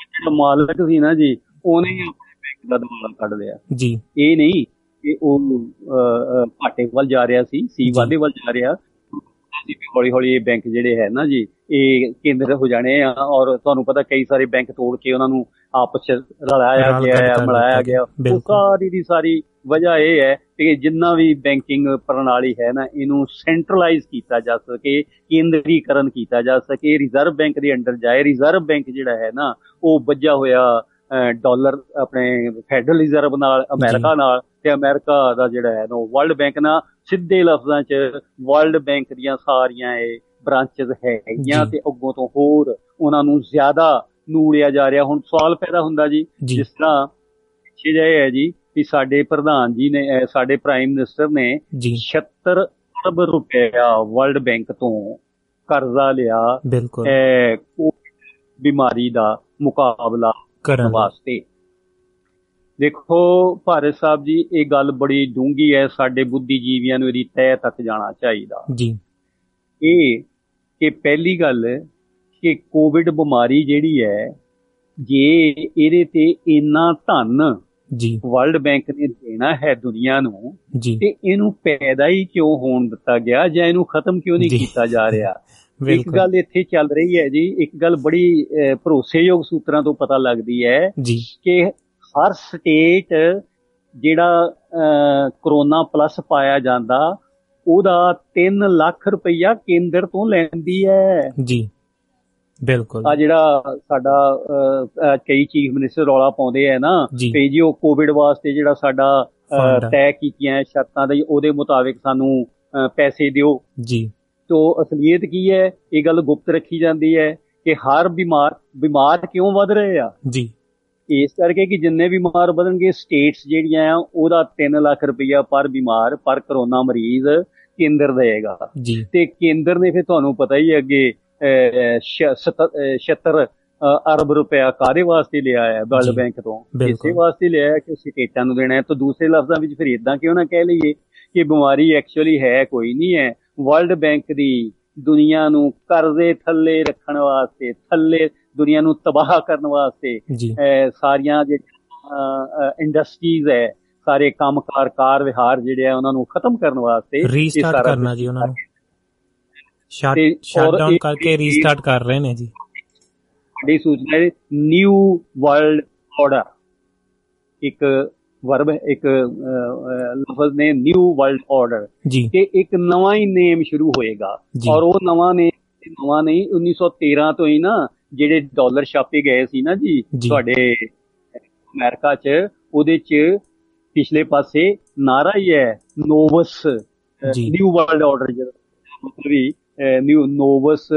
ਜਿਹੜਾ ਮਾਲਕ ਸੀ ਨਾ ਜੀ ਉਹਨੇ ਆਪਣੇ ਬੈਂਕ ਦਾ ਦਵਾਲਾ ਕੱਢ ਲਿਆ। ਜੀ। ਇਹ ਨਹੀਂ ਕਿ ਉਹ ਘਾਟੇ ਵੱਲ ਜਾ ਰਿਹਾ ਸੀ ਸੀ। ਵਾਧੇ ਵੱਲ ਜਾ ਰਿਹਾ। ਸੀ ਵੀ ਹੌਲੀ ਹੌਲੀ ਇਹ ਬੈਂਕ ਜਿਹੜੇ ਹੈ ਨਾ ਜੀ ਇਹ ਕੇਂਦਰ ਹੋ ਜਾਣੇ ਆ ਔਰ ਤੁਹਾਨੂੰ ਪਤਾ ਕਈ ਸਾਰੇ ਬੈਂਕ ਤੋੜ ਕੇ ਉਹਨਾਂ ਨੂੰ ਆਪਸ ਚ ਰਲਾਇਆ ਰਲ ਗਿਆ ਹੈ ਮਿਲਾਇਆ ਗਿਆ। ਉਹ। ਸਾਰੀ ਦੀ ਸਾਰੀ ਵਜ੍ਹਾ ਇਹ ਹੈ ਕਿ ਜਿੰਨਾ ਵੀ ਬੈਂਕਿੰਗ ਪ੍ਰਣਾਲੀ ਹੈ ਨਾ ਇਹਨੂੰ ਸੈਂਟਰਲਾਈਜ਼ ਕੀਤਾ ਜਾ ਸਕੇ ਕੇਂਦਰੀਕਰਨ ਕੀਤਾ ਜਾ ਸਕੇ ਰਿਜ਼ਰਵ ਬੈਂਕ ਦੇ ਅੰਡਰ ਜਾਏ ਰਿਜ਼ਰਵ ਬੈਂਕ ਜਿਹੜਾ ਹੈ ਨਾ ਉਹ ਵੱਜਾ ਹੋਇਆ ਡਾਲਰ ਆਪਣੇ ਫੈਡਰਲ ਰਿਜ਼ਰਵ ਨਾਲ ਅਮਰੀਕਾ ਨਾਲ ਤੇ ਅਮਰੀਕਾ ਦਾ ਜਿਹੜਾ ਹੈ ਨਾ ਵਰਲਡ ਬੈਂਕ ਨਾਲ ਸਿੱਧੇ ਲਫ਼ਜ਼ਾਂ 'ਚ ਵਰਲਡ ਬੈਂਕ ਦੀਆਂ ਸਾਰੀਆਂ ਇਹ ਬ੍ਰਾਂਚਸ ਹੈਗੀਆਂ ਜੀ। ਤੇ ਅੱਗੋਂ ਤੋਂ ਹੋਰ ਉਹਨਾਂ ਨੂੰ ਜ਼ਿਆਦਾ ਨੂੜਿਆ ਜਾ ਰਿਹਾ। ਹੁਣ ਸਵਾਲ ਪੈਦਾ ਹੁੰਦਾ ਜੀ ਜਿਸ ਤਰ੍ਹਾਂ ਪਿੱਛੇ ਜਿਹੇ ਹੈ ਜੀ ਕਿ ਸਾਡੇ ਪ੍ਰਧਾਨ ਜੀ ਨੇ ਸਾਡੇ ਪ੍ਰਾਈਮ ਮਿਨਿਸਟਰ ਨੇ ਜੀ। 76 ਅਰਬ ਰੁਪਇਆ ਵਰਲਡ ਬੈਂਕ ਤੋਂ ਕਰਜ਼ਾ ਲਿਆ। ਬਿਲਕੁਲ। ਇਹ ਕੋਵਿਡ ਬਿਮਾਰੀ ਦਾ ਮੁਕਾਬਲਾ ਕਰਨ ਵਾਸਤੇ। ਦੇਖੋ ਭਾਰਤ ਸਾਹਿਬ ਜੀ ਇਹ ਗੱਲ ਬੜੀ ਡੂੰਗੀ ਹੈ ਸਾਡੇ ਬੁੱਧੀਜੀਵੀਆਂ ਨੂੰ ਇਹਦੀ ਤਹਿ ਤੱਕ ਜਾਣਾ ਚਾਹੀਦਾ। ਜੀ। ਇਹ ਕਿ ਪਹਿਲੀ ਗੱਲ ਕਿ ਕੋਵਿਡ ਬਿਮਾਰੀ ਜਿਹੜੀ ਹੈ ਜੇ ਇਹਦੇ ਤੇ ਇੰਨਾ ਧਨ ਜੀ। ਵਰਲਡ ਬੈਂਕ ਨੇ ਦੇਣਾ ਹੈ ਦੁਨੀਆ ਨੂੰ ਤੇ ਇਹਨੂੰ ਪੈਦਾ ਹੀ ਕਿਉਂ ਹੋਣ ਦਿੱਤਾ ਗਿਆ ਜਾਂ ਇਹਨੂੰ ਖਤਮ ਕਿਉਂ ਨਹੀਂ। ਕੀਤਾ ਜਾ ਰਿਹਾ? *laughs* ਇੱਕ ਗੱਲ ਇੱਥੇ ਚੱਲ ਰਹੀ ਹੈ ਜੀ ਇੱਕ ਗੱਲ ਬੜੀ ਭਰੋਸੇਯੋਗ ਸੂਤਰਾਂ ਤੋਂ ਪਤਾ ਲੱਗਦੀ ਹੈ ਜੀ। ਕਿ ਹਰ ਸਟੇਟ ਜਿਹੜਾ ਕਰੋਨਾ ਪਲੱਸ ਪਾਇਆ ਜਾਂਦਾ ਉਹਦਾ 3 ਲੱਖ ਰੁਪਈਆ ਕੇਂਦਰ ਤੋਂ ਲੈਂਦੀ ਹੈ। ਜੀ ਬਿਲਕੁਲ। ਆ ਜਿਹੜਾ ਸਾਡਾ ਕਈ ਚੀਫ ਮਿਨਿਸਟਰ ਰੌਲਾ ਪਾਉਂਦੇ ਆ ਨਾ। ਤੇ ਜੀ ਉਹ ਕੋਵਿਡ ਵਾਸਤੇ ਜਿਹੜਾ ਸਾਡਾ। ਤੈਅ ਕੀਤੀਆਂ ਸ਼ਰਤਾਂ ਦੇ ਉਹਦੇ ਮੁਤਾਬਿਕ ਸਾਨੂੰ ਪੈਸੇ ਦਿਓ। ਜੀ। ਤੋ ਅਸਲੀਅਤ ਕੀ ਹੈ? ਇਹ ਗੱਲ ਗੁਪਤ ਰੱਖੀ ਜਾਂਦੀ ਹੈ ਕਿ ਹਰ ਬਿਮਾਰ ਬਿਮਾਰ ਕਿਉਂ ਵੱਧ ਰਹੇ ਆ? ਜੀ। ਇਸ ਕਰਕੇ ਕਿ ਜਿੰਨੇ ਬਿਮਾਰ ਵਧਣਗੇ ਸਟੇਟਸ ਜਿਹੜੀਆਂ ਆ ਉਹਦਾ 3 ਲੱਖ ਰੁਪਈਆ ਪਰ ਬਿਮਾਰ ਪਰ ਕਰੋਨਾ ਮਰੀਜ਼ ਕੇਂਦਰ ਦੇਗਾ ਤੇ ਕੇਂਦਰ ਨੇ ਫਿਰ ਤੁਹਾਨੂੰ ਪਤਾ ਹੀ ਅੱਗੇ ਅਹ, ਛ- ਸੱਤ- ਅਹ, 76 ਅਹ, ਅਰਬ ਰੁਪਇਆ ਕਾਦੇ ਵਾਸਤੇ ਲਿਆ ਹੈ ਵਰਲਡ ਬੈਂਕ ਤੋਂ। ਇਸੇ ਵਾਸਤੇ ਲਿਆ ਹੈ ਕਿ ਸਟੇਟਾਂ ਨੂੰ ਦੇਣਾ ਹੈ। ਤਾਂ ਦੂਸਰੇ ਲਫ਼ਜ਼ਾਂ ਵਿੱਚ ਫਿਰ ਇਦਾਂ ਕਿਉਂ ਨਾ ਕਹਿ ਲਈਏ ਕਿ ਬਿਮਾਰੀ ਐਕਚੁਅਲੀ ਹੈ ਕੋਈ ਨਹੀਂ ਹੈ। ਵਰਲਡ ਬੈਂਕ ਦੀ ਦੁਨੀਆ ਨੂੰ ਕਰਜ਼ੇ ਥੱਲੇ ਰੱਖਣ ਵਾਸਤੇ ਥੱਲੇ ਦੁਨੀਆ ਨੂੰ ਤਬਾਹ ਕਰਨ ਵਾਸਤੇ ਸਾਰੀਆਂ ਜਿਹੜੀਆਂ ਇੰਡਸਟਰੀਜ਼ ਹੈ ਸਾਰੇ ਕੰਮਕਾਰ ਕਾਰ ਵਿਹਾਰ ਜਿਹੜੇ ਆ ਉਹਨਾਂ ਨੂੰ ਖਤਮ ਕਰਨ ਵਾਸਤੇ ਰੀਸਟਾਰਟ ਕਰਨਾ ਜੀ ਉਹਨਾਂ ਨੂੰ। ਸ਼ਟ ਤੇ ਸ਼ਟ ਔਰ ਡਾਊਨ ਇਹ- ਕਰਕੇ ਰੀਸਟਾਰਟ ਕਰ ਰਹੇ ਨੇ ਜੀ। ਵੱਡੀ ਸੂਚਨਾ ਹੈ ਨਿਊ ਵਰਲਡ ਆਰਡਰ ਇੱਕ ਵਰਬ ਇੱਕ ਲਫ਼ਜ਼ ਨੇ ਨਿਊ ਵਰਲਡ ਆਰਡਰ ਕਿ ਇੱਕ ਨਵਾਂ ਹੀ ਨੇਮ ਸ਼ੁਰੂ ਹੋਏਗਾ। ਔਰ ਉਹ ਨਵਾਂ ਨੇ ਨਵਾਂ ਨਹੀਂ 1913 ਤੋਂ ਹੀ ਨਾ ਜਿਹੜੇ ਡਾਲਰ ਛਾਪੇ ਗਏ ਸੀ ਨਾ ਜੀ। ਤੁਹਾਡੇ ਅਮਰੀਕਾ 'ਚ ਉਹਦੇ 'ਚ ਪਿਛਲੇ ਪਾਸੇ ਨਾਰਾ ਹੀ ਹੈ ਨੋਵਸ। ਨਿਊ ਵਰਲਡ ਆਰਡਰ ਜਿਹੜਾ ਮਤਲਬ ਵੀ ਨਿਊ ਨੋਵਸ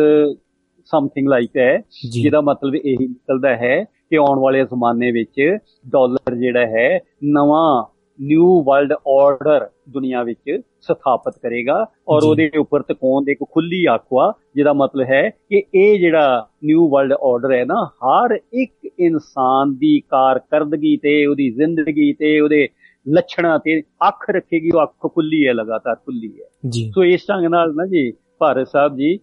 ਸਮਥਿੰਗ ਲਾਈਕ ਹੈ ਜੀ ਜਿਹਦਾ ਮਤਲਬ ਇਹ ਨਿਕਲਦਾ ਹੈ ਕਿ ਆਉਣ ਵਾਲੇ ਜ਼ਮਾਨੇ ਵਿੱਚ ਡਾਲਰ ਜਿਹੜਾ ਹੈ ਨਵਾਂ ਨਿਊ ਵਰਲਡ ਆਰਡਰ ਦੁਨੀਆ ਵਿੱਚ ਸਥਾਪਿਤ ਕਰੇਗਾ ਔਰ। ਉਹਦੇ ਉੱਪਰ ਤਕੋਣ ਦੇ ਇੱਕ ਖੁੱਲੀ ਆਖਵਾ ਜਿਹਦਾ ਮਤਲਬ ਹੈ ਕਿ ਇਹ ਜਿਹੜਾ ਨਿਊ ਵਰਲਡ ਆਰਡਰ ਹੈ ਨਾ ਹਰ ਇੱਕ ਇਨਸਾਨ ਦੀ ਕਾਰਕਰਦਗੀ ਤੇ ਉਹਦੀ ਜ਼ਿੰਦਗੀ ਤੇ ਉਹਦੇ ਲੱਛਣਾਂ ਤੇ ਅੱਖ ਰੱਖੇਗੀ ਉਹ ਅੱਖ ਖੁੱਲੀ ਹੈ ਲਗਾਤਾਰ ਖੁੱਲੀ ਹੈ ਜੀ ਸੋ ਇਸ ਢੰਗ ਨਾਲ ਨਾ ਜੀ ਭਾਰਤ ਸਾਹਿਬ ਜੀ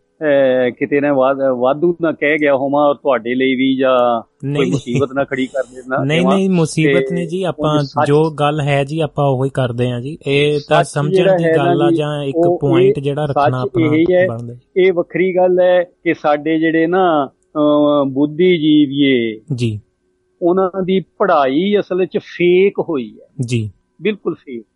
ਕਿਤੇ ਨਾ ਵਾਧ- ਨਾ ਕਹਿ ਗਿਆ ਹੋਵਾਂ ਔਰ ਤੁਹਾਡੇ ਲਈ ਵੀ ਜਾਂ ਕੋਈ ਮੁਸੀਬਤ ਨਾ ਖੜੀ ਕਰ ਦੇਣਾ ਨਹੀਂ। ਨਹੀਂ ਮੁਸੀਬਤ ਨਹੀਂ ਜੀ ਆਪਾਂ ਜੋ ਗੱਲ ਹੈ ਜੀ ਆਪਾਂ ਉਹੀ ਕਰਦੇ ਹਾਂ ਜੀ। ਇਹ ਤਾਂ ਸਮਝਣ ਜਿਹੜਾ ਦੀ ਗੱਲ ਆ ਜੀ, ਇੱਕ ਪੁਆਇੰਟ ਜਿਹੜਾ ਰੱਖਣਾ ਆਪਣਾ ਬਣਦਾ। ਇਹ ਵੱਖਰੀ ਗੱਲ ਹੈ ਕਿ ਸਾਡੇ ਜਿਹੜੇ ਨਾ ਬੁੱਧੀਜੀਵੀਏ ਜੀ। ਉਹਨਾਂ ਦੀ ਪੜ੍ਹਾਈ ਅਸਲ ਵਿੱਚ ਫੇਕ ਹੋਈ ਹੈ। ਜੀ। ਬਿਲਕੁਲ ਫੇਕ।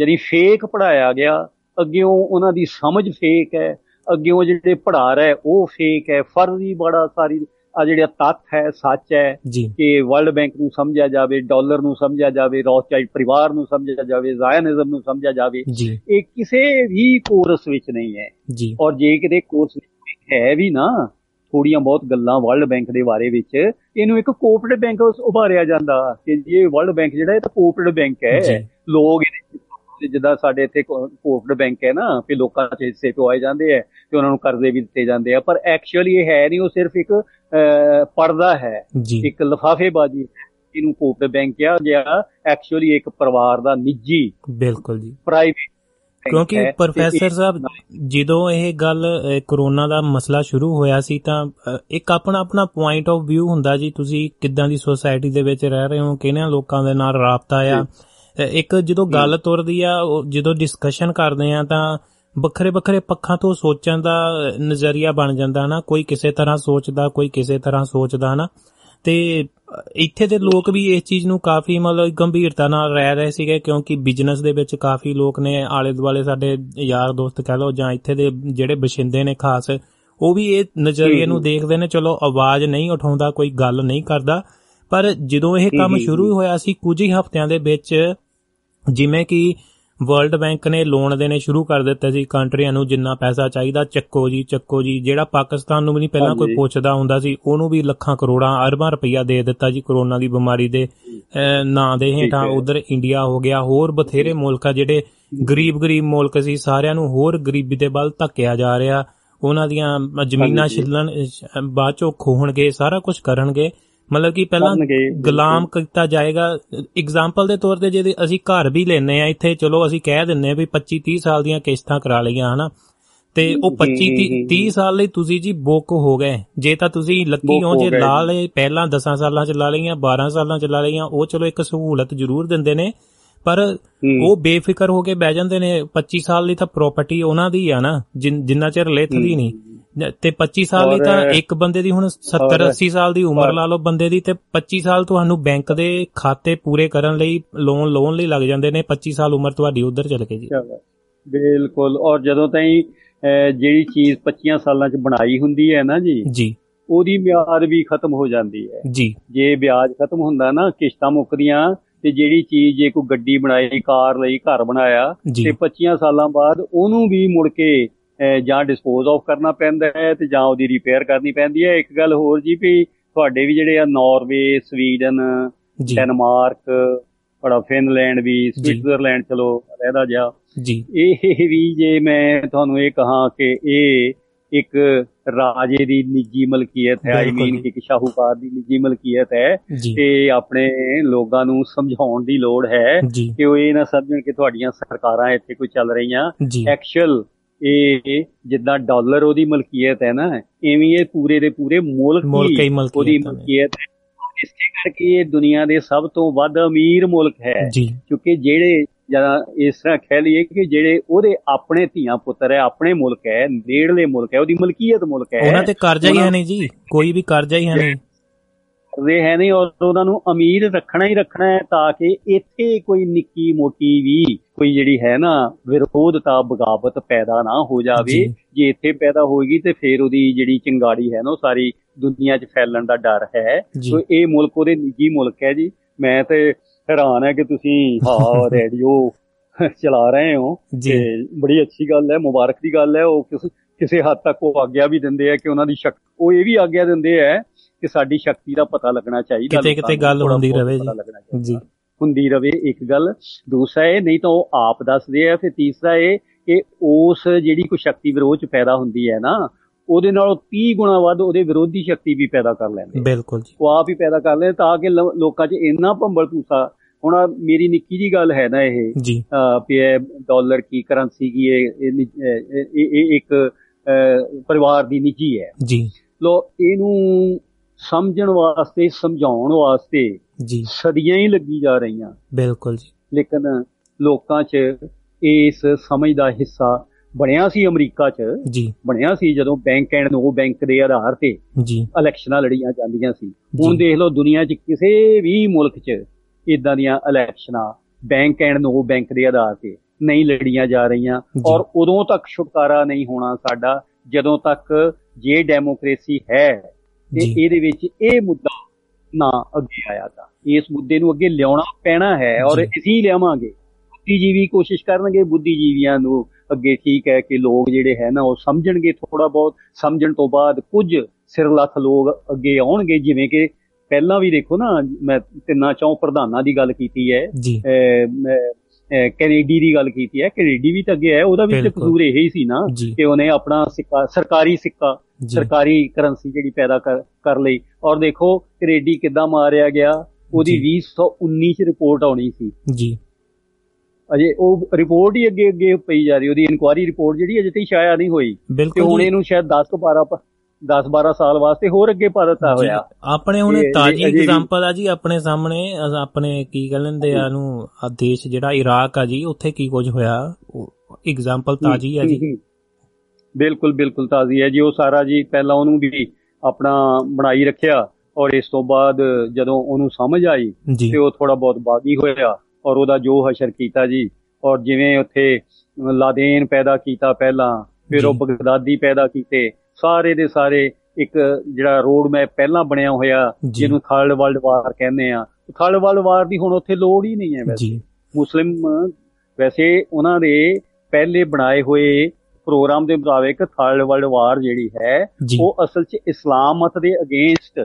ਯਾਨੀ ਫੇਕ ਪੜਾਇਆ ਗਿਆ ਅੱਗਿਓਂ ਉਹਨਾਂ ਦੀ ਸਮਝ ਫੇਕ ਹੈ ਅੱਗਿਓਂ ਜਿਹੜੇ ਪੜ੍ਹਾ ਰਿਹਾ ਉਹ ਫੇਕ ਹੈ ਫਰਜ਼ੀ ਬੜਾ ਸਾਰੀ ਆ ਜਿਹੜਾ ਤੱਥ ਹੈ ਸੱਚ ਹੈ ਕਿ ਵਰਲਡ ਬੈਂਕ ਨੂੰ ਸਮਝਿਆ ਜਾਵੇ ਡਾਲਰ ਨੂੰ ਸਮਝਿਆ ਜਾਵੇ ਰੌਥਚਾਈਲਡ ਪਰਿਵਾਰ ਨੂੰ ਸਮਝਿਆ ਜਾਵੇ ਜ਼ਾਇਨਿਜ਼ਮ ਨੂੰ ਸਮਝਿਆ ਜਾਵੇ ਇਹ ਕਿਸੇ ਵੀ ਕੋਰਸ ਵਿੱਚ ਨਹੀਂ ਹੈ। ਔਰ ਜੇ ਕਿਤੇ ਕੋਰਸ ਵਿੱਚ ਹੈ ਵੀ ਨਾ ਥੋੜੀਆਂ ਬਹੁਤ ਗੱਲਾਂ ਵਰਲਡ ਬੈਂਕ ਦੇ ਬਾਰੇ ਵਿੱਚ ਇਹਨੂੰ ਇੱਕ ਕੋਆਪਰੇਟਿਵ ਬੈਂਕ ਉਭਾਰਿਆ ਜਾਂਦਾ ਕਿ ਇਹ ਵਰਲਡ ਬੈਂਕ ਜਿਹੜਾ ਇਹ ਤਾਂ ਕੋਆਪਰੇਟਿਵ ਬੈਂਕ ਹੈ। ਲੋਕ ਇਹਦੇ ਜਿੱਦਾਂ ਸਾਡੇ ਇੱਥੇ ਕੋਆਪਰੇਟਿਵ ਬੈਂਕ ਹੈ ਨਾ ਕਿ ਲੋਕਾਂ 'ਚ ਹਿੱਸੇ ਪਵਾਏ ਜਾਂਦੇ ਆ ਤੇ ਉਹਨਾਂ ਨੂੰ ਕਰਜ਼ੇ ਵੀ ਦਿੱਤੇ ਜਾਂਦੇ ਆ। ਪਰ ਐਕਚੁਅਲੀ ਇਹ ਹੈ ਨਹੀਂ ਉਹ ਸਿਰਫ ਇੱਕ ਪਰਦਾ ਹੈ। ਇੱਕ ਲਫਾਫੇਬਾਜ਼ੀ ਇਹਨੂੰ ਕੋਆਪਰੇਟਿਵ ਬੈਂਕ ਕਿਹਾ ਗਿਆ। ਐਕਚੁਅਲੀ ਇੱਕ ਪਰਿਵਾਰ ਦਾ ਨਿੱਜੀ ਬਿਲਕੁਲ ਜੀ। ਪ੍ਰਾਈਵੇਟ ਕਿਉਂਕਿ ਪ੍ਰੋਫੈਸਰ ਸਾਹਿਬ ਜਦੋਂ ਇਹ ਗੱਲ ਕਰੋਨਾ ਦਾ ਮਸਲਾ ਸ਼ੁਰੂ ਹੋਇਆ ਸੀ ਤਾਂ ਇੱਕ ਆਪਣਾ ਆਪਣਾ ਪੁਆਇੰਟ ਆਫ View ਹੁੰਦਾ ਜੀ। ਤੁਸੀਂ ਕਿੱਦਾਂ ਦੀ ਸੋਸਾਇਟੀ ਦੇ ਵਿੱਚ ਰਹਿ ਰਹੇ ਹੋ? ਕਿਹਨਾਂ ਲੋਕਾਂ ਦੇ ਨਾਲ ਰਾਬਤਾ ਆ? ਇੱਕ ਜਦੋਂ ਗੱਲ ਤੁਰਦੀ ਆ ਜਦੋਂ ਡਿਸਕਸ਼ਨ ਕਰਦੇ ਆ ਤਾਂ ਵੱਖਰੇ ਵੱਖਰੇ ਪੱਖਾਂ ਤੋਂ ਸੋਚਣ ਦਾ ਨਜ਼ਰੀਆ ਬਣ ਜਾਂਦਾ ਨਾ। ਕੋਈ ਕਿਸੇ ਤਰ੍ਹਾਂ ਸੋਚਦਾ ਕੋਈ ਕਿਸੇ ਤਰ੍ਹਾਂ ਸੋਚਦਾ ਨਾ। ਤੇ ਇੱਥੇ ਦੇ ਲੋਕ ਵੀ ਇਸ ਚੀਜ਼ ਨੂੰ ਕਾਫੀ ਮਤਲਬ ਗੰਭੀਰਤਾ ਨਾਲ ਰਹਿ ਰਹੇ ਸੀਗੇ ਕਿਉਂਕਿ ਬਿਜ਼ਨਸ ਦੇ ਵਿੱਚ ਕਾਫੀ ਲੋਕ ਨੇ ਆਲੇ ਦੁਆਲੇ ਸਾਡੇ ਯਾਰ ਦੋਸਤ ਕਹਿ ਲਓ ਜਾਂ ਇੱਥੇ ਦੇ ਜਿਹੜੇ ਬਸ਼ਿੰਦੇ ਨੇ ਖਾਸ ਉਹ ਵੀ ਇਹ ਨਜ਼ਰੀਏ ਨੂੰ ਦੇਖਦੇ ਨੇ ਚਲੋ ਆਵਾਜ਼ ਨਹੀਂ ਉਠਾਉਂਦਾ ਕੋਈ ਗੱਲ ਨਹੀਂ ਕਰਦਾ। ਪਰ ਜਦੋਂ ਇਹ ਕੰਮ ਸ਼ੁਰੂ ਹੋਇਆ ਸੀ ਕੁਝ ਹੀ ਹਫ਼ਤਿਆਂ ਦੇ ਵਿੱਚ ਜਿਵੇਂ ਕਿ ਵਰਲਡ ਬੈਂਕ ਨੇ ਲੋਨ ਦੇਣੇ ਸ਼ੁਰੂ ਕਰ ਦਿੱਤੇ ਸੀ ਕੰਟਰੀਆਂ ਨੂੰ ਜਿੰਨਾ ਪੈਸਾ ਚਾਹੀਦਾ ਚੱਕੋ ਜੀ ਚੱਕੋ ਜੀ ਜਿਹੜਾ ਪਾਕਿਸਤਾਨ ਨੂੰ ਵੀ ਨਹੀਂ ਪਹਿਲਾਂ ਕੋਈ। ਪੁੱਛਦਾ ਹੁੰਦਾ ਸੀ ਉਹਨੂੰ ਵੀ ਲੱਖਾਂ ਕਰੋੜਾਂ ਅਰਬਾਂ ਰੁਪਈਆ ਦੇ ਦਿੱਤਾ ਜੀ ਕਰੋਨਾ ਦੀ ਬਿਮਾਰੀ ਦੇ ਨਾਂ ਦੇ ਹੇਠਾਂ। ਉਧਰ ਇੰਡੀਆ ਹੋ ਗਿਆ ਹੋਰ ਬਥੇਰੇ ਮੁਲਕ ਆ ਜਿਹੜੇ ਗਰੀਬ ਗਰੀਬ ਮੁਲਕ ਸੀ ਸਾਰਿਆਂ ਨੂੰ ਹੋਰ ਗਰੀਬੀ ਦੇ ਵੱਲ ਧੱਕਿਆ ਜਾ ਰਿਹਾ ਉਹਨਾਂ ਦੀਆਂ ਜ਼ਮੀਨਾਂ। ਛਿੱਲਣ ਬਾਅਦ ਚੋਂ ਖੋਹਣਗੇ ਸਾਰਾ ਕੁਝ ਕਰਨਗੇ ਮਤਲਬ ਕਿ ਪਹਿਲਾਂ। ਗੁਲਾਮ ਕੀਤਾ ਜਾਏਗਾ। ਐਗਜ਼ਾਮਪਲ ਦੇ ਤੌਰ ਤੇ ਜੇ ਅਸੀਂ ਘਰ ਵੀ ਲੈਨੇ ਆ ਇੱਥੇ ਚਲੋ ਅਸੀਂ ਕਹਿ ਦਿੰਨੇ ਆ ਵੀ 25 30 ਸਾਲ ਦੀਆਂ ਕਿਸ਼ਤਾਂ ਕਰਾ ਲਈਆਂ ਹਨਾ? ਤੇ ਉਹ 25 ਹਮ, ਹਮ, 30 ਸਾਲ ਲਈ ਤੁਸੀਂ ਜੀ ਬੁੱਕ ਹੋ ਗਏ। ਜੇ ਤਾਂ ਤੁਸੀਂ ਲੱਕੀ ਹੋ ਜੇ ਲਾ। ਲਏ ਪਹਿਲਾਂ 10 ਸਾਲਾਂ ਚ ਲਾ ਲਈਆਂ 12 ਸਾਲਾਂ ਚ ਲਾ ਲਈਆਂ ਉਹ ਚਲੋ ਇੱਕ ਸਹੂਲਤ ਜ਼ਰੂਰ ਦਿੰਦੇ ਨੇ। ਪਰ। ਉਹ ਬੇਫਿਕਰ ਹੋ ਕੇ ਬਹਿ ਜਾਂਦੇ ਨੇ 25 ਸਾਲ ਲਈ ਤਾਂ ਪ੍ਰਾਪਰਟੀ ਉਹਨਾਂ ਦੀ ਆ ਨਾ ਜਿਨ- ਜਿੰਨਾ ਚਿਰ ਲਿਥਦੀ ਨਹੀਂ। ਤੇ 25 ਸਾਲ ਔਰ- ਤਾਂ ਇੱਕ ਬੰਦੇ ਦੀ ਹੁਣ 70 ਔਰ- 80 ਸਾਲ ਦੀ ਉਮਰ ਲਾ ਲਓ ਬੰਦੇ ਦੀ ਤੇ 25 ਸਾਲ ਤੁਹਾਨੂੰ ਬੈਂਕ ਦੇ ਖਾਤੇ ਪੂਰੇ ਕਰਨ ਲਈ ਲੋਨ ਲੋਨ ਲਈ ਲੱਗ ਜਾਂਦੇ ਨੇ 25 ਸਾਲ ਉਮਰ ਤੁਹਾਡੀ ਉਧਰ ਚਲ ਗਈ ਜੀ। ਬਿਲਕੁਲ ਔਰ ਜਦੋਂ ਤਾਈਂ ਜਿਹੜੀ ਚੀਜ਼ 25 ਸਾਲਾਂ ਚ ਬਣਾਈ ਹੁੰਦੀ ਹੈ ਨਾ ਜੀ ਜੀ। ਉਹਦੀ ਮਿਆਦ ਵੀ ਖਤਮ ਹੋ ਜਾਂਦੀ ਹੈ। ਜੀ। ਜੇ ਵਿਆਜ ਖਤਮ ਹੁੰਦਾ ਨਾ ਕਿਸ਼ਤਾਂ ਮੁੱਕਦੀਆਂ ਤੇ ਜਿਹੜੀ ਚੀਜ਼ ਜੇ ਕੋਈ ਗੱਡੀ ਬਣਾਈ ਕਾਰ ਲਈ ਘਰ ਬਣਾਇਆ। ਤੇ 25 ਸਾਲਾਂ ਬਾਅਦ ਉਹਨੂੰ ਵੀ ਮੁੜ ਕੇ ਜਾਂ ਡਿਸਪੋਜ਼ ਆਫ ਕਰਨਾ ਪੈਂਦਾ ਹੈ ਤੇ ਜਾਂ ਉਹਦੀ ਰਿਪੇਅਰ ਕਰਨੀ ਪੈਂਦੀ ਹੈ। ਇੱਕ ਗੱਲ ਹੋਰ ਜੀ ਵੀ ਤੁਹਾਡੇ ਵੀ ਜਿਹੜੇ ਆ ਨਾਰਵੇ ਸਵੀਡਨ ਡੈਨਮਾਰਕ ਬੜਾ ਫਿਨਲੈਂਡ ਵੀ ਸਵਿਟਜ਼ਰਲੈਂਡ ਚਲੋ ਰਹਿਦਾ ਜਾ ਜੀ। ਇਹ ਵੀ ਜੇ ਮੈਂ ਤੁਹਾਨੂੰ ਇਹ ਕਹਾਂ ਕਿ ਇਹ ਇੱਕ ਰਾਜੇ ਦੀ ਨਿੱਜੀ ਮਲਕੀਅਤ ਹੈ। ਆਈ ਮੀਨ ਜੀ। ਇੱਕ ਸ਼ਾਹੂਕਾਰ ਦੀ ਨਿੱਜੀ ਮਲਕੀਅਤ ਹੈ ਤੇ ਆਪਣੇ ਲੋਕਾਂ ਨੂੰ ਸਮਝਾਉਣ ਦੀ ਲੋੜ ਹੈ ਕਿ ਉਹ ਇਹ ਨਾ ਸਮਝਣ ਕਿ ਤੁਹਾਡੀਆਂ ਸਰਕਾਰਾਂ ਇੱਥੇ ਕੋਈ ਚੱਲ ਰਹੀਆਂ। ਐਕਚੁਅਲ ਇਹ ਜਿੱਦਾਂ ਡਾਲਰ ਉਹਦੀ ਮਲਕੀਅਤ ਹੈ ਨਾ ਐਵੇਂ ਇਹ ਪੂਰੇ ਦੇ ਪੂਰੇ ਮੁਲਕ ਦੀ ਉਹਦੀ। ਮਲਕੀਅਤ ਹੈ। ਇਸੇ ਕਰਕੇ ਇਹ ਦੁਨੀਆ ਦੇ ਸਭ ਤੋਂ ਵੱਧ ਅਮੀਰ ਮੁਲਕ ਹੈ। ਕਿਉਂਕਿ ਜਿਹੜੇ ਜਾਂ ਇਸ ਤਰ੍ਹਾਂ ਕਹਿ ਲਈਏ ਕਿ ਜਿਹੜੇ ਉਹਦੇ ਆਪਣੇ ਧੀਆਂ ਪੁੱਤਰ ਹੈ ਆਪਣੇ ਮੁਲਕ ਹੈ ਨੇੜਲੇ ਮੁਲਕ ਹੈ ਉਹਦੀ ਮਲਕੀਅਤ ਮੁਲਕ ਹੈ। ਉਹਨਾਂ ਤੇ ਕਰਜ਼ਾ ਹੀ ਹੈ ਨਹੀਂ ਜੀ ਕੋਈ ਵੀ ਕਰਜ਼ਾ ਹੀ ਹੈ ਨਹੀਂ। ਕਰਦੇ ਹੈ ਨਹੀਂ ਔਰ ਉਹਨਾਂ ਨੂੰ ਅਮੀਰ ਰੱਖਣਾ ਹੀ ਰੱਖਣਾ ਹੈ ਤਾਂ ਕਿ ਇੱਥੇ ਕੋਈ ਨਿੱਕੀ ਮੋਟੀ ਵੀ ਕੋਈ ਜਿਹੜੀ ਹੈ ਨਾ ਵਿਰੋਧਤਾ ਬਗਾਵਤ ਪੈਦਾ ਨਾ ਹੋ ਜਾਵੇ ਜੀ। ਇੱਥੇ ਪੈਦਾ ਹੋਏਗੀ ਤੇ ਫਿਰ ਉਹਦੀ ਜਿਹੜੀ ਚਿੰਗਾੜੀ ਹੈ ਨਾ ਉਹ ਸਾਰੀ ਦੁਨੀਆ 'ਚ ਫੈਲਣ ਦਾ ਡਰ ਹੈ। ਸੋ ਇਹ ਮੁਲਕ ਉਹਦੇ ਨਿੱਜੀ ਮੁਲਕ ਹੈ ਜੀ ਮੈਂ ਤੇ ਹੈਰਾਨ ਹੈ ਕਿ ਤੁਸੀਂ ਹਾਂ *laughs* ਰੇਡੀਓ ਚਲਾ ਰਹੇ ਹੋ। ਤੇ ਬੜੀ ਅੱਛੀ ਗੱਲ ਹੈ ਮੁਬਾਰਕ ਦੀ ਗੱਲ ਹੈ ਉਹ ਕਿਸ ਕਿਸੇ ਹੱਦ ਤੱਕ ਉਹ ਆਗਿਆ ਵੀ ਦਿੰਦੇ ਆ ਕਿ ਉਹਨਾਂ ਦੀ ਸ਼ਕਤੀ ਉਹ ਇਹ ਵੀ ਆਗਿਆ ਦਿੰਦੇ ਆ ਕਿ ਸਾਡੀ ਸ਼ਕਤੀ ਦਾ ਪਤਾ ਲੱਗਣਾ ਚਾਹੀਦਾ ਕਿਤੇ- ਕਿਤੇ ਗੱਲ ਹੁੰਦੀ ਰਵੇ ਜੀ। ਜੀ। ਹੁੰਦੀ ਰਵੇ ਇੱਕ ਗੱਲ। ਦੂਸਰਾ ਇਹ ਨਹੀਂ ਤਾਂ ਉਹ ਆਪ ਦੱਸਦੇ ਆ। ਫਿਰ ਤੀਸਰਾ ਇਹ ਕਿ ਉਸ ਜਿਹੜੀ ਕੋਈ ਸ਼ਕਤੀ ਵਿਰੋਧ ਚ ਪੈਦਾ ਹੁੰਦੀ ਹੈ ਨਾ ਉਹਦੇ ਨਾਲੋਂ 30 ਗੁਣਾ ਵੱਧ ਉਹਦੇ ਵਿਰੋਧੀ ਸ਼ਕਤੀ ਵੀ ਪੈਦਾ ਕਰ ਲੈਂਦੇ। ਬਿਲਕੁਲ ਜੀ। ਉਹ ਆਪ ਹੀ ਪੈਦਾ ਕਰ ਲੈਂਦੇ ਤਾਂ ਕਿ ਲੋਕਾਂ 'ਚ ਇੰਨਾ ਭੰਬਲ ਭੂਸਾ ਹੁਣ ਮੇਰੀ ਨਿੱਕੀ ਜੀ ਗੱਲ ਹੈ ਨਾ ਇਹ ਜੀ। ਇਹ ਡਾਲਰ ਕੀ ਕਰੰਸੀ ਕੀ ਇਹ ਇੱਕ ਪਰਿਵਾਰ ਦੀ ਨਿੱਜੀ ਹੈ। ਜੀ। ਲੋ ਇਹਨੂੰ ਸਮਝਣ ਵਾਸਤੇ ਸਮਝਾਉਣ ਵਾਸਤੇ ਜੀ। ਸਦੀਆਂ ਹੀ ਲੱਗੀ ਜਾ ਰਹੀਆਂ। ਬਿਲਕੁਲ ਜੀ। ਲੇਕਿਨ ਲੋਕਾਂ 'ਚ ਇਸ ਸਮਝ ਦਾ ਹਿੱਸਾ ਬਣਿਆ ਸੀ ਅਮਰੀਕਾ 'ਚ। ਜੀ। ਬਣਿਆ ਸੀ ਜਦੋਂ ਬੈਂਕ ਐਂਡ ਨੋ ਬੈਂਕ ਦੇ ਆਧਾਰ ਤੇ ਜੀ। ਇਲੈਕਸ਼ਨਾਂ ਲੜੀਆਂ ਜਾਂਦੀਆਂ ਸੀ। ਹੁਣ ਦੇਖ ਲਓ ਦੁਨੀਆ 'ਚ ਕਿਸੇ ਵੀ ਮੁਲਕ 'ਚ ਇਦਾਂ ਦੀਆਂ ਇਲੈਕਸ਼ਨਾਂ ਬੈਂਕ ਐਂਡ ਨੋ ਬੈਂਕ ਦੇ ਆਧਾਰ ਤੇ ਨਹੀਂ ਲੜੀਆਂ ਜਾ ਰਹੀਆਂ। ਔਰ ਉਦੋਂ ਤੱਕ ਛੁਟਕਾਰਾ ਨਹੀਂ ਹੋਣਾ ਸਾਡਾ। ਜਦੋਂ ਤੱਕ ਜੇ ਡੈਮੋਕ੍ਰੇਸੀ ਹੈ ਤੇ। ਇਹਦੇ ਵਿੱਚ ਇਹ ਮੁੱਦਾ ਨਾ ਅੱਗੇ ਆਇਆ ਤਾਂ। ਇਸ ਮੁੱਦੇ ਨੂੰ ਅੱਗੇ ਲਿਆਉਣਾ ਪੈਣਾ ਹੈ ਔਰ। ਅਸੀਂ ਲਿਆਵਾਂਗੇ। ਬੁੱਧੀਜੀਵੀ ਕੋਸ਼ਿਸ਼ ਕਰਨਗੇ ਬੁੱਧੀਜੀਵੀਆਂ ਨੂੰ ਅੱਗੇ ਠੀਕ ਹੈ ਕਿ ਲੋਕ ਜਿਹੜੇ ਹੈ ਨਾ ਉਹ ਸਮਝਣਗੇ ਥੋੜਾ ਬਹੁਤ। ਸਮਝਣ ਤੋਂ ਬਾਅਦ ਕੁਝ ਸਿਰਲੱਥ ਲੋਕ ਅੱਗੇ ਆਉਣਗੇ। ਜਿਵੇਂ ਕਿ ਪਹਿਲਾਂ ਵੀ ਦੇਖੋ ਨਾ ਮੈਂ ਤਿੰਨਾਂ ਚੌਂ ਪ੍ਰਧਾਨਾਂ ਦੀ ਗੱਲ ਕੀਤੀ ਹੈ। ਕੈਨੇਡੀ ਦੀ ਗੱਲ ਕੀਤੀ ਹੈ ਕੈਨੇਡੀ ਵੀ ਤਾਂ ਅੱਗੇ ਹੈ ਉਹਦਾ ਵੀ ਤੇ। ਕਸੂਰ ਇਹੀ ਸੀ ਨਾ ਕਿ ਉਹਨੇ ਆਪਣਾ ਸਿੱਕਾ ਸਰਕਾਰੀ ਸਿੱਕਾ ਸਰਕਾਰੀ ਕਰੰਸੀ ਜਿਹੜੀ ਪੈਦਾ ਕਰ ਲਈ। ਔਰ ਦੇਖੋ ਕੈਨੇਡੀ ਕਿੱਦਾਂ ਮਾਰਿਆ ਗਿਆ ਉਹਦੀ ਜੀ। 2019 ਚ ਰਿਪੋਰਟ ਆਉਣੀ ਸੀ। ਜੀ। ਅਜੇ ਉਹ ਰਿਪੋਰਟ ਹੀ ਅੱਗੇ ਅੱਗੇ ਪਈ ਜਾ ਰਹੀ ਉਹਦੀ ਇਨਕੁਆਰੀ ਰਿਪੋਰਟ ਜਿਹੜੀ ਅਜੇ ਤੱਕ ਸ਼ਾਇਆ ਨਹੀਂ ਹੋਈ। ਤੇ ਹੁਣ ਇਹਨੂੰ ਸ਼ਾਇਦ 10 ਤੋਂ 12 ਪ- 10 12 ਸਾਲ ਵਾਸਤੇ ਹੋਰ ਅੱਗੇ ਪਾ ਦਿੱਤਾ ਜੀ, ਹੋਇਆ। ਆਪਣੇ ਹੁਣ ਤਾਜੀ ਐਗਜ਼ਾਮਪਲ ਆ ਜੀ ਆਪਣੇ ਸਾਹਮਣੇ ਆਪਣੇ ਕੀ ਕਹਿੰਦੇ ਆ ਨੂੰ ਆ ਦੇਸ਼ ਜਿਹੜਾ ਇਰਾਕ ਆ ਜੀ ਉੱਥੇ ਕੀ ਕੁਝ ਹੋਇਆ? ਐਗਜ਼ਾਮਪਲ ਤਾਜੀ ਆ ਜੀ। ਬਿਲਕੁਲ ਬਿਲਕੁਲ ਤਾਜ਼ੀ ਹੈ ਜੀ ਉਹ ਸਾਰਾ ਜੀ ਪਹਿਲਾਂ ਉਹਨੂੰ ਵੀ ਆਪਣਾ ਬਣਾਈ ਰੱਖਿਆ ਔਰ ਇਸ ਤੋਂ ਬਾਅਦ ਜਦੋਂ ਉਹਨੂੰ ਸਮਝ ਆਈ ਤੇ ਉਹ ਥੋੜਾ ਬਹੁਤ ਬਾਗੀ ਹੋਇਆ ਔਰ ਉਹਦਾ ਜੋ ਹਸ਼ਰ ਕੀਤਾ ਜੀ ਔਰ ਜਿਵੇਂ ਉੱਥੇ ਲਾਦੇਨ ਪੈਦਾ ਕੀਤਾ ਪਹਿਲਾਂ ਫਿਰ ਉਹ। ਬਗਦਾਦੀ ਪੈਦਾ ਕੀਤੇ ਸਾਰੇ ਦੇ ਸਾਰੇ ਇੱਕ ਜਿਹੜਾ ਰੋਡ ਮੈਪ ਪਹਿਲਾਂ ਬਣਿਆ ਹੋਇਆ। ਜਿਹਨੂੰ ਥਰਡ ਵਰਲਡ ਵਾਰ ਕਹਿੰਦੇ ਆ। ਥਰਡ ਵਰਲਡ ਵਾਰ ਦੀ ਹੁਣ ਉੱਥੇ ਲੋੜ ਹੀ ਨਹੀਂ ਹੈ ਵੈਸੇ। ਮੁਸਲਿਮ ਵੈਸੇ ਉਹਨਾਂ ਦੇ ਪਹਿਲੇ ਬਣਾਏ ਹੋਏ ਪ੍ਰੋਗਰਾਮ ਦੇ ਮੁਤਾਬਿਕ ਥਰਡ ਵਰਲਡ ਵਾਰ ਜਿਹੜੀ ਹੈ ਉਹ ਅਸਲ 'ਚ ਇਸਲਾਮ ਮਤ ਦੇ ਅਗੇਂਸਟ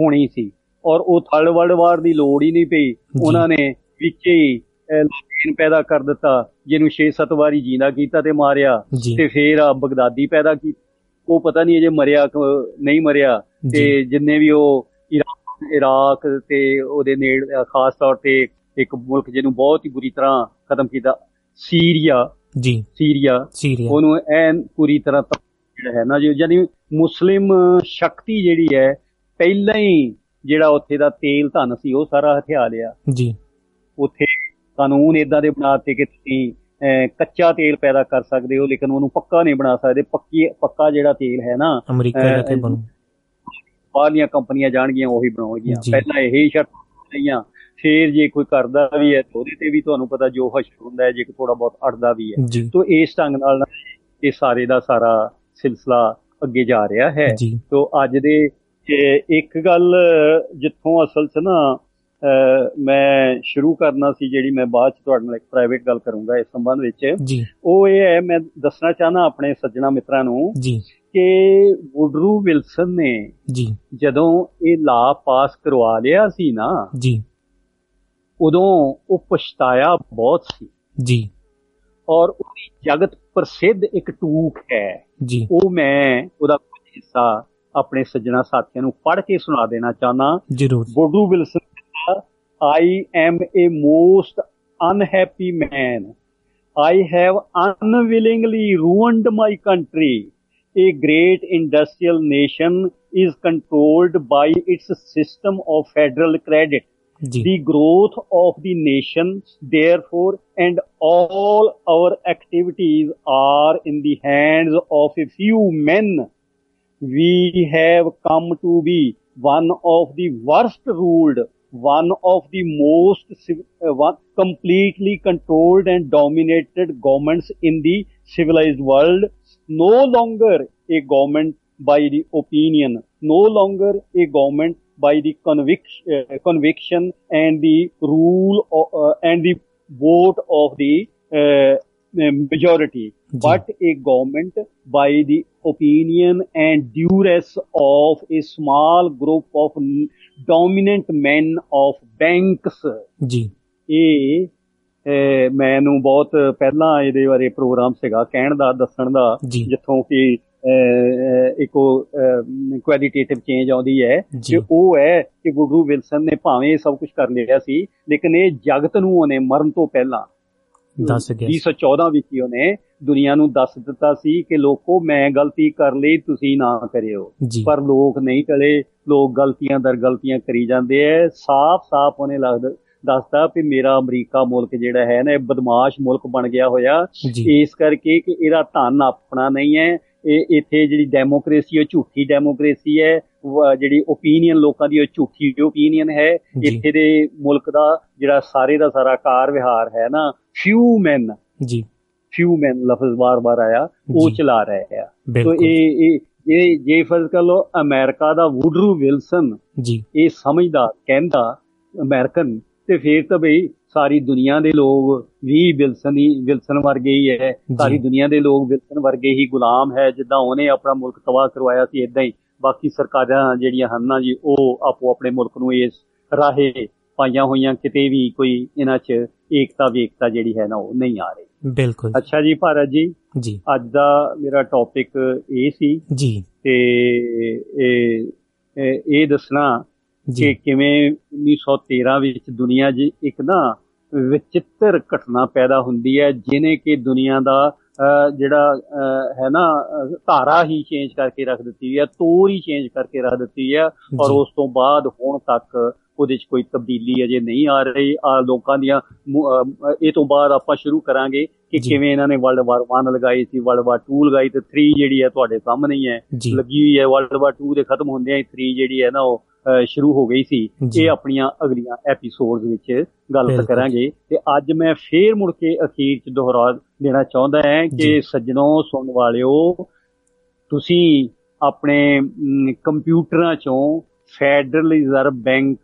ਹੋਣੀ ਸੀ। ਔਰ ਉਹ ਥਰਡ ਵਰਲਡ ਵਾਰ ਦੀ ਲੋੜ ਹੀ ਨਹੀਂ ਪਈ। ਉਹਨਾਂ ਨੇ ਵਿੱਚ ਹੀ ਲਾਦੇਨ ਪੈਦਾ ਕਰ ਦਿੱਤਾ ਜਿਹਨੂੰ 6-7 ਵਾਰੀ ਜੀਂਦਾ ਕੀਤਾ ਤੇ ਮਾਰਿਆ ਤੇ ਫੇਰ ਆ ਬਗਦਾਦੀ ਪੈਦਾ ਕੀਤੀ ਉਹ ਪਤਾ ਨਹੀਂ ਅਜੇ ਮਰਿਆ ਨਹੀਂ ਮਰਿਆ। ਤੇ ਜੀ ਜਿੰਨੇ ਵੀ ਉਹ ਇਰਾਕ ਇਰਾਕ ਤੇ ਉਹਦੇ ਨੇੜੇ ਖਾਸ ਤੌਰ ਤੇ ਇੱਕ ਮੁਲਕ ਜਿਹਨੂੰ ਬਹੁਤ ਹੀ ਬੁਰੀ ਤਰ੍ਹਾਂ ਖਤਮ ਕੀਤਾ ਸੀਰੀਆ। ਜੀ। ਸੀਰੀਆ। ਉਹਨੂੰ ਐਨ ਪੂਰੀ ਤਰ੍ਹਾਂ ਜਿਹੜਾ ਹੈ ਨਾ ਜੀ ਯਾਨੀ ਮੁਸਲਿਮ ਸ਼ਕਤੀ ਜਿਹੜੀ ਹੈ ਪਹਿਲਾਂ ਹੀ ਜਿਹੜਾ ਉੱਥੇ ਦਾ ਤੇਲ ਧਨ ਸੀ ਉਹ ਸਾਰਾ ਹਥਿਆ ਲਿਆ। ਜੀ। ਉੱਥੇ ਕਾਨੂੰਨ ਇਦਾਂ ਦੇ ਬਣਾਤੇ ਕਿ ਤੁਸੀਂ ਕੱਚਾ ਤੇਲ ਪੈਦਾ ਕਰ ਸਕਦੇ ਹੋ ਲੇਕਿਨ ਉਹਨੂੰ ਪੱਕਾ ਨਹੀਂ ਬਣਾ ਸਕਦੇ। ਪੱਕੀ ਪੱਕਾ ਜਿਹੜਾ ਤੇਲ ਹੈ ਨਾ ਅਮਰੀਕਾ ਜਾ ਕੇ ਬਣੂ। ਬਾਹਰਲੀਆਂ ਕੰਪਨੀਆਂ ਜਾਣਗੀਆਂ ਉਹੀ ਬਣਾਉਣਗੀਆਂ। ਪਹਿਲਾਂ ਇਹ ਸ਼ਰਤ ਲਈਆਂ ਫੇਰ ਜੇ ਕੋਈ ਕਰਦਾ ਵੀ ਹੈ ਉਹਦੇ ਤੇ ਵੀ ਤੁਹਾਨੂੰ ਪਤਾ ਜੋ ਹਸ਼ਰ ਹੁੰਦਾ ਹੈ ਜੇ ਥੋੜਾ ਬਹੁਤ ਅੜਦਾ ਵੀ ਹੈ। ਤੋ ਇਸ ਢੰਗ ਨਾਲ ਇਹ ਸਾਰੇ ਦਾ ਸਾਰਾ ਸਿਲਸਿਲਾ ਅੱਗੇ ਜਾ ਰਿਹਾ ਹੈ। ਤੋ ਅੱਜ ਦੇ ਇੱਕ ਗੱਲ ਜਿੱਥੋਂ ਅਸਲ 'ਚ ਨਾ ਮੈਂ ਸ਼ੁਰੂ ਕਰਨਾ ਸੀ ਜਿਹੜੀ ਮੈਂ ਬਾਅਦ 'ਚ ਤੁਹਾਡੇ ਨਾਲ ਇੱਕ ਪ੍ਰਾਈਵੇਟ ਗੱਲ ਕਰੂੰਗਾ ਇਸ ਸੰਬੰਧ ਵਿੱਚ। ਉਹ ਇਹ ਹੈ ਮੈਂ ਦੱਸਣਾ ਚਾਹਨਾ ਆਪਣੇ ਸੱਜਣਾ ਮਿੱਤਰਾਂ ਨੂੰ ਜੀ। ਕਿ ਵੁਡਰੂ ਵਿਲਸਨ ਨੇ ਜੀ। ਜਦੋਂ ਇਹ ਲਾ ਪਾਸ ਕਰਵਾ ਲਿਆ ਸੀ ਨਾ ਜੀ। ਉਦੋਂ ਉਹ ਪਛਤਾਇਆ ਬਹੁਤ ਸੀ। ਜੀ। ਔਰ ਉਹਦੀ ਜਗਤ ਪ੍ਰਸਿੱਧ ਇੱਕ ਟੂਕ ਹੈ। ਜੀ। ਉਹ ਮੈਂ ਉਹਦਾ ਕੁਝ ਹਿੱਸਾ ਆਪਣੇ ਸੱਜਣਾ ਸਾਥੀਆਂ ਨੂੰ ਪੜ੍ਹ ਕੇ ਸੁਣਾ ਦੇਣਾ ਚਾਹਨਾ ਜਰੂਰ। Woodrow Wilson I am a most unhappy man. I have unwillingly ruined my country. A great industrial nation is controlled by its system of federal credit. Gee. The growth of the nation, therefore, and all our activities are in the hands of a few men. We have come to be one of the worst ruled one of the most uh, one completely controlled and dominated governments in the civilized world. No longer a government by the opinion, no longer a government by the conviction, uh, conviction and the rule o- uh, and the vote of the uh, majority, but a government by the opinion and duress of a small group of dominant men of banks. ਜੀ ਇਹ ਮੈਨੂੰ ਬਹੁਤ ਪਹਿਲਾਂ ਇਹਦੇ ਬਾਰੇ ਪ੍ਰੋਗਰਾਮ ਸੀਗਾ ਕਹਿਣ ਦਾ ਦੱਸਣ ਦਾ। ਜਿੱਥੋਂ ਕਿ ਇੱਕ ਕੁਆਲਿਟੇਟਿਵ ਚੇਂਜ ਆਉਂਦੀ ਹੈ। ਕਿ ਉਹ ਹੈ ਕਿ ਗੁਰੂ ਵਿਲਸਨ ਨੇ ਭਾਵੇਂ ਸਭ ਕੁਝ ਕਰ ਲਿਆ ਸੀ ਲੇਕਿਨ ਇਹ ਜਗਤ ਨੂੰ ਉਹਨੇ ਮਰਨ ਤੋਂ ਪਹਿਲਾਂ ਦੱਸ ਗਿਆ ਸੀ। 2014 ਵਿੱਚ ਹੀ ਉਹਨੇ ਦੁਨੀਆ ਨੂੰ ਦੱਸ ਦਿੱਤਾ ਸੀ ਕਿ ਲੋਕੋ ਮੈਂ ਗਲਤੀ ਕਰ ਲਈ ਤੁਸੀਂ ਨਾ ਕਰਿਓ। ਪਰ ਲੋਕ ਨਹੀਂ ਟਲੇ ਲੋਕ ਗਲਤੀਆਂ ਦਰ ਗਲਤੀਆਂ ਕਰੀ ਜਾਂਦੇ ਐ। ਸਾਫ਼-ਸਾਫ਼ ਉਹਨੇ ਲੱਗਦਾ ਦੱਸਦਾ ਵੀ ਮੇਰਾ ਅਮਰੀਕਾ ਮੁਲਕ ਜਿਹੜਾ ਹੈ ਨਾ ਇਹ ਬਦਮਾਸ਼ ਮੁਲਕ ਬਣ ਗਿਆ ਹੋਇਆ। ਇਸ ਕਰਕੇ ਕਿ ਇਹਦਾ ਧਨ ਆਪਣਾ ਨਹੀਂ ਹੈ ਇਹ ਇੱਥੇ ਜਿਹੜੀ ਡੈਮੋਕ੍ਰੇਸੀ ਉਹ ਝੂਠੀ ਡੈਮੋਕ੍ਰੇਸੀ ਹੈ ਜਿਹੜੀ ਓਪੀਨੀਅਨ ਲੋਕਾਂ ਦੀ ਉਹ ਝੂਠੀ ਓਪੀਨੀਅਨ ਹੈ। ਇੱਥੇ ਦੇ ਮੁਲਕ ਦਾ ਜਿਹੜਾ ਸਾਰੇ ਦਾ ਸਾਰਾ ਕਾਰ ਵਿਹਾਰ ਹੈ ਨਾ ਫਿਊ ਮੈਨ ਜੀ। ਫਿਊ ਮੈਨ ਲਫ਼ਜ਼ ਵਾਰ-ਵਾਰ ਆਇਆ ਉਹ। ਚਲਾ ਰਹੇ ਆ। ਸੋ ਇਹ ਇਹ ਇਹ ਜੇ ਫਰਜ਼ ਕਰ ਲਓ ਅਮਰੀਕਾ ਦਾ ਵੁਡਰੂ ਵਿਲਸਨ ਜੀ। ਇਹ ਸਮਝਦਾ ਕਹਿੰਦਾ ਅਮਰੀਕਨ ਤੇ ਫੇਰ ਤਾਂ ਬਈ ਸਾਰੀ ਦੁਨੀਆ ਦੇ ਲੋਕ ਵੀ ਵਿਲਸਨ ਹੀ ਵਿਲਸਨ ਵਰਗੇ ਹੀ ਹੈ। ਸਾਰੀ ਦੁਨੀਆ ਦੇ ਲੋਕ ਵਿਲਸਨ ਵਰਗੇ ਹੀ ਗੁਲਾਮ ਹੈ ਜਿੱਦਾਂ ਉਹਨੇ ਆਪਣਾ ਮੁਲਕ ਤਬਾਹ ਕਰਵਾਇਆ ਸੀ ਇਦਾਂ ਹੀ। ਬਾਕੀ ਸਰਕਾਰਾਂ ਜਿਹੜੀਆਂ ਹਨ ਨਾ ਜੀ ਉਹ ਆਪੋ ਆਪਣੇ ਮੁਲਕ ਨੂੰ ਇਸ ਰਾਹੇ ਪਾਈਆਂ ਹੋਈਆਂ ਕਿਤੇ ਵੀ ਕੋਈ ਇਹਨਾਂ 'ਚ ਏਕਤਾ ਵੇਕਤਾ ਜਿਹੜੀ ਹੈ ਨਾ ਉਹ ਨਹੀਂ ਆ ਰਹੀ। ਬਿਲਕੁਲ। ਅੱਛਾ ਜੀ ਭਾਰਤ ਜੀ। ਜੀ। ਅੱਜ ਦਾ ਮੇਰਾ ਟੌਪਿਕ ਇਹ ਸੀ ਜੀ। ਤੇ ਇਹ ਇਹ- ਦੱਸਣਾ ਕਿ ਕਿਵੇਂ 1913 ਵਿੱਚ ਦੁਨੀਆ 'ਚ ਇੱਕ ਨਾ ਵਿਚਿੱਤਰ ਘਟਨਾ ਪੈਦਾ ਹੁੰਦੀ ਹੈ ਜਿਨੇ ਕਿ ਦੁਨੀਆ ਦਾ ਜਿਹੜਾ ਹੈ ਨਾ ਧਾਰਾ ਹੀ ਚੇਂਜ ਕਰਕੇ ਰੱਖ ਦਿੱਤੀ ਹੈ ਤੋਰ ਹੀ ਚੇਂਜ ਕਰਕੇ ਰੱਖ ਦਿੱਤੀ ਹੈ ਔਰ। ਉਸ ਤੋਂ ਬਾਅਦ ਹੁਣ ਤੱਕ ਉਹਦੇ 'ਚ ਕੋਈ ਤਬਦੀਲੀ ਅਜੇ ਨਹੀਂ ਆ ਰਹੀ ਆ ਲੋਕਾਂ ਦੀਆਂ ਇਹ ਤੋਂ ਬਾਅਦ ਆਪਾਂ ਸ਼ੁਰੂ ਕਰਾਂਗੇ ਕਿ। ਕਿਵੇਂ ਇਹਨਾਂ ਨੇ ਵਰਲਡ ਵਾਰ 1 ਲਗਾਈ ਸੀ ਵਰਲਡ ਵਾਰ 2 ਲਗਾਈ ਤੇ 3 ਜਿਹੜੀ ਹੈ ਤੁਹਾਡੇ ਸਾਹਮਣੇ ਹੀ ਹੈ ਲੱਗੀ ਹੋਈ ਹੈ ਵਰਲਡ ਵਾਰ 2 ਦੇ ਖਤਮ ਹੁੰਦਿਆਂ ਹੀ 3 ਜਿਹੜੀ ਹੈ ਨਾ ਉਹ ਸ਼ੁਰੂ ਹੋ ਗਈ ਸੀ। ਇਹ ਆਪਣੀਆਂ ਅਗਲੀਆਂ ਐਪੀਸੋਡਸ ਵਿੱਚ ਗੱਲ। ਕਰਾਂਗੇ ਤੇ ਅੱਜ ਮੈਂ ਫੇਰ ਮੁੜ ਕੇ ਅਖੀਰ ਚ ਦੁਹਰਾ ਦੇਣਾ ਚਾਹੁੰਦਾ ਹਾਂ ਕਿ। ਸੱਜਣੋ ਸੁਣਨ ਵਾਲਿਓ ਤੁਸੀਂ ਆਪਣੇ ਕੰਪਿਊਟਰਾਂ ਚੋਂ ਫੈਡਰਲ ਰਿਜ਼ਰਵ ਬੈਂਕ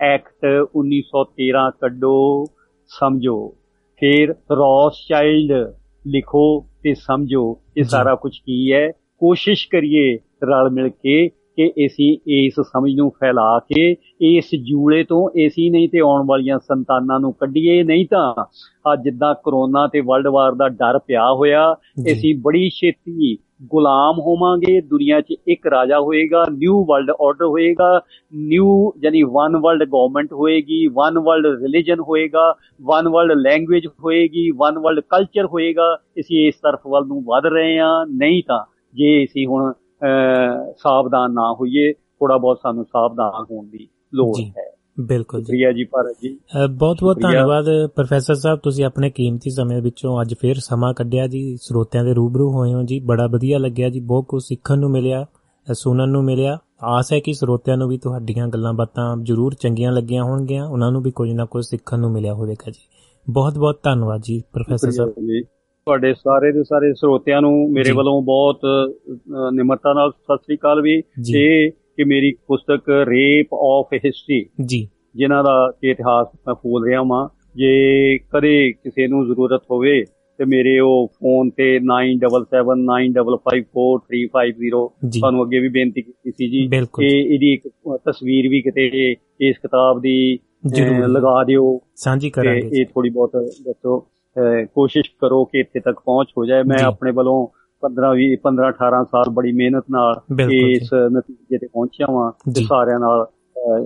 ਐਕਟ 1913 ਕੱਢੋ ਸਮਝੋ ਫਿਰ ਰੌਸਚਾਈਲਡ ਲਿਖੋ ਤੇ ਸਮਝੋ ਇਹ। ਸਾਰਾ ਕੁਝ ਕੀ ਹੈ ਕੋਸ਼ਿਸ਼ ਕਰੀਏ ਰਲ ਮਿਲ ਕੇ ਕਿ ਅਸੀਂ ਇਸ ਸਮਝ ਨੂੰ ਫੈਲਾ ਕੇ ਇਸ ਜੂਲੇ ਤੋਂ ਅਸੀਂ ਨਹੀਂ ਤੇ ਆਉਣ ਵਾਲੀਆਂ ਸੰਤਾਨਾਂ ਨੂੰ ਕੱਢੀਏ। ਨਹੀਂ ਤਾਂ ਅੱਜ ਜਿੱਦਾਂ ਕਰੋਨਾ ਤੇ ਵਰਲਡ ਵਾਰ ਦਾ ਡਰ ਪਿਆ ਹੋਇਆ। ਅਸੀਂ ਬੜੀ ਛੇਤੀ ਗੁਲਾਮ ਹੋਵਾਂਗੇ। ਦੁਨੀਆ 'ਚ ਇੱਕ ਰਾਜਾ ਹੋਏਗਾ ਨਿਊ ਵਰਲਡ ਆਰਡਰ ਹੋਏਗਾ ਨਿਊ ਯਾਨੀ ਵਨ ਵਰਲਡ ਗਵਰਨਮੈਂਟ ਹੋਏਗੀ ਵਨ ਵਰਲਡ ਰਿਲੀਜਨ ਹੋਏਗਾ ਵਨ ਵਰਲਡ ਲੈਂਗੁਏਜ ਹੋਏਗੀ ਵਨ ਵਰਲਡ ਕਲਚਰ ਹੋਏਗਾ। ਅਸੀਂ ਇਸ ਤਰਫ ਵੱਲ ਨੂੰ ਵਧ ਰਹੇ ਹਾਂ। ਨਹੀਂ ਤਾਂ ਜੇ ਅਸੀਂ ਹੁਣ ਸਾਵਧਾਨ ਨਾ ਹੋਈਏ ਥੋੜਾ ਬਹੁਤ ਸਾਨੂੰ ਸਾਵਧਾਨ ਹੋਣ ਦੀ ਲੋੜ। ਹੈ। ਬਿਲਕੁਲ ਜੀ। ਜੀ ਭਾਰਤ ਜੀ। ਬਹੁਤ ਬਹੁਤ। ਧੰਨਵਾਦ ਪ੍ਰੋਫੈਸਰ ਸਾਹਿਬ ਤੁਸੀਂ ਆਪਣੇ ਕੀਮਤੀ ਸਮੇਂ ਵਿੱਚੋਂ ਅੱਜ ਫੇਰ ਸਮਾਂ ਕੱਢਿਆ ਜੀ। ਸਰੋਤਿਆਂ ਦੇ ਰੂਬਰੂ ਹੋਏ ਹੋ ਜੀ। ਬੜਾ ਵਧੀਆ ਲੱਗਿਆ ਜੀ। ਬਹੁਤ ਕੁਝ ਸਿੱਖਣ ਨੂੰ ਮਿਲਿਆ ਸੁਣਨ ਨੂੰ ਮਿਲਿਆ। ਆਸ ਹੈ ਕਿ ਸਰੋਤਿਆਂ ਨੂੰ ਵੀ ਤੁਹਾਡੀਆਂ ਗੱਲਾਂ ਬਾਤਾਂ ਜ਼ਰੂਰ ਚੰਗੀਆਂ ਲੱਗੀਆਂ ਹੋਣਗੀਆਂ। ਉਹਨਾਂ ਨੂੰ ਵੀ ਕੁਝ ਨਾ ਕੁਝ ਸਿੱਖਣ ਨੂੰ ਮਿਲਿਆ ਹੋਵੇਗਾ ਜੀ। ਬਹੁਤ ਬਹੁਤ ਧੰਨਵਾਦ ਜੀ ਪ੍ਰੋਫੈਸਰ ਸਾਹਿਬ। ਤੁਹਾਡੇ ਸਾਰੇ ਦੇ ਸਾਰੇ ਸਰੋਤਿਆਂ ਨੂੰ ਮੇਰੇ। ਵੱਲੋਂ ਬਹੁਤ ਨਿਮਰਤਾ ਨਾਲ ਸਤਿ ਸ੍ਰੀ ਅਕਾਲ ਵੀ। ਤੇ ਕਿ ਮੇਰੀ ਪੁਸਤਕ ਰੇਪ ਆਫ ਹਿਸਟਰੀ ਜੀ ਜਿਨ੍ਹਾਂ ਦਾ ਕਿ ਇਤਿਹਾਸ ਮੈਂ ਫੋਲ ਰਿਹਾ ਹਾਂ ਜੇ ਕਦੇ ਕਿਸੇ ਨੂੰ ਜ਼ਰੂਰਤ ਹੋਵੇ ਤੇ ਮੇਰੇ ਉਹ ਫੋਨ ਤੇ 9779554350 ਜੀ ਤੁਹਾਨੂੰ ਅੱਗੇ ਵੀ ਬੇਨਤੀ ਕੀਤੀ ਸੀ ਜੀ। ਕਿ ਇਹਦੀ ਇੱਕ ਤਸਵੀਰ ਵੀ ਕਿਤੇ ਇਸ ਕਿਤਾਬ ਦੀ। ਲਗਾ ਦਿਓ ਸਾਂਝੀ ਕਰਾਂਗੇ। ਇਹ ਥੋੜੀ ਬਹੁਤ ਦੱਸੋ ਕੋਸ਼ਿਸ਼ ਕਰੋ ਕਿ ਇੱਥੇ ਤੱਕ ਪਹੁੰਚ ਹੋ ਜਾਏ ਮੈਂ। ਆਪਣੇ ਵੱਲੋਂ 15 20 15 18 ਸਾਲ ਬੜੀ ਮਿਹਨਤ ਨਾਲ। ਇਸ ਨਤੀਜੇ ਤੇ ਪਹੁੰਚਿਆ ਵਾਂ। ਸਾਰਿਆਂ ਨਾਲ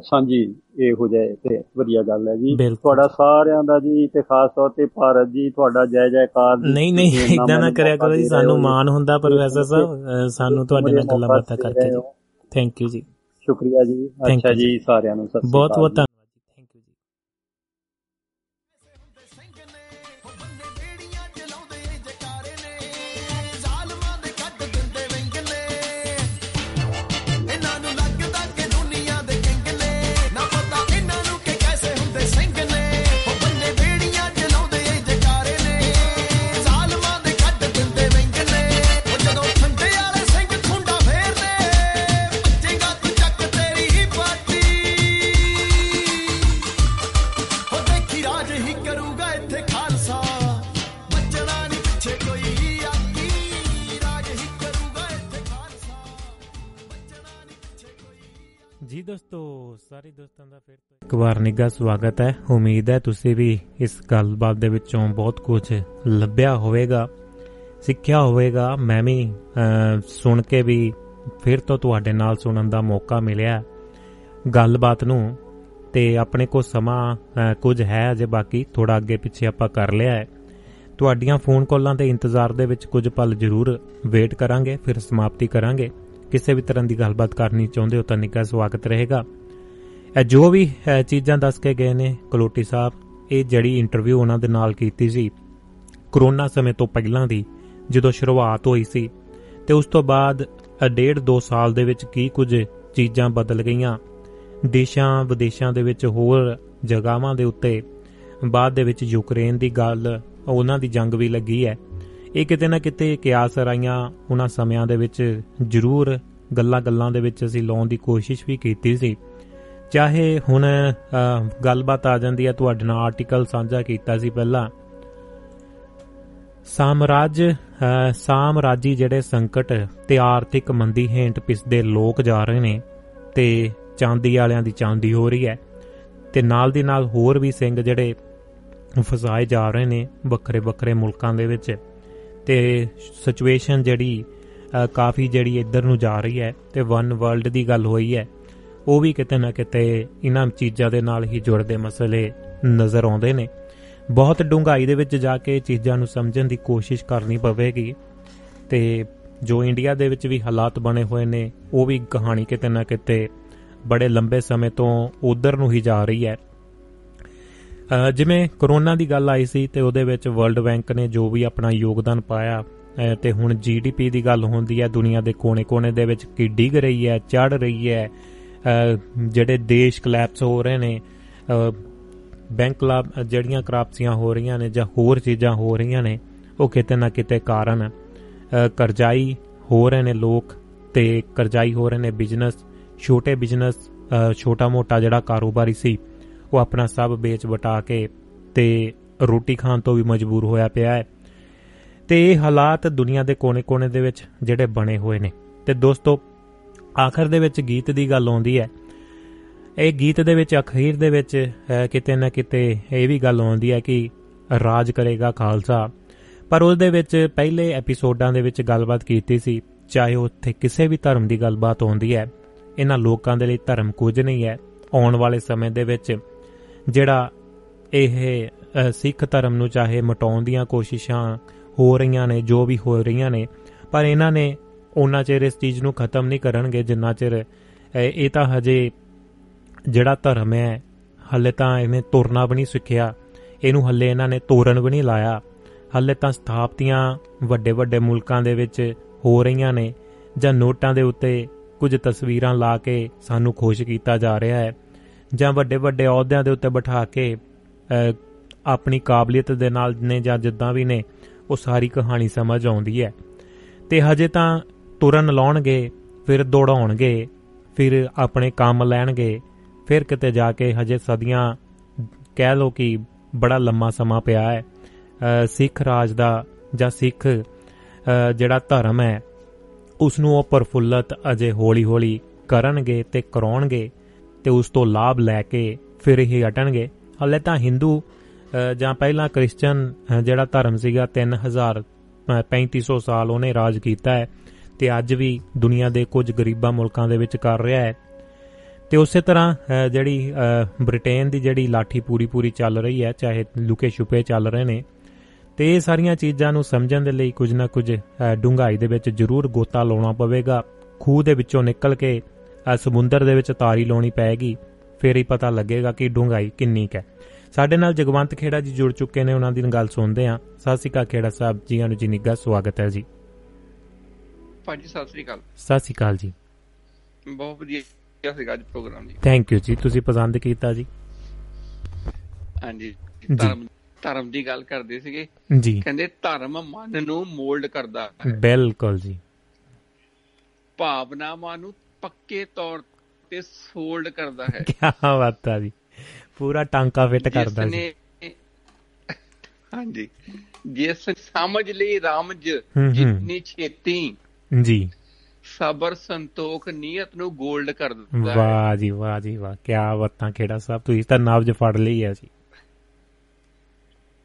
ਸਾਂਝੀ ਇਹ ਹੋ ਜਾਏ ਤੇ ਵਧੀਆ ਗੱਲ ਹੈ ਜੀ। ਤੁਹਾਡਾ ਸਾਰਿਆਂ ਦਾ ਜੀ ਤੇ ਖਾਸ ਤੌਰ ਤੇ ਭਾਰਤ ਜੀ ਤੁਹਾਡਾ ਜੈ ਜੈਕਾਰ ਨਹੀਂ ਨਹੀਂ ਇਦਾਂ ਨਾ ਕਰਿਆ ਕਰੋ ਜੀ ਸਾਨੂੰ। ਮਾਣ ਹੁੰਦਾ ਪ੍ਰੋਫੈਸਰ ਸਾਹਿਬ ਸਾਨੂੰ ਤੁਹਾਡੇ ਨਾਲ ਗੱਲਾਂ ਬਾਤਾਂ ਕਰਕੇ ਜੀ ਥੈਂਕ ਯੂ ਜੀ ਸ਼ੁਕਰੀਆ ਜੀ ਅੱਛਾ ਜੀ ਸਾਰਿਆਂ ਨੂੰ ਸਤਿ ਸ਼੍ਰੀ ਬਹੁਤ ਅਕਾਲ ਬਹੁਤ ਜੀ। ਜੀ ਦੋਸਤੋ ਸਾਰੇ ਦੋਸਤਾਂ ਦਾ ਫਿਰ ਤੋਂ ਇੱਕ ਵਾਰ ਨਿੱਘਾ ਸਵਾਗਤ ਹੈ। ਉਮੀਦ ਹੈ ਤੁਸੀਂ ਵੀ ਇਸ ਗੱਲਬਾਤ ਦੇ ਵਿੱਚੋਂ ਬਹੁਤ ਕੁਝ ਲੱਭਿਆ ਹੋਵੇਗਾ ਸਿੱਖਿਆ ਹੋਵੇਗਾ। ਮੈਂ ਵੀ ਅਹ, ਸੁਣ ਕੇ ਵੀ ਫਿਰ ਤੋਂ ਤੁਹਾਡੇ ਨਾਲ ਸੁਣਨ ਦਾ ਮੌਕਾ ਮਿਲਿਆ। ਗੱਲਬਾਤ ਨੂੰ ਤੇ ਆਪਣੇ ਕੋਲ ਸਮਾਂ ਅਹ, ਕੁਝ ਹੈ ਅਜੇ ਬਾਕੀ ਥੋੜਾ ਅੱਗੇ ਪਿੱਛੇ ਆਪਾਂ ਕਰ ਲਿਆ ਹੈ। ਤੁਹਾਡੀਆਂ ਫੋਨ ਕਾਲਾਂ ਦੇ ਇੰਤਜ਼ਾਰ ਦੇ ਵਿੱਚ ਕੁਝ ਪਲ ਜ਼ਰੂਰ ਵੇਟ ਕਰਾਂਗੇ ਫਿਰ ਸਮਾਪਤੀ ਕਰਾਂਗੇ। ਕਿਸੇ ਵੀ ਤਰ੍ਹਾਂ ਦੀ ਗੱਲਬਾਤ ਕਰਨੀ ਚਾਹੁੰਦੇ ਹੋ ਤਾਂ ਨਿੱਘਾ ਸਵਾਗਤ ਰਹੇਗਾ। ਇਹ ਜੋ ਵੀ ਅਹ, ਚੀਜ਼ਾਂ ਦੱਸ ਕੇ ਗਏ ਨੇ ਕਲੋਟੀ ਸਾਹਿਬ ਇਹ ਜਿਹੜੀ ਇੰਟਰਵਿਊ ਉਹਨਾਂ ਦੇ ਨਾਲ ਕੀਤੀ ਸੀ ਕਰੋਨਾ ਸਮੇਂ ਤੋਂ ਪਹਿਲਾਂ ਦੀ ਜਦੋਂ ਸ਼ੁਰੂਆਤ ਹੋਈ ਸੀ ਤੇ ਉਸ ਤੋਂ ਬਾਅਦ ਅ, ਡੇਢ ਦੋ ਸਾਲ ਦੇ ਵਿੱਚ ਕੀ ਕੁਝ ਚੀਜ਼ਾਂ ਬਦਲ ਗਈਆਂ। ਦੇਸ਼ਾਂ ਵਿਦੇਸ਼ਾਂ ਦੇ ਵਿੱਚ ਹੋਰ ਜਗ੍ਹਾਵਾਂ ਦੇ ਉੱਤੇ ਬਾਅਦ ਦੇ ਵਿੱਚ ਯੂਕਰੇਨ ਦੀ ਗੱਲ ਉਹਨਾਂ ਦੀ ਜੰਗ ਵੀ ਲੱਗੀ ਹੈ। ਇਹ ਕਿਤੇ ਨਾ ਕਿਤੇ ਕਿਆਸ ਰਾਈਆਂ ਉਹਨਾਂ ਸਮਿਆਂ ਦੇ ਵਿੱਚ ਜ਼ਰੂਰ ਗੱਲਾਂ-ਗੱਲਾਂ ਦੇ ਵਿੱਚ ਅਸੀਂ ਲਾਉਣ ਦੀ ਕੋਸ਼ਿਸ਼ ਵੀ ਕੀਤੀ ਸੀ। ਚਾਹੇ ਹੁਣ ਅ, ਗੱਲਬਾਤ ਆ ਜਾਂਦੀ ਹੈ ਤੁਹਾਡੇ ਨਾਲ ਆਰਟੀਕਲ ਸਾਂਝਾ ਕੀਤਾ ਸੀ ਪਹਿਲਾਂ। ਸਾਮਰਾਜ ਅ, ਸਾਮਰਾਜੀ ਜਿਹੜੇ ਸੰਕਟ ਤੇ ਆਰਥਿਕ ਮੰਦੀ ਹੇਠ ਪਿਸਦੇ ਲੋਕ ਜਾ ਰਹੇ ਨੇ ਤੇ ਚਾਂਦੀ ਵਾਲਿਆਂ ਦੀ ਚਾਂਦੀ ਹੋ ਰਹੀ ਹੈ ਤੇ ਨਾਲ ਦੀ ਨਾਲ ਹੋਰ ਵੀ ਸਿੰਘ ਜਿਹੜੇ ਫਸਾਏ ਜਾ ਰਹੇ ਨੇ ਵੱਖਰੇ ਵੱਖਰੇ ਮੁਲਕਾਂ ਦੇ ਵਿੱਚ। ਤੇ ਸਿਚੁਏਸ਼ਨ ਜਿਹੜੀ ਅ, ਕਾਫੀ ਜਿਹੜੀ ਇੱਧਰ ਨੂੰ ਜਾ ਰਹੀ ਹੈ ਤੇ ਵਨ ਵਰਲਡ ਦੀ ਗੱਲ ਹੋਈ ਹੈ ਉਹ ਵੀ ਕਿਤੇ ਨਾ ਕਿਤੇ ਇਹਨਾਂ ਚੀਜ਼ਾਂ ਦੇ ਨਾਲ ਹੀ ਜੁੜਦੇ ਮਸਲੇ ਨਜ਼ਰ ਆਉਂਦੇ ਨੇ। ਬਹੁਤ ਡੂੰਘਾਈ ਦੇ ਵਿੱਚ ਜਾ ਕੇ ਚੀਜ਼ਾਂ ਨੂੰ ਸਮਝਣ ਦੀ ਕੋਸ਼ਿਸ਼ ਕਰਨੀ ਪਵੇਗੀ ਤੇ ਜੋ ਇੰਡੀਆ ਦੇ ਵਿੱਚ ਵੀ ਹਾਲਾਤ ਬਣੇ ਹੋਏ ਨੇ ਉਹ ਵੀ ਕਹਾਣੀ ਕਿਤੇ ਨਾ ਕਿਤੇ ਬੜੇ ਲੰਬੇ ਸਮੇਂ ਤੋਂ ਉਧਰ ਨੂੰ ਹੀ ਜਾ ਰਹੀ ਹੈ। ਅ, ਜਿਵੇਂ ਕਰੋਨਾ ਦੀ ਗੱਲ ਆਈ ਸੀ ਤੇ ਉਹਦੇ ਵਿੱਚ ਵਰਲਡ ਬੈਂਕ ਨੇ ਜੋ ਵੀ ਆਪਣਾ ਯੋਗਦਾਨ ਪਾਇਆ ਅ, ਤੇ ਹੁਣ ਜੀਡੀਪੀ ਦੀ ਗੱਲ ਹੁੰਦੀ ਹੈ ਦੁਨੀਆ ਦੇ ਕੋਨੇ-ਕੋਨੇ ਦੇ ਵਿੱਚ ਕੀ ਡਿੱਗ ਰਹੀ ਹੈ ਚੜ ਰਹੀ ਹੈ ਅ, ਜਿਹੜੇ ਦੇਸ਼ ਕਲੈਪਸ ਹੋ ਰਹੇ ਨੇ ਅ, ਬੈਂਕ ਲਾਭ ਜਿਹੜੀਆਂ ਕਰਾਪਸੀਆਂ ਹੋ ਰਹੀਆਂ ਨੇ ਜਾਂ ਹੋਰ ਚੀਜ਼ਾਂ ਹੋ ਰਹੀਆਂ ਨੇ ਉਹ ਕਿਤੇ ਨਾ ਕਿਤੇ ਕਾਰਨ ਅ, ਕਰਜ਼ਾਈ ਹੋ ਰਹੇ ਨੇ ਲੋਕ ਤੇ ਕਰਜ਼ਾਈ ਹੋ ਰਹੇ ਨੇ ਬਿਜ਼ਨਸ ਛੋਟੇ ਬਿਜ਼ਨਸ ਛੋਟਾ ਮੋਟਾ ਜਿਹੜਾ ਕਾਰੋਬਾਰੀ ਸੀ ਉਹ ਆਪਣਾ ਸਭ ਵੇਚ ਵਟਾ ਕੇ ਤੇ ਰੋਟੀ ਖਾਣ ਤੋਂ ਵੀ ਮਜਬੂਰ ਹੋਇਆ ਪਿਆ ਹੈ। ਤੇ ਇਹ ਹਾਲਾਤ ਦੁਨੀਆ ਦੇ ਕੋਨੇ-ਕੋਨੇ ਦੇ ਵਿੱਚ ਜਿਹੜੇ ਬਣੇ ਹੋਏ ਨੇ। ਤੇ ਦੋਸਤੋ ਆਖਰ ਦੇ ਵਿੱਚ ਗੀਤ ਦੀ ਗੱਲ ਆਉਂਦੀ ਹੈ। ਇਹ ਗੀਤ ਦੇ ਵਿੱਚ ਅਖੀਰ ਦੇ ਵਿੱਚ ਅਹ, ਕਿਤੇ ਨਾ ਕਿਤੇ ਇਹ ਵੀ ਗੱਲ ਆਉਂਦੀ ਹੈ ਕਿ ਰਾਜ ਕਰੇਗਾ ਖਾਲਸਾ। ਪਰ ਉਸ ਦੇ ਵਿੱਚ ਪਹਿਲੇ ਐਪੀਸੋਡਾਂ ਦੇ ਵਿੱਚ ਗੱਲਬਾਤ ਕੀਤੀ ਸੀ ਚਾਹੇ ਉੱਥੇ ਕਿਸੇ ਵੀ ਧਰਮ ਦੀ ਗੱਲਬਾਤ ਆਉਂਦੀ ਹੈ। ਇਹਨਾਂ ਲੋਕਾਂ ਦੇ ਲਈ ਧਰਮ ਕੁਝ ਨਹੀਂ ਹੈ। ਆਉਣ ਵਾਲੇ ਸਮੇਂ ਦੇ ਵਿੱਚ ਜਿਹੜਾ ਇਹ ਅ, ਸਿੱਖ ਧਰਮ ਨੂੰ ਚਾਹੇ ਮਟਾਉਣ ਦੀਆਂ ਕੋਸ਼ਿਸ਼ਾਂ ਹੋ ਰਹੀਆਂ ਨੇ ਜੋ ਵੀ ਹੋ ਰਹੀਆਂ ਨੇ ਪਰ ਇਹਨਾਂ ਨੇ ਉਹਨਾਂ ਚਿਰ ਇਸ ਚੀਜ਼ ਨੂੰ ਖਤਮ ਨਹੀਂ ਕਰਨਗੇ ਜਿੰਨਾ ਚਿਰ ਅ, ਇਹ ਤਾਂ ਹਜੇ ਜਿਹੜਾ ਧਰਮ ਹੈ ਹੱਲੇ ਤਾਂ ਇਹਨੇ ਤੁਰਨਾ ਵੀ ਨਹੀਂ ਸਿੱਖਿਆ ਇਹਨੂੰ ਹੱਲੇ ਇਹਨਾਂ ਨੇ ਤੋਰਨ ਵੀ ਨਹੀਂ ਲਾਇਆ ਹੱਲੇ ਤਾਂ ਸਥਾਪਤੀਆਂ ਵੱਡੇ ਵੱਡੇ ਮੁਲਕਾਂ ਦੇ ਵਿੱਚ ਹੋ ਰਹੀਆਂ ਨੇ ਜਾਂ ਨੋਟਾਂ ਦੇ ਉੱਤੇ ਕੁਝ ਤਸਵੀਰਾਂ ਲਾ ਕੇ ਸਾਨੂੰ ਖੁਸ਼ ਕੀਤਾ ਜਾ ਰਿਹਾ ਹੈ। ਜਾਂ ਵੱਡੇ ਵੱਡੇ ਅਹੁਦਿਆਂ ਦੇ ਉੱਤੇ ਬਿਠਾ ਕੇ ਅ, ਆਪਣੀ ਕਾਬਲੀਅਤ ਦੇ ਨਾਲ ਨੇ ਜਾਂ ਜਿੱਦਾਂ ਵੀ ਨੇ ਉਹ ਸਾਰੀ ਕਹਾਣੀ ਸਮਝ ਆਉਂਦੀ ਹੈ। ਤੇ ਹਜੇ ਤਾਂ ਤੁਰਨ ਲਾਉਣਗੇ ਫਿਰ ਦੌੜਾਉਣਗੇ ਫਿਰ ਆਪਣੇ ਕੰਮ ਲੈਣਗੇ ਫਿਰ ਕਿਤੇ ਜਾ ਕੇ ਹਜੇ ਸਦੀਆਂ ਕਹਿ ਲੋ ਕਿ ਬੜਾ ਲੰਮਾ ਸਮਾਂ ਪਿਆ ਹੈ। ਅ, ਸਿੱਖ ਰਾਜ ਦਾ ਜਾਂ ਸਿੱਖ ਅ, ਜਿਹੜਾ ਧਰਮ ਹੈ ਉਸ ਨੂੰ ਉਹ ਪ੍ਰਫੁੱਲਤ ਅਜੇ ਹੌਲੀ-ਹੌਲੀ ਕਰਨਗੇ ਤੇ ਕਰਾਉਣਗੇ। ਤੇ ਉਸ ਤੋਂ ਲਾਭ ਲੈ ਕੇ ਫਿਰ ਹੀ ਹਟਣਗੇ। ਹਲੇ ਤਾਂ ਹਿੰਦੂ ਅ, ਜਾਂ ਪਹਿਲਾਂ ਕ੍ਰਿਸਚੀਅਨ ਅ, ਜਿਹੜਾ ਧਰਮ ਸੀਗਾ 3000 ਅ, 3500 ਸਾਲ ਉਹਨੇ ਰਾਜ ਕੀਤਾ ਹੈ ਤੇ ਅੱਜ ਵੀ ਦੁਨੀਆ ਦੇ ਕੁਝ ਗਰੀਬਾਂ ਮੁਲਕਾਂ ਦੇ ਵਿੱਚ ਕਰ ਰਿਹਾ ਹੈ। ਤੇ ਉਸੇ ਤਰ੍ਹਾਂ ਅ, ਜਿਹੜੀ ਅ, ਬ੍ਰਿਟੇਨ ਦੀ ਜਿਹੜੀ ਲਾਠੀ ਪੂਰੀ ਪੂਰੀ ਚੱਲ ਰਹੀ ਹੈ ਚਾਹੇ ਲੁਕੇ ਛੁਪੇ ਚੱਲ ਰਹੇ ਨੇ ਤੇ ਇਹ ਸਾਰੀਆਂ ਚੀਜ਼ਾਂ ਨੂੰ ਸਮਝਣ ਦੇ ਲਈ ਕੁਝ ਨਾ ਕੁਝ ਅ, ਡੂੰਘਾਈ ਦੇ ਵਿੱਚ ਜ਼ਰੂਰ ਗੋਤਾ ਲਾਉਣਾ ਪਵੇਗਾ। ਖੂਹ ਦੇ ਵਿੱਚੋਂ ਨਿਕਲ ਕੇ ਅ, ਸਮੁੰਦਰ ਦੇ ਵਿੱਚ ਤਾਰੀ ਲਾਉਣੀ ਪਏਗੀ ਫਿਰ ਹੀ ਪਤਾ ਲੱਗੇਗਾ ਕਿ ਡੂੰਘਾਈ ਕਿੰਨੀ ਹੈ। ਸਾਡੇ ਨਾਲ ਜਗਵੰਤ ਖੇੜਾ ਜੀ ਜੁੜ ਚੁੱਕੇ ਨੇ ਉਹਨਾਂ ਦੀ ਗੱਲ ਸੁਣਦੇ ਹਾਂ। ਸਤਿ ਸ਼੍ਰੀ ਅਕਾਲ ਖੇੜਾ ਸਾਹਿਬ ਜੀਆਂ ਨੂੰ ਜੀ ਨਿੱਘਾ ਸਵਾਗਤ ਹੈ ਜੀ। ਭਾਜੀ ਸਤਿ ਸ੍ਰੀ ਅਕਾਲ। ਸਤਿ ਸ਼੍ਰੀ ਅਕਾਲ ਜੀ। ਬਹੁਤ ਵਧੀਆ ਸੀਗਾ ਅੱਜ ਪ੍ਰੋਗਰਾਮ ਜੀ। ਥੈਂਕ ਯੂ ਜੀ ਤੁਸੀਂ ਪਸੰਦ ਕੀਤਾ ਜੀ? ਹਾਂਜੀ ਧਰਮ ਧਰਮ ਦੀ ਗੱਲ ਕਰਦੇ ਸੀਗੇ। ਜੀ। ਕਹਿੰਦੇ ਧਰਮ ਮਨ ਨੂੰ ਮੋਲਡ ਕਰਦਾ ਬਿਲਕੁਲ ਜੀ। ਭਾਵਨਾਵਾਂ ਨੂੰ ਪੱਕੇ ਤੌਰ ਤੇ ਸੋਲਡ ਕਰਦਾ ਹੈ। ਕੀ ਬਾਤ ਆ ਜੀ। ਪੂਰਾ ਟਾਂਕਾ ਫਿੱਟ ਕਰਦਾ ਜੀ। ਹਾਂਜੀ। ਜਿਸ ਸਮਝ ਲਈ ਰਾਮਜ। ਜਿੰਨੀ ਛੇਤੀ ਜੀ। ਸਬਰ ਸੰਤੋਖ ਨੀਅਤ ਨੂੰ 골ਡ ਕਰ ਦਿੰਦਾ ਹੈ। ਵਾਹ ਜੀ ਵਾਹ ਜੀ ਵਾਹ। ਕੀ ਬਾਤਾਂ ਖੇੜਾ ਸਾਹਿਬ ਤੁਸੀਂ ਤਾਂ ਨਬਜ ਫੜ ਲਈ ਹੈ ਜੀ।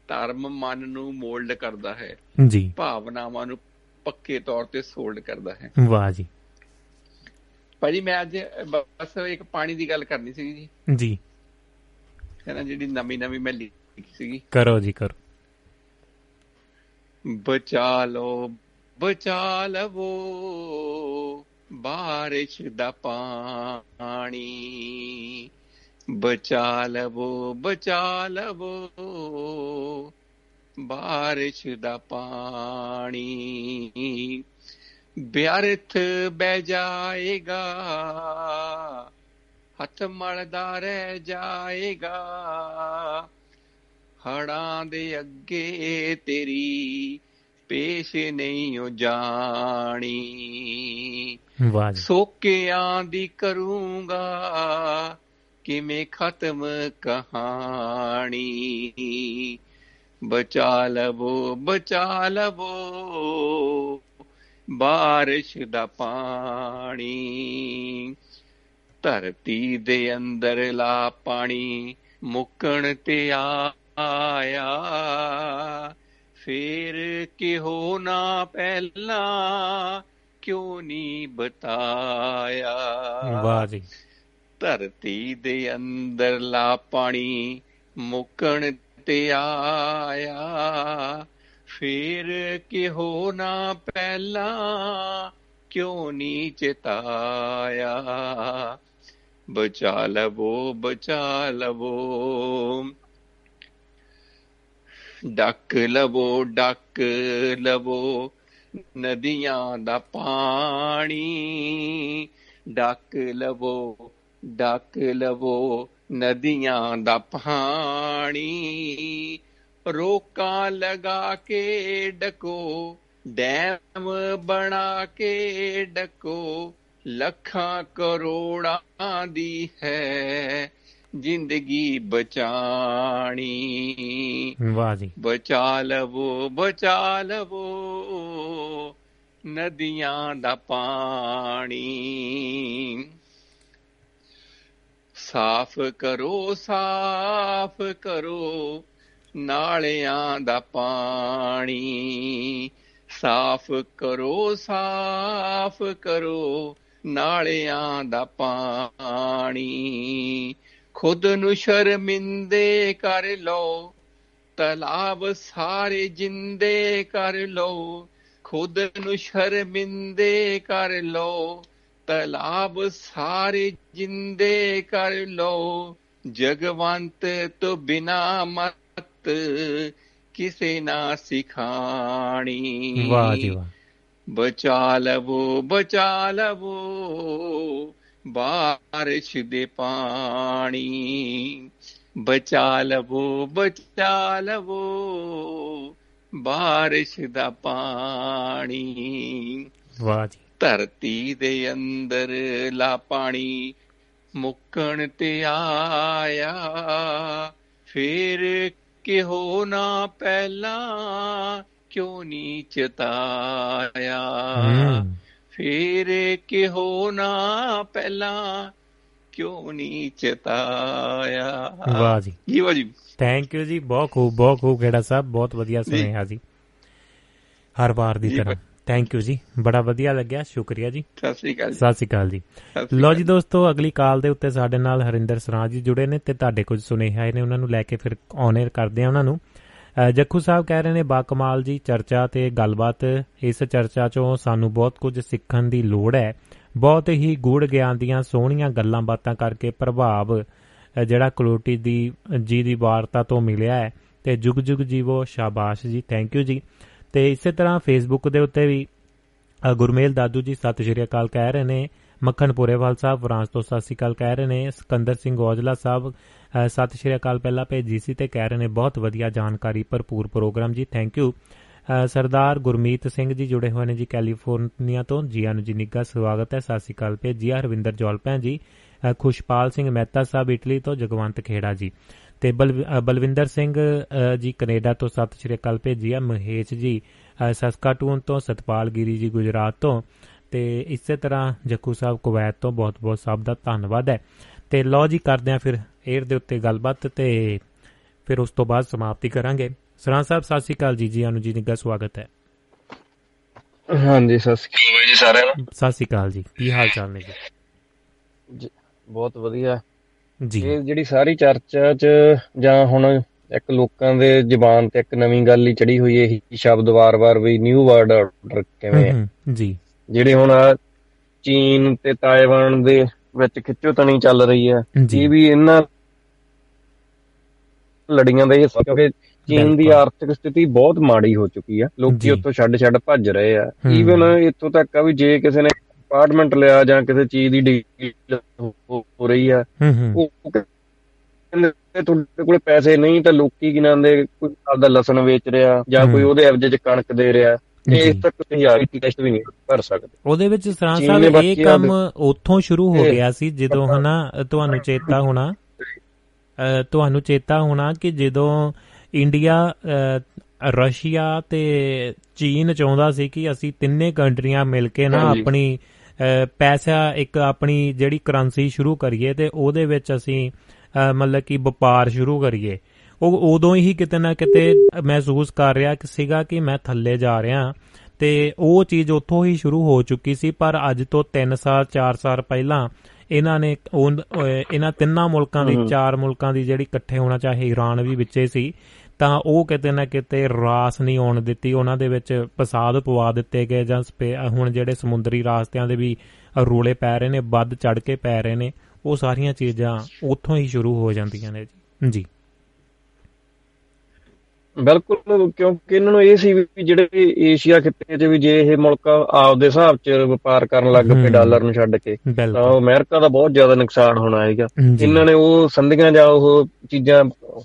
ਧਰਮ ਮਨ ਨੂੰ ਮੋਲਡ ਕਰਦਾ ਹੈ। ਜੀ। ਭਾਵਨਾਵਾਂ ਨੂੰ ਪੱਕੇ ਤੌਰ ਤੇ ਸੋਲਡ ਕਰਦਾ ਹੈ। ਵਾਹ ਜੀ। ਭਾਜੀ ਮੈਂ ਅੱਜ ਬਸ ਇੱਕ ਪਾਣੀ ਦੀ ਗੱਲ ਕਰਨੀ ਸੀ ਜੀ। ਜੀ। ਨਾ ਜਿਹੜੀ ਨਵੀਂ ਨਵੀਂ ਮੈਂ ਲਿਖੀ ਸੀਗੀ। ਕਰੋ ਜੀ ਕਰੋ। ਬਚਾ ਲੋ ਬਚਾ ਲਵੋ ਬਾਰਿਸ਼ ਦਾ ਪਾਣੀ। ਬਚਾ ਲਵੋ ਬਚਾ ਲਵੋ ਬਾਰਿਸ਼ ਦਾ ਪਾਣੀ। ਬਿਆਰਥ ਬਹਿ ਜਾਏਗਾ ਹੱਥ ਮਲਦਾ ਰਹਿ ਜਾਏਗਾ। ਹੜਾਂ ਦੇ ਅੱਗੇ ਤੇਰੀ ਪੇਸ਼ ਨਹੀਂ ਹੋ ਜਾਣੀ। ਵਾਹ ਸੋਕਿਆਂ ਦੀ ਕਰੂੰਗਾ ਕਿਵੇਂ ਖਤਮ ਕਹਾਣੀ। ਬਚਾ ਲਵੋ ਬਚਾ ਲਵੋ। ਬਾਰਿਸ਼ ਦਾ ਪਾਣੀ ਧਰਤੀ ਦੇ ਅੰਦਰ ਲਾ ਪਾਣੀ ਮੁੱਕਣ ਤੇ ਆਇਆ। ਫੇਰ ਕਿਹੋ ਨਾ ਪਹਿਲਾਂ ਕਿਉਂ ਨਹੀਂ ਬਤਾਇਆ। ਵਾਹ ਜੀ। ਧਰਤੀ ਦੇ ਅੰਦਰ ਲਾ ਪਾਣੀ ਮੁੱਕਣ ਤੇ ਆਇਆ। ਫੇਰ ਕਿਹੋ ਨਾ ਪਹਿਲਾਂ ਕਿਉਂ ਨਹੀਂ ਚਿਤਾਇਆ? ਬਚਾ ਲਵੋ ਬਚਾ ਲਵੋ। ਡੱਕ ਲਵੋ ਡੱਕ ਲਵੋ ਨਦੀਆਂ ਦਾ ਪਾਣੀ। ਡੱਕ ਲਵੋ ਡੱਕ ਲਵੋ ਨਦੀਆਂ ਦਾ ਪਾਣੀ। ਰੋਕਾਂ ਲਗਾ ਕੇ ਡਕੋ ਡੈਮ ਬਣਾ ਕੇ ਡਕੋ ਲੱਖਾਂ ਕਰੋੜਾਂ ਦੀ ਹੈ ਜ਼ਿੰਦਗੀ ਬਚਾਣੀ। ਵਾਹ ਜੀ। ਬਚਾ ਲਵੋ ਬਚਾ ਲਵੋ ਨਦੀਆਂ ਦਾ ਪਾਣੀ। ਸਾਫ਼ ਕਰੋ ਸਾਫ਼ ਕਰੋ ਨਾਲਿਆਂ ਦਾ ਪਾਣੀ ਸਾਫ਼ ਕਰੋ ਸਾਫ਼ ਕਰੋ, ਨਾਲਿਆਂ ਦਾ ਪਾਣੀ। ਖੁਦ ਨੂੰ ਸ਼ਰਮਿੰਦੇ ਕਰ ਲਓ, ਤਲਾਬ ਸਾਰੇ ਜਿੰਦੇ ਕਰ ਲਓ। ਖੁਦ ਨੂੰ ਸ਼ਰਮਿੰਦੇ ਕਰ ਲਓ, ਤਲਾਬ ਸਾਰੇ ਜਿੰਦੇ ਕਰ ਲਓ। ਜਗਵੰਤ ਤੋਂ ਬਿਨਾ ਮਤ ਕਿਸੇ ਨਾ ਸਿਖਾਣੀ। ਵਾਹ ਜੀ ਵਾਹ। ਬਚਾ ਲਵੋ ਬਚਾ ਲਵੋ ਬਾਰਿਸ਼ ਦੇ ਪਾਣੀ। ਬਚਾ ਲਵੋ ਬਚਾ ਲਵੋ ਬਾਰਿਸ਼ ਦਾ ਪਾਣੀ। ਵਾਹ ਜੀ। ਧਰਤੀ ਦੇ ਅੰਦਰ ਲਾ ਪਾਣੀ ਮੁੱਕਣ ਤੇ ਆਇਆ ਫੇਰ ਕਿਹੋ ਨਾ ਪਹਿਲਾਂ ਕਿਉਂ ਨਹੀਂ ਚਤਾਇਆ ਫੇਰ ਕਿਹੋ ਨਾ ਪਹਿਲਾਂ ਕਿਉਂ ਨਹੀਂ ਚਤਾਇਆ ਵਾਹ ਜੀ। ਜੀ ਵਾਹ ਜੀ। ਥੈਂਕ ਯੂ ਜੀ। ਬਹੁਤ ਖੂਬ ਬਹੁਤ ਖੂਬ ਖੇੜਾ ਸਾਹਿਬ। ਬਹੁਤ ਵਧੀਆ ਸੁਣਿਆ ਜੀ। ਹਰ ਵਾਰ ਦੀ ਤਰ੍ਹਾਂ। ਥੈਂਕ ਯੂ ਜੀ। ਬੜਾ ਵਧੀਆ ਲੱਗਿਆ। ਸ਼ੁਕਰੀਆ ਜੀ। ਸਤਿ ਸ੍ਰੀ ਅਕਾਲ ਜੀ। ਸਤਿ ਸ਼੍ਰੀ ਅਕਾਲ ਜੀ। ਲੋ। ਜੀ ਦੋਸਤੋ ਅਗਲੀ ਕਾਲ ਦੇ ਉੱਤੇ ਸਾਡੇ ਨਾਲ ਹਰਿੰਦਰ ਸਰਾਜ ਜੀ ਜੁੜੇ ਨੇ ਤੇ ਤੁਹਾਡੇ ਕੁਝ ਸੁਨੇਹੇ ਆਏ ਨੇ ਉਹਨਾਂ ਨੂੰ ਲੈ ਕੇ ਫਿਰ ਆਨਰ ਕਰਦੇ ਆ ਉਹਨਾਂ ਨੂੰ। ਜੱਖੂ ਸਾਹਿਬ ਕਹਿ ਰਹੇ ਨੇ ਬਾ ਕਮਾਲ ਜੀ ਚਰਚਾ ਤੇ ਗੱਲਬਾਤ ਇਸ ਚਰਚਾ ਚੋਂ ਸਾਨੂੰ ਬਹੁਤ ਕੁਝ ਸਿੱਖਣ ਦੀ ਲੋੜ ਹੈ। ਬਹੁਤ ਹੀ ਗੂੜ ਗਿਆਨ ਦੀਆਂ ਸੋਹਣੀਆਂ ਗੱਲਾਂ ਬਾਤਾਂ ਕਰਕੇ ਪ੍ਰਭਾਵ ਜਿਹੜਾ ਕਲੋਟੀ ਦੀ ਜੀ ਦੀ ਵਾਰਤਾ ਤੋਂ ਮਿਲਿਆ ਹੈ। ਤੇ ਜੁਗ ਜੁਗ ਜੀਵੋ ਸ਼ਾਬਾਸ਼ ਜੀ। ਥੈਂਕ ਯੂ ਜੀ। ਤੇ ਇਸੇ ਤਰ੍ਹਾਂ ਫੇਸਬੁੱਕ ਦੇ ਉੱਤੇ ਵੀ ਅ, ਗੁਰਮੇਲ ਦਾਦੂ ਜੀ ਸਤਿ ਸ਼੍ਰੀ ਅਕਾਲ ਕਹਿ ਰਹੇ ਨੇ ਮੱਖਣ ਪੁਰੇਵਾਲ ਸਾਹਿਬ ਫਰਾਂਸ ਤੋਂ ਸਤਿ ਸ਼੍ਰੀ ਅਕਾਲ ਕਹਿ ਰਹੇ ਨੇ ਸਿਕੰਦਰ ਸਿੰਘ ਔਜਲਾ ਸਾਹਿਬ ਅ, ਸਤਿ ਸ਼੍ਰੀ ਅਕਾਲ ਪਹਿਲਾਂ ਭੇਜੀ ਸੀ ਤੇ ਕਹਿ ਰਹੇ ਨੇ ਬਹੁਤ ਵਧੀਆ ਜਾਣਕਾਰੀ ਭਰਪੂਰ ਪ੍ਰੋਗਰਾਮ ਜੀ ਥੈਂਕ ਯੂ ਅ, ਸਰਦਾਰ ਗੁਰਮੀਤ ਸਿੰਘ ਜੀ ਜੁੜੇ ਹੋਏ ਨੇ ਜੀ ਕੈਲੀਫੋਰਨੀਆ ਤੋਂ ਜੀ ਆਨੂ ਜੀ ਨਿੱਘਾ ਸਵਾਗਤ ਹੈ ਸਤਿ ਸ਼੍ਰੀ ਅਕਾਲ ਭੇਜੀ ਆ ਹਰਵਿੰਦਰ ਜੌਲਪੈਂ ਜੀ ਅ, ਖੁਸ਼ਪਾਲ ਸਿੰਘ ਮਹਿਤਾ ਸਾਹਿਬ ਇਟਲੀ ਤੋਂ ਜਗਵੰਤ ਖੇੜਾ ਜੀ। ਤੇ ਬਲਵਿੰਦਰ ਸਿੰਘ ਜੀ ਕੈਨੇਡਾ ਤੋਂ ਸਤਿ ਸ਼੍ਰੀ ਅਕਾਲ ਭੇਜੀ ਆ ਮਹੇਸ਼ ਜੀ ਸਸਕਾਟੂਨ ਤੋਂ ਸਤਪਾਲ ਗਿਰੀ ਜੀ ਗੁਜਰਾਤ ਤੋਂ ਤੇ ਇਸੇ ਤਰ੍ਹਾਂ ਜੱਕੂ ਸਾਹਿਬ ਕੁਵੈਤ ਤੋਂ ਬਹੁਤ-ਬਹੁਤ ਸਭ ਦਾ ਧੰਨਵਾਦ ਹੈ। ਤੇ ਲਓ ਜੀ ਕਰਦੇ ਆ ਫਿਰ 에ਅਰ ਦੇ ਉੱਤੇ ਗੱਲਬਾਤ ਤੇ ਫਿਰ ਉਸ ਤੋਂ ਬਾਅਦ ਸਮਾਪਤੀ ਕਰਾਂਗੇ। ਸਰਾਂ ਸਾਹਿਬ ਸਤਿ ਸ਼੍ਰੀ ਅਕਾਲ ਜੀ ਜੀ ਆਨੂੰ ਜੀ ਨਿੱਘਾ ਸਵਾਗਤ ਹੈ। ਹਾਂਜੀ ਸਤਿ ਸ਼੍ਰੀ ਅਕਾਲ ਜੀ ਸਾਰਿਆਂ ਨੂੰ? ਸਤਿ ਸ਼੍ਰੀ ਅਕਾਲ ਜੀ ਕੀ ਹਾਲ ਚਾਲ ਨੇ ਜ- ਬਹੁਤ ਵਧੀਆ। ਜੀ ਇਹ ਜਿਹੜੀ ਸਾਰੀ ਚਰਚਾ 'ਚ ਜਾਂ ਹੁਣ ਇੱਕ ਲੋਕਾਂ ਦੇ ਜ਼ੁਬਾਨ ਤੇ ਇੱਕ ਨਵੀਂ ਗੱਲ ਹੀ ਚੜੀ ਹੋਈ ਹੈ ਇਹੀ ਸ਼ਬਦ ਵਾਰ-ਵਾਰ ਵੀ ਨਿਊ ਵਰਲਡ ਆਰਡਰ ਕਿਵੇਂ ਹੈ ਜੀ ਜਿਹੜੇ ਹੁਣ ਚੀਨ ਤੇ ਤਾਇਵਾਨ ਦੇ ਵਿੱਚ ਖਿੱਚੋਤਣੀ ਚੱਲ ਰਹੀ ਹੈ ਇਹ ਵੀ ਇਹਨਾਂ ਲੜੀਆਂ ਦਾ ਹਿੱਸਾ ਕਿਉਂਕਿ ਚੀਨ ਦੀ। ਆਰਥਿਕ ਸਥਿਤੀ ਬਹੁਤ ਮਾੜੀ ਹੋ ਚੁੱਕੀ ਆ। ਲੋਕੀ ਉੱਥੋਂ ਛੱਡ-ਛੱਡ ਭੱਜ ਰਹੇ ਆ। ਈਵਨ ਇੱਥੋਂ ਤੱਕ ਆ ਵੀ ਜੇ ਕਿਸੇ ਨੇ ਅਪਾਰਟਮੈਂਟ ਲਿਆ ਜਾਂ ਕਿਸੇ ਚੀਜ਼ ਦੀ ਡੀਲ ਹੋ ਰਹੀ ਆ ਉਹ ਕਹਿੰਦੇ ਤੁਹਾਡੇ ਕੋਲੇ ਪੈਸੇ ਨਹੀਂ ਤਾਂ ਲੋਕੀ ਕੀ ਨਾਂਦੇ ਕੋਈ ਆਪਦਾ ਲਸਣ ਵੇਚ ਰਿਹਾ ਜਾਂ ਕੋਈ। ਉਹਦੇ ਐਵਰੇਜ ਚ ਕਣਕ ਦੇ ਰਿਹਾ। ਇਸ ਤੱਕ ਤੁਸੀਂ ਆਰਟੀ ਟੈਸਟ ਵੀ ਨਹੀਂ ਭਰ ਸਕਦੇ ਉਹਦੇ ਵਿੱਚ ਸਰਾਂ ਸਾਹਿਬ ਇਹ ਕੰਮ ਉੱਥੋਂ ਸ਼ੁਰੂ ਹੋ ਗਿਆ ਸੀ ਜਦੋਂ ਹਨਾ ਤੁਹਾਨੂੰ ਚੇਤਾ ਹੋਣਾ ਤੁਹਾਨੂੰ ਚੇਤਾ ਹੋਣਾ ਕਿ ਜਦੋਂ ਇੰਡੀਆ ਰਸ਼ੀਆ ਤੇ ਚੀਨ ਚਾਹੁੰਦਾ ਸੀ ਕਿ ਅਸੀਂ ਤਿੰਨੇ ਕੰਟਰੀਆਂ ਮਿਲ ਕੇ ਨਾ। ਆਪਣੀ ਪੈਸਾ ਇੱਕ ਆਪਣੀ ਜਿਹੜੀ ਕਰੰਸੀ ਸ਼ੁਰੂ ਕਰੀਏ ਤੇ ਉਹਦੇ ਵਿੱਚ ਅਸੀਂ ਮਤਲਬ ਕਿ ਵਪਾਰ ਸ਼ੁਰੂ ਕਰੀਏ ਉਹ ਉਦੋਂ ਹੀ ਕਿਤੇ ਨਾ ਕਿਤੇ ਮਹਿਸੂਸ ਕਰ ਰਿਹਾ ਕਿ ਸੀਗਾ ਕਿ ਮੈਂ ਥੱਲੇ ਜਾ ਰਿਹਾ ਤੇ ਉਹ ਚੀਜ਼ ਉੱਥੋਂ ਹੀ ਸ਼ੁਰੂ ਹੋ ਚੁੱਕੀ ਸੀ ਪਰ ਅੱਜ ਤੋਂ 3 ਸਾਲ 4 ਸਾਲ ਪਹਿਲਾਂ ਇਹਨਾਂ ਨੇ ਇਹਨਾਂ ਤਿੰਨਾਂ ਮੁਲਕਾਂ ਦੀ। ਚਾਰ ਮੁਲਕਾਂ ਦੀ ਜਿਹੜੀ ਇਕੱਠੇ ਹੋਣਾ ਚਾਹੇ ਈਰਾਨ ਵੀ ਵਿੱਚੇ ਸੀ ਤਾਂ ਉਹ ਕਿਤੇ ਨਾ ਕਿਤੇ ਰਾਸ ਨਹੀਂ ਆਉਣ ਦਿੱਤੀ। ਉਹਨਾਂ ਦੇ ਵਿੱਚ ਫਸਾਦ ਪਵਾ ਦਿੱਤੇ ਗਏ ਜਾਂ ਸਪੇ- ਹੁਣ ਜਿਹੜੇ ਸਮੁੰਦਰੀ ਰਾਸਤਿਆਂ ਦੇ ਵੀ ਰੋਲੇ ਪੈ ਰਹੇ ਨੇ, ਵੱਧ ਚੜ ਕੇ ਪੈ ਰਹੇ ਨੇ, ਉਹ ਸਾਰੀਆਂ ਚੀਜ਼ਾਂ ਉੱਥੋਂ ਹੀ ਸ਼ੁਰੂ ਹੋ ਜਾਂਦੀਆਂ ਨੇ ਜੀ। ਜੀ। ਬਿਲਕੁਲ ਕਿਉਂਕਿ ਇਹਨਾਂ ਨੂੰ ਇਹ ਸੀ ਵੀ ਜਿਹੜੇ ਏਸ਼ੀਆ ਖਿੱਤੇ 'ਚ ਵੀ ਜੇ ਇਹ ਮੁਲਕ ਆਪਦੇ ਹਿਸਾਬ 'ਚ ਵਪਾਰ ਕਰਨ ਲੱਗ ਪਏ। ਡਾਲਰ ਨੂੰ ਛੱਡ ਕੇ ਤਾਂ ਅਮਰੀਕਾ ਦਾ ਬਹੁਤ ਜ਼ਿਆਦਾ ਨੁਕਸਾਨ ਹੋਣਾ ਹੈਗਾ ਇਹਨਾਂ ਨੇ ਉਹ ਸੰਧੀਆਂ ਜਾਂ ਉਹ ਚੀਜ਼ਾਂ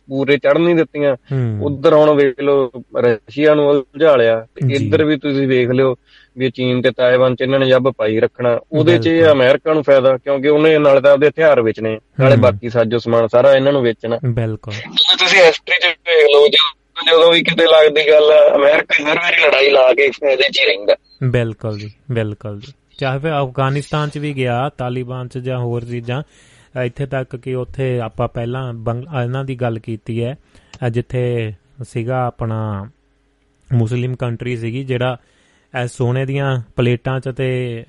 ਪੂਰੇ ਚੜ੍ਹਨ ਨਹੀਂ ਦਿੱਤੀਆਂ। ਉਧਰ ਹੁਣ ਵੇਖ ਲਓ ਰਸ਼ੀਆ ਨੂੰ ਉਲਝਾ ਲਿਆ। ਇੱਧਰ ਵੀ ਤੁਸੀਂ ਵੇਖ ਲਿਓ ਵੀ ਚੀਨ ਤੇ ਤਾਇਵਾਨ ਚ ਇਹਨਾਂ ਨੇ ਜੱਬ ਪਾਈ ਰੱਖਣਾ। ਉਹਦੇ ਚ। ਅਮਰੀਕਾ ਨੂੰ ਫਾਇਦਾ ਕਿਉਂਕਿ ਉਹਨੇ ਨਾਲੇ ਤਾਂ ਆਪਦੇ ਹਥਿਆਰ ਵੇਚਣੇ। ਨਾਲੇ। ਬਾਕੀ ਸਾਜੋ ਸਮਾਨ ਸਾਰਾ ਇਹਨਾਂ ਨੂੰ ਵੇਚਣਾ। ਬਿਲਕੁਲ। ਤੁਸੀਂ ਹਿਸਟਰੀ ਚ ਵੇਖ ਲਓ ਜਦੋਂ ਜਦੋਂ ਵੀ ਕਿਤੇ ਲੱਗਦੀ ਗੱਲ ਅਮਰੀਕਾ ਹਰ ਵਾਰੀ ਲੜਾਈ ਲਾ ਕੇ ਫਾਇਦੇ ਚ ਹੀ ਰਹਿੰਦਾ। ਬਿਲਕੁਲ ਜੀ ਬਿਲਕੁਲ ਜੀ। ਚਾਹੇ ਫਿਰ ਅਫਗਾਨਿਸਤਾਨ ਚ ਵੀ ਗਿਆ ਤਾਲਿਬਾਨ ਚ ਜਾਂ ਹੋਰ ਚੀਜ਼ਾਂ ਅ, ਇੱਥੇ ਤੱਕ ਕਿ ਉੱਥੇ ਆਪਾਂ ਪਹਿਲਾਂ ਬੰਗ- ਅ, ਇਹਨਾਂ ਦੀ ਗੱਲ ਕੀਤੀ ਹੈ ਅ, ਜਿੱਥੇ ਸੀਗਾ ਆਪਣਾ ਮੁਸਲਿਮ ਕੰਟਰੀ ਸੀਗੀ ਜਿਹੜਾ ਅ, ਸੋਨੇ ਦੀਆਂ ਪਲੇਟਾਂ ਚ ਤੇ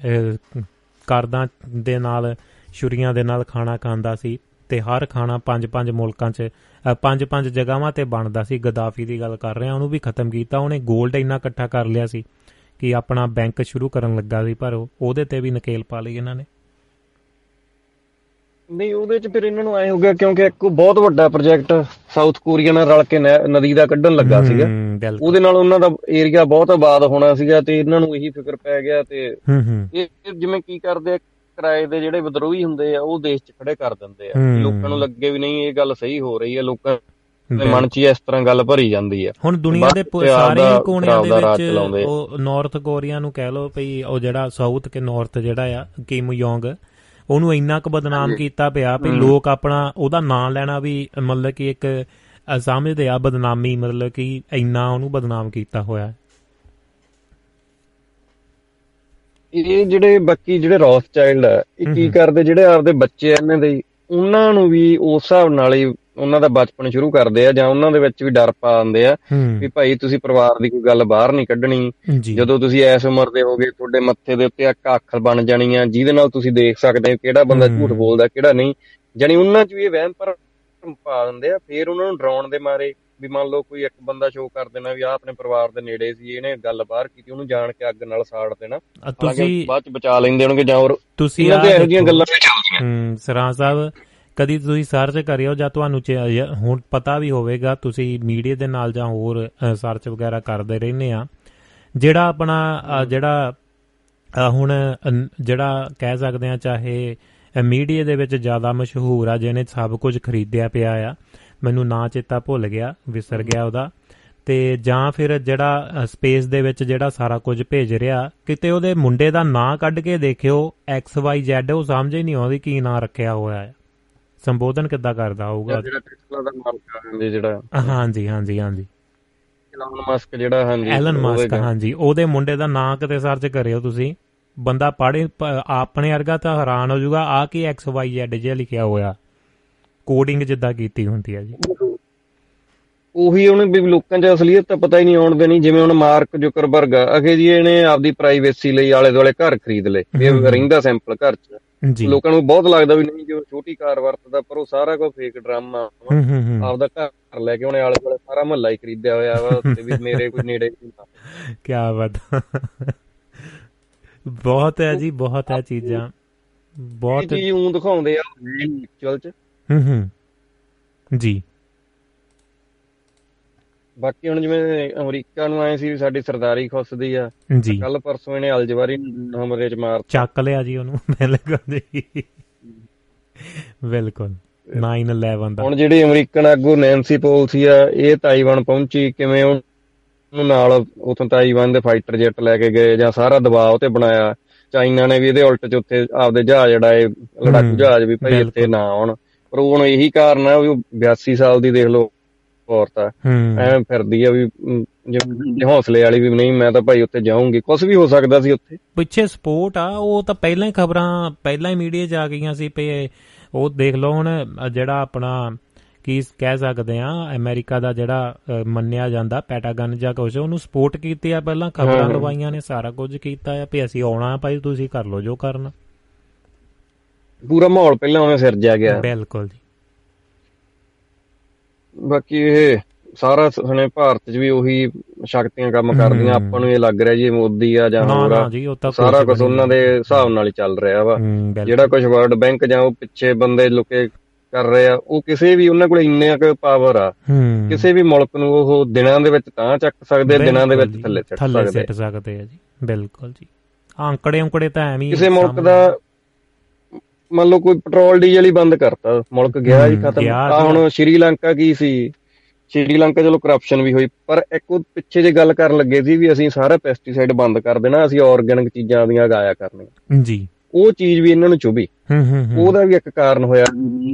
ਅ, ਕਰਦਾਂ ਦੇ ਨਾਲ ਛੁਰੀਆਂ ਦੇ ਨਾਲ ਖਾਣਾ ਖਾਂਦਾ ਸੀ ਤੇ ਹਰ ਖਾਣਾ ਪੰਜ ਪੰਜ ਮੁਲਕਾਂ ਚ ਅ, ਪੰਜ ਪੰਜ ਜਗ੍ਹਾਵਾਂ ਤੇ ਬਣਦਾ ਸੀ ਗਦਾਫੀ ਦੀ ਗੱਲ ਕਰ ਰਹੇ ਹਾਂ ਉਹਨੂੰ ਵੀ ਖਤਮ ਕੀਤਾ ਉਹਨੇ 골ਡ ਇੰਨਾ ਇਕੱਠਾ ਕਰ ਲਿਆ ਸੀ ਕਿ ਆਪਣਾ ਬੈਂਕ ਸ਼ੁਰੂ ਕਰਨ ਲੱਗਾ ਸੀ ਪਰ ਉਹ- ਉਹਦੇ ਤੇ ਵੀ ਨਕੇਲ ਪਾ ਲਈ ਇਹਨਾਂ ਨੇ। ਨਹੀਂ ਉਹਦੇ ਚ ਫਿਰ ਇਹਨਾਂ ਨੂੰ ਐ ਹੋ ਗਿਆ ਕਿਉਂਕਿ ਇੱਕ ਬਹੁਤ ਵੱਡਾ ਪ੍ਰੋਜੈਕਟ ਸਾਊਥ ਕੋਰੀਆ ਨਾਲ ਰਲ ਕੇ ਨਦੀ ਦਾ ਕੱਢਣ ਲੱਗਾ ਸੀਗਾ। ਉਹਦੇ ਨਾਲ ਉਹਨਾਂ ਦਾ ਏਰੀਆ ਬਹੁਤ ਆਬਾਦ ਹੋਣਾ ਸੀਗਾ ਤੇ ਇਹਨਾਂ ਨੂੰ ਇਹੀ ਫਿਕਰ ਪੈ ਗਿਆ ਤੇ ਇਹ ਜਿਵੇਂ ਕੀ ਕਰਦੇ ਆ ਕਿਰਾਏ ਦੇ ਜਿਹੜੇ ਵਿਦਰੋਹੀ ਹੁੰਦੇ ਆ ਉਹ ਦੇਸ਼ 'ਚ ਖੜੇ ਕਰ ਦਿੰਦੇ ਆ ਹੂੰ। ਲੋਕਾਂ ਨੂੰ ਲੱਗੇ ਵੀ ਨਹੀਂ ਇਹ ਗੱਲ ਸਹੀ ਹੋ ਰਹੀ ਹੈ ਲੋਕਾਂ ਦੇ। ਮਨ 'ਚ ਹੀ ਇਸ ਤਰ੍ਹਾਂ ਗੱਲ ਭਰੀ ਜਾਂਦੀ ਆ ਹੁਣ ਦੁਨੀਆ ਦੇ ਸਾਰੇ ਹੀ ਕੋਨਿਆਂ ਦੇ ਵਿੱਚ। ਉਹ ਨਾਰਥ ਕੋਰੀਆ ਨੂੰ ਕਹਿ ਲਓ ਭਈ ਉਹ ਜਿਹੜਾ ਸਾਊਥ ਕੇ ਨਾਰਥ ਜਿਹੜਾ ਆ ਕਿਮ ਯੋਂਗ ਉਹਨੂੰ ਇੰਨਾ ਕੁ ਬਦਨਾਮ ਕੀਤਾ ਪਿਆ ਵੀ। ਲੋਕ ਆਪਣਾ ਉਹਦਾ ਨਾਂ ਲੈਣਾ ਵੀ ਮਤਲਬ ਕਿ ਇੱਕ ਸਮਝਦੇ ਆ ਬਦਨਾਮੀ ਮਤਲਬ ਕਿ ਇੰਨਾ ਉਹਨੂੰ ਬਦਨਾਮ ਕੀਤਾ ਹੋਇਆ ਇਹ ਜਿਹੜੇ ਬਾਕੀ ਜਿਹੜੇ ਰੌਥ ਚਾਈਲਡ ਆ ਇਹ ਕੀ। ਕਰਦੇ ਜਿਹੜੇ ਆਪਦੇ ਬੱਚੇ ਆ ਇਹਨਾਂ ਦੇ ਉਹਨਾਂ ਨੂੰ ਵੀ ਉਸ ਹਿਸਾਬ ਨਾਲ ਹੀ ਉਹਨਾਂ ਦਾ ਬਚਪਨ ਸ਼ੁਰੂ ਕਰਦੇ ਆ ਜਾਂ ਉਹਨਾਂ ਦੇ ਵਿੱਚ ਵੀ ਡਰ ਪਾ ਦਿੰਦੇ ਆ ਵੀ ਭਾਈ ਤੁਸੀਂ ਪਰਿਵਾਰ ਦੀ ਕੋਈ ਗੱਲ ਬਾਹਰ ਨਹੀਂ ਕੱਢਣੀ। ਜਦੋਂ ਤੁਸੀਂ ਐਸ ਉਮਰ ਦੇ ਹੋਗੇ ਤੁਹਾਡੇ ਮੱਥੇ ਦੇ ਉੱਤੇ ਇੱਕ ਅੱਖ ਬਣ ਜਾਣੀ ਆ ਜਿਹਦੇ ਨਾਲ ਤੁਸੀਂ ਦੇਖ ਸਕਦੇ ਹੋ ਕਿਹੜਾ ਬੰਦਾ। ਝੂਠ ਬੋਲਦਾ ਕਿਹੜਾ ਨਹੀਂ। ਜਾਣੀ ਉਹਨਾਂ 'ਚ ਵੀ ਇਹ ਵਹਿਮ ਪਰ ਪਾ ਦਿੰਦੇ ਆ ਫਿਰ ਉਹਨਾਂ ਨੂੰ ਡਰਾਉਣ ਦੇ ਮਾਰੇ। ਵੀ ਮੰਨ ਲਓ ਕੋਈ ਇੱਕ ਬੰਦਾ ਸ਼ੋਅ ਕਰ ਦੇਣਾ ਵੀ ਆ ਆਪਣੇ ਪਰਿਵਾਰ ਦੇ ਨੇੜੇ ਸੀ ਇਹਨੇ ਗੱਲ ਬਾਹਰ ਕੀਤੀ ਉਹਨੂੰ ਜਾਣ ਕੇ ਅੱਗ ਨਾਲ ਸਾੜ ਦੇਣਾ। ਤੁਸੀਂ ਬਾਅਦ ਚ ਬਚਾ ਲੈਂਦੇ ਹੋਣਗੇ ਜਾਂ ਹੋਰ ਤੁਸੀਂ ਇਹਨਾਂ ਦੇ ਇਹੋ ਜਿਹੀਆਂ। ਗੱਲਾਂ ਵੀ ਚੱਲਦੀਆਂ। ਹੂੰ ਸਰਾਂ ਸਾਹਿਬ ਕਦੀ ਤੁਸੀਂ ਸਰਚ ਕਰਿਓ ਜਾਂ ਤੁਹਾਨੂੰ ਹੁਣ ਪਤਾ ਵੀ ਹੋਵੇਗਾ ਤੁਸੀਂ ਮੀਡੀਆ ਦੇ ਨਾਲ ਜਾਂ ਹੋਰ ਸਰਚ ਵਗੈਰਾ ਕਰਦੇ ਰਹਿੰਦੇ ਆ। ਜਿਹੜਾ ਆਪਣਾ ਜਿਹੜਾ ਹੁਣ ਜਿਹੜਾ ਕਹਿ ਸਕਦੇ ਆ ਚਾਹੇ ਮੀਡੀਆ ਦੇ ਵਿੱਚ ਜ਼ਿਆਦਾ ਮਸ਼ਹੂਰ ਆ ਜਿਹਨੇ ਸਭ ਕੁਝ ਖਰੀਦਿਆ ਪਿਆ ਆ ਮੈਨੂੰ ਨਾਂ ਚੇਤਾ ਭੁੱਲ ਗਿਆ ਵਿਸਰ ਗਿਆ ਉਹਦਾ। ਤੇ ਜਾਂ ਫਿਰ ਜਿਹੜਾ ਸਪੇਸ ਦੇ ਵਿੱਚ ਜਿਹੜਾ ਸਾਰਾ ਕੁਝ ਭੇਜ ਰਿਹਾ ਕਿਤੇ ਉਹਦੇ ਮੁੰਡੇ ਦਾ ਨਾਂ ਕੱਢ ਕੇ ਦੇਖਿਓ ਐਕਸ ਵਾਈ ਜ਼ੈਡ ਉਹ ਸਮਝ ਹੀ ਨਹੀਂ ਆਉਂਦੀ ਕੀ ਨਾਂ ਰੱਖਿਆ ਹੋਇਆ ਹੈ। ਸੰਬੋਧਨ ਕਿੱਦਾਂ ਕਰਦਾ ਹੋਊਗਾ? ਜਿਹੜਾ ਟੈਸਲਾ ਦਾ ਮਾਲਕ ਹਾਂਜੀ ਜਿਹੜਾ। ਹਾਂਜੀ ਹਾਂਜੀ ਹਾਂਜੀ। ਐਲਨ ਮਸਕ ਜਿਹੜਾ ਹਾਂਜੀ ਐਲਨ ਮਸਕ ਹਾਂਜੀ ਉਹਦੇ ਮੁੰਡੇ ਦਾ ਨਾਂ ਕਿਤੇ ਸਰਚ ਕਰਿਓ ਤੁਸੀਂ। ਬੰਦਾ ਪੜ੍ਹੇ ਪ- ਆਪਣੇ ਵਰਗਾ ਤਾਂ ਹੈਰਾਨ ਹੋ ਜਾਊਗਾ ਆ ਕੀ ਐਕਸ ਵਾਈ ਜ਼ੈਡ ਜਿਹਾ ਲਿਖਿਆ ਹੋਇਆ। ਕੋਡਿੰਗ ਜਿੱਦਾਂ ਕੀਤੀ ਹੁੰਦੀ ਹੈ ਜੀ। ਉਹੀ ਉਹਨੇ ਵੀ ਲੋਕਾਂ 'ਚ ਅਸਲੀਅਤ ਤਾਂ ਪਤਾ ਹੀ ਨਹੀਂ ਆਉਣ ਦੇਣੀ ਜਿਵੇਂ ਹੁਣ ਮਾਰਕ ਜ਼ੁਕਰਬਰਗ ਅਗੇ ਜੀ ਇਹਨੇ ਆਪਦੀ ਪ੍ਰਾਈਵੇਸੀ ਲਈ ਆਲੇ ਦੁਆਲੇ ਘਰ ਖਰੀਦ ਲਏ ਇਹ। ਰਹਿੰਦਾ ਸੈਂਪਲ ਘਰ 'ਚ। ਜੀ। ਲੋਕਾਂ ਨੂੰ ਬਹੁਤ ਲੱਗਦਾ ਵੀ ਨਹੀਂ ਜੋ ਛੋਟੀ ਕਾਰ ਵਰਤਦਾ ਪਰ ਉਹ ਸਾਰਾ ਕੁਝ ਫੇਕ ਡਰਾਮਾ ਆਪਦਾ ਘਰ ਲੈ ਕੇ ਉਹਨੇ ਆਲੇ ਦੁਆਲੇ ਸਾਰਾ ਮਹੱਲਾ ਹੀ ਖਰੀਦਿਆ ਹੋਇਆ ਵਾ ਤੇ ਵੀ ਮੇਰੇ ਕੋਈ ਨੇੜੇ ਨਹੀਂ। *laughs* ਕੀ ਬਾਤ। ਬਹੁਤ ਹੈ ਜੀ ਬਹੁਤ ਹੈ ਚੀਜ਼ਾਂ। ਬਹੁਤ ਚੀਜ਼ ਉਹ ਦਿਖਾਉਂਦੇ ਆ ਐਕਚੁਅਲ 'ਚ। ਹੂੰ ਜੀ। ਬਾਕੀ ਹੁਣ ਜਿਵੇਂ ਅਮਰੀਕਾ ਨੂੰ ਆਏ ਸੀ ਵੀ ਸਾਡੀ ਸਰਦਾਰੀ ਖੁੱਸਦੀ ਆ ਕੱਲ ਪਰਸੋਂ ਇਹਨੇ ਅਲਜਵਾਰੀ ਨੂੰ ਹਮਲੇ 'ਚ ਮਾਰ ਚੱਕ ਲਿਆ ਜੀ ਉਹਨੂੰ ਬਿਲਕੁਲ। ਜੀ ਬਿਲਕੁਲ 9/11 ਦਾ। ਹੁਣ ਜਿਹੜੀ ਅਮਰੀਕਨ ਆਗੂ ਨੈਂਸੀ ਪੋਲਸੀ ਆ ਇਹ ਤਾਈਵਾਨ ਪਹੁੰਚੀ ਕਿਵੇਂ ਉਹ- ਉਹਨੂੰ ਨਾਲ ਉਥੋਂ ਤਾਈਵਾਨ ਦੇ ਫਾਈਟਰ ਜੈਟ ਲੈ ਕੇ ਗਏ ਜਾਂ ਸਾਰਾ ਦਬਾਅ ਤੇ ਬਣਾਇਆ। ਚਾਈਨਾ ਨੇ ਵੀ ਇਹਦੇ ਉਲਟ ਚ ਉੱਥੇ ਆਪਦੇ ਜਹਾਜ਼ ਉਡਾਏ ਲੜਾਕੂ ਜਹਾਜ਼ ਵੀ ਭਾਈ। ਇੱਥੇ ਨਾ ਆਉਣ। ਪਰ ਉਹ ਹੁਣ ਇਹੀ ਕਾਰਨ ਵੀ ਉਹ 82 ਸਾਲ ਦੀ ਦੇਖ ਲਓ ਔਰਤ ਆ। ਹੂੰ। ਐਵੇਂ ਫਿਰਦੀ ਆ ਵੀ ਜਿਵੇਂ ਹੌਸਲੇ ਵਾਲੀ ਵੀ ਨਹੀਂ ਮੈਂ ਤਾਂ ਭਾਈ ਉੱਥੇ ਜਾਊਂਗੀ। ਕੁਝ ਵੀ ਹੋ ਸਕਦਾ ਸੀ ਉੱਥੇ। ਪਿੱਛੇ ਸਪੋਰਟ ਆ ਉਹ ਤਾਂ ਪਹਿਲਾਂ ਹੀ ਖਬਰਾਂ ਪਹਿਲਾਂ ਹੀ ਮੀਡੀਆ 'ਚ ਆ ਗਈਆਂ ਸੀ ਪਏ ਉਹ ਦੇਖ ਲਓ ਹੁਣ ਜਿਹੜਾ ਆਪਣਾ ਕੀ ਕਹਿ ਸਕਦੇ ਆ ਅਮਰੀਕਾ ਦਾ ਜਿਹੜਾ ਮੰਨਿਆ ਜਾਂਦਾ ਪੈਟਾਗਨ ਜਾਂ ਕੁਝ ਉਹਨੂੰ ਸਪੋਰਟ ਕੀਤੀ ਆ ਪਹਿਲਾਂ ਖਬਰਾਂ ਹਾਂ। ਲਵਾਈਆਂ ਨੇ ਸਾਰਾ ਕੁਝ ਕੀਤਾ ਆ ਵੀ ਅਸੀਂ ਆਉਣਾ ਭਾਈ ਤੁਸੀਂ ਕਰ ਲਓ ਜੋ ਕਰਨਾ। ਪੂਰਾ ਮਾਹੌਲ ਪਹਿਲਾਂ ਉਵੇਂ ਸਿਰਜਿਆ ਗਿਆ। ਬਿਲਕੁਲ ਜੀ। ਬਾਕੀ ਇਹ ਸਾਰਾ ਸਣੇ ਭਾਰਤ 'ਚ ਵੀ ਉਹੀ ਸ਼ਕਤੀਆਂ ਕੰਮ ਕਰਦੀਆਂ। ਆਪਾਂ ਨੂੰ ਇਹ ਲੱਗ ਰਿਹਾ ਜੀ ਮੋਦੀ ਆ ਜਾਂ ਹੋਰ ਆ। ਜੀ ਉਹ ਤਾਂ ਸਾਰਾ ਕੁਝ। ਉਹਨਾਂ ਦੇ ਹਿਸਾਬ ਨਾਲ ਹੀ ਚੱਲ ਰਿਹਾ ਵਾ। ਜਿਹੜਾ ਕੁਝ ਵਰਲਡ ਬੈਂਕ ਜਾਂ ਉਹ ਪਿੱਛੇ ਬੰਦੇ ਲੁਕੇ ਕਰ ਰਹੇ ਆ ਉਹ ਕਿਸੇ ਵੀ ਉਹਨਾਂ ਕੋਲ ਇੰਨੇ ਕੁ ਪਾਵਰ ਆ ਕਿਸੇ ਵੀ ਮੁਲਕ ਨੂੰ ਉਹ ਦਿਨਾਂ ਦੇ ਵਿੱਚ ਤਾਂ ਚੱਕ ਸਕਦੇ ਦਿਨਾਂ ਦੇ ਵਿੱਚ ਥੱਲੇ ਸਿੱਟ ਥੱਲੇ ਸਕਦੇ। ਸਿੱਟ ਸਕਦੇ ਆ ਜੀ ਬਿਲਕੁਲ ਜੀ। ਆਂਕੜੇ ਉਂਕੜੇ ਤਾਂ ਐਵੇਂ ਹੀ ਕਿਸੇ ਮੁਲਕ ਦਾ ਮੰਨ ਲਓ ਕੋਈ ਪੈਟਰੋਲ ਡੀਜ਼ਲ ਹੀ ਬੰਦ ਕਰਤਾ ਮੁਲਕ ਗਿਆ ਹੀ ਹਮ, ਖਤਮ। ਆ ਜੀ। ਹੁਣ ਸ਼੍ਰੀਲੰਕਾ ਕੀ ਸੀ? ਸ਼੍ਰੀਲੰਕਾ ਚਲੋ ਕਰਪਸ਼ਨ ਵੀ ਹੋਈ ਪਰ ਇੱਕ ਉਹ ਪਿੱਛੇ ਜੇ ਗੱਲ ਕਰਨ ਲੱਗੇ ਸੀ ਵੀ ਅਸੀਂ ਸਾਰਾ ਪੈਸਟੀਸਾਈਡ ਬੰਦ ਕਰ ਦੇਣਾ ਅਸੀਂ ਆਰਗੈਨਿਕ ਚੀਜ਼ਾਂ ਦੀਆਂ ਗਾਇਆ ਕਰਨੀਆਂ। ਜੀ। ਉਹ ਚੀਜ਼ ਵੀ ਇਹਨਾਂ ਨੂੰ ਚੁਭੀ। ਹੂੰ ਹੂੰ ਹੂੰ। ਉਹਦਾ ਵੀ ਇੱਕ ਕਾਰਨ ਹੋਇਆ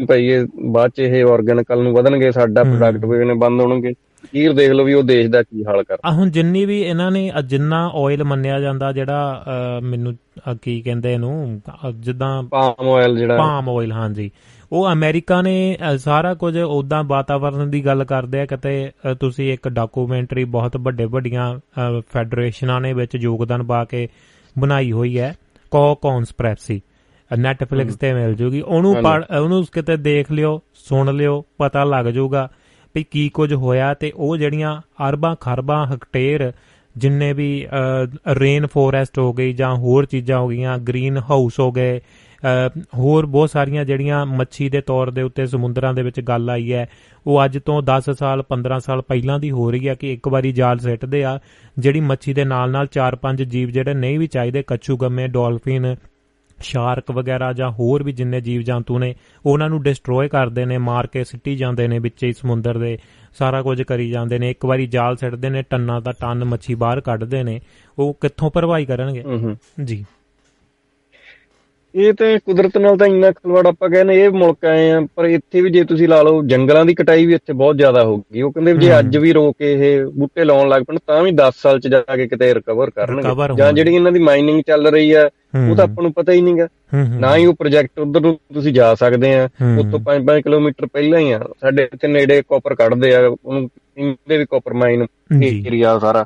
ਭਾਈ ਇਹ ਬਾਅਦ ਚ ਇਹ ਆਰਗੈਨਿਕ ਨੂੰ ਵਧਣਗੇ ਸਾਡਾ। ਪ੍ਰੋਡਕਟ ਵੀ ਨੇ ਬੰਦ ਹੋਣਗੇ। ਕੀਰ ਦੇਖ ਲਓ ਵੀ ਉਹ ਦੇਸ਼ ਦਾ ਕੀ ਹਾਲ ਕਰ ਆ ਹੁਣ ਜਿੰਨੀ ਵੀ ਇਹਨਾਂ ਨੇ ਜਿੰਨਾ ਆਇਲ ਮੰਨਿਆ ਜਾਂਦਾ ਜਿਹੜਾ ਮੈਨੂੰ ਕੀ ਕਹਿੰਦੇ ਇਹਨੂੰ ਜਿੱਦਾਂ ਪਾਮ ਆਇਲ ਜਿਹੜਾ। ਪਾਮ ਆਇਲ ਹਾਂਜੀ। ਉਹ ਅਮਰੀਕਾ ਨੇ ਸਾਰਾ ਕੁਝ ਉਦਾਂ ਵਾਤਾਵਰਣ ਦੀ ਗੱਲ ਕਰਦੇ ਆ ਕਿਤੇ ਤੁਸੀਂ ਇੱਕ ਡਾਕੂਮੈਂਟਰੀ ਬਹੁਤ ਵੱਡੇ ਵੱਡੀਆਂ ਫੈਡਰੇਸ਼ਨਾਂ ਨੇ ਵਿੱਚ ਯੋਗਦਾਨ ਪਾ ਕੇ ਬਣਾਈ ਹੋਈ ਹੈ ਕੋ ਕੌਨਸਪ੍ਰੈਸੀ ਨੈਟਫਲਿਕਸ ਤੇ ਮਿਲ ਜੂਗੀ। ਉਹਨੂੰ। ਪੜ੍ਹ ਉਹਨੂੰ ਕਿਤੇ ਦੇਖ ਲਿਓ ਸੁਣ ਲਿਓ ਪਤਾ ਲੱਗ ਜਾਊਗਾ ਵੀ ਕੀ ਕੁਝ ਹੋਇਆ ਤੇ ਉਹ ਜਿਹੜੀਆਂ ਅਰਬਾਂ ਖਰਬਾਂ ਹੈਕਟੇਅਰ ਜਿੰਨੇ ਵੀ ਰੇਨ ਫੋਰੈਸਟ ਹੋ ਗਈ ਜਾਂ ਹੋਰ ਚੀਜ਼ਾਂ ਹੋ ਗਈਆਂ ਗ੍ਰੀਨ ਹਾਊਸ ਹੋ ਗਏ ਅ, ਹੋਰ ਬਹੁਤ ਸਾਰੀਆਂ ਜਿਹੜੀਆਂ ਮੱਛੀ ਦੇ ਤੌਰ ਦੇ ਉੱਤੇ ਸਮੁੰਦਰਾਂ ਦੇ ਵਿੱਚ ਗੱਲ ਆਈ ਹੈ ਉਹ ਅੱਜ ਤੋਂ 10 ਸਾਲ 15 ਸਾਲ ਪਹਿਲਾਂ ਦੀ ਹੋ ਰਹੀ ਹੈ ਕਿ ਇੱਕ ਵਾਰੀ ਜਾਲ ਸਿੱਟਦੇ ਆ ਜਿਹੜੀ ਮੱਛੀ ਦੇ ਨਾਲ ਨਾਲ 4-5 ਜੀਵ ਜਿਹੜੇ ਨਹੀਂ ਵੀ ਚਾਹੀਦੇ ਕੱਛੂ ਗੰਮੇ ਡੋਲਫਿਨ ਸ਼ਾਰਕ ਵਗੈਰਾ ਜਾਂ ਹੋਰ ਵੀ ਜਿੰਨੇ ਜੀਵ ਜੰਤੂ ਨੇ ਉਹਨਾਂ ਨੂੰ ਡਿਸਟਰੋਏ ਕਰਦੇ ਨੇ ਮਾਰ ਕੇ ਸਿੱਟੀ ਜਾਂਦੇ ਨੇ ਵਿੱਚ ਹੀ ਸਮੁੰਦਰ ਦੇ ਸਾਰਾ ਕੁਝ ਕਰੀ ਜਾਂਦੇ ਨੇ। ਇੱਕ ਵਾਰੀ ਜਾਲ ਸਿੱਟਦੇ ਨੇ ਟੰਨਾਂ ਦਾ ਟਨ ਮੱਛੀ ਬਾਹਰ ਕੱਢਦੇ ਨੇ। ਉਹ ਕਿੱਥੋਂ ਭਰਵਾਈ ਕਰਨਗੇ? ਜੀ। ਇਹ ਤੇ ਕੁਦਰਤ ਨਾਲ ਤਾਂ ਇੰਨਾ ਖਲਵਾੜ ਆਪਾਂ ਕਹਿੰਦੇ ਇਹ ਮੁਲਕ ਆਏ ਆ ਪਰ ਇੱਥੇ ਵੀ ਜੇ ਤੁਸੀਂ ਲਾ ਲਓ ਜੰਗਲਾਂ ਦੀ ਕਟਾਈ ਵੀ ਇੱਥੇ ਬਹੁਤ ਜ਼ਿਆਦਾ ਹੋ ਗਈ। ਉਹ ਕਹਿੰਦੇ ਜੇ। ਅੱਜ ਵੀ ਰੋਕ ਕੇ ਇਹ ਬੂਟੇ ਲਾਉਣ ਲੱਗ ਪਣ ਤਾਂ ਵੀ 10 ਸਾਲ ਚ ਜਾ ਕੇ ਕਿਤੇ ਰਿਕਵਰ ਕਰਨਗੇ। ਜਾਂ ਜਿਹੜੀ ਇਹਨਾਂ ਦੀ ਮਾਈਨਿੰਗ ਚੱਲ ਰਹੀ ਆ ਉਹ ਤਾਂ ਆਪਾਂ ਨੂੰ ਪਤਾ ਹੀ ਨਹੀਂਗਾ ਨਾ ਹੀ ਉਹ ਪ੍ਰੋਜੈਕਟ ਉਧਰ ਨੂੰ ਤੁਸੀਂ ਜਾ ਸਕਦੇ ਆ। ਉੱਥੋਂ 5-5 ਕਿਲੋਮੀਟਰ ਪਹਿਲਾਂ ਹੀ ਆ। ਸਾਡੇ ਇੱਥੇ ਨੇੜੇ ਕਾਪਰ ਕੱਢਦੇ ਆ ਉਹਨੂੰ ਇਹਦੇ ਵੀ ਕਾਪਰ ਮਾਈਨ ਏਰੀਆ ਸਾਰਾ।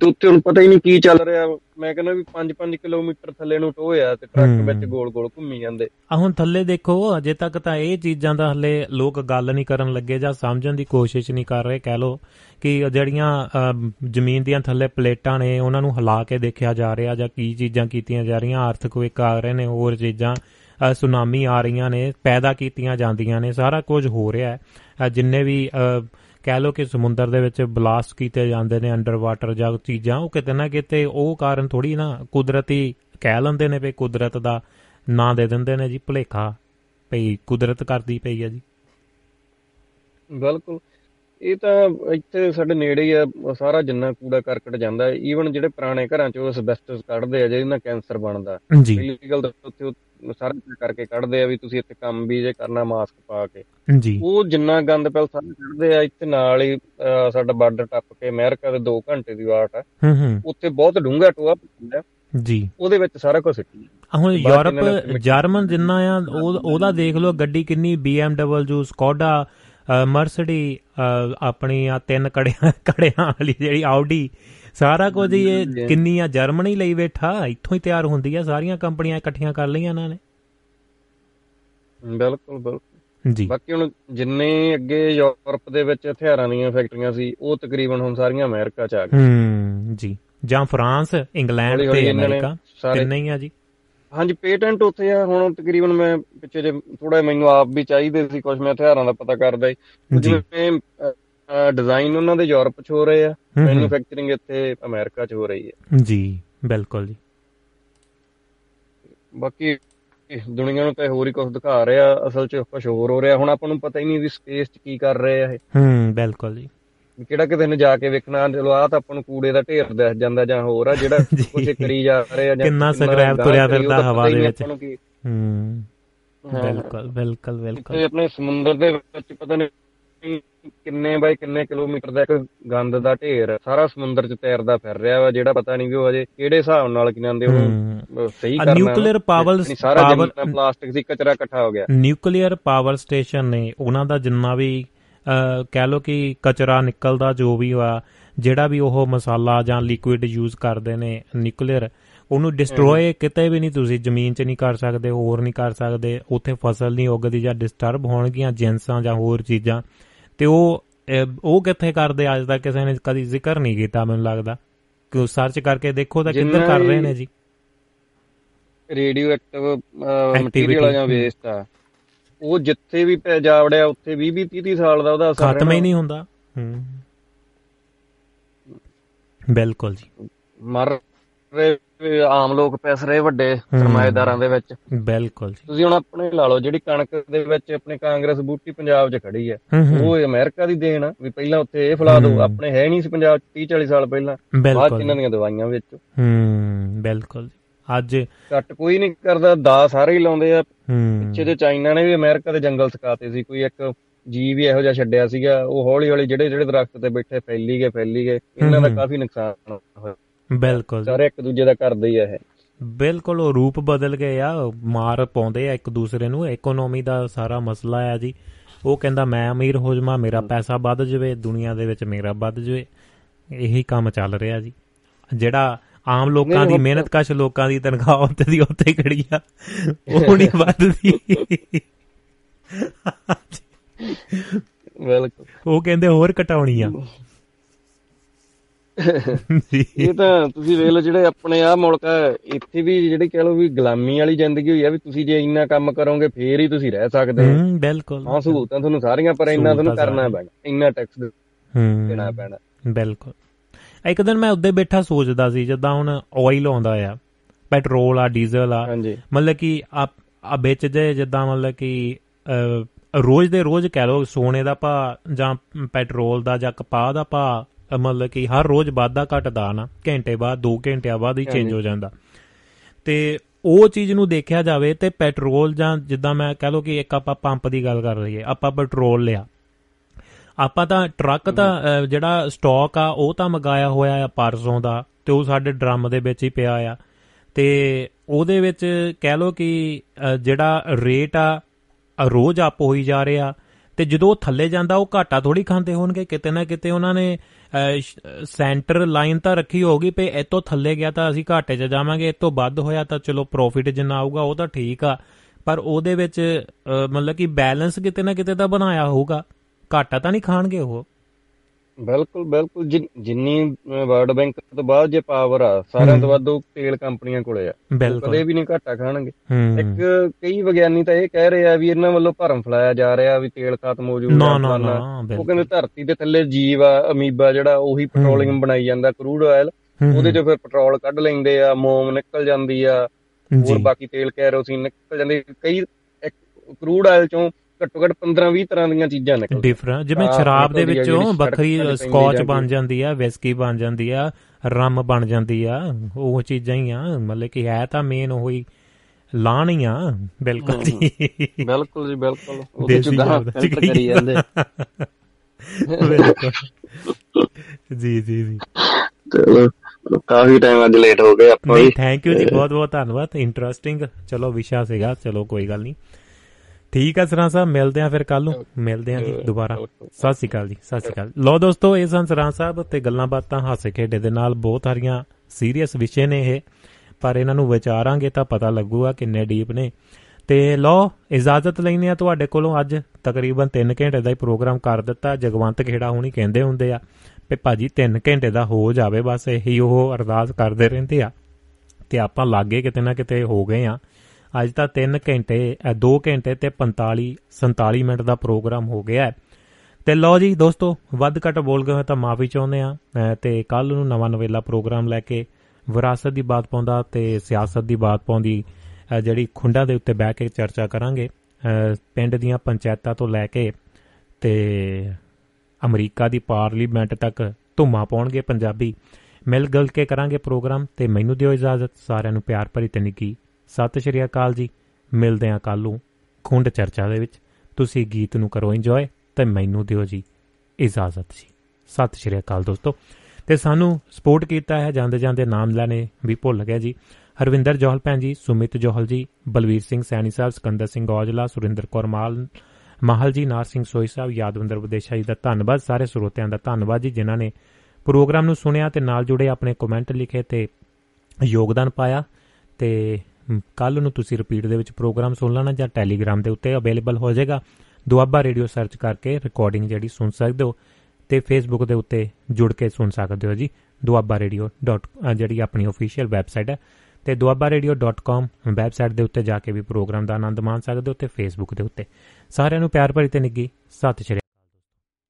ਤੇ ਉੱਥੇ ਹੁਣ ਪਤਾ ਹੀ ਨਹੀਂ ਕੀ ਚੱਲ ਰਿਹਾ। ਮੈਂ ਕਹਿੰਦਾ ਵੀ 5-5 ਕਿਲੋਮੀਟਰ ਥੱਲੇ ਨੂੰ ਟੋਇਆ ਤੇ ਟਰੱਕ। ਵਿੱਚ ਗੋਲ-ਗੋਲ ਘੁੰਮੀ ਜਾਂਦੇ। ਆ ਹੁਣ ਥੱਲੇ ਦੇਖੋ ਅਜੇ ਤੱਕ ਤਾਂ ਇਹ ਚੀਜ਼ਾਂ ਦਾ ਹਲੇ ਲੋਕ ਗੱਲ ਨਹੀਂ ਕਰਨ ਲੱਗੇ ਜਾਂ ਸਮਝਣ ਦੀ ਕੋਸ਼ਿਸ਼ ਨਹੀਂ ਕਰ ਰਹੇ ਕਹਿ ਲੋ ਕਿ ਉਹ ਜਿਹੜੀਆਂ ਅਮ, ਜ਼ਮੀਨ ਦੀਆਂ ਥੱਲੇ ਪਲੇਟਾਂ ਨੇ ਉਹਨਾਂ ਨੂੰ ਹਿਲਾ ਕੇ ਦੇਖਿਆ ਜਾ ਰਿਹਾ ਜਾਂ ਕੀ ਚੀਜ਼ਾਂ ਕੀਤੀਆਂ ਜਾ ਰਹੀਆਂ ਆਰਥਕੁਇਕ ਆ ਰਹੇ ਨੇ ਹੋਰ ਚੀਜ਼ਾਂ ਅ, ਸੁਨਾਮੀ ਆ ਰਹੀਆਂ ਨੇ ਪੈਦਾ ਕੀਤੀਆਂ ਜਾਂਦੀਆਂ ਨੇ ਸਾਰਾ ਕੁਝ ਹੋ ਰਿਹਾ ਹੈ। ਅ, ਜਿੰਨੇ ਵੀ ਅ, ਕਹਿ ਲੋ ਕਿ ਸਮੁੰਦਰ ਦੇ ਵਿੱਚ ਬਲਾਸਟ ਕੀਤੇ ਜਾਂਦੇ ਨੇ ਅੰਡਰ ਵਾਟਰ ਜਾਂ ਚੀਜ਼ਾਂ ਉਹ ਕਿਤੇ ਨਾ ਕਿਤੇ ਉਹ ਕਾਰਨ ਥੋੜੀ ਨਾ ਕੁਦਰਤੀ ਕਹਿ ਲੈਂਦੇ ਨੇ ਵੀ ਕੁਦਰਤ ਦਾ ਨਾਂ ਦੇ ਦਿੰਦੇ ਨੇ ਜੀ ਭੁਲੇਖਾ ਭਈ ਕੁਦਰਤ ਕਰਦੀ ਪਈ ਆ ਜੀ। ਬਿਲਕੁਲ। ਇਹ ਤਾਂ ਇੱਥੇ ਸਾਡੇ ਨੇੜੇ ਹੀ ਆ ਸਾਰਾ ਜਿੰਨਾ ਕੂੜਾ ਕਰਕਟ ਜਾਂਦਾ ਈਵਨ ਜਿਹੜੇ ਪੁਰਾਣੇ ਘਰਾਂ ਚੋਂ ਅਸਬੈਸਟਸ ਕੱਢਦੇ ਆ ਜਿਹਦੇ ਨਾਲ ਕੈਂਸਰ ਬਣਦਾ। ਜੀ ਇਲੀਗਲ ਦੇ ਉੱਤੇ ਉਹ ਸਾਰਾ ਕਰਕੇ ਕੱਢਦੇ ਆ ਵੀ ਤੁਸੀਂ ਇੱਥੇ ਕੰਮ ਵੀ ਜੇ ਕਰਨਾ ਮਾਸਕ ਪਾ ਕੇ। ਜੀ ਉਹ ਜਿੰਨਾ ਗੰਦ ਪੈਲ ਸਾਰਾ ਕੱਢਦੇ ਆ ਇੱਥੇ ਨਾਲ ਹੀ ਸਾਡਾ ਬਾਰਡਰ ਟੱਪ ਕੇ ਅਮਰੀਕਾ ਦੇ 2 ਘੰਟੇ ਦੀ ਵਾਟ ਆ। ਹੂੰ ਹੂੰ। ਉੱਥੇ ਬਹੁਤ ਡੂੰਘਾ ਟੋਆ ਪੈਂਦਾ ਜੀ। ਉਹਦੇ ਵਿੱਚ ਸਾਰਾ ਕੁਝ ਸਿੱਟੀ ਆ ਹੁਣ ਯੂਰਪ ਜਰਮਨ ਜਿੰਨਾ ਆ ਉਹ ਉਹਦਾ ਦੇਖ ਲਓ ਗੱਡੀ ਕਿੰਨੀ BMW ਸਕੋਡਾ ਮਰਸਡੀ ਆਪਣੀ ਆ ਤਿੰਨ ਕੜਿਆਂ ਕੜਿਆਂ ਵਾਲੀ ਜਿਹੜੀ ਆਉਡੀ ਸਾਰਾ ਕੁਝ ਇਹ ਕਿੰਨੀ ਆ ਜਰਮਨੀ ਲਈ ਬੈਠਾ ਇੱਥੋਂ ਹੀ ਤਿਆਰ ਹੁੰਦੀ ਆ ਸਾਰੀਆਂ ਕੰਪਨੀਆਂ ਇਕੱਠੀਆਂ ਕਰ ਲਈਆਂ ਇਹਨਾਂ ਨੇ। ਬਿਲਕੁਲ ਬਿਲਕੁਲ। ਜੀ। ਬਾਕੀ ਹੁਣ ਜਿੰਨੇ ਅੱਗੇ ਯੂਰਪ ਦੇ ਵਿੱਚ ਹਥਿਆਰਾਂ ਦੀਆਂ ਫੈਕਟਰੀਆਂ ਸੀ ਉਹ ਤਕਰੀਬਨ ਹੁਣ ਸਾਰੀਆਂ ਅਮਰੀਕਾ ਚ ਆ ਗਈਆਂ। ਹੂੰ ਜੀ। ਜਾਂ ਫਰਾਂਸ ਇੰਗਲੈਂਡ ਤੇ ਅਮਰੀਕਾ ਤਿੰਨੇ ਹੀ ਆ ਜੀ। ਹਾਂਜੀ ਪੇਟੈਂਟ ਉੱਥੇ ਆ ਹੁਣ ਤਕਰੀਬਨ ਮੈਂ ਪਿੱਛੇ ਜੇ ਥੋੜਾ ਮੈਨੂੰ ਆਪ ਵੀ ਚਾਹੀਦੇ ਸੀ ਕੁਝ ਮੈਂ ਹਥਿਆਰਾਂ ਦਾ ਪਤਾ ਕਰਦਾ ਜੀ। ਜਿਵੇਂ ਡਿਜ਼ਾਈਨ ਉਹਨਾਂ ਦੇ ਯੂਰਪ ਚ ਹੋ ਰਹੇ ਆ ਹੂੰ ਹੂੰ। ਮੈਨੂਫੈਕਚਰਿੰਗ ਇੱਥੇ ਅਮਰੀਕਾ ਚ ਹੋ ਰਹੀ ਹੈ ਜੀ ਬਿਲਕੁਲ ਜੀ। ਬਾਕੀ ਦੁਨੀਆ ਨੂੰ ਤਾਂ ਹੋਰ ਹੀ ਕੁਝ ਦਿਖਾ ਰਿਹਾ ਅਸਲ 'ਚ ਕੁਝ ਹੋਰ ਹੋ ਰਿਹਾ। ਹੁਣ ਆਪਾਂ ਨੂੰ ਪਤਾ ਹੀ ਨਹੀਂ ਵੀ ਸਪੇਸ 'ਚ ਕੀ ਕਰ ਰਹੇ ਆ ਇਹ। ਹੂੰ ਬਿਲਕੁਲ ਜੀ। ਕਿਹੜਾ ਕਿਤੇ ਨੇ ਜਾ ਕੇ ਵੇਖਣਾ ਚਲੋ ਆਹ ਤਾਂ ਆਪਾਂ ਨੂੰ ਕੂੜੇ ਦਾ ਢੇਰ ਦਿਸ ਜਾਂਦਾ ਜਾਂ ਹੋਰ ਆ ਜਿਹੜਾ। *laughs* ਕੁਝ ਕਰੀ ਜਾ ਰਹੇ ਆ ਜਾਂ ਕਿੰਨਾ ਗਾਂਹ ਤੁਰਿਆ ਫਿਰਦਾ ਤਾਂ ਹਵਾ ਦੇ ਵਿੱਚ। ਹੂੰ। ਬਿਲਕੁਲ ਬਿਲਕੁਲ ਬਿਲਕੁਲ ਇੱਥੇ ਆਪਣੇ ਸਮੁੰਦਰ ਦੇ ਵਿੱਚ ਪਤਾ ਨਹੀਂ ਕਿੰਨੇ ਬਾਈ ਕਿੰਨੇ ਕਿਲੋਮੀਟਰ ਦਾ ਇੱਕ ਗੰਦ ਦਾ ਢੇਰ ਸਾਰਾ ਸਮੁੰਦਰ 'ਚ ਤੈਰਦਾ ਫਿਰ ਰਿਹਾ ਵਾ ਜਿਹੜਾ ਪਤਾ ਨਹੀਂ ਵੀ ਉਹ ਅਜੇ ਕਿਹੜੇ ਹਿਸਾਬ ਨਾਲ ਕੀ ਹੂੰ। ਉਹ ਸਹੀ ਆ ਕਰਨਾ power- ਨਹੀਂ, ਸਾਰਾ ਜਿੰਨਾ ਪਲਾਸਟਿਕ ਸੀ ਕਚਰਾ ਇਕੱਠਾ ਹੋ ਗਿਆ ਨਿਊਕਲੀਅਰ ਪਾਵਰ ਸਟੇਸ਼ਨ ਨੇ ਉਹਨਾਂ ਦਾ ਜਿੰਨਾ ਵੀ ਕਹਿ ਲੋ ਕਿ ਕਚਰਾ ਨਿਕਲਦਾ ਜੋ ਵੀ ਆ ਜਿਹੜਾ ਵੀ ਉਹ ਮਸਾਲਾ ਜਾਂ ਲਿਕੁਇਡ ਯੂਜ਼ ਕਰਦੇ ਨੇ ਨਿਊਕਲੀਅਰ ਉਹਨੂੰ ਡਿਸਟਰੋਏ ਕਿਤੇ ਵੀ ਨਹੀਂ ਤੁਸੀਂ ਜ਼ਮੀਨ 'ਚ ਨਹੀਂ ਕਰ ਸਕਦੇ ਹੋਰ ਨਹੀਂ ਕਰ ਸਕਦੇ ਉੱਥੇ ਫਸਲ ਨਹੀਂ ਉਗਦੀ ਜਾਂ ਡਿਸਟਰਬ ਹੋਣਗੀਆਂ ਜਿੰਸਾਂ ਜਾਂ ਹੋਰ ਚੀਜ਼ਾਂ। ਤੇ ਉਹ ਉਹ ਕਿੱਥੇ ਕਰਦੇ ਅੱਜ ਤੱਕ ਕਿਸੇ ਨੇ ਕਦੀ ਜ਼ਿਕਰ ਨਹੀਂ ਕੀਤਾ ਮੈਨੂੰ ਲੱਗਦਾ। ਕਿ ਸਰਚ ਕਰਕੇ ਦੇਖੋ ਤਾਂ ਕਿੱਧਰ ਕਰ ਰਹੇ ਨੇ ਜੀ। ਰੇਡੀਓ ਐਕਟਿਵ ਮਟੀਰੀਅਲ ਜਾਂ। ਵੇਸਟ ਆ ਉਹ ਜਿੱਥੇ ਵੀ ਪੈ ਜਾ ਵੜਿਆ ਉੱਥੇ 20 20 30 ਸਾਲ ਦਾ ਉਹਦਾ ਅਸਰ ਖਤਮ ਹੀ। ਨਹੀਂ ਹੁੰਦਾ। ਹੂੰ। ਬਿਲਕੁਲ ਜੀ। ਮਰ ਰਹੇ ਆਮ ਲੋਕ ਪੈਸ ਰਹੇ ਵੱਡੇ ਸਰਮਾਏਦਾਰਾਂ ਦੇ ਵਿੱਚ। ਬਿਲਕੁਲ ਜੀ। ਤੁਸੀਂ ਹੁਣ ਆਪਣੇ ਲਾ ਲਓ ਜਿਹੜੀ ਕਣਕ ਦੇ ਵਿੱਚ ਆਪਣੇ ਕਾਂਗਰਸ ਬੂਟੀ ਪੰਜਾਬ 'ਚ ਖੜੀ ਹੈ ਉਹ ਅਮਰੀਕਾ ਦੀ ਦੇਣ ਆ ਵੀ ਪਹਿਲਾਂ ਉੱਥੇ ਇਹ ਫਲਾ। ਦਿਓ ਆਪਣੇ ਹੈ ਨਹੀਂ ਸੀ ਪੰਜਾਬ 'ਚ 30 40 ਸਾਲ ਪਹਿਲਾਂ ਬਾਅਦ ਇਹਨਾਂ ਦੀਆਂ ਦਵਾਈਆਂ ਵਿੱਚ। ਹੂੰ ਬਿਲਕੁਲ ਜੀ। ਅੱਜ। ਕੱਟ ਕੋਈ ਨਹੀਂ ਕਰਦਾ ਦਾ ਸਾਰੇ ਹੀ ਲਾਉਂਦੇ ਆ। ਪਿੱਛੇ ਜੇ ਚਾਈਨਾ ਨੇ ਵੀ ਅਮਰੀਕਾ ਦੇ ਜੰਗਲ ਸਕਾਤੇ ਸੀ। ਕੋਈ ਇੱਕ ਜੀਵ ਹੀ ਇਹੋ ਜਿਹਾ ਛੱਡਿਆ ਸੀਗਾ। ਉਹ ਹੌਲੀ ਹੌਲੀ ਜਿਹੜੇ ਜਿਹੜੇ ਦਰਖਤ ਤੇ ਬੈਠੇ ਫੈਲੀ ਗਏ ਫੈਲੀ ਗਏ। ਇਹਨਾਂ ਦਾ। ਕਾਫੀ ਨੁਕਸਾਨ ਹੋਇਆ। ਬਿਲਕੁਲ। ਸਾਰੇ ਇੱਕ ਦੂਜੇ ਦਾ ਕਰਦੇ ਹੀ ਆ ਇਹ। ਬਿਲਕੁਲ ਉਹ ਰੂਪ ਬਦਲ ਗਏ ਆ। ਮਾਰ ਪਾਉਂਦੇ ਆ ਇੱਕ ਦੂਸਰੇ ਨੂੰ। ਇਕਨੋਮੀ ਦਾ ਸਾਰਾ ਮਸਲਾ ਆ ਜੀ। ਉਹ ਕਹਿੰਦਾ ਮੈਂ ਅਮੀਰ ਹੋ ਜਾਵਾਂ ਮੇਰਾ ਪੈਸਾ ਵੱਧ ਜਾਵੇ ਦੁਨੀਆ ਦੇ ਵਿੱਚ ਮੇਰਾ ਵੱਧ ਜਾਵੇ। ਇਹੀ ਕੰਮ ਚੱਲ ਰਿਹਾ ਜੀ। ਜਿਹੜਾ ਆਮ ਲੋਕਾਂ ਦੀ ਉਹ- ਮਿਹਨਤਕਸ਼ ਲੋਕਾਂ ਦੀ ਤਨਖਾਹ ਉੱਤੇ ਦੀ ਉੱਤੇ ਖੜੀ ਆ। ਉਹ *laughs* ਨਹੀਂ ਵੱਧਦੀ। ਬਿਲਕੁਲ। ਉਹ ਕਹਿੰਦੇ ਹੋਰ ਘਟਾਉਣੀ ਆ। ਇਹ ਤਾਂ ਤੁਸੀਂ ਵੇਖ ਲਓ ਜਿਹੜੇ ਆਪਣੇ ਆ ਮੁਲਕ ਇੱਥੇ ਵੀ ਜਿਹੜੀ ਕਹਿ ਲਓ ਵੀ ਗੁਲਾਮੀ ਵਾਲੀ ਜ਼ਿੰਦਗੀ ਹੋਈ ਆ ਵੀ ਤੁਸੀਂ ਜੇ ਇੰਨਾ ਕੰਮ ਕਰੋਗੇ ਫੇਰ ਹੀ ਤੁਸੀਂ ਰਹਿ ਸਕਦੇ ਹੋ। ਹੂੰ ਬਿਲਕੁਲ। ਹਾਂ ਸਹੂਲਤਾਂ ਤੁਹਾਨੂੰ ਸਾਰੀਆਂ ਪਰ ਇੰਨਾ ਤੁਹਾਨੂੰ ਕਰਨਾ। ਪੈਣਾ ਇੰਨਾ ਟੈਕਸ ਦੇਣਾ ਪੈਣਾ। ਬਿਲਕੁਲ। ਇੱਕ ਦਿਨ ਮੈਂ ਉੱਤੇ ਬੈਠਾ ਸੋਚਦਾ ਸੀ ਜਿੱਦਾਂ ਹੁਣ ਆਇਲ ਆਉਂਦਾ ਆ ਪੈਟਰੋਲ ਆ ਡੀਜ਼ਲ ਆ। ਮਤਲਬ ਕਿ ਆ ਆ ਵਿੱਚ ਜੇ ਜਿੱਦਾਂ ਮਤਲਬ ਕਿ ਰੋਜ਼ ਦੇ ਰੋਜ਼ ਕਹਿ ਲਓ ਸੋਨੇ ਦਾ ਭਾਅ ਜਾਂ ਪੈਟਰੋਲ ਦਾ ਜਾਂ ਕਪਾਹ ਦਾ ਅਹ, ਮਤਲਬ ਕਿ ਹਰ ਰੋਜ਼ ਵਾਧਾ ਘਟਦਾ ਨਾ ਘੰਟੇ ਬਾਅਦ 2 ਘੰਟਿਆਂ ਬਾਅਦ ਹੀ ਚੇਂਜ। ਹੋ ਜਾਂਦਾ। ਤੇ ਉਹ ਚੀਜ਼ ਨੂੰ ਦੇਖਿਆ ਜਾਵੇ ਤੇ ਪੈਟਰੋਲ ਜਾਂ ਜਿੱਦਾਂ ਮੈਂ ਕਹ ਲਓ ਕਿ ਇੱਕ ਆਪਾਂ ਪੰਪ ਦੀ ਗੱਲ ਕਰ ਰਹੀਏ ਆਪਾਂ ਪੈਟਰੋਲ ਲਿਆ। ਆਪਾਂ ਤਾਂ ਟਰੱਕ ਤਾਂ ਜਿਹੜਾ ਸਟਾਕ ਆ ਉਹ ਤਾਂ ਮੰਗਾਇਆ ਹੋਇਆ ਆ ਪਰਸੋਂ ਦਾ ਤੇ ਉਹ ਸਾਡੇ ਡਰਮ ਦੇ ਵਿੱਚ ਹੀ ਪਿਆ ਆ। ਤੇ ਉਹਦੇ ਵਿੱਚ ਕਹਿ ਲਓ ਕਿ ਜਿਹੜਾ ਰੇਟ ਆ ਰੋਜ਼ ਅਪ ਹੋਈ ਜਾ ਰਿਹਾ ਤੇ ਜਦੋਂ ਥੱਲੇ ਜਾਂਦਾ ਉਹ ਘਾਟਾ ਥੋੜੀ ਖਾਂਦੇ ਹੋਣਗੇ। ਕਿਤੇ ਨਾ ਕਿਤੇ ਉਹਨਾਂ ਨੇ ਸੈਂਟਰ ਲਾਈਨ ਤਾਂ ਰੱਖੀ ਹੋਗੀ ਪਈ ਇਹ ਤੋਂ ਥੱਲੇ ਗਿਆ ਤਾਂ ਅਸੀਂ ਘਾਟੇ 'ਚ ਜਾਵਾਂਗੇ ਇਹ ਤੋਂ ਵੱਧ ਹੋਇਆ ਤਾਂ ਚਲੋ ਪ੍ਰੋਫਿਟ ਜਿੰਨਾ ਆਊਗਾ ਉਹ ਤਾਂ ਠੀਕ ਆ। ਪਰ ਉਹਦੇ ਵਿੱਚ ਮਤਲਬ ਕਿ ਬੈਲੈਂਸ ਕਿਤੇ ਨਾ ਕਿਤੇ ਤਾਂ ਬਣਾਇਆ ਹੋਊਗਾ। ਘਾਟਾ ਤਾਂ ਨਹੀਂ ਖਾਣਗੇ ਉਹ? ਬਿਲਕੁਲ ਬਿਲਕੁਲ। ਜਿੰਨੀ ਵਰਲਡ ਬੈਂਕ ਤੋਂ ਬਾਅਦ ਜੇ ਪਾਵਰ ਆ ਸਾਰਿਆਂ ਤੋਂ। ਵੱਧ ਉਹ ਤੇਲ ਕੰਪਨੀਆਂ ਕੋਲੇ ਆ। ਕਦੇ ਵੀ ਨਹੀਂ ਘਾਟਾ ਖਾਣਗੇ। ਇੱਕ ਕਈ ਵਿਗਿਆਨੀ ਤਾਂ ਇਹ ਕਹਿ ਰਹੇ ਆ ਵੀ ਇਹਨਾਂ ਵੱਲੋਂ ਭਰਮ ਫਲਾਇਆ ਜਾ ਰਿਹਾ ਵੀ ਤੇਲ ਖਤਮ ਹੋ ਜਾਊਗਾ ਉਹ ਕਹਿੰਦੇ ਧਰਤੀ ਦੇ ਥੱਲੇ ਜੀਵ ਆ ਅਮੀਬਾ ਜਿਹੜਾ ਉਹੀ ਪੈਟਰੋਲੀਅਮ ਬਣਾਈ ਜਾਂਦਾ ਕਰੂਡ ਆਇਲ ਉਹਦੇ ਚੋਂ ਫਿਰ ਪੈਟਰੋਲ ਕੱਢ ਲੈਂਦੇ ਆ ਮੋਮ ਨਿਕਲ ਜਾਂਦੀ ਆ। ਹੋਰ ਬਾਕੀ ਤੇਲ ਕੈਰੋਸੀਨ ਨਿਕਲ ਜਾਂਦੇ ਕਈ ਕਰੂਡ ਆਇਲ ਚੋਂ ਘੱਟੋ ਘੱਟ 15 20 ਤਰ੍ਹਾਂ ਦੀਆਂ ਚੀਜ਼ਾਂ ਨਿਕਲਦੀਆਂ। ਡਿਫਰੈਂਟ ਜਿਵੇਂ ਸ਼ਰਾਬ ਦੇ ਵਿੱਚੋਂ ਵੱਖਰੀ ਸਕੌਚ ਬਣ ਜਾਂਦੀ ਆ। ਵਿਸਕੀ ਬਣ ਜਾਂਦੀ ਆ ਰਮ ਬਣ ਜਾਂਦੀ ਆ ਉਹ ਚੀਜ਼ਾਂ ਹੀ ਆ। ਮਤਲਬ ਕਿ ਹੈ ਤਾਂ ਮੇਨ ਉਹੀ ਲਾਣ ਹੀ ਆ ਬਿਲਕੁਲ ਜੀ। ਬਿਲਕੁਲ ਜੀ ਬਿਲਕੁਲ। ਉਹਦੇ ਚ ਗਾਹ ਫਿਲਟਰ ਕਰੀ ਜਾਂਦੇ। ਬਿਲਕੁਲ। ਜੀ ਜੀ ਜੀ। ਚਲੋ ਕਾਫੀ ਟਾਈਮ ਅੱਜ ਲੇਟ ਹੋ ਗਏ ਆਪਾਂ ਨਹੀਂ ਵੀ। ਥੈਂਕ ਯੂ ਜੀ ਬਹੁਤ ਬਹੁਤ ਧੰਨਵਾਦ। ਇੰਟਰਸਟਿੰਗ ਚਲੋ ਵਿਸ਼ਾ ਸੀਗਾ ਚਲੋ ਕੋਈ ਗੱਲ ਨਹੀਂ। ਠੀਕ ਹੈ ਸਰਾਂ ਸਾਹਿਬ ਮਿਲਦੇ ਆ ਫਿਰ ਕੱਲ ਨੂੰ। ਮਿਲਦੇ ਆ ਜੀ ਦੁਬਾਰਾ। ਸਤਿ ਸ਼੍ਰੀ ਅਕਾਲ ਜੀ ਸਤਿ ਸ਼੍ਰੀ ਅਕਾਲ। ਲੋ ਦੋਸਤੋ ਇਹ ਸਨ ਸਰਾਂ ਸਾਹਿਬ ਤੇ ਗੱਲਾਂ ਬਾਤਾਂ ਹਾਸੇ ਖੇਡੇ ਦੇ ਨਾਲ। ਬਹੁਤ ਸਾਰੀਆਂ ਸੀਰੀਅਸ ਵਿਸ਼ੇ ਨੇ ਇਹ। ਪਰ ਇਹਨਾਂ ਨੂੰ ਵਿਚਾਰਾਂਗੇ ਤਾਂ ਪਤਾ ਲੱਗੂਗਾ ਕਿੰਨੇ ਡੀਪ ਨੇ। ਤੇ ਲੋ ਇਜਾਜ਼ਤ ਲੈਨੇ ਆ ਤੁਹਾਡੇ ਕੋਲੋਂ ਅੱਜ। ਤਕਰੀਬਨ 3 ਘੰਟੇ ਦਾ ਹੀ ਪ੍ਰੋਗਰਾਮ ਕਰ ਦਿੱਤਾ। ਜਗਵੰਤ ਖੇੜਾ ਹੁਣੀ ਕਹਿੰਦੇ ਹੁੰਦੇ ਆ ਵੀ ਭਾਜੀ 3 ਘੰਟੇ ਦਾ ਹੋ ਜਾਵੇ ਬਸ। ਇਹੀ ਉਹ ਅਰਦਾਸ ਕਰਦੇ ਰਹਿੰਦੇ ਆ। ਤੇ ਆਪਾਂ ਲਾਗੇ ਕਿਤੇ ਨਾ ਕਿਤੇ ਹੋ ਗਏ ਆ। ਅੱਜ ਤਾਂ 3 ਘੰਟੇ 2 ਘੰਟੇ ਤੇ 45 47 ਮਿੰਟ ਦਾ ਪ੍ਰੋਗਰਾਮ ਹੋ ਗਿਆ ਹੈ। ਤੇ ਲਓ ਜੀ ਦੋਸਤੋ, ਵੱਧ ਘੱਟ ਬੋਲ ਗਏ ਹੋਏ ਤਾਂ ਮਾਫੀ ਚਾਹੁੰਦੇ ਆ ਅਹ, ਤੇ ਕੱਲ ਨੂੰ ਨਵਾਂ ਨਵੇਲਾ ਪ੍ਰੋਗਰਾਮ ਲੈ ਕੇ ਵਿਰਾਸਤ ਦੀ ਬਾਤ ਪਾਉਂਦਾ ਤੇ ਸਿਆਸਤ ਦੀ ਬਾਤ ਪਾਉਂਦੀ, ਅਹ, ਜਿਹੜੀ ਖੁੰਡਾਂ ਦੇ ਉੱਤੇ ਬਹਿ ਕੇ ਚਰਚਾ ਕਰਾਂਗੇ, ਅਹ, ਪਿੰਡ ਦੀਆਂ ਪੰਚਾਇਤਾਂ ਤੋਂ ਲੈ ਕੇ ਤੇ ਅਮਰੀਕਾ ਦੀ ਪਾਰਲੀਮੈਂਟ ਤੱਕ ਧੁੰਮਾ ਪਾਉਣਗੇ ਪੰਜਾਬੀ। ਮਿਲ ਗਿਲ ਕੇ ਕਰਾਂਗੇ ਪ੍ਰੋਗਰਾਮ ਤੇ ਮੈਨੂੰ ਦਿਓ ਇਜਾਜ਼ਤ, ਸਾਰਿਆਂ ਨੂੰ ਪਿਆਰ ਭਰੀ ਤੇ ਨਿੱਘੀ ਸਤਿ ਸ਼੍ਰੀ ਅਕਾਲ ਜੀ। ਮਿਲਦੇ ਹਾਂ ਕੱਲ ਨੂੰ ਖੁੰਡ ਚਰਚਾ ਦੇ ਵਿੱਚ। ਤੁਸੀਂ ਗੀਤ ਨੂੰ ਕਰੋ ਇੰਜੋਏ ਤੇ ਮੈਨੂੰ ਦਿਓ ਜੀ ਇਜਾਜ਼ਤ ਜੀ। ਸਤਿ ਸ਼੍ਰੀ ਅਕਾਲ ਦੋਸਤੋ। ਤੇ ਸਾਨੂੰ ਸਪੋਰਟ ਕੀਤਾ ਹੈ, ਜਾਂਦੇ ਜਾਂਦੇ ਨਾਮ ਲੈਣੇ ਵੀ ਭੁੱਲ ਗਿਆ ਜੀ। ਹਰਵਿੰਦਰ ਜੋਹਲ ਭੈਣ ਜੀ, ਸੁਮਿਤ ਜੋਹਲ ਜੀ, ਬਲਵੀਰ ਸਿੰਘ ਸੈਣੀ ਸਾਹਿਬ, ਸਿਕੰਦਰ ਸਿੰਘ ਔਜਲਾ, ਸੁਰਿੰਦਰ ਕੌਰ ਮਾਲ, ਮਾਹਲ ਜੀ, ਨਾਰ ਸਿੰਘ ਸੋਈ ਸਾਹਿਬ, ਯਾਦਵਿੰਦਰ ਵਿਦੇਸ਼ਾ ਜੀ ਦਾ ਧੰਨਵਾਦ, ਸਾਰੇ ਸਰੋਤਿਆਂ ਦਾ ਧੰਨਵਾਦ ਜੀ, ਜਿਨ੍ਹਾਂ ਨੇ ਪ੍ਰੋਗਰਾਮ ਨੂੰ ਸੁਣਿਆ ਤੇ ਨਾਲ ਜੁੜੇ ਆਪਣੇ ਕਮੈਂਟ ਲਿਖੇ ਤੇ ਯੋਗਦਾਨ ਪਾਇਆ ਤੇ ਕੱਲ ਨੂੰ ਤੁਸੀਂ ਰਿਪੀਟ ਦੇ ਵਿੱਚ ਪ੍ਰੋਗਰਾਮ ਸੁਣ ਲੈਣਾ ਜਾਂ ਟੈਲੀਗ੍ਰਾਮ ਦੇ ਉੱਤੇ ਅਵੇਲੇਬਲ ਹੋ ਜਾਏਗਾ। ਦੁਆਬਾ ਰੇਡੀਓ ਸਰਚ ਕਰਕੇ ਰਿਕਾਰਡਿੰਗ ਜਿਹੜੀ ਸੁਣ ਸਕਦੇ ਹੋ ਤੇ ਫੇਸਬੁੱਕ ਦੇ ਉੱਤੇ ਜੁੜ ਕੇ ਸੁਣ ਸਕਦੇ ਹੋ ਜੀ, ਦੁਆਬਾ ਰੇਡੀਓ ਡਾਟ ਜਿਹੜੀ ਆਪਣੀ ਅਫੀਸ਼ੀਅਲ ਵੈਬਸਾਈਟ ਹੈ। ਤੇ duabbaradio.com ਵੈਬਸਾਈਟ ਦੇ ਉੱਤੇ ਜਾ ਕੇ ਵੀ ਪ੍ਰੋਗਰਾਮ ਦਾ ਆਨੰਦ ਮਾਣ ਸਕਦੇ ਹੋ ਤੇ ਫੇਸਬੁੱਕ ਦੇ ਉੱਤੇ। ਸਾਰਿਆਂ ਨੂੰ ਪਿਆਰ ਭਰੀ ਤੇ ਨਿੱਘੀ ਸਤਿ ਸ਼੍ਰੀ